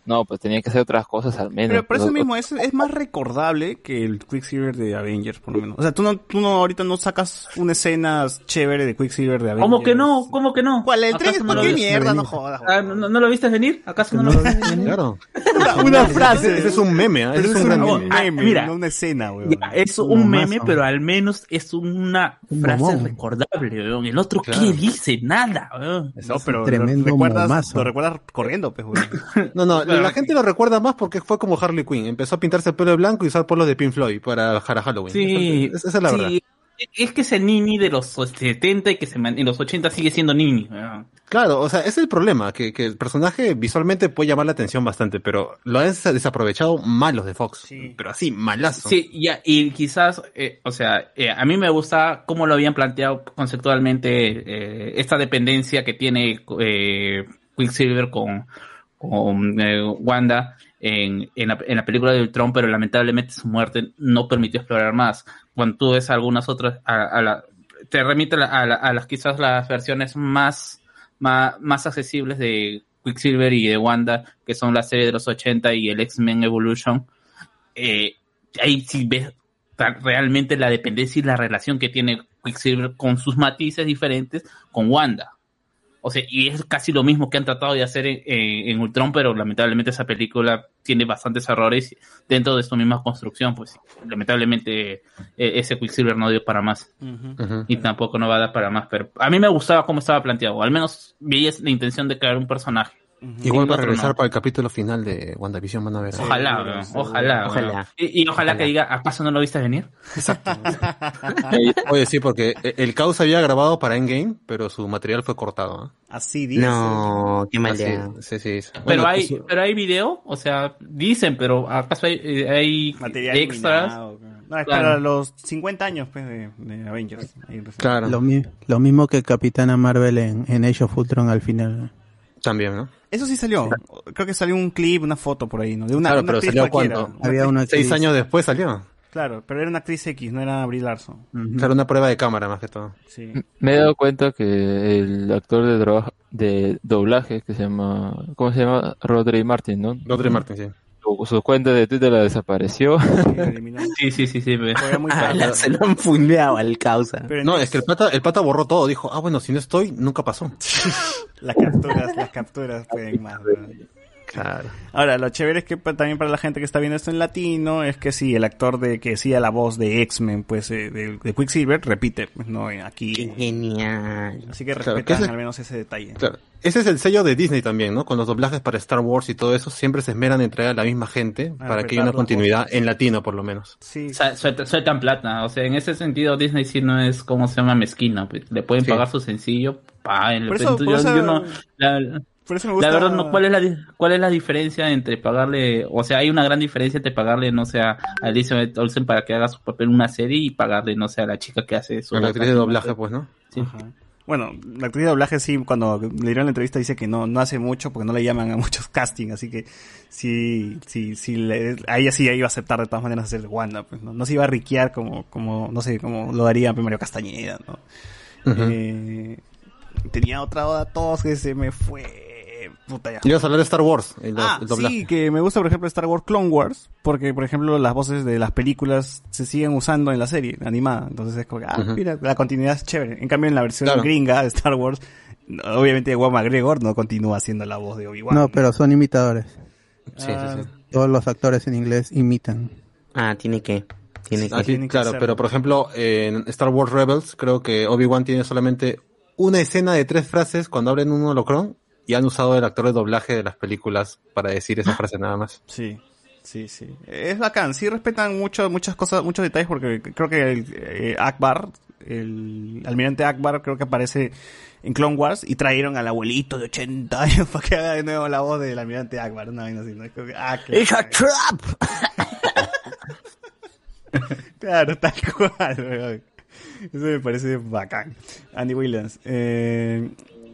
F: No, pues tenía que hacer otras cosas al menos.
D: Pero por eso mismo es, es más recordable que el Quicksilver de Avengers, por lo menos. O sea, tú no, tú no ahorita no sacas una escena chévere de Quicksilver de Avengers.
G: ¿Cómo que no? ¿Cómo que no?
D: ¿Cuál? El tren
G: ¿Acaso
D: es
G: no lo
D: qué mierda, no jodas.
G: Ah, ¿no, no lo viste venir? ¿Acaso no, lo viste venir? [LAUGHS]
C: Claro.
D: Una, una frase.
C: Ese es un meme, ¿ah?
D: Pero
C: Ese es
D: es
C: un gran meme.
D: meme,
G: Mira.
D: no una escena, weón.
G: Ya, es
E: Un
G: meme, pero al menos es una
E: Un
G: frase
E: momón.
G: recordable, weón. El otro,
C: Claro.
G: ¿qué dice? Nada, weón.
D: No, pero
E: tremendo
D: lo recuerdas,
E: momazo.
D: lo recuerdas corriendo, pues, weón. [LAUGHS]
C: No, no, la gente lo recuerda más porque fue como Harley Quinn. Empezó a pintarse el pelo de blanco y usar polos de Pink Floyd para, Halloween.
G: Sí,
C: Esa, esa es la
G: sí.
C: verdad.
G: Es que ese Nini de los 70 y que se en los 80 sigue siendo Nini.
C: Claro, o sea, ese es el problema, que, que el personaje visualmente puede llamar la atención bastante, pero lo han des- desaprovechado malos de Fox.
D: Sí.
C: Pero así, malazo.
G: Sí, ya, y quizás, eh, o sea, eh, a mí me gusta cómo lo habían planteado conceptualmente eh, esta dependencia que tiene Quicksilver con, con eh, Wanda en, en, la, película de Ultron, pero lamentablemente su muerte no permitió explorar más. Cuando tú ves algunas otras, te remite a, la- las quizás las versiones más, más, más accesibles de Quicksilver y de Wanda, que son la serie de los 80 y el X-Men Evolution, eh, ahí sí ves realmente la dependencia y la relación que tiene Quicksilver con sus matices diferentes con Wanda. O sea, y es casi lo mismo que han tratado de hacer en, en- en Ultron, pero lamentablemente esa película tiene bastantes errores dentro de su misma construcción, pues lamentablemente eh, ese Quicksilver no dio para más. Y tampoco no va a dar para más, pero a mí me gustaba cómo estaba planteado, al menos veía la intención de crear un personaje.
C: Igual
G: Sí,
C: va a
G: otro
C: regresar para el capítulo final de WandaVision, van a ver.
G: Ojalá, ojalá,
H: Ojalá.
G: Y, y ojalá, que diga, ¿acaso no lo viste venir?
C: Eh, [LAUGHS] Oye, sí, porque el caos había grabado para Endgame, pero su material fue cortado. ¿ah?
D: Así dice.
H: No, qué mal
C: sí, sí, sí.
G: Pero
C: Bueno,
G: hay,
C: pues,
G: pero hay video, o sea, dicen, pero ¿acaso hay, eh, hay
D: Material
G: extras?
D: No, es
G: Claro.
D: para los 50 años pues, de, de Avengers. Ahí.
C: Claro,
E: Lo, mi- lo mismo que Capitana Marvel en, en Age of Ultron al final.
C: También, ¿no?
D: Eso sí salió. Creo que salió un clip, una foto por ahí, ¿no? De una,
C: Claro,
D: una
C: pero salió cuánto?
D: Una
E: Había
D: actriz-
E: una
C: Seis años después salió.
D: Claro, pero era una actriz X, no era Brie Larson.
C: Era una prueba de cámara más que todo.
D: Sí.
F: Me he dado cuenta que el actor de, de doblaje que se llama, ¿cómo se llama? Rodri Martin, ¿no?
C: Rodri Martin, sí.
F: Su, su cuenta de Twitter la desapareció.
D: Sí. [LAUGHS]
G: Sí, sí, sí.
D: Fue muy [LAUGHS]
H: Ah, la- se lo han fundeado al causa.
D: Pero
C: No, es que el pata, el pata borró todo. Dijo, ah, bueno, si no estoy, nunca pasó. [LAUGHS]
D: Las capturas, las capturas pueden más. ¿no?
C: Claro.
D: Ahora, lo chévere es que pa- también para la gente que está viendo esto en latino, es que sí, el actor de que decía la voz de X-Men, pues, eh, de, de Quicksilver, repite, pues, no, eh, aquí.
H: Qué genial.
D: Así que
C: Claro,
D: respetan
C: que ese-
D: al menos ese detalle.
C: Claro. Ese es el sello de Disney también, ¿no? Con los doblajes para Star Wars y todo eso, siempre se esmeran en traer a la misma gente
D: A
C: para que haya una continuidad
D: voces.
C: en latino, por lo menos.
D: Sí,
G: Sa- suelta- Sueltan plata, o sea, en ese sentido Disney sí no es como se llama mezquina, pues, le pueden
C: Sí.
G: pagar su sencillo, paguen.
D: Por eso-
G: Yo-
D: por eso-
G: yo no- la,
D: por eso me
G: la verdad, no, ¿cuál es la, ¿cuál es la diferencia entre pagarle, o sea, hay una gran diferencia entre pagarle, no sé, a Elizabeth Olsen para que haga su papel en una serie y pagarle, no sé, a la chica que hace su
C: A la actriz de doblaje, pues, ¿no?
G: Sí.
D: Ajá. Bueno, la actriz de doblaje sí, cuando le dieron la entrevista dice que no, no hace mucho porque no le llaman a muchos castings, así que sí, sí, sí, le, a ella sí iba a aceptar de todas maneras hacer Wanda, pues no, no se iba a riquear como, como, no sé, como lo haría Mario Castañeda, ¿no? Eh, tenía otra oda tos que se me fue, puta ya.
C: Ibas a hablar de Star Wars, el,
D: Ah,
C: el
D: sí, que me gusta, por ejemplo, Star Wars Clone Wars, porque, por ejemplo, las voces de las películas se siguen usando en la serie animada. Entonces es como, que, ah, mira, la continuidad es chévere. En cambio, en la versión
C: Claro.
D: gringa de Star Wars, obviamente, Ewan McGregor no continúa haciendo la voz de Obi-Wan.
E: No, pero son imitadores.
C: Sí,
D: Ah,
C: sí, sí.
E: Todos los actores en inglés imitan.
H: Ah, tiene que. Tiene que.
D: Que
C: claro, pero por ejemplo, en Star Wars Rebels, creo que Obi-Wan tiene solamente una escena de tres frases cuando abren un holocron y han usado el actor de doblaje de las películas para decir esa frase nada más.
D: Sí, sí, sí. Es bacán, sí respetan mucho, muchas cosas, muchos detalles porque creo que el, eh, Akbar, el almirante Akbar creo que aparece en Clone Wars y trajeron al abuelito de 80 años [LAUGHS] para que haga de nuevo la voz del almirante Akbar, una vaina así, ¿no? Es como que, ah, claro.
H: ¡It's a trap! [LAUGHS]
D: Claro, tal cual. Eso me parece bacán. Andy Williams. Eh,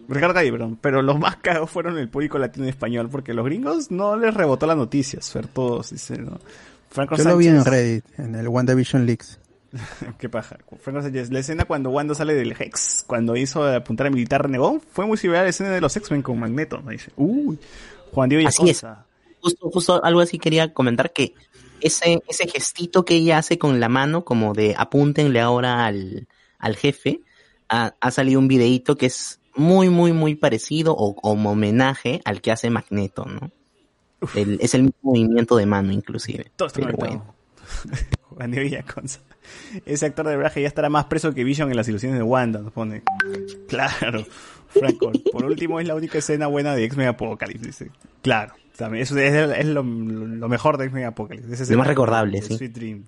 D: Ricardo Calle, perdón. Pero los más cagos fueron el público latino y español, porque los gringos no les rebotó la noticia, Fer, todos, dice, ¿no? Franco
E: Yo lo vi en Reddit, en el WandaVision Leaks. [LAUGHS]
D: Qué paja. Franco Sánchez, la escena cuando Wanda sale del Hex, cuando hizo apuntar a militar renegón, fue muy similar a la escena de los X-Men con Magneto, me dice. Uy, Juan Diego
H: Así es. Justo, justo algo así quería comentar que ese, ese gestito que ella hace con la mano, como de apúntenle ahora al, al jefe, ha, ha salido un videíto que es muy, muy, muy parecido o como homenaje al que hace Magneto, ¿no? El- es el mismo movimiento de mano, inclusive.
D: Todo está
H: Pero bueno. [LAUGHS]
D: Ese actor de doblaje ya estará más preso que Vision en las ilusiones de Wanda, nos pone. Claro, Franco. Por último, es la única escena buena de X-Men Apocalypse, dice. Claro, también. Eso es, es lo, lo mejor de X-Men Apocalypse. Esa
H: Lo más recordable, sí.
D: Sweet Dream.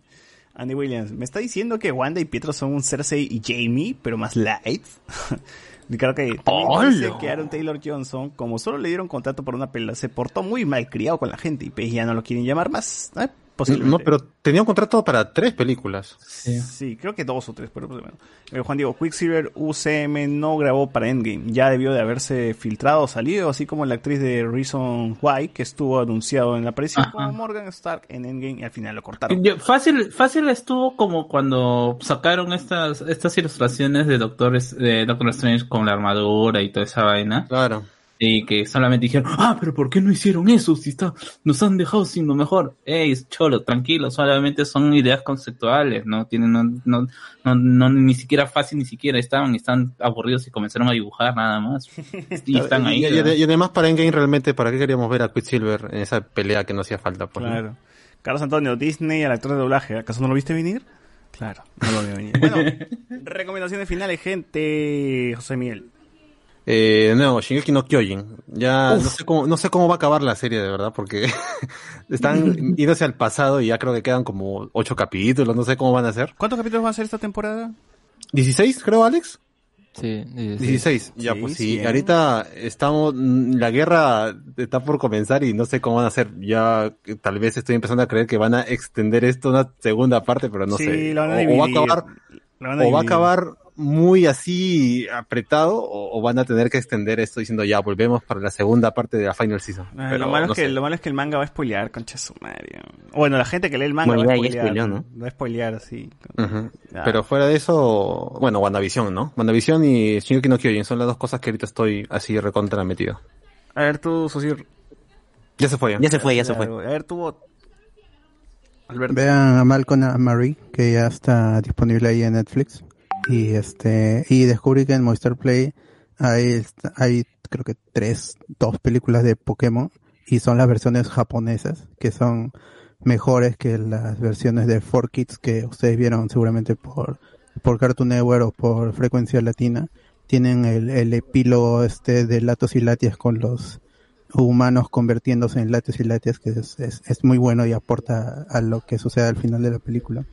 D: Andy Williams, ¿me está diciendo que Wanda y Pietro son un Cersei y Jamie, pero más light? [LAUGHS] Creo que también dice que Aaron Taylor Johnson, como solo le dieron contrato por una pelea, se portó muy mal criado con la gente y pues ya no lo quieren llamar más. ¿eh? Posiblemente.
C: No, pero tenía un contrato para tres películas.
D: Sí. creo que dos o tres, pero pues, bueno. Eh, Juan Diego, Quicksilver UCM no grabó para Endgame. Ya debió de haberse filtrado o salido, así como la actriz de Reason Why, que estuvo anunciado en la aparición
G: Ajá.
D: como Morgan Stark en Endgame y al final lo cortaron.
G: Yo- fácil, fácil estuvo como cuando sacaron estas, estas ilustraciones de Doctores, de Doctor Strange con la armadura y toda esa vaina.
C: Claro.
G: Y que solamente dijeron, ah, pero ¿por qué no hicieron eso? Si está, nos han dejado sin lo mejor. Ey, cholo, tranquilo, solamente son ideas conceptuales, no tienen, no, no, no, no, ni siquiera fácil, ni siquiera estaban, están aburridos y comenzaron a dibujar nada más. [LAUGHS] Y están ahí.
C: Y, y-
G: ¿verdad?
C: y además para Endgame realmente, ¿para qué queríamos ver a Quicksilver en esa pelea que no hacía falta? ¿no?
D: Claro. Carlos Antonio, Disney al actor de doblaje. ¿Acaso no lo viste venir? Claro, no lo vi venir. [LAUGHS] Bueno, recomendaciones finales, gente. José Miguel.
C: Eh, no, Shingeki no Kyojin. Ya no sé, cómo, no sé cómo va a acabar la serie, de verdad, porque [LAUGHS] están [LAUGHS] yéndose al pasado y ya creo que quedan como ocho capítulos, no sé cómo van a ser.
D: ¿Cuántos capítulos van a ser esta temporada?
C: ¿16, creo, Alex?
F: Sí, 16.
C: 16, ya
D: Sí,
C: pues
D: sí,
C: ahorita estamos, mm, la guerra está por comenzar y no sé cómo van a hacer, ya tal vez estoy empezando a creer que van a extender esto a una segunda parte, pero no
D: Sí,
C: sé,
D: lo van a
C: o, o va a
D: dividir.
C: acabar,
D: Lo van a
C: o va a acabar muy así apretado o, o van a tener que extender esto diciendo ya volvemos para la segunda parte de la final season.
D: Ah,
C: Pero
D: lo, malo
C: no
D: es que,
C: sé.
D: lo malo es que el manga va a spoilear, concha su madre. Bueno, la gente que lee el manga
H: Bueno,
D: va a spoilear.
H: ¿no?
D: Va a spoilear. Ah.
C: Pero fuera de eso, bueno, WandaVision, ¿no? WandaVision y Shingeki no Kyojin son las dos cosas que ahorita estoy así recontra metido.
D: A ver, tú, socio.
C: Ya se fue.
H: Ya se fue, ya se fue.
D: A ver, tú. Alberto.
E: Vean a Malcolm and Marie, que ya está disponible ahí en Netflix. Y este, y descubrí que en Movistar Play hay, hay creo que tres, dos películas de Pokémon y son las versiones japonesas, que son mejores que las versiones de 4Kids que ustedes vieron seguramente por, por Cartoon Network o por Frecuencia Latina. Tienen el, el epílogo este de Latos y Latias con los humanos convirtiéndose en Latios y Latias, que es, es, es muy bueno y aporta a lo que sucede al final de la película.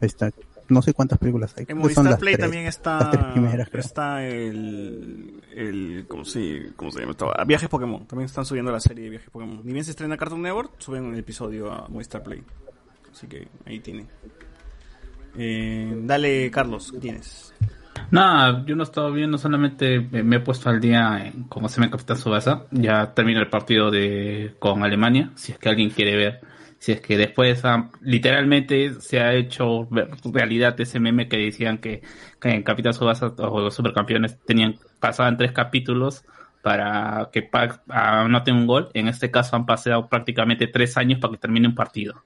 E: Ahí está. No sé cuántas películas hay.
D: En
E: son
D: Movistar
E: las
D: Play
E: tres.
D: también está.
E: Las tres primeras, creo.
D: Está el. el ¿cómo, se, ¿Cómo se llama? esto? Ah, Viajes Pokémon. También están subiendo la serie de Viajes Pokémon. Ni bien se estrena Cartoon Network, suben un episodio a Movistar Play. Así que ahí tienen. Eh, dale, Carlos, ¿qué tienes?
G: Nada, yo no he estado viendo, solamente me, he puesto al día en cómo se me Capitán Subasa. Ya termina el partido de con Alemania, si es que alguien quiere ver. Si es que después ah, literalmente se ha hecho realidad ese meme que decían que, en Capitán Subasa o los supercampeones tenían pasaban tres capítulos para que Pac anoten un gol. En este caso han pasado prácticamente tres años para que termine un partido.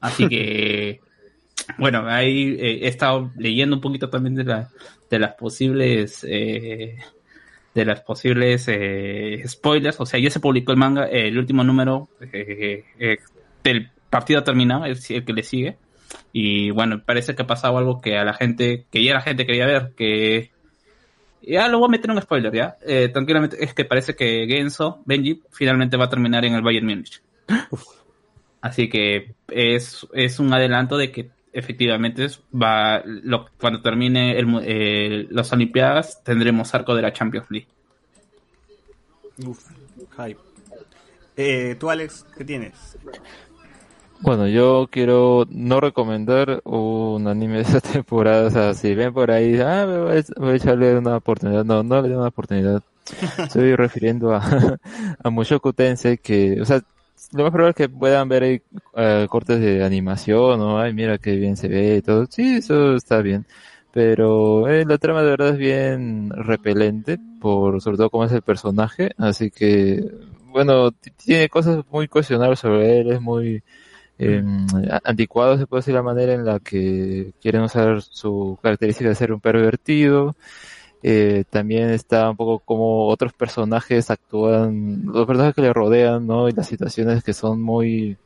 G: Así que [LAUGHS] bueno, ahí eh, he estado leyendo un poquito también de, la, de las posibles eh, de las posibles eh, spoilers. O sea, ya se publicó el manga, eh, el último número del partido terminado, es el que le sigue. Y bueno, parece que ha pasado algo que a la gente, que ya la gente quería ver, que ya lo voy a meter un spoiler, ya. Eh, tranquilamente, es que parece que Genso, Benji, finalmente va a terminar en el Bayern Múnich. Así que es, es un adelanto de que efectivamente va lo- cuando termine el, eh, las Olimpiadas tendremos arco de la Champions League.
D: Uf, hype. Eh, tú, Alex, ¿qué tienes?
F: Bueno, yo quiero no recomendar un anime de esta [LAUGHS] temporada. O sea, si ven por ahí, ah, voy a, voy a echarle una oportunidad. No, no le doy una oportunidad. [LAUGHS] Estoy refiriendo a, [LAUGHS] a Mushoku Tensei, que, o sea, lo más probable es que puedan ver ahí eh, cortes de animación, o ay, mira qué bien se ve y todo. Sí, eso está bien. Pero eh, la trama de verdad es bien repelente, por sobre todo cómo es el personaje. Así que bueno, tiene cosas muy cuestionables sobre él, es muy eh, a- anticuado, se puede decir la manera en la que quieren usar su característica de ser un pervertido. Eh, también está un poco como otros personajes actúan, los personajes que le rodean, ¿no? Y las situaciones que son muy,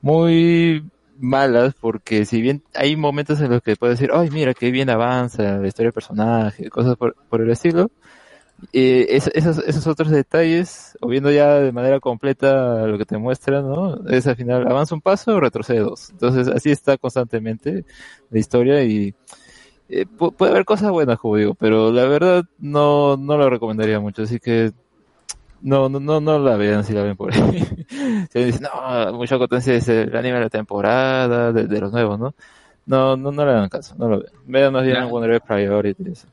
F: muy malas, porque si bien hay momentos en los que puedes decir, ay, mira, qué bien avanza la historia del personaje, cosas por, por el estilo, eh, es- esos, esos otros detalles, o viendo ya de manera completa lo que te muestran, ¿no? Es al final, avanza un paso, retrocede dos. Entonces, así está constantemente la historia y eh, pu- puede haber cosas buenas, como digo, pero la verdad no, no lo recomendaría mucho, así que no, no, no, no la vean si la ven por ahí. [LAUGHS] Si dicen, no, mucha potencia es el anime de la temporada, de, de los nuevos, ¿no? No, no, no le hagan caso, no lo vean. Vean más bien
G: Ya.
F: Wonder Priority eso.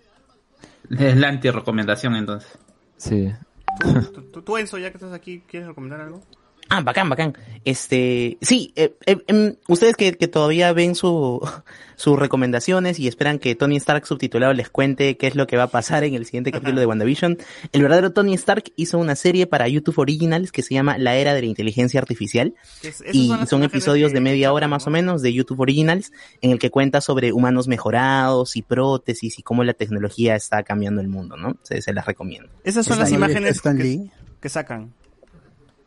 G: Es la anti-recomendación entonces.
F: Sí. [LAUGHS]
D: ¿Tú, tú, tú, Enzo, ya que estás aquí, ¿quieres recomendar algo?
H: Ah, bacán, bacán. Este, sí, eh, eh, em, ustedes que, que todavía ven su, [LAUGHS] sus recomendaciones y esperan que Tony Stark subtitulado les cuente qué es lo que va a pasar en el siguiente capítulo de WandaVision, el verdadero Tony Stark hizo una serie para YouTube Originals que se llama La Era de la Inteligencia Artificial
D: es-
H: y
D: son
H: episodios de media hora más o
D: ¿no?
H: menos de YouTube Originals en el que cuenta sobre humanos mejorados y prótesis y cómo la tecnología está cambiando el mundo, ¿no? Se, se las recomiendo.
D: Esas son
E: Stan
D: las imágenes que sacan.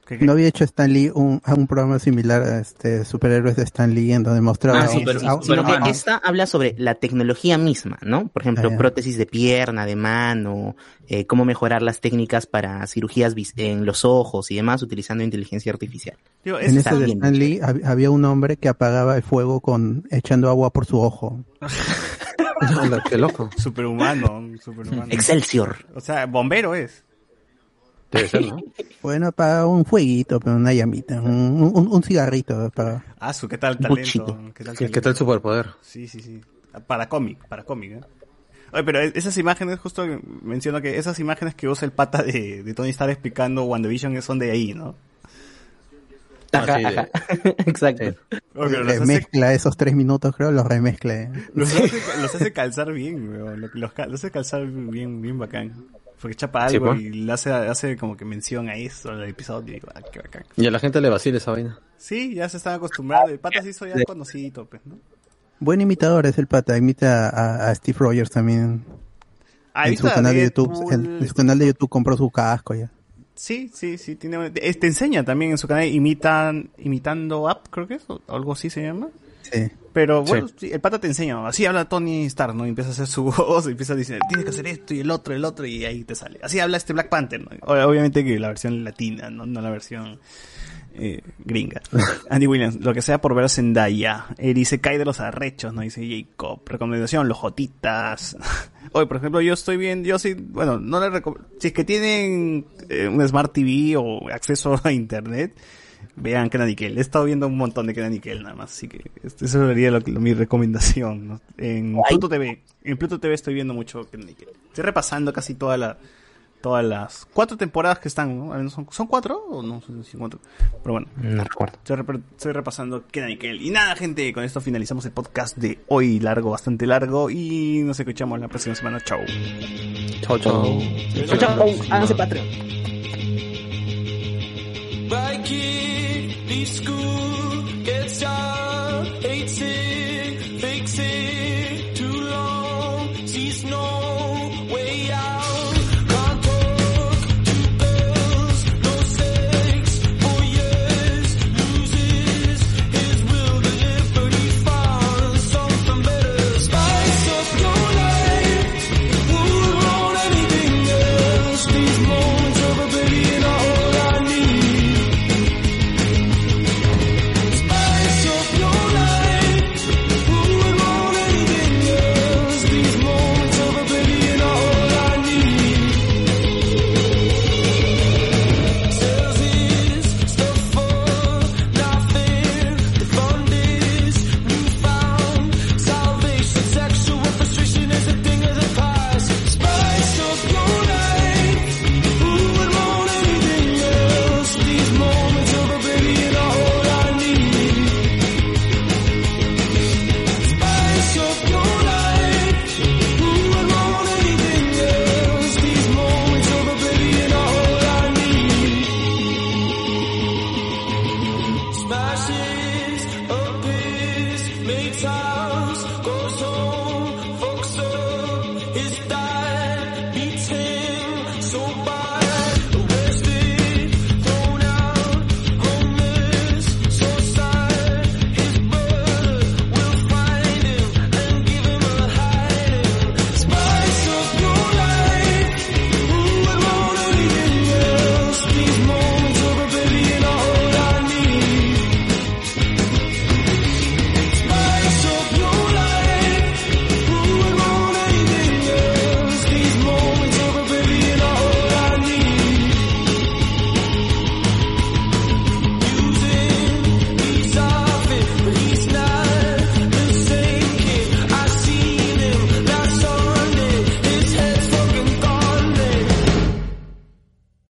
D: ¿Qué- qué?
E: ¿No había hecho Stan Lee un, programa similar a este superhéroes de Stan Lee en donde mostraba
G: Ah,
E: un-
G: super-
E: a-
H: Sino que
G: Superman.
H: esta habla sobre la tecnología misma, ¿no? Por ejemplo,
E: Ah,
H: prótesis de pierna, de mano, eh, cómo mejorar las técnicas para cirugías en los ojos y demás utilizando inteligencia artificial.
E: En ese de
H: bien
E: Stan Lee hab- había un hombre que apagaba el fuego con echando agua por su ojo. [LAUGHS] [LAUGHS]
C: Qué loco.
D: superhumano, superhumano.
H: Excelsior.
D: O sea, bombero es.
C: Debe ser, ¿no? [LAUGHS]
E: Bueno, apaga un fueguito, pero una llamita, un, un, un cigarrito apaga.
D: Ah, su qué tal talento. ¿Qué tal,
C: ¿Qué, qué
D: talento?
C: tal superpoder?
D: Sí, sí, sí. Para cómic, para cómic, ¿eh? Oye, pero esas imágenes, justo menciono que esas imágenes que usa el pata de, de Tony Stark explicando WandaVision son de ahí, ¿no?
H: Ajá,
C: Ah, sí,
H: ajá. [LAUGHS] Exacto.
D: Hace,
E: remezcla esos tres minutos, creo, los remezcla.
D: los hace, [LAUGHS] los hace calzar bien, weón. Los, los, los hace calzar bien, bien bacán. Porque chapa
C: Sí,
D: algo
C: pues.
D: y le hace, hace como que mención a eso en el episodio y digo, ah, qué bacán.
C: Y a la gente le vacila esa vaina.
D: Sí, ya se están acostumbrados. El pata se hizo ya conocido, pues, ¿no?
E: Buen imitador es el pata, imita a, a Steve Rogers también.
D: Ahí
E: en su
D: está,
E: canal de. YouTube, en, en su canal de YouTube compró su casco ya.
D: Sí, sí, sí, tiene, te enseña también en su canal imitan, imitando app, creo que es, o algo así se llama.
E: Sí.
D: Pero bueno, sí, el pata te enseña, así habla Tony Stark, ¿no? Y empieza a hacer su [LAUGHS] voz, y empieza a decir, tienes que hacer esto y el otro, el otro, y ahí te sale. Así habla este Black Panther, ¿no? Obviamente que la versión latina, no, no la versión eh, gringa. [LAUGHS] Andy Williams, lo que sea por ver a Zendaya. Él dice, cae de los arrechos, ¿no? Dice Jacob. Recomendación, los jotitas. [LAUGHS] Hoy, por ejemplo, yo estoy bien, yo sí, bueno, no le recomiendo, si es que tienen eh, un Smart TV o acceso a Internet, vean Kenan Nickel. He estado viendo un montón de Kenan Nickel nada más, así que este- eso sería lo, lo- mi recomendación. ¿no? En
H: Ay.
D: Pluto TV, en Pluto TV estoy viendo mucho Kenan Nickel. Estoy repasando casi toda la, todas las cuatro temporadas que están, ¿no? ¿Son, ¿Son cuatro o no? Son cuatro. Pero bueno,
H: No recuerdo.
D: Estoy, rep- estoy repasando Kenan Nickel. Y nada, gente, con esto finalizamos el podcast de hoy, largo, bastante largo. Y nos escuchamos la próxima semana. Chao.
C: Chao, chao.
H: Chao, chao. Háganse Patreon.
I: Right kid, leave school, gets job, hates it,